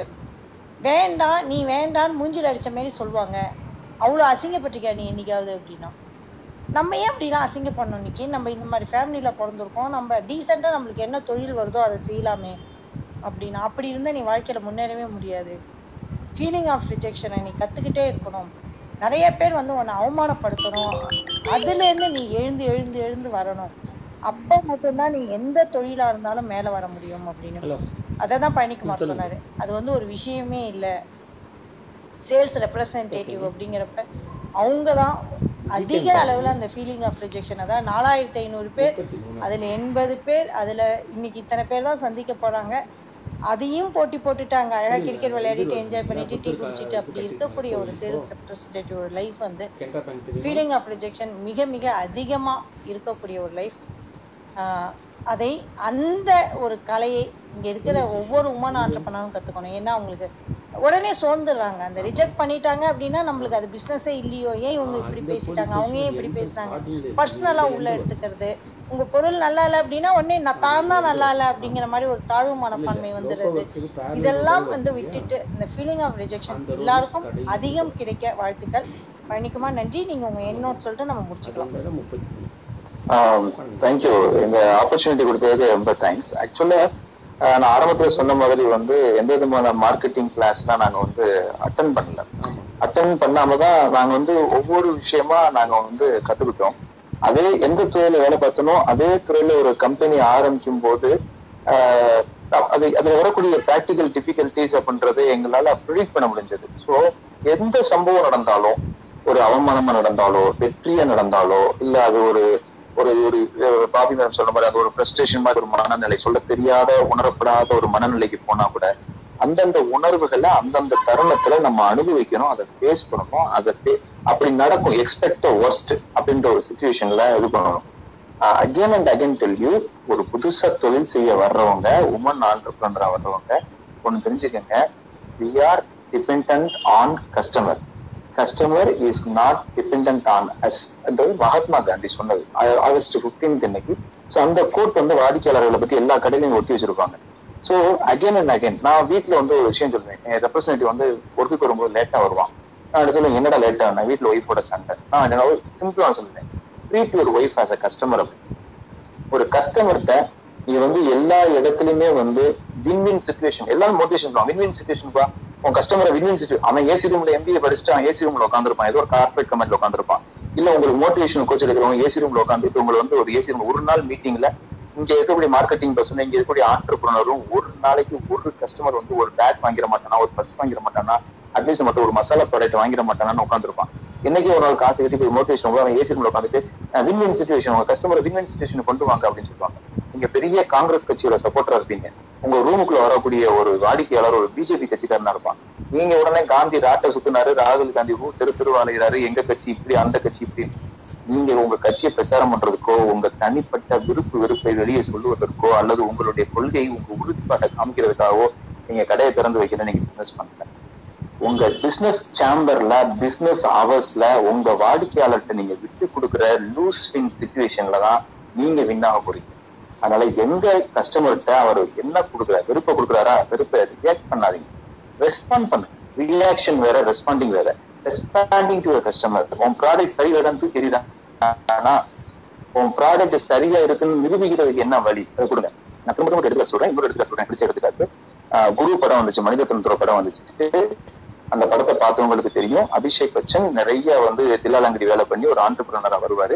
வேண்டாம் நீ வேண்டான்னு மூஞ்சில் அடிச்ச மாரி சொல்லுவாங்க. அவ்வளவு அசிங்கப்பட்டிருக்கியா நீ என்னைக்காவது அப்படின்னா? நம்ம ஏன் அப்படிலாம் அசிங்கப்படணும் இன்னைக்கு? நம்ம இந்த மாதிரி ஃபேமிலியில் பிறந்திருக்கோம். நம்ம டீசெண்டாக நம்மளுக்கு என்ன தொழில் வருதோ அதை செய்யலாமே அப்படின்னா அப்படி இருந்தா நீ வாழ்க்கையில முன்னேறவே முடியாது. ஃபீலிங் ஆஃப் ரிஜெக்ஷனை நீ கத்துக்கிட்டே இருக்கணும். நிறைய பேர் வந்து உன்னை அவமானப்படுத்தணும். அதுல இருந்து நீ எழுந்து எழுந்து எழுந்து வரணும். அப்ப மட்டும்தான் நீ எந்த தொழிலா இருந்தாலும் மேல வர முடியும் அப்படின்னு. ம் பழனிக்குமார் சொல்லுங்க. சொன்னாரு. அது வந்து ஒரு விஷயமே இல்ல. சேல்ஸ் ரெப்ரசன்டேட்டிவ் அப்படிங்கிறப்ப அவங்கதான் அதிக அளவுல அந்த ஃபீலிங் ஆஃப் ரிஜெக்ஷன் அதாவது நாலாயிரத்தி ஐநூறு பேர் அதுல எண்பது பேர் அதுல இன்னைக்கு இத்தனை பேர் தான் சந்திக்க போறாங்க. அதையும் போட்டி போட்டுட்டாங்க. அழகா இல்ல கிரிக்கெட் விளையாடிட்டு என்ஜாய் பண்ணிட்டு டீ குடிச்சிட்டு அப்படி இருக்கக்கூடிய ஒரு சேல்ஸ் ரெப்ரசன்டேட்டிவ் லைஃப் வந்து ஃபீலிங் ஆஃப் ரிஜெக்ஷன் மிக மிக அதிகமா இருக்கக்கூடிய ஒரு லைஃப் அதை அந்த ஒரு கலையை இங்க இருக்கிற ஒவ்வொரு உமன் எங்க ஆண்டர்பனாலும் கத்துக்கணும். ஏன்னா அவங்களுக்கு உடனே சோர்ந்துடுறாங்க. அந்த ரிஜெக்ட் பண்ணிட்டாங்க அப்படின்னா நம்மளுக்கு அது பிசினஸே இல்லையோ? ஏன் இவங்க இப்படி பேசிட்டாங்க? அவங்க ஏன் இப்படி பேசினாங்க பர்சனலா உள்ள எடுத்துக்கிறது. உங்க பொருள் நல்லா இல்லை அப்படின்னா உடனே நான் தான் தான் நல்லா இல்லை அப்படிங்கிற மாதிரி ஒரு தாழ்வு மனப்பான்மை வந்துடுறது இதெல்லாம் வந்து விட்டுட்டு இந்த ஃபீலிங் ஆஃப் ரிஜெக்ஷன் எல்லாருக்கும் அதிகம் கிடைக்க வாழ்த்துக்கள். பழனிக்குமா நன்றி. நீங்க உங்க எண்ணோட் சொல்லிட்டு நம்ம முடிச்சுக்கலாம். Um, தேங்க்யூ இந்த ஆப்பர்ச்சுனிட்டி கொடுத்ததுக்கு ரொம்ப தேங்க்ஸ் ஆக்சுவலா uh, நான் ஆரம்பத்துல சொன்ன மாதிரி வந்து எந்த விதமான மார்க்கெட்டிங் கிளாஸ்லாம் நாங்க வந்து அட்டன் பண்ணல. அட்டன் பண்ணாம தான் நாங்க வந்து ஒவ்வொரு விஷயமா நாங்க வந்து கத்துக்கிட்டோம். அதே எந்த துறையில வேலை பார்த்தனோ அதே துறையில ஒரு கம்பெனி ஆரம்பிக்கும் போது uh, அது அதுல வரக்கூடிய ப்ராக்டிக்கல் டிஃபிகல்டிஸ் அப்படின்றது எங்களால ப்ரிடிக்ட் பண்ண முடிஞ்சது. ஸோ எந்த சம்பவம் நடந்தாலும் ஒரு அவமானமா நடந்தாலோ வெற்றியா நடந்தாலோ இல்ல அது ஒரு ஒரு ஒரு பாபி மேம் சொன்ன மாதிரி அது ஒரு ஃப்ரஸ்ட்ரேஷன் மாதிரி ஒரு மனநிலை. சொல்ல தெரியாத உணரப்படாத ஒரு மனநிலைக்கு போனா கூட அந்தந்த உணர்வுகளை அந்தந்த தருணத்துல நம்ம அனுபவிக்கணும் அதை ஃபேஸ் பண்ணணும் அதை அப்படி நடக்கும். எக்ஸ்பெக்ட் ஒர்ஸ்ட் அப்படின்ற ஒரு சுச்சுவேஷன்ல இது பண்ணணும். Again and again tell you ஒரு புதுசா தொழில் செய்ய வர்றவங்க உமன் ஆண்டர்பிரனரா வர்றவங்க ஒண்ணு தெரிஞ்சுக்கங்க. We are depend on customer customer is not depend on us என்றது மகாத்மா காந்தி சொன்னது. ஆகஸ்ட் பிப்டீன்த் இன்னைக்கு ஸோ அந்த கோட் வந்து வாடிக்கையாளர்களை பத்தி எல்லா கடையிலையும் ஒட்டி வச்சிருப்பாங்க. ஸோ அகைன் அண்ட் அகைன் நான் வீட்டுல வந்து ஒரு விஷயம் சொல்லுவேன் என் ரெப்ரஸன்டேட்டிவ் வந்து ஒர்க்குக்கு வரும்போது லேட்டா வருவான். நான் சொல்லுவேன் என்னடா லேட்டா நான் வீட்டுல ஒய்ஃபோட சண்டை. நான் சிம்பிளா சொல்லுவேன் treat your wife as a customer அப்படின்னு ஒரு கஸ்டமர்கிட்ட நீ வந்து எல்லா இடத்துலயுமே வந்து வின் வின் சுச்சுவேஷன் எல்லாரும் மோட்டிவேஷன் வின் வின் சுச்சுவேஷன் உன் கஸ்டமரை வின் வின் சுச்சுவேஷன் அவன் ஏசி ரூம்ல எம்பிஏ படிச்சுட்டு அவன் ஏசி ரூம்ல உட்காந்துருப்பான் ஏதோ ஒரு கார்பரேட் கம்பெனில உட்காந்துருப்பான் இல்ல உங்களுக்கு மோட்டிவேஷன் கோச் எடுக்கிறவங்க ஏசி ரூம்ல உட்காந்துட்டு உங்களை வந்து ஒரு ஏசி ரூம் ஒரு நாள் மீட்டிங்ல இங்க இருக்கக்கூடிய மார்க்கெட்டிங் பர்சன் இங்க இருக்கக்கூடிய ஆண்டர்பிரினரும் ஒரு நாளைக்கு ஒரு கஸ்டமர் வந்து ஒரு பேக் வாங்கிட மாட்டானா ஒரு பர்ஸ் வாங்கிட மாட்டானா அட்லீஸ்ட் மட்டும் ஒரு மசாலா ப்ராடக்ட் வாங்கிட மாட்டானான்னு உட்காந்துருப்பான் என்னைக்கு ஒரு நாள் காசு கட்டி போய் மோட்டிவேஷன் அவன் ஏசி ரூம்ல உட்காந்துட்டு வின் வின் சுச்சுவேஷன் உங்க கஸ்டமர் வின் வின் சுச்சுவேஷன் கொண்டு வாங்க அப்படின்னு சொல்லுவாங்க. நீங்க பெரிய காங்கிரஸ் கட்சியோட சப்போர்ட்டரா இருப்பீங்க. உங்க ரூமுக்குள்ள வரக்கூடிய ஒரு வாடிக்கையாளர் ஒரு பிஜேபி கட்சிக்காரனா இருப்பான். நீங்க உடனே காந்தி ராட்டை சுத்தினாரு ராகுல் காந்தி ஊ திரு திருவாலையிறாரு எங்க கட்சி இப்படி அந்த கட்சி இப்படி நீங்க உங்க கட்சியை பிரச்சாரம் பண்றதுக்கோ உங்க தனிப்பட்ட விருப்பு வெறுப்பை வெளியே சொல்லுவதற்கோ அல்லது உங்களுடைய கொள்கையை உங்க உறுதிப்பாட்டை காமிக்கிறதுக்காகவோ நீங்க கடையை திறந்து வைக்கணும் நீங்க பிசினஸ் பண்ணுங்க உங்க பிசினஸ் சேம்பர்ல பிசினஸ் ஹவர்ஸ்ல உங்க வாடிக்கையாளர்கிட்ட நீங்க விட்டு கொடுக்குற லூஸ் வின் சுச்சுவேஷன்ல தான் நீங்க வின் ஆக போறீங்க. அதனால எங்க கஸ்டமர்கிட்ட அவர் என்ன கொடுக்குற வெறுப்ப கொடுக்குறாரா வெறுப்பை ரியாக்ட் பண்ணாதீங்க. ரெஸ்பாண்ட் பண்ணுங்க. ரியாக்ஷன் வேற ரெஸ்பாண்டிங் வேற. ரெஸ்பாண்டிங் டு கஸ்டமர் உன் ப்ராடக்ட் சரி வேடான்னு தூக்கி ஆனா உன் ப்ராடக்ட் சரியா இருக்குன்னு நிரூபிக்கிறதுக்கு என்ன வழி? அதை கொடுங்க. நான் திரும்ப திரும்ப எடுத்துக்க சொல்றேன். இன்னொரு எடுத்துக்க சொல்றேன். பிடிச்ச எடுத்துக்காட்டு. குரு படம் வந்துச்சு. மனித தந்திர படம் வந்துச்சு. அந்த படத்தை பார்த்தவங்களுக்கு தெரியும். அபிஷேக் பச்சன் நிறைய வந்து தில்லாலங்கடி வேலை பண்ணி ஒரு ஆண்டர்பிரினரா வருவாரு.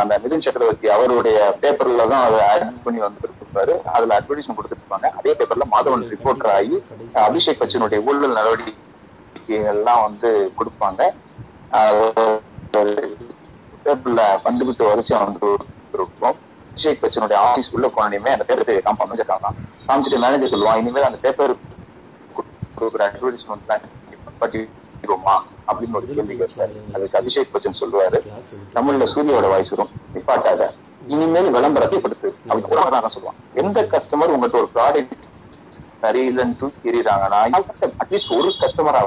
அந்த மிதுன் சக்கரவர்த்தி அவருடைய பேப்பர்ல தான் அதை ஆட் பண்ணி வந்துட்டு இருப்பாரு அதுல அட்வர்டைஸ்மெண்ட் கொடுத்துருப்பாங்க. அதே பேப்பர்ல மாதவன் ரிப்போர்ட்டர் ஆகி அபிஷேக் பச்சனுடைய ஊழல் நடவடிக்கைகள்லாம் வந்து கொடுப்பாங்க. பேப்பர்ல பந்துபிட்டு வரிசையா வந்து இருக்கும் அபிஷேக் பச்சனுடைய ஆபீஸ் உள்ள போனோடனே அந்த பேப்பர் காமிச்சிருக்காங்க. காமிச்சிட்டு மேனேஜர் சொல்லுவான் இனிமேல் அந்த பேப்பர் கொடுக்குற அட்வர்டைஸ்மெண்ட் நிப்பாட்டிடுவோமா அப்படின்னு ஒரு கேள்வி கேட்பாரு அதுக்கு அபிஷேக் பச்சன் சொல்லுவாரு தமிழ்ல சூரியோட வாய்ஸ் வரும். நிப்பாட்டாத. இனிமேல் விளம்பரத்தை படுத்து அப்படின்னு சொல்லுவான். எந்த கஸ்டமர் உங்கள்கிட்ட ஒரு ப்ராடக்ட் சரியில்லைன்னு தூக்கி அட்லீஸ்ட் ஒரு கஸ்டமரா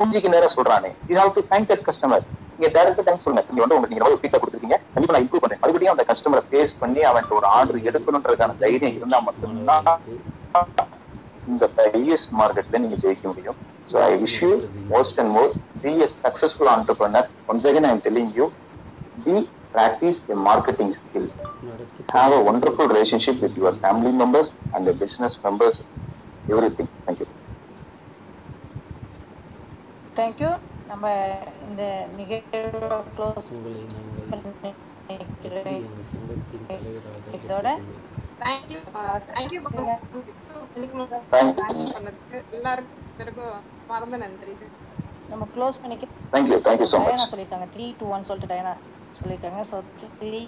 மூஞ்சிக்கு நேரம் சொல்றானே. You have to thank that customer நீங்க டேரக்டா தேங்க்ஸ் சொல்லுங்க. நீங்க வந்து உங்களுக்கு நீங்க ஃபீட்பேக் கொடுத்துருக்கீங்க. கண்டிப்பா நான் இம்ப்ரூவ் பண்றேன். மறுபடியும் அந்த கஸ்டமரை ஃபேஸ் பண்ணி அவன் ஒரு ஆர்டர் எடுக்கணுன்றதுக்கான தைரியம் இருந்தா மட்டும்தான் இந்த ஹையஸ்ட் மார்க்கெட்ல நீங்க ஜெயிக்க முடியும். So I wish you most and more be a successful entrepreneur once again I am telling you be practice a marketing skill. Have a wonderful relationship with your family members and the business members, everything. Thank you. Thank you நம்ம இந்த நிகழ்வை close இதோட thank you thank you launch பண்ணதுக்கு எல்லாருக்கும் மறந்த நன்றி நம்ம close பண்ணிக்க Thank you. Thank you so much. Diana சொல்லிட்டாங்க த்ரீ டூ ஒன் சொல்லிட்டு டயனா சொல்லிட்டாங்க ஸோ த்ரீ